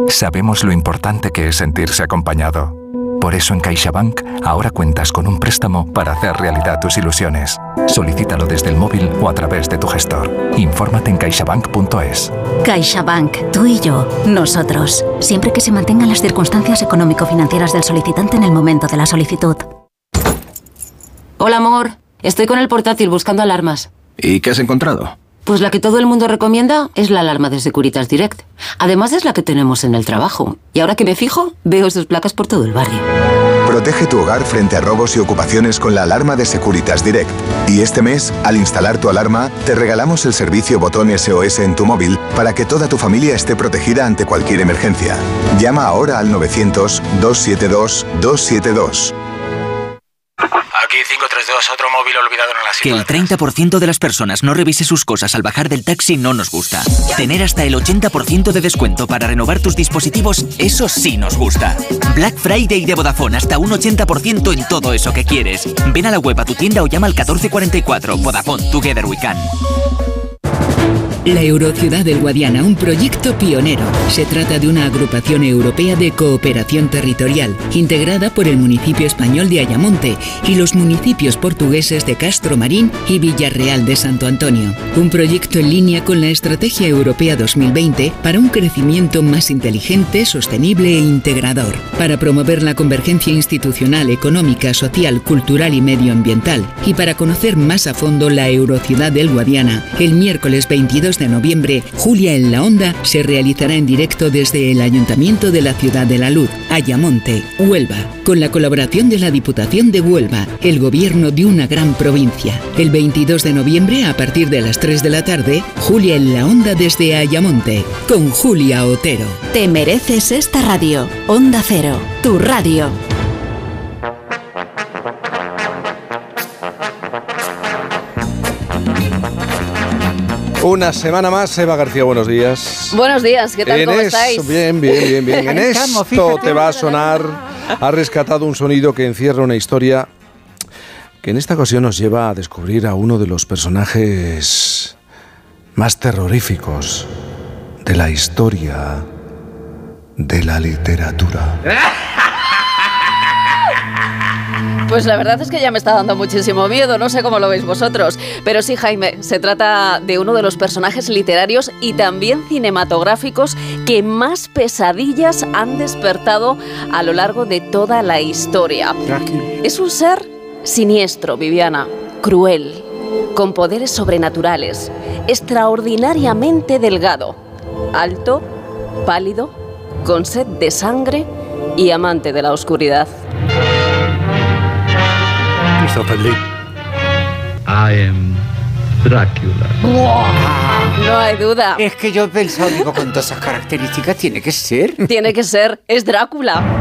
Sabemos lo importante que es sentirse acompañado. Por eso en CaixaBank ahora cuentas con un préstamo para hacer realidad tus ilusiones. Solicítalo desde el móvil o a través de tu gestor. Infórmate en caixabank.es. CaixaBank, tú y yo, nosotros. Siempre que se mantengan las circunstancias económico-financieras del solicitante en el momento de la solicitud. Hola, amor. Estoy con el portátil buscando alarmas. ¿Y qué has encontrado? Pues la que todo el mundo recomienda es la alarma de Securitas Direct. Además es la que tenemos en el trabajo. Y ahora que me fijo, veo sus placas por todo el barrio. Protege tu hogar frente a robos y ocupaciones con la alarma de Securitas Direct. Y este mes, al instalar tu alarma, te regalamos el servicio botón SOS en tu móvil para que toda tu familia esté protegida ante cualquier emergencia. Llama ahora al 900 272 272. Aquí 532, otro móvil olvidado en la Que el 30% de las personas no revise sus cosas al bajar del taxi no nos gusta. Tener hasta el 80% de descuento para renovar tus dispositivos, eso sí nos gusta. Black Friday de Vodafone, hasta un 80% en todo eso que quieres. Ven a la web a tu tienda o llama al 1444. Vodafone, Together We Can. La Eurociudad del Guadiana, un proyecto pionero. Se trata de una agrupación europea de cooperación territorial, integrada por el municipio español de Ayamonte y los municipios portugueses de Castro Marín y Villarreal de Santo Antonio. Un proyecto en línea con la Estrategia Europea 2020 para un crecimiento más inteligente, sostenible e integrador, para promover la convergencia institucional, económica, social, cultural y medioambiental, y para conocer más a fondo la Eurociudad del Guadiana. El miércoles 22 de noviembre, Julia en la Onda se realizará en directo desde el Ayuntamiento de la Ciudad de la Luz, Ayamonte, Huelva, con la colaboración de la Diputación de Huelva, el gobierno de una gran provincia. El 22 de noviembre, a partir de las 3 de la tarde, Julia en la Onda desde Ayamonte, con Julia Otero. Te mereces esta radio. Onda Cero, tu radio. Una semana más, Eva García, buenos días. Buenos días, ¿qué tal? En ¿Cómo es- estáis? Bien, bien, bien, bien. [LAUGHS] En esto fíjate. te va a sonar. Ha rescatado un sonido que encierra una historia que en esta ocasión nos lleva a descubrir a uno de los personajes más terroríficos de la historia de la literatura. [LAUGHS] Pues la verdad es que ya me está dando muchísimo miedo, no sé cómo lo veis vosotros. Pero sí, Jaime, se trata de uno de los personajes literarios y también cinematográficos que más pesadillas han despertado a lo largo de toda la historia. Es un ser siniestro, Viviana, cruel, con poderes sobrenaturales, extraordinariamente delgado, alto, pálido, con sed de sangre y amante de la oscuridad. Christopher Lee. I am Drácula. No hay duda. Es que yo he pensado, digo, con todas esas características tiene que ser. Tiene que ser, es Drácula.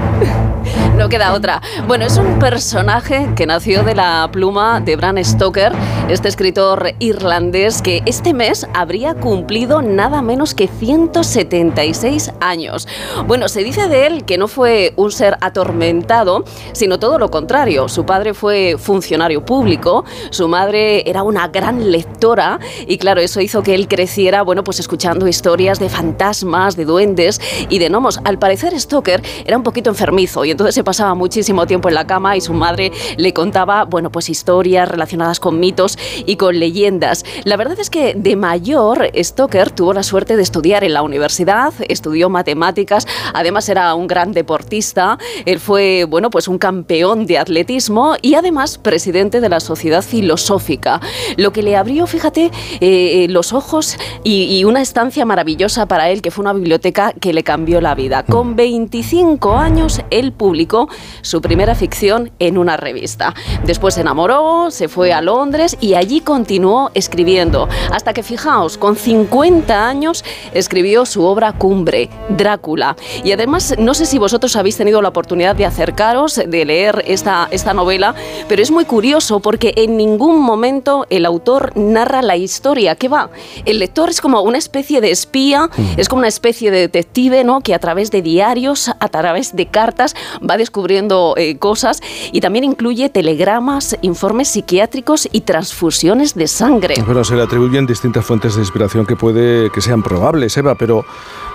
No queda otra. Bueno, es un personaje que nació de la pluma de Bram Stoker, este escritor irlandés que este mes habría cumplido nada menos que 176 años. Bueno, se dice de él que no fue un ser atormentado, sino todo lo contrario. Su padre fue funcionario público, su madre era una gran lectora y claro, eso hizo que él creciera, bueno, pues escuchando historias de fantasmas, de duendes y de gnomos. Al parecer Stoker era un poquito enfermizo y entonces se pasaba muchísimo tiempo en la cama y su madre le contaba, bueno, pues historias relacionadas con mitos y con leyendas. La verdad es que de mayor Stoker tuvo la suerte de estudiar en la universidad, estudió matemáticas, además era un gran deportista, él fue, bueno, pues un campeón de atletismo y además presidente de la Sociedad Filosófica, lo que le abrió, fíjate, eh, los ojos y, y una estancia maravillosa para él, que fue una biblioteca que le cambió la vida. Con 25 años, él publicó su primera ficción en una revista. Después se enamoró, se fue a Londres y allí continuó escribiendo, hasta que, fijaos, con 50 años escribió su obra cumbre, Drácula. Y además, no sé si vosotros habéis tenido la oportunidad de acercaros, de leer esta, esta novela, pero es muy curioso porque en ningún momento el autor narra la historia que va. El lector es como una especie de espía, es como una especie de detective, ¿no? Que a través de diarios, a través de cartas, va descubriendo eh, cosas y también incluye telegramas, informes psiquiátricos y transfusiones de sangre. Bueno, se le atribuyen distintas fuentes de inspiración que puede que sean probables, Eva, pero,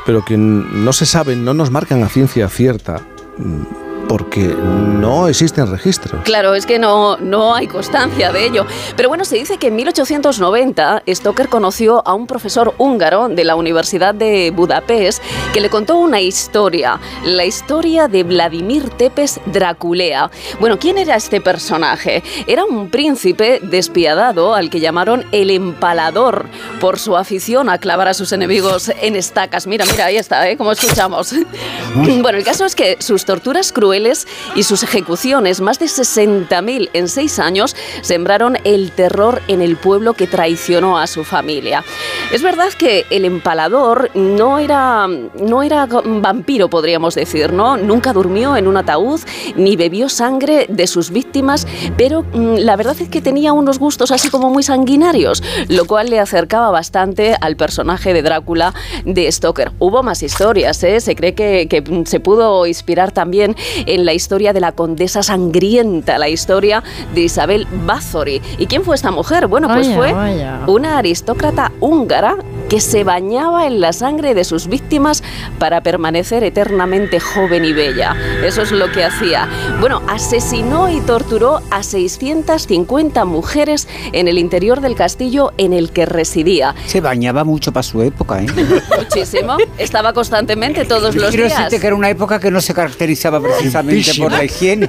pero que no se saben, no nos marcan a ciencia cierta, mm, porque no existen registros. Claro, es que no, no hay constancia de ello. Pero bueno, se dice que en 1890 Stoker conoció a un profesor húngaro de la Universidad de Budapest que le contó una historia, la historia de Vladimir Tepes Draculea. Bueno, ¿quién era este personaje? Era un príncipe despiadado al que llamaron el empalador por su afición a clavar a sus enemigos en estacas. Mira, mira, ahí está, ¿eh? Como escuchamos. Bueno, el caso es que sus torturas crueles y sus ejecuciones, más de 60.000 en seis años, sembraron el terror en el pueblo que traicionó a su familia. Es verdad que el empalador no era, no era vampiro, podríamos decir, ¿no? Nunca durmió en un ataúd ni bebió sangre de sus víctimas, pero mm, la verdad es que tenía unos gustos así como muy sanguinarios, lo cual le acercaba bastante al personaje de Drácula de Stoker. Hubo más historias, ¿eh? Se cree que se pudo inspirar también en la historia de la condesa sangrienta, la historia de Isabel Bathory. ¿Y quién fue esta mujer? Bueno, pues Vaya, fue vaya. una aristócrata húngara que se bañaba en la sangre de sus víctimas para permanecer eternamente joven y bella. Eso es lo que hacía. Bueno, asesinó y torturó a 650 mujeres en el interior del castillo en el que residía. Se bañaba mucho para su época, ¿eh? Muchísimo. Estaba constantemente todos los Quiero días. decirte que era una época que no se caracterizaba precisamente Limpísima. por la higiene.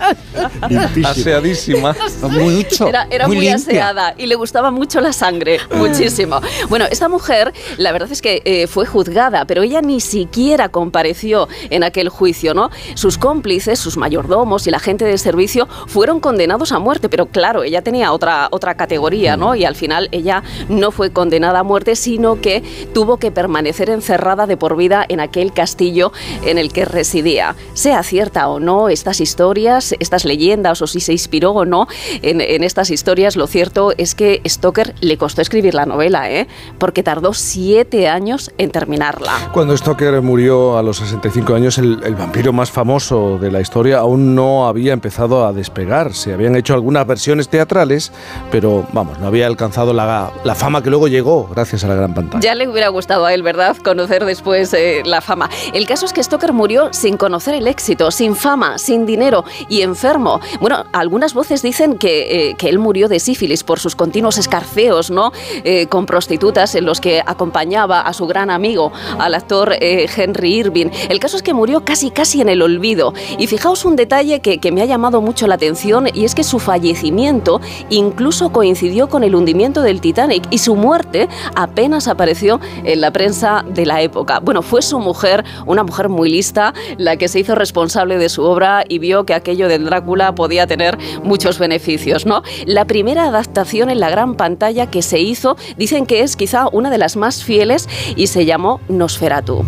[LAUGHS] Aseadísima. Mucho. Era, era muy, limpia. aseada y le gustaba mucho la sangre, muchísimo. Bueno, esta mujer, la verdad es que eh, fue juzgada, pero ella ni siquiera compareció en aquel juicio, ¿no? Sus cómplices, sus mayordomos y la gente de servicio fueron condenados a muerte, pero claro, ella tenía otra, otra categoría, ¿no? Y al final ella no fue condenada a muerte, sino que tuvo que permanecer encerrada de por vida en aquel castillo en el que residía. Sea cierta o no estas historias, estas leyendas, o si se inspiró o no en, en estas historias, lo cierto es que Stoker le costó escribir la novela, ¿eh? Porque tardó siete años en terminarla. Cuando Stoker murió a los 65 años, el, el vampiro más famoso de la historia aún no había empezado a despegar. Se habían hecho algunas versiones teatrales, pero vamos, no había alcanzado la, la fama que luego llegó gracias a la gran pantalla. Ya le hubiera gustado a él, ¿verdad? Conocer después eh, la fama. El caso es que Stoker murió sin conocer el éxito, sin fama, sin dinero y enfermo. Bueno, algunas voces dicen que, eh, que él murió de sífilis por sus continuos escarceos, ¿no? Eh, con prostitutas en los que acompañaba a su gran amigo, al actor eh, Henry Irving. El caso es que murió casi, casi en el olvido. Y fijaos un detalle que, que me ha llamado mucho la atención y es que su fallecimiento incluso coincidió con el hundimiento del Titanic y su muerte apenas apareció en la prensa de la época. Bueno, fue su mujer, una mujer muy lista, la que se hizo responsable de su obra y vio que aquello del Drácula podía tener muchos beneficios, ¿no? La primera adaptación en la gran pantalla que se hizo, dicen que es quizá una de las más fieles y se llamó Nosferatu.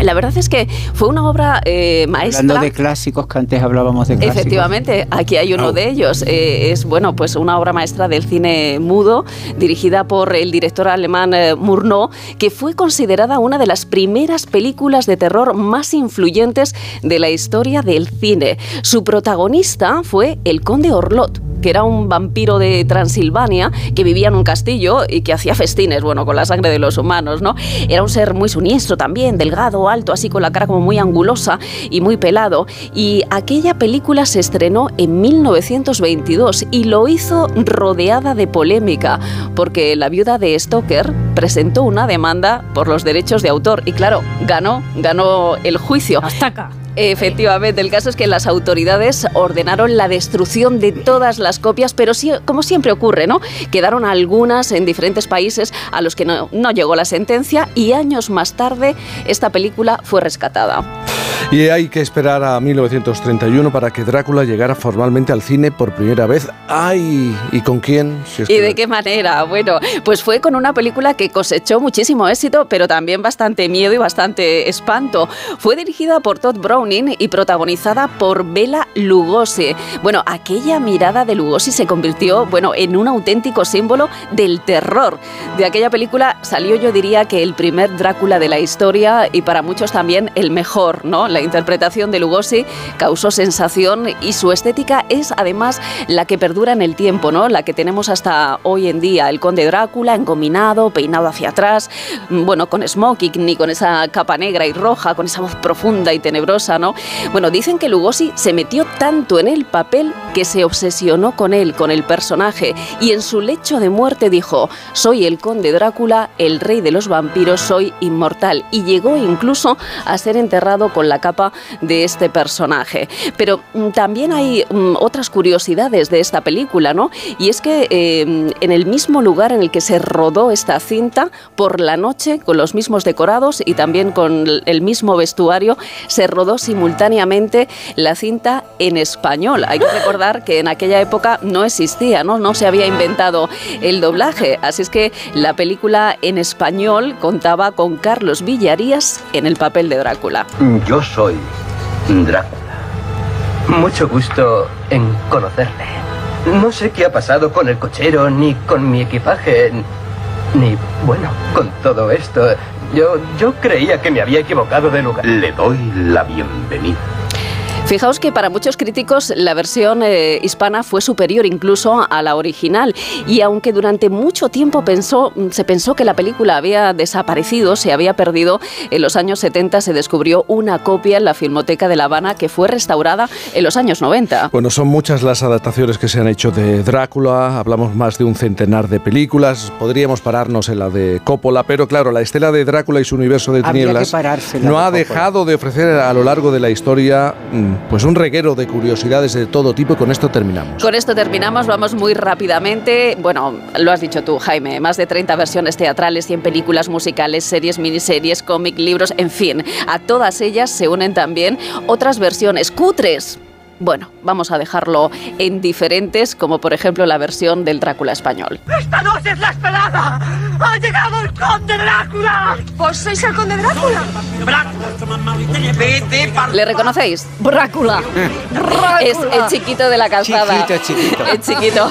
La verdad es que fue una obra eh, maestra. Hablando de clásicos, que antes hablábamos de clásicos. Efectivamente, aquí hay uno de ellos. Eh, es bueno, pues una obra maestra del cine mudo, dirigida por el director alemán eh, Murnau, que fue considerada una de las primeras películas de terror más influyentes de la historia del cine. Su protagonista fue el conde Orlot que era un vampiro de Transilvania que vivía en un castillo y que hacía festines, bueno, con la sangre de los humanos, ¿no? Era un ser muy siniestro también, delgado, alto, así con la cara como muy angulosa y muy pelado. Y aquella película se estrenó en 1922 y lo hizo rodeada de polémica, porque la viuda de Stoker presentó una demanda por los derechos de autor y claro, ganó, ganó el juicio. Hasta acá. Efectivamente, el caso es que las autoridades ordenaron la destrucción de todas las copias, pero sí, como siempre ocurre, ¿no? Quedaron algunas en diferentes países a los que no, no llegó la sentencia y años más tarde esta película fue rescatada. Y hay que esperar a 1931 para que Drácula llegara formalmente al cine por primera vez. ¡Ay! ¿Y con quién? Si ¿Y de qué manera? Bueno, pues fue con una película que cosechó muchísimo éxito, pero también bastante miedo y bastante espanto. Fue dirigida por Todd Browning y protagonizada por Bela Lugosi. Bueno, aquella mirada de Lugosi se convirtió, bueno, en un auténtico símbolo del terror. De aquella película salió, yo diría que el primer Drácula de la historia y para muchos también el mejor, ¿no? La interpretación de Lugosi causó sensación y su estética es además la que perdura en el tiempo, ¿no? La que tenemos hasta hoy en día. El conde Drácula engominado, peinado hacia atrás, mm, bueno, con smoking ni con esa capa negra y roja, con esa voz profunda y tenebrosa, ¿no? Bueno, dicen que Lugosi se metió tanto en el papel que se obsesionó con él, con el personaje, y en su lecho de muerte dijo, soy el conde Drácula, el rey de los vampiros, soy inmortal, y llegó incluso a ser enterrado con la de este personaje. Pero mm, también hay mm, otras curiosidades de esta película, ¿no? Y es que eh, en el mismo lugar en el que se rodó esta cinta, por la noche, con los mismos decorados y también con el mismo vestuario, se rodó simultáneamente la cinta en español. Hay que recordar que en aquella época no existía, ¿no? No se había inventado el doblaje. Así es que la película en español contaba con Carlos Villarías en el papel de Drácula. Yo soy Drácula. Mucho gusto en conocerle. No sé qué ha pasado con el cochero, ni con mi equipaje, ni, bueno, con todo esto. Yo, yo creía que me había equivocado de lugar. Le doy la bienvenida. Fijaos que para muchos críticos la versión eh, hispana fue superior incluso a la original y aunque durante mucho tiempo pensó, se pensó que la película había desaparecido, se había perdido, en los años 70 se descubrió una copia en la Filmoteca de La Habana que fue restaurada en los años 90. Bueno, son muchas las adaptaciones que se han hecho de Drácula, hablamos más de un centenar de películas, podríamos pararnos en la de Coppola, pero claro, la estela de Drácula y su universo de tinieblas no ha dejado de ofrecer a lo largo de la historia mm, pues un reguero de curiosidades de todo tipo y con esto terminamos. Con esto terminamos, vamos muy rápidamente. Bueno, lo has dicho tú, Jaime, más de 30 versiones teatrales, 100 películas musicales, series, miniseries, cómic, libros, en fin. A todas ellas se unen también otras versiones cutres, bueno, vamos a dejarlo en diferentes, como por ejemplo la versión del Drácula español. ¡Esta noche es la esperada! ¡Ha llegado el conde Drácula! ¿Vos sois el conde Drácula? ¿Le reconocéis? Drácula. Es el chiquito de la calzada. Chiquito, chiquito. El chiquito.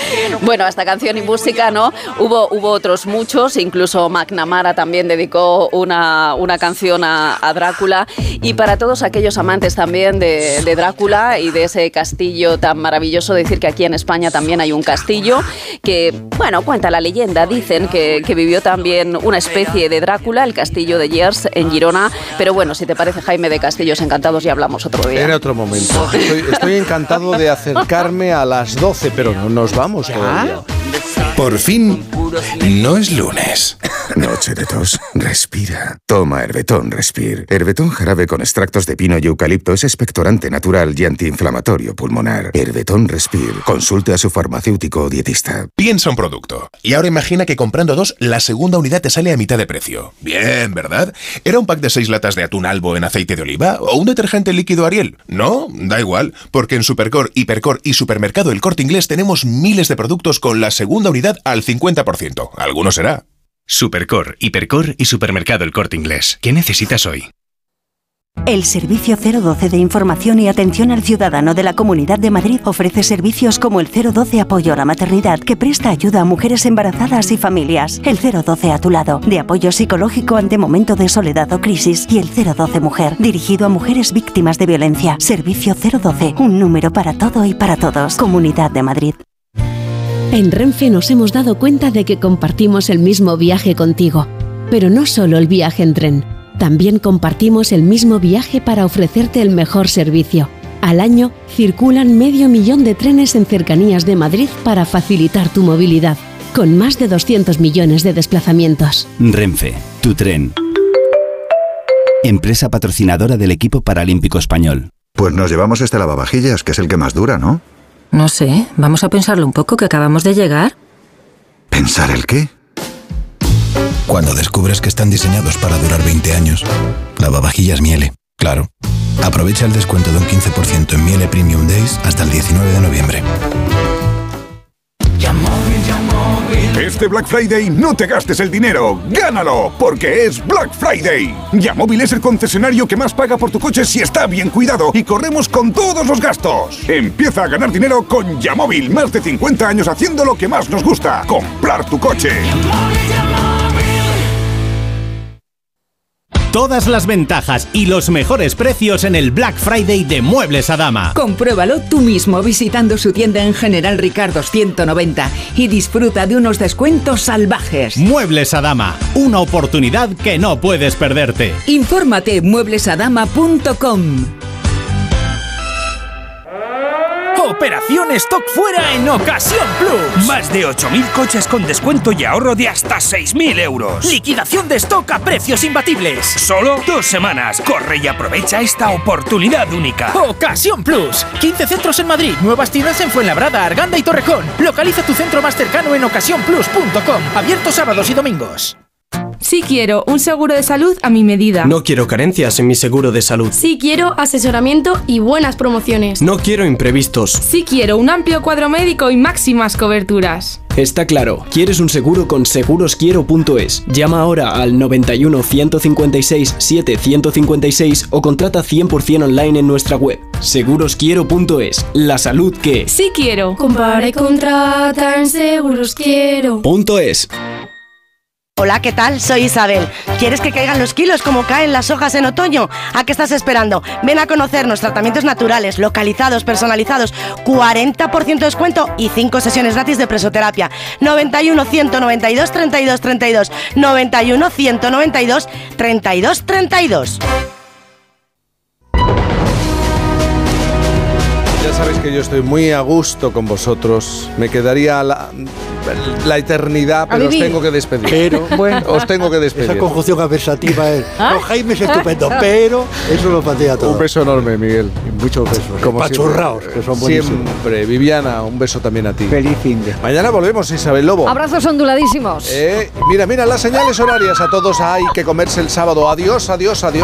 [LAUGHS] Bueno, esta canción y música, ¿no? Hubo, hubo otros muchos, incluso McNamara también dedicó una, una canción a, Drácula. Y para todos aquellos amantes también de, Drácula y de ese castillo tan maravilloso, decir que aquí en España también hay un castillo que, bueno, cuenta la leyenda, dicen que, que vivió también una especie de Drácula, el castillo de Yers en Girona. Pero bueno, si te parece, Jaime, de Castillos Encantados, ya hablamos otro día. En otro momento. Estoy, encantado de acercarme a las 12, pero no nos vamos todavía. Por fin, no es lunes. Noche de tos. Respira. Toma Herbetón Respir. Herbetón jarabe con extractos de pino y eucalipto es expectorante natural y antiinflamatorio pulmonar. Herbetón Respir. Consulte a su farmacéutico o dietista. Piensa un producto. Y ahora imagina que comprando dos, la segunda unidad te sale a mitad de precio. Bien, ¿verdad? ¿Era un pack de seis latas de atún albo en aceite de oliva? ¿O un detergente líquido Ariel? No, da igual. Porque en Supercor, Hipercor y Supermercado El Corte Inglés tenemos miles de productos con la segunda unidad al 50%. Alguno será. Supercor, Hipercor y Supermercado El Corte Inglés. ¿Qué necesitas hoy? El Servicio 012 de Información y Atención al Ciudadano de la Comunidad de Madrid ofrece servicios como el 012 Apoyo a la Maternidad, que presta ayuda a mujeres embarazadas y familias, el 012 a tu lado, de apoyo psicológico ante momento de soledad o crisis, y el 012 Mujer, dirigido a mujeres víctimas de violencia. Servicio 012, un número para todo y para todos. Comunidad de Madrid. En Renfe nos hemos dado cuenta de que compartimos el mismo viaje contigo, pero no solo el viaje en tren, también compartimos el mismo viaje para ofrecerte el mejor servicio. Al año circulan medio millón de trenes en cercanías de Madrid para facilitar tu movilidad, con más de 200 millones de desplazamientos. Renfe, tu tren. Empresa patrocinadora del equipo paralímpico español. Pues nos llevamos este lavavajillas, que es el que más dura, ¿no? No sé, vamos a pensarlo un poco que acabamos de llegar. ¿Pensar el qué? Cuando descubres que están diseñados para durar 20 años. Lavavajillas Miele, claro. Aprovecha el descuento de un 15% en Miele Premium Days hasta el 19 de noviembre. Este Black Friday no te gastes el dinero, gánalo, porque es Black Friday. Yamóvil es el concesionario que más paga por tu coche si está bien cuidado y corremos con todos los gastos. Empieza a ganar dinero con Yamóvil, más de 50 años haciendo lo que más nos gusta, comprar tu coche. Todas las ventajas y los mejores precios en el Black Friday de Muebles a Dama. Compruébalo tú mismo visitando su tienda en General Ricardo 190 y disfruta de unos descuentos salvajes. Muebles a Dama, una oportunidad que no puedes perderte. Infórmate en mueblesadama.com. Operación Stock Fuera en Ocasión Plus. Más de 8.000 coches con descuento y ahorro de hasta 6.000 euros. Liquidación de stock a precios imbatibles. Solo dos semanas. Corre y aprovecha esta oportunidad única. Ocasión Plus. 15 centros en Madrid, nuevas tiendas en Fuenlabrada, Arganda y Torrejón. Localiza tu centro más cercano en ocasiónplus.com. Abierto sábados y domingos. Sí quiero un seguro de salud a mi medida. No quiero carencias en mi seguro de salud. Sí quiero asesoramiento y buenas promociones. No quiero imprevistos. Sí quiero un amplio cuadro médico y máximas coberturas. Está claro, quieres un seguro con segurosquiero.es. Llama ahora al 91 156 7156 o contrata 100% online en nuestra web. Segurosquiero.es. La salud que... Sí quiero. Compare, contrata en Segurosquiero. Hola, ¿qué tal? Soy Isabel. ¿Quieres que caigan los kilos como caen las hojas en otoño? ¿A qué estás esperando? Ven a conocernos tratamientos naturales, localizados, personalizados, 40% de descuento y 5 sesiones gratis de presoterapia. 91 192 32 32 91 192 32 32. Ya sabéis que yo estoy muy a gusto con vosotros. Me quedaría la, la eternidad, pero os tengo que despedir. Pero, bueno. os tengo que despedir. Esa conjunción adversativa es. ¿Ah? No, Jaime es estupendo, pero eso lo patea todo. Un beso enorme, Miguel. Muchos besos. Como Pachurraos, siempre. que son buenísimos. Siempre. Viviana, un beso también a ti. Feliz fin de. Mañana volvemos, Isabel Lobo. Abrazos onduladísimos. Eh, mira, mira las señales horarias a todos. Hay que comerse el sábado. Adiós, adiós, adiós.